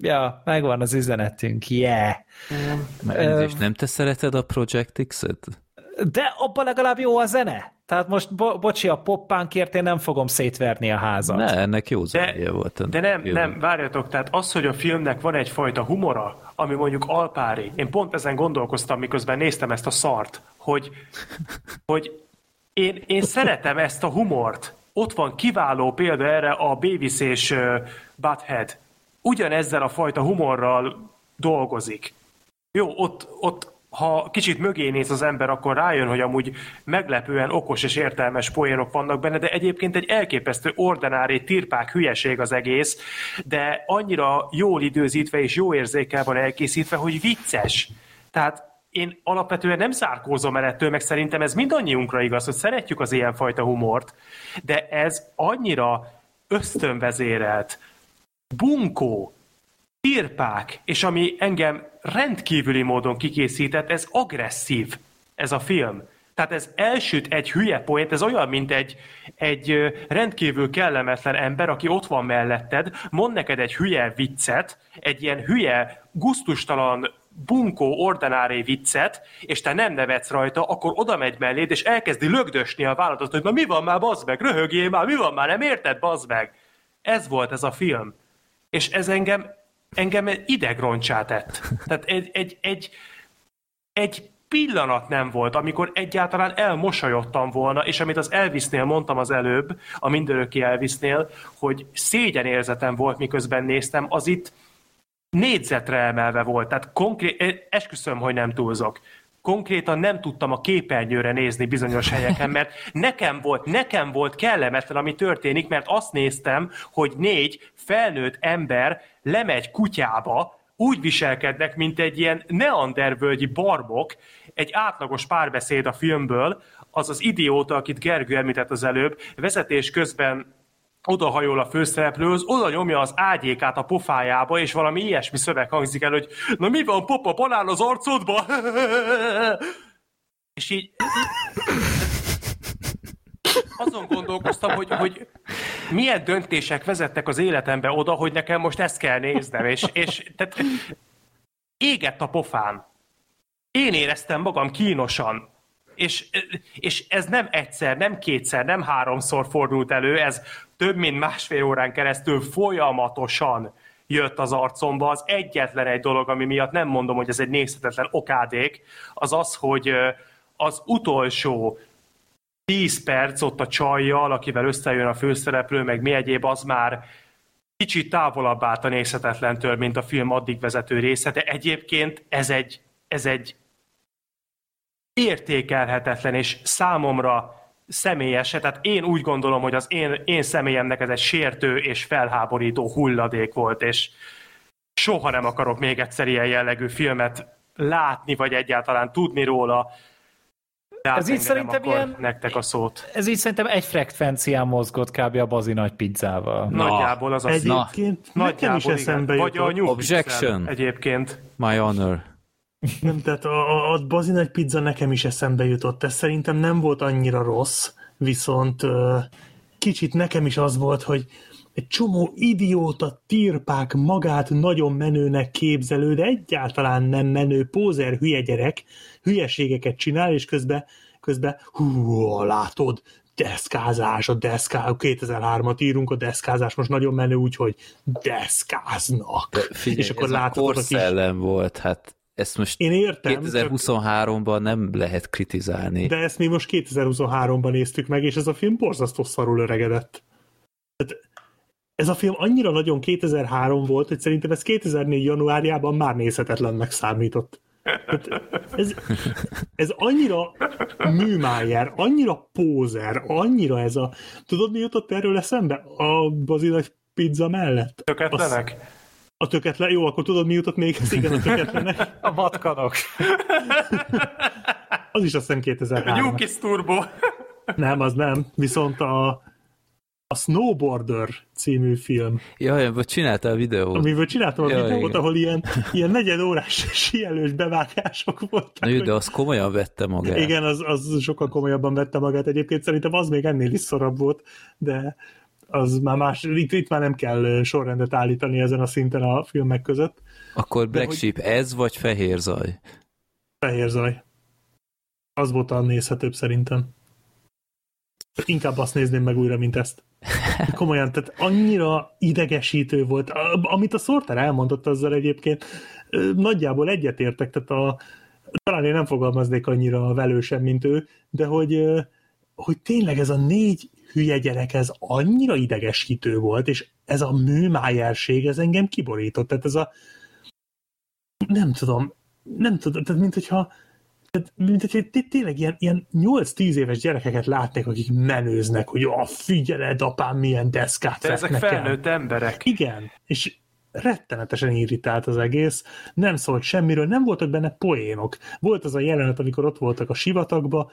ja, megvan az üzenetünk, yeah. Mm. És nem te szereted a Project X-et? De abban legalább jó a zene. Tehát most, bo- bocsi, a poppánkért én nem fogom szétverni a házat. Ne, ennek jó zenéje volt. De nem, jó. nem, várjatok, tehát az, hogy a filmnek van egyfajta humora, ami mondjuk alpári, én pont ezen gondolkoztam, miközben néztem ezt a szart, hogy, hogy én, én szeretem ezt a humort. Ott van kiváló példa erre a uh, Butthead. Ugyanezzel a fajta humorral dolgozik. Jó, ott, ott ha kicsit mögé néz az ember, akkor rájön, hogy amúgy meglepően okos és értelmes poénok vannak benne, de egyébként egy elképesztő ordinári tirpák hülyeség az egész, de annyira jól időzítve és jó érzékel van elkészítve, hogy vicces. Tehát én alapvetően nem zárkózom el ettől, meg szerintem ez mindannyiunkra igaz, hogy szeretjük az ilyenfajta humort, de ez annyira ösztönvezérelt, bunkó, tirpák, és ami engem rendkívüli módon kikészített, ez agresszív, ez a film. Tehát ez elsüt egy hülye poént, ez olyan, mint egy, egy rendkívül kellemetlen ember, aki ott van melletted, mond neked egy hülye viccet, egy ilyen hülye, guztustalan, bunkó, ordinári viccet, és te nem nevetsz rajta, akkor oda megy melléd, és elkezdi lögdösni a vállalatot, hogy na mi van már, bazd meg, röhögjél már, mi van már, nem érted, bazd meg. Ez volt ez a film. És ez engem engem idegroncsá tett. Tehát egy, egy, egy, egy pillanat nem volt, amikor egyáltalán elmosolyodtam volna, és amit az Elvisnél mondtam az előbb, a mindöröki Elvisnél, hogy szégyenérzetem volt, miközben néztem, az itt négyzetre emelve volt. Tehát konkrét, esküszöm, hogy nem túlzok konkrétan nem tudtam a képernyőre nézni bizonyos helyeken, mert nekem volt, nekem volt kellemetlen, ami történik, mert azt néztem, hogy négy felnőtt ember lemegy kutyába, úgy viselkednek, mint egy ilyen neandervölgyi barbok, egy átlagos párbeszéd a filmből, az az idióta, akit Gergő említett az előbb, vezetés közben odahajol a főszereplőhöz, oda nyomja az ágyékát a pofájába, és valami ilyesmi szöveg hangzik el, hogy na mi van, popa, banán az arcodba? és így azon gondolkoztam, hogy, hogy milyen döntések vezettek az életembe oda, hogy nekem most ezt kell néznem, és, és tehát égett a pofám. Én éreztem magam kínosan, és, és ez nem egyszer, nem kétszer, nem háromszor fordult elő, ez több mint másfél órán keresztül folyamatosan jött az arcomba. Az egyetlen egy dolog, ami miatt nem mondom, hogy ez egy nézhetetlen okádék, az az, hogy az utolsó 10 perc ott a csajjal, akivel összejön a főszereplő, meg mi egyéb, az már kicsit távolabb állt a nézhetetlentől, mint a film addig vezető része, de egyébként ez egy, ez egy értékelhetetlen és számomra személyes, tehát én úgy gondolom, hogy az én, én személyemnek ez egy sértő és felháborító hulladék volt, és soha nem akarok még egyszer ilyen jellegű filmet látni, vagy egyáltalán tudni róla. De ez így szerintem ilyen, nektek a szót. Ez így szerintem egy frekvencián mozgott kb. a bazi nagy pizzával. Na. Nagyjából az a Egyébként na. nekem is eszembe Vagy a Objection. Egyébként. My honor. Nem, tehát a, a bazi nagy pizza nekem is eszembe jutott. Ez szerintem nem volt annyira rossz, viszont kicsit nekem is az volt, hogy egy csomó idióta tirpák magát nagyon menőnek képzelő, de egyáltalán nem menő pózer hülye gyerek hülyeségeket csinál, és közben, közben hú, látod, deszkázás, a deszká, 2003-at írunk, a deszkázás most nagyon menő, úgyhogy deszkáznak. Figyelj, és akkor ez látod, a kis... volt, hát ezt most Én értem, 2023-ban nem lehet kritizálni. De ezt mi most 2023-ban néztük meg, és ez a film borzasztó szarul öregedett. Tehát ez a film annyira nagyon 2003 volt, hogy szerintem ez 2004 januárjában már nézhetetlennek számított. Tehát ez, ez annyira műmájer, annyira pózer, annyira ez a... Tudod, mi jutott erről eszembe? A bazilagy pizza mellett? Töketlenek? Az, a töketlen, jó, akkor tudod, mi jutott még? Ez igen, a töketlenek. a vatkanok. az is azt hiszem 2003. A New Turbo. nem, az nem. Viszont a, a Snowboarder című film. Jaj, vagy csináltál a videót. Amiből csináltam a Jaj, videót, igen. ahol ilyen, ilyen negyed órás sielős bevágások voltak. Na jó, de az komolyan vette magát. Igen, az, az sokkal komolyabban vette magát egyébként. Szerintem az még ennél is szorabb volt, de az már más, itt, itt már nem kell sorrendet állítani ezen a szinten a filmek között. Akkor Black De, Sheep hogy... ez, vagy Fehér Zaj? Fehér Zaj. Az volt a nézhetőbb szerintem. Inkább azt nézném meg újra, mint ezt. Komolyan, tehát annyira idegesítő volt. Amit a Sorter elmondott azzal egyébként, nagyjából egyetértek, tehát a, talán én nem fogalmaznék annyira velősen, mint ő, de hogy, hogy tényleg ez a négy hülye gyerek, ez annyira idegesítő volt, és ez a műmájerség, ez engem kiborított. Tehát ez a nem tudom, nem tudom, tehát mint hogyha tehát, mint hogyha tényleg ilyen, ilyen 8-10 éves gyerekeket látnék, akik menőznek, hogy a figyeled, apám, milyen deszkát De ezek felnőtt emberek. Igen, és rettenetesen irritált az egész, nem szólt semmiről, nem voltak benne poénok. Volt az a jelenet, amikor ott voltak a sivatagba,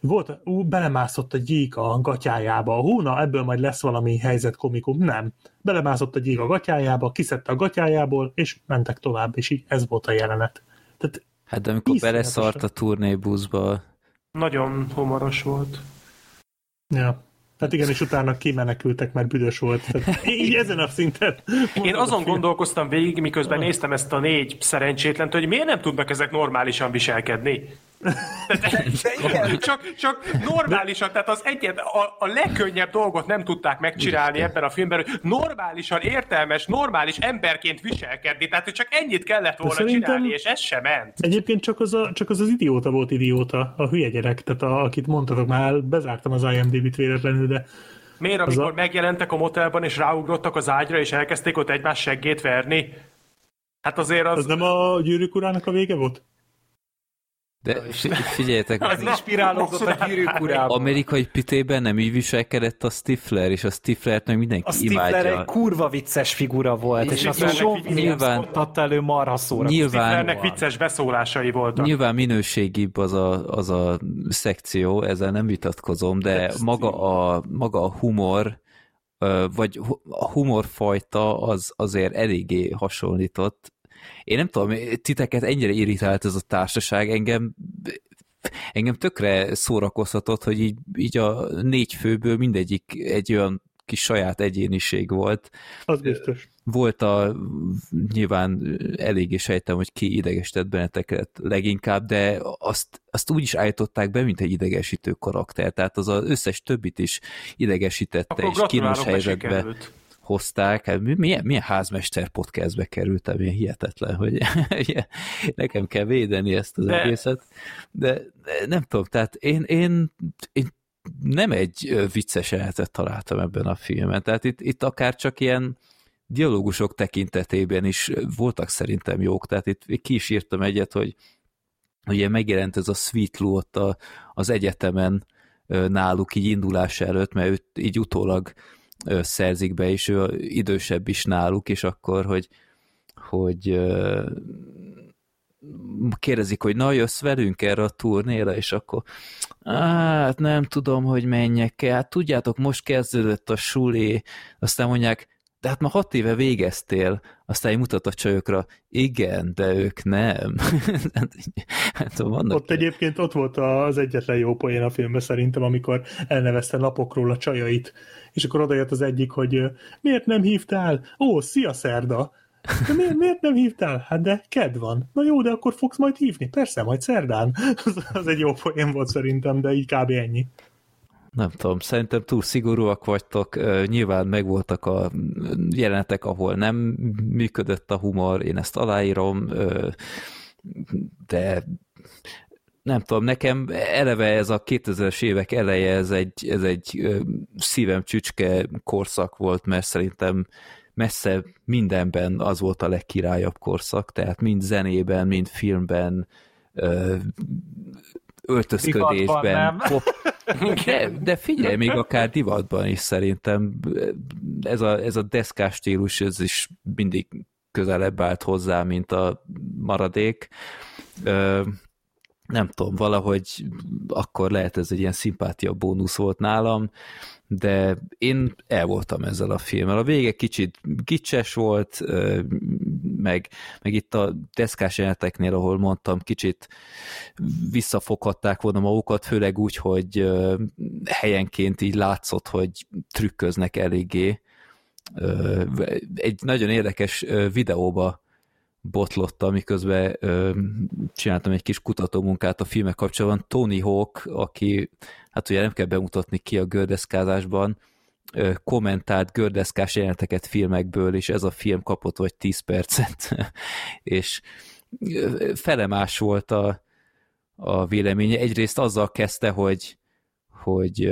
volt, ú, belemászott a gyík a gatyájába, hú, na, ebből majd lesz valami helyzet komikum. Nem. Belemászott a gyík a gatyájába, kiszedte a gatyájából, és mentek tovább, és így ez volt a jelenet. Tehát hát de amikor beleszart a turnébuszba... Nagyon humoros volt. Ja. Hát igen, és utána kimenekültek, mert büdös volt. Tehát így ezen a szinten. Én azon gondolkoztam végig, miközben néztem ezt a négy szerencsétlent, hogy miért nem tudnak ezek normálisan viselkedni. De, csak, csak normálisan, tehát az egyet, a, a legkönnyebb dolgot nem tudták megcsinálni ebben a filmben, hogy normálisan, értelmes, normális emberként viselkedni, tehát hogy csak ennyit kellett volna csinálni, és ez sem ment. Egyébként csak az, a, csak az az idióta volt idióta, a hülye gyerek, tehát a, akit mondtatok, már bezártam az IMDb-t véletlenül, de Miért, amikor a... megjelentek a motelban, és ráugrottak az ágyra, és elkezdték ott egymás seggét verni? Hát azért az... Az nem a gyűrűk urának a vége volt? De figyeljetek, az inspirálódott a gyűrűk urában. Amerikai pitében nem így viselkedett a Stifler, és a Stiflert meg mindenki a Stifler imádja. egy kurva vicces figura volt, és, és azt Sean nyilván, adta elő marha szóra. Nyilván, Stiflernek vicces beszólásai voltak. Nyilván minőségibb az a, az a szekció, ezzel nem vitatkozom, de maga a, maga a humor, vagy a humorfajta az azért eléggé hasonlított én nem tudom, titeket ennyire irritált ez a társaság, engem engem tökre szórakoztatott, hogy így, így a négy főből mindegyik egy olyan kis saját egyéniség volt. Az biztos. Volt a, nyilván eléggé sejtem, hogy ki idegesített benneteket leginkább, de azt, azt úgy is állították be, mint egy idegesítő karakter, tehát az az összes többit is idegesítette, Akkor és kínos helyzetbe hozták. Hát milyen, milyen házmester podcastbe kerültem, ilyen hihetetlen, hogy nekem kell védeni ezt az de... egészet. De, de nem tudom, tehát én, én, én nem egy vicces jelenetet találtam ebben a filmben. Tehát itt, itt akár csak ilyen dialógusok tekintetében is voltak szerintem jók. Tehát itt ki is írtam egyet, hogy ugye megjelent ez a Sweet Lou ott a, az egyetemen náluk így indulás előtt, mert őt így utólag szerzik be, és ő idősebb is náluk, és akkor, hogy, hogy kérdezik, hogy na, jössz velünk erre a turnéra, és akkor hát nem tudom, hogy menjek el, hát tudjátok, most kezdődött a suli, aztán mondják, de hát ma hat éve végeztél, aztán mutat a csajokra, igen, de ők nem. hát, vannak ott egyébként ott volt az egyetlen jó poén a filmben szerintem, amikor elnevezte napokról a csajait, és akkor odajött az egyik, hogy miért nem hívtál? Ó, szia szerda! De miért, miért nem hívtál? Hát de ked van. Na jó, de akkor fogsz majd hívni. Persze, majd szerdán. Az, az egy jó poén volt szerintem, de így kb. ennyi. Nem tudom, szerintem túl szigorúak vagytok, nyilván megvoltak a jelenetek, ahol nem működött a humor, én ezt aláírom, de nem tudom, nekem eleve ez a 2000-es évek eleje, ez egy, ez egy szívem csücske korszak volt, mert szerintem messze mindenben az volt a legkirályabb korszak, tehát mind zenében, mind filmben, öltözködésben. Pop... De, de figyelj, még akár divatban is szerintem ez a, ez a deszkás stílus, ez is mindig közelebb állt hozzá, mint a maradék. Nem tudom, valahogy akkor lehet ez egy ilyen szimpátia bónusz volt nálam, de én el voltam ezzel a filmmel. A vége kicsit gicses volt, meg, meg itt a deszkás jeleneteknél, ahol mondtam, kicsit visszafoghatták volna magukat, főleg úgy, hogy helyenként így látszott, hogy trükköznek eléggé. Egy nagyon érdekes videóba botlottam, miközben csináltam egy kis kutatómunkát a filmek kapcsolatban. Tony Hawk, aki hát ugye nem kell bemutatni ki a gördeszkázásban, kommentált gördeszkás jeleneteket filmekből, és ez a film kapott vagy 10 percet, és felemás volt a, a véleménye. Egyrészt azzal kezdte, hogy hogy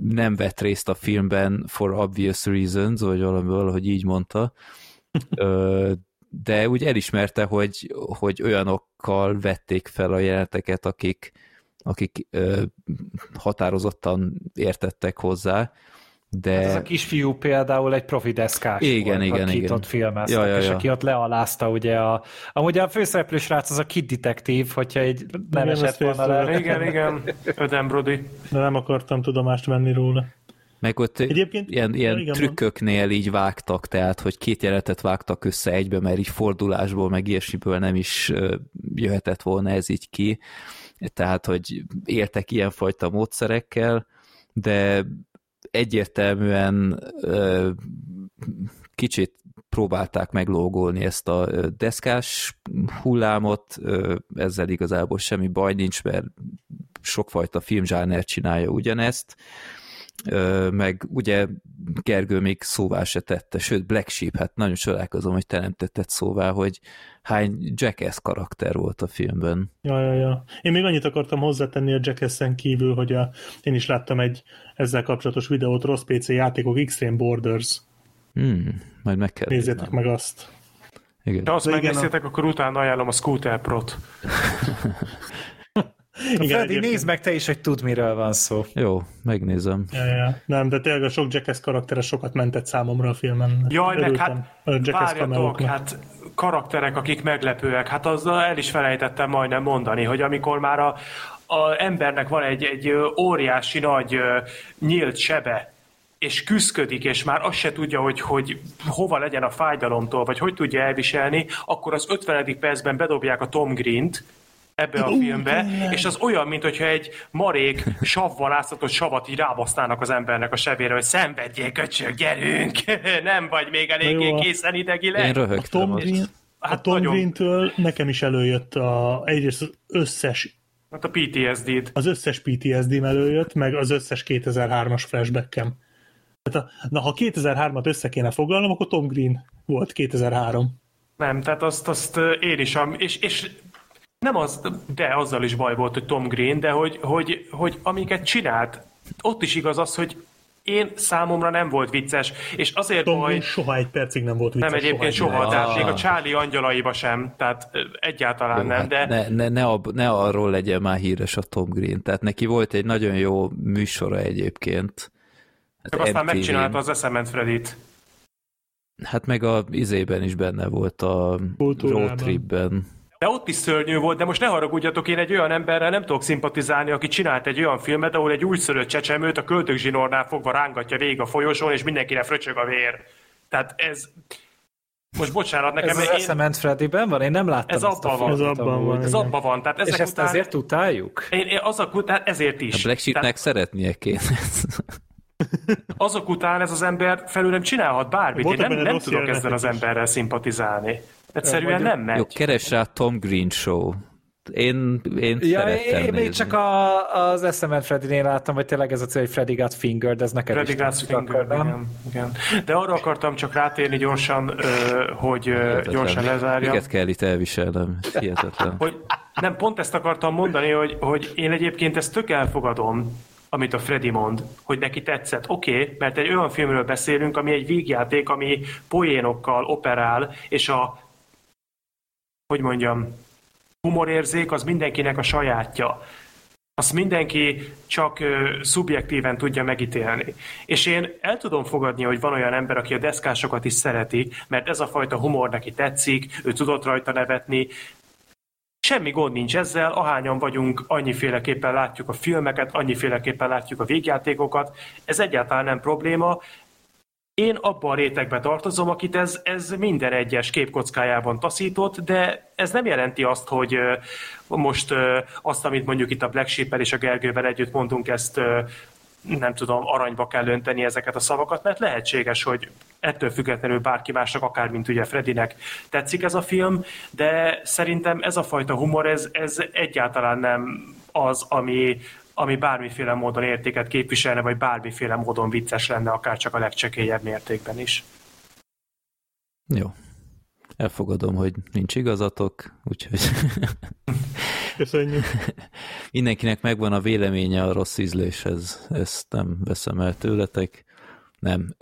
nem vett részt a filmben for obvious reasons, vagy valami valahogy így mondta, de úgy elismerte, hogy, hogy olyanokkal vették fel a jeleneteket, akik, akik ö, határozottan értettek hozzá, de... Hát ez a kisfiú például egy profi deszkás igen, volt, igen, akit igen. ott filmeztek, ja, ja, ja. és aki ott lealázta ugye a... Amúgy a főszereplő srác az a Kid Detective, hogyha egy nem igen, esett volna le. Igen, igen, Öden Brody. De nem akartam tudomást venni róla. Meg ott Egyébként, ilyen, ilyen igen, trükköknél így vágtak, tehát hogy két jelenetet vágtak össze egybe, mert így fordulásból, meg ilyesmiből nem is jöhetett volna ez így ki. Tehát hogy éltek ilyenfajta módszerekkel, de egyértelműen kicsit próbálták meglógolni ezt a deszkás hullámot, ezzel igazából semmi baj nincs, mert sokfajta filmzsáner csinálja ugyanezt, meg ugye Gergő még szóvá se tette, sőt Black Sheep, hát nagyon csodálkozom, hogy te nem tetted szóvá, hogy hány Jackass karakter volt a filmben. Ja, ja, ja. Én még annyit akartam hozzátenni a Jackass-en kívül, hogy a, én is láttam egy ezzel kapcsolatos videót, rossz PC játékok, Extreme Borders. Hmm, majd meg kell Nézzétek meg azt. Igen. Ha azt megnézzétek, a... akkor utána ajánlom a Scooter Pro-t. Igen, Freddy, nézd meg te is, hogy tud, miről van szó. Jó, megnézem. Ja, ja. Nem, de tényleg a sok Jackass karaktere sokat mentett számomra a filmen. Jaj, meg hát várjatok, hát karakterek, akik meglepőek. Hát azzal el is felejtettem majdnem mondani, hogy amikor már a, a embernek van egy, egy óriási nagy nyílt sebe, és küszködik, és már azt se tudja, hogy, hogy hova legyen a fájdalomtól, vagy hogy tudja elviselni, akkor az 50. percben bedobják a Tom Green-t, ebbe a filmbe, és az olyan, mint hogyha egy marék savval áztatott savat így rábasztának az embernek a sebére, hogy szenvedjél, köcsög, gyerünk! Nem vagy még eléggé készen idegileg. Én röhögtem a Tom, Green, hát a Tom nagyon... Green-től nekem is előjött a, egyrészt az összes Hát a PTSD-t. Az összes PTSD-m előjött, meg az összes 2003-as flashbackem. Hát a, na, ha 2003-at össze kéne foglalnom, akkor Tom Green volt 2003. Nem, tehát azt, azt én is, és, és nem az, de azzal is baj volt, hogy Tom Green, de hogy, hogy, hogy amiket csinált, ott is igaz az, hogy én számomra nem volt vicces, és azért Tom baj... soha egy percig nem volt vicces. Nem egyébként soha, soha tehát még a Charlie angyalaiba sem, tehát egyáltalán jó, nem, hát de... Ne, ne, ne, ab, ne arról legyen már híres a Tom Green, tehát neki volt egy nagyon jó műsora egyébként. Hát Csak aztán megcsinálta az eszement Fredit. Hát meg a izében is benne volt a road tripben. De ott is szörnyű volt, de most ne haragudjatok, én egy olyan emberrel nem tudok szimpatizálni, aki csinált egy olyan filmet, ahol egy újszülött csecsemőt a költőzsinórnál fogva rángatja végig a folyosón, és mindenkire fröcsög a vér. Tehát ez... Most bocsánat, nekem... Ez az én... Eszement Freddyben van? Én nem láttam ez abban van. Ez abban van. Ez abban van. Tehát ezek és ezt után... ezért utáljuk? Én, én azok után ezért is. A Black Sheepnek Tehát... szeretnie kéne. azok után ez az ember felül nem csinálhat bármit. Én nem, nem tudok ezzel az emberrel szimpatizálni. Egyszerűen nem megy. Jó, keres rá Tom Green Show. Én, én ja, szerettem én még csak a, az SMN Freddy-nél láttam, hogy tényleg ez a cél, hogy Freddy got fingered, ez neked Freddy got fingered, igen, igen. De arra akartam csak rátérni gyorsan, hogy Hihetetlen. gyorsan lezárjam. Miket kell itt elviselnem? Hihetetlen. hogy, nem, pont ezt akartam mondani, hogy, hogy én egyébként ezt tök elfogadom, amit a Freddy mond, hogy neki tetszett. Oké, okay, mert egy olyan filmről beszélünk, ami egy vígjáték, ami poénokkal operál, és a hogy mondjam, humorérzék az mindenkinek a sajátja. Azt mindenki csak ö, szubjektíven tudja megítélni. És én el tudom fogadni, hogy van olyan ember, aki a deszkásokat is szereti, mert ez a fajta humor neki tetszik, ő tudott rajta nevetni, Semmi gond nincs ezzel, ahányan vagyunk, annyiféleképpen látjuk a filmeket, annyiféleképpen látjuk a végjátékokat, ez egyáltalán nem probléma, én abban a rétegbe tartozom, akit ez, ez minden egyes képkockájában taszított, de ez nem jelenti azt, hogy most azt, amit mondjuk itt a Black sheep és a Gergővel együtt mondunk, ezt nem tudom, aranyba kell önteni ezeket a szavakat, mert lehetséges, hogy ettől függetlenül bárki másnak, akár mint ugye Fredinek tetszik ez a film, de szerintem ez a fajta humor, ez, ez egyáltalán nem az, ami, ami bármiféle módon értéket képviselne, vagy bármiféle módon vicces lenne, akár csak a legcsekélyebb mértékben is. Jó. Elfogadom, hogy nincs igazatok, úgyhogy... Köszönjük. Mindenkinek megvan a véleménye a rossz ízléshez, ezt nem veszem el tőletek. Nem.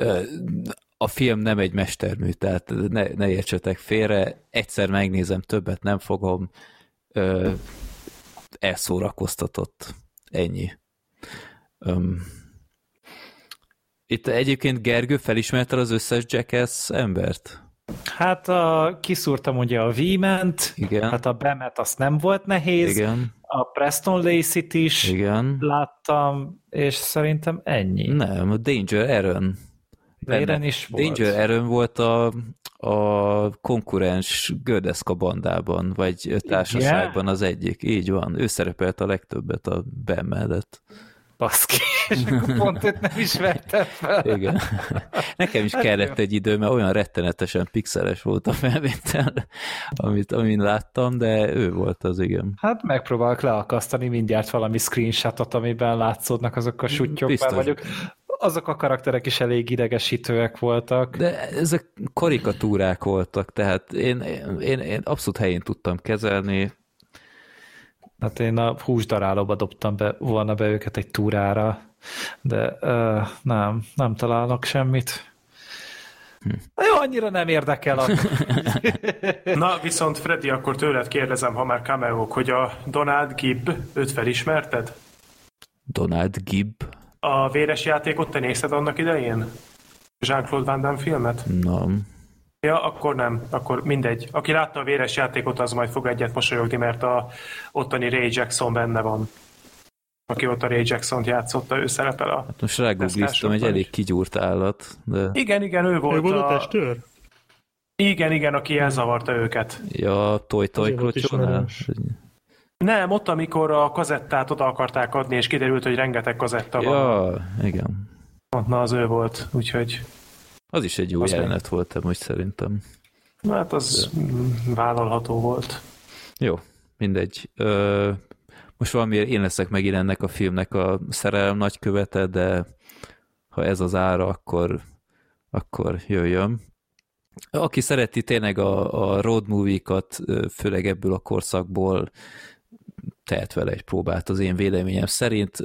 A film nem egy mestermű, tehát ne, ne értsetek félre. Egyszer megnézem, többet nem fogom. Elszórakoztatott Ennyi. Um, itt egyébként Gergő felismerte az összes Jackass embert? Hát a, kiszúrtam ugye a Igen. hát a Bemet azt nem volt nehéz, Igen. a Preston Lacey-t is Igen. láttam, és szerintem ennyi. Nem, a Danger Aaron. Aaron is volt. Danger Aaron volt a, a konkurens Gördeszka bandában, vagy társaságban az egyik. Így van. Ő szerepelt a legtöbbet a Ben mellett. Baszki, és akkor pont őt nem ismertem fel. Igen. Nekem is hát kellett egy idő, mert olyan rettenetesen pixeles volt a felvétel, amit, amin láttam, de ő volt az, igen. Hát megpróbálok leakasztani mindjárt valami screenshotot, amiben látszódnak azok a sutyok, mert vagyok azok a karakterek is elég idegesítőek voltak. De ezek karikatúrák voltak, tehát én, én, én abszolút helyén tudtam kezelni. Hát én a húsdarálóba dobtam be, volna be őket egy túrára, de uh, nem, nem találnak semmit. Hm. Jó, annyira nem érdekel. A... Na, viszont Freddy, akkor tőled kérdezem, ha már cameo hogy a Donald Gibb, őt felismerted? Donald Gibb? A véres játékot te nézted annak idején? Jean-Claude Van Damme filmet? Nem. Ja, akkor nem. Akkor mindegy. Aki látta a véres játékot, az majd fog egyet mosolyogni, mert a ottani Ray Jackson benne van. Aki ott a Ray Jackson-t játszotta, ő szerepel a... Hát most rágoogliztam, egy elég kigyúrt állat, de... Igen, igen, ő volt, ő volt a... testőr? Igen, igen, aki elzavarta őket. Ja, Toy Toy Krocsonál. Nem, ott, amikor a kazettát oda akarták adni, és kiderült, hogy rengeteg kazetta ja, van. Igen. Na, az ő volt, úgyhogy... Az is egy jó az jelenet még... volt, most szerintem. Hát az De... vállalható volt. Jó, mindegy. Ö, most valamiért én leszek megint ennek a filmnek a szerelem nagykövete, de ha ez az ára, akkor, akkor jöjjön. Aki szereti tényleg a, a road movie-kat, főleg ebből a korszakból, tehet vele egy próbát az én véleményem szerint.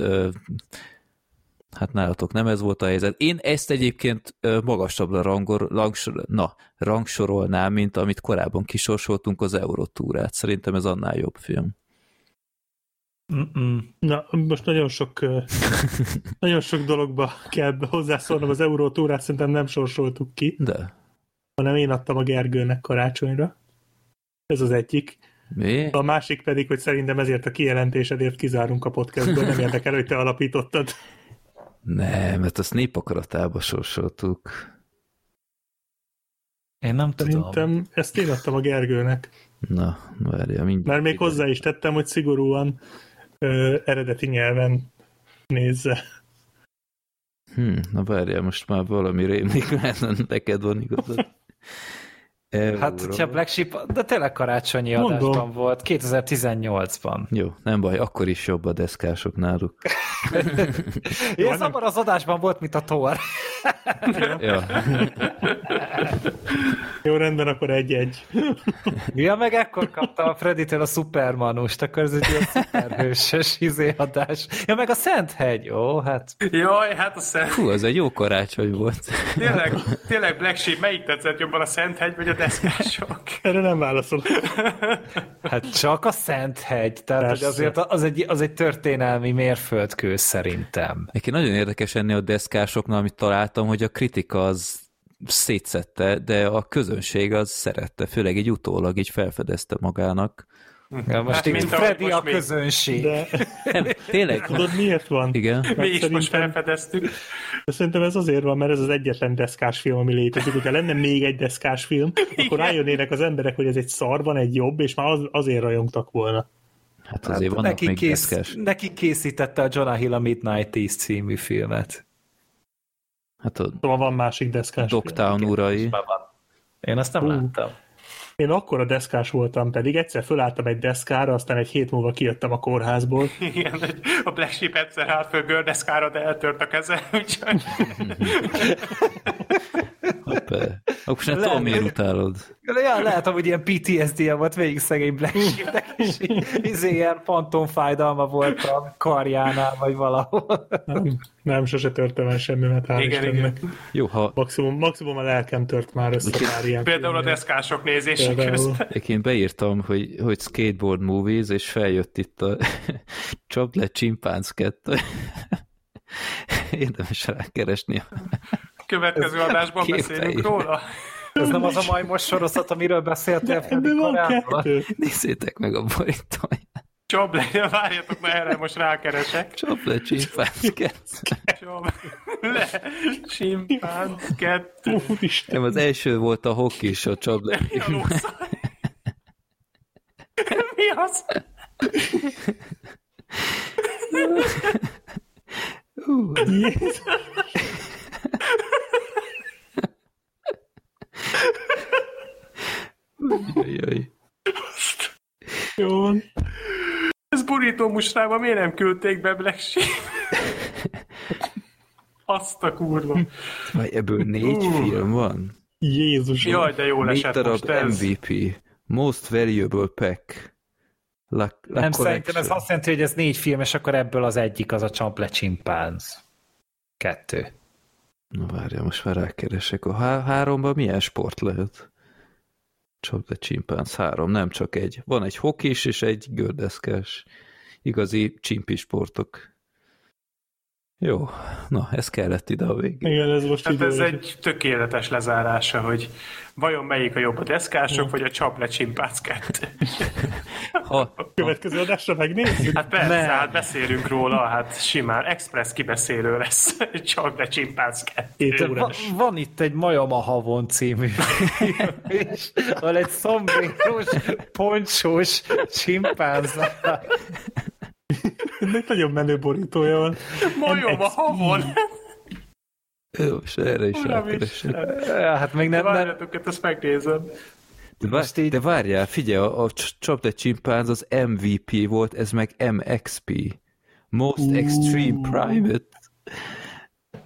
Hát nálatok nem ez volt a helyzet. Én ezt egyébként magasabbra rangor, langsor, na, rangsorolnám, mint amit korábban kisorsoltunk az Eurotúrát. Szerintem ez annál jobb film. Mm-mm. Na, most nagyon sok nagyon sok dologba kell hozzászólnom az Eurotúrát, szerintem nem sorsoltuk ki. De. Hanem én adtam a Gergőnek karácsonyra. Ez az egyik. Mi? A másik pedig, hogy szerintem ezért a kijelentésedért kizárunk a podcastből, nem érdekel, hogy te alapítottad. Nem, mert azt népakaratába sorsoltuk. Én nem tudom. Szerintem ezt én adtam a Gergőnek. Na, várja, mindjárt. Mert még hozzá is tettem, hogy szigorúan ö, eredeti nyelven nézze. Hm, na várjál, most már valami rémlik, mert neked van igazad. Euró. Hát, hogyha Black Sheep, de tényleg karácsonyi Mondom. adásban volt, 2018-ban. Jó, nem baj, akkor is jobb a deszkások náluk. Én abban az adásban volt, mint a Thor. ja. Jó, rendben, akkor egy-egy. Ja, meg ekkor kapta a Freddy-től a Supermanust, akkor ez egy ilyen szuperhősös izéadás. Ja, meg a Szent Hegy, ó, hát. Jaj, hát a Szent Hú, az egy jó karácsony volt. Tényleg, tényleg Black Sheep, melyik tetszett jobban, a Szent Hegy vagy a deszkások? Erre nem válaszol. Hát csak a Szent Hegy, tehát hogy azért az egy, az egy történelmi mérföldkő szerintem. Neki nagyon érdekes ennél a deszkásoknál, amit találtam, hogy a kritika az szétszette, de a közönség az szerette, főleg egy utólag így felfedezte magának. Ja, most hát, itt Freddy a közönség. De... Nem, tényleg. Tudod miért van? Igen. Mi Mert is most felfedeztük. De szerintem ez azért van, mert ez az egyetlen deszkás film, ami létezik. Hogyha lenne még egy deszkás film, Igen. akkor rájönnének az emberek, hogy ez egy szar, van egy jobb, és már az, azért rajongtak volna. Hát azért hát, neki, kész, neki készítette a Jonah Hill a Midnight East című filmet. Hát a szóval van másik deszkás Dogtown urai. Én azt nem uh. láttam. Én akkor a deszkás voltam, pedig egyszer fölálltam egy deszkára, aztán egy hét múlva kijöttem a kórházból. Igen, a Black Sheep egyszer állt föl gördeszkára, de eltört a keze, úgyhogy... Hoppá. Akkor sem tudom, miért utálod. Ja, lehet, hogy ilyen PTSD-je volt végig szegény Black Sheepnek, és izé ilyen fantomfájdalma volt a karjánál, vagy valahol. Nem, sose törtem el semmimet, hál' igen, igen. Jó, ha... Maximum, maximum a lelkem tört már össze pár ilyen Például a deszkások nézések közben. Én beírtam, hogy, hogy skateboard movies, és feljött itt a Csapd le Csimpánz 2. Érdemes rákeresni. Következő adásban beszélünk róla. Ez nem az a majmos sorozat, amiről beszéltél Freddy Nézzétek meg a borítóját. Csoble, várjatok, mert erre most rákeresek. Csoble csimpánz Csoble csimpánz kettő. Nem, az első volt a hokis, a csoble. Mi az? Jézus. Jaj. Jó van. Ez burító mustrába miért nem küldték be Black Sheep? Azt a kurva. Vagy ebből négy uh. film van? Jézus. Jaj, de jó esett darab most ez. MVP. Most Valuable Pack. La, la nem, szerintem ez azt jelenti, hogy ez négy film, és akkor ebből az egyik az a Chample Chimpanz. Kettő. Na várja, most már rákeresek. A há háromban milyen sport lehet? Csak a csimpánz három, nem csak egy. Van egy hokis és egy gördeszkás. Igazi csimpi sportok. Jó, na, ez kellett ide a végén. Igen, ez most hát ez egy tökéletes lezárása, hogy vajon melyik a jobb, a deszkások, vagy a csaplet csimpác kettő. Ha, következő adásra megnézzük? Hát persze, ne. hát beszélünk róla, hát simán express kibeszélő lesz, csaplet csimpác kettő. Va, van itt egy Majom a Havon című és van egy szombréros, poncsós csimpánz. Ennek nagyon menő borítója van. Majom a havon. Jó, és erre is Hát még nem... Várjatok, nem... ezt megnézem. De, vár, így... de várjál, figyelj, a, a Chopped Chimpanz az MVP volt, ez meg MXP. Most. Extreme Private.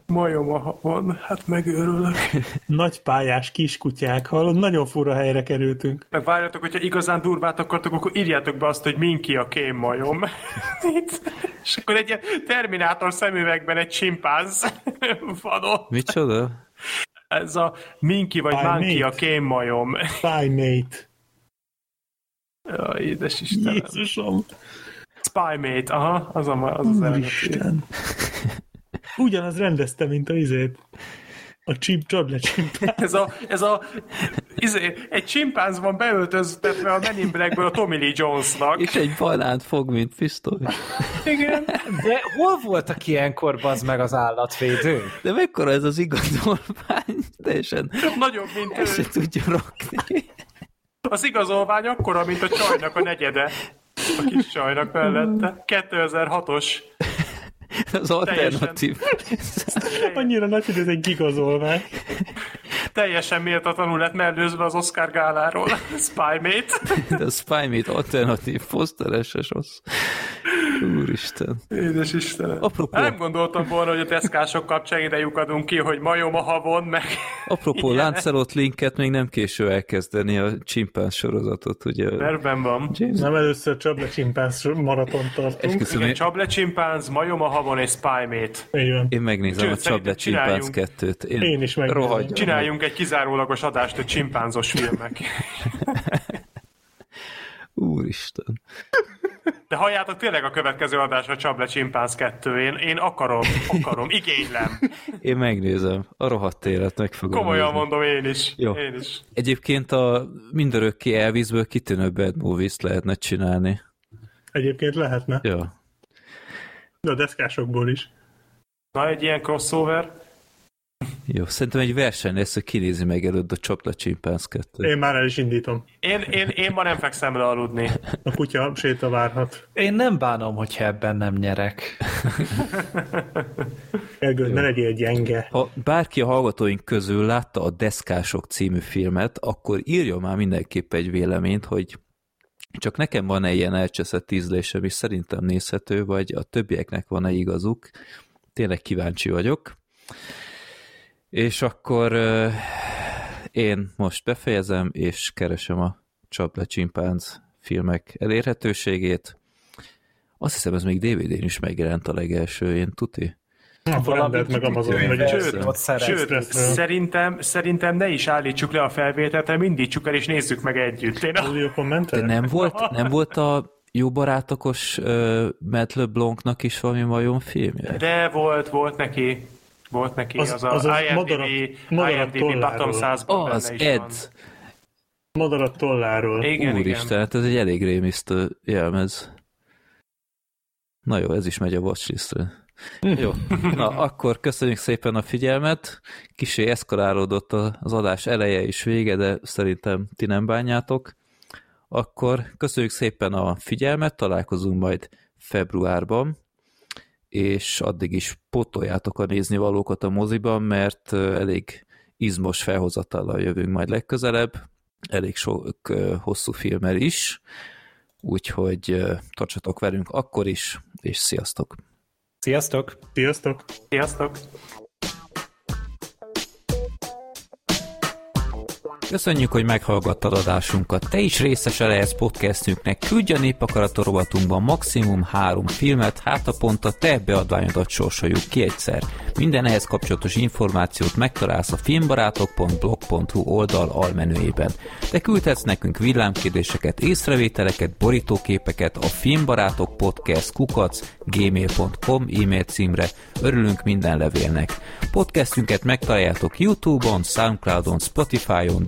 Majom a havon, hát megőrülök. Nagy pályás kiskutyák, hallod? Nagyon fura helyre kerültünk. Meg várjatok, hogyha igazán durvát akartok, akkor írjátok be azt, hogy minki a kém majom. És akkor egy ilyen Terminátor szemüvegben egy csimpánz van ott. Micsoda? Ez a Minki vagy Monkey a kém majom. Spymate. Ja, édes Istenem. Jézusom. Spymate, aha, az a, az, az Isten. Ugyanaz rendezte, mint a izét. A chip csodle. Ez a, ez a izé, egy csimpánz van beöltöztetve a Men in Blackből a Tommy Lee Jonesnak. És egy banánt fog, mint pisztoly. Igen. De hol voltak ilyenkor az meg az állatvédő? De mekkora ez az igazolvány? Teljesen. Nagyobb, mint ő. se tudja rakni. Az igazolvány akkora, mint a csajnak a negyede. A kis csajnak mellette. 2006-os az alternatív. Annyira nagy, hogy ez egy gigazolvány. Teljesen méltatlanul lett mellőzve az Oscar gáláról. Spymate. De a Spymate alternatív poszteres az. Úristen. Édes Istenem. Apropó... Nem gondoltam volna, hogy a teszkások kapcsán ide adunk ki, hogy majom a havon, meg... Apropó, Lancelot linket még nem késő elkezdeni a csimpánz sorozatot, ugye? Terben van. James? Nem először Csable csimpánz maraton tartunk. Igen, Csable csimpánz, majom a havon és Spymate. Így Én megnézem Csőt, a Csable csimpánz kettőt. Én, Én is megnézem. Csináljunk egy kizárólagos adást a csimpánzos filmek. Úristen. De halljátok tényleg a következő adásra Csable Csimpánz 2. Én, én akarom, akarom, igénylem. Én megnézem. A rohadt élet meg fogom Komolyan nézni. mondom, én is. Jó. Én is. Egyébként a mindörökké Elvisből kitűnő bad movies lehetne csinálni. Egyébként lehetne. Ja. De a deszkásokból is. Na, egy ilyen crossover. Jó, szerintem egy verseny lesz, hogy kinézi meg előtt a Csapla Csimpánz 2. Én már el is indítom. Én, én, én ma nem fekszem le aludni. A kutya séta várhat. Én nem bánom, hogyha ebben nem nyerek. Ergő, ne legyél gyenge. Ha bárki a hallgatóink közül látta a Deszkások című filmet, akkor írja már mindenképp egy véleményt, hogy csak nekem van egy ilyen elcseszett ízlésem, és szerintem nézhető, vagy a többieknek van-e igazuk. Tényleg kíváncsi vagyok. És akkor én most befejezem, és keresem a Csaple Csimpánz filmek elérhetőségét. Azt hiszem, ez még DVD-n is megjelent a legelső, én tuti. Valamit meg Amazon, vagy Sőt, szerintem, szerintem ne is állítsuk le a felvételt, hanem indítsuk el és nézzük meg együtt. Én a... De nem volt, nem volt a jó barátokos uh, Matt LeBlancnak is valami majom filmje? De volt, volt neki. Volt neki az, az, az, az IMDb, madarat, IMDb bottom 100 oh, az Ed. Madarat tolláról. Igen, Úristen, igen. hát ez egy elég rémisztő jelmez. Na jó, ez is megy a watchlistre. Jó, na akkor köszönjük szépen a figyelmet. Kisé eszkalálódott az adás eleje is vége, de szerintem ti nem bánjátok. Akkor köszönjük szépen a figyelmet, találkozunk majd februárban és addig is potoljátok a nézni valókat a moziban, mert elég izmos felhozatallal jövünk majd legközelebb, elég sok hosszú filmmel is, úgyhogy tartsatok velünk akkor is, és sziasztok! Sziasztok! Sziasztok! Sziasztok! Köszönjük, hogy meghallgattad adásunkat. Te is részes lehetsz podcastünknek. Küldj a népakarat maximum három filmet, hát a pont a te beadványodat sorsoljuk ki egyszer. Minden ehhez kapcsolatos információt megtalálsz a filmbarátok.blog.hu oldal almenüjében. De küldhetsz nekünk villámkérdéseket, észrevételeket, borítóképeket a filmbarátok podcast kukac gmail.com e-mail címre. Örülünk minden levélnek. Podcastünket megtaláljátok Youtube-on, Soundcloud-on, Spotify-on,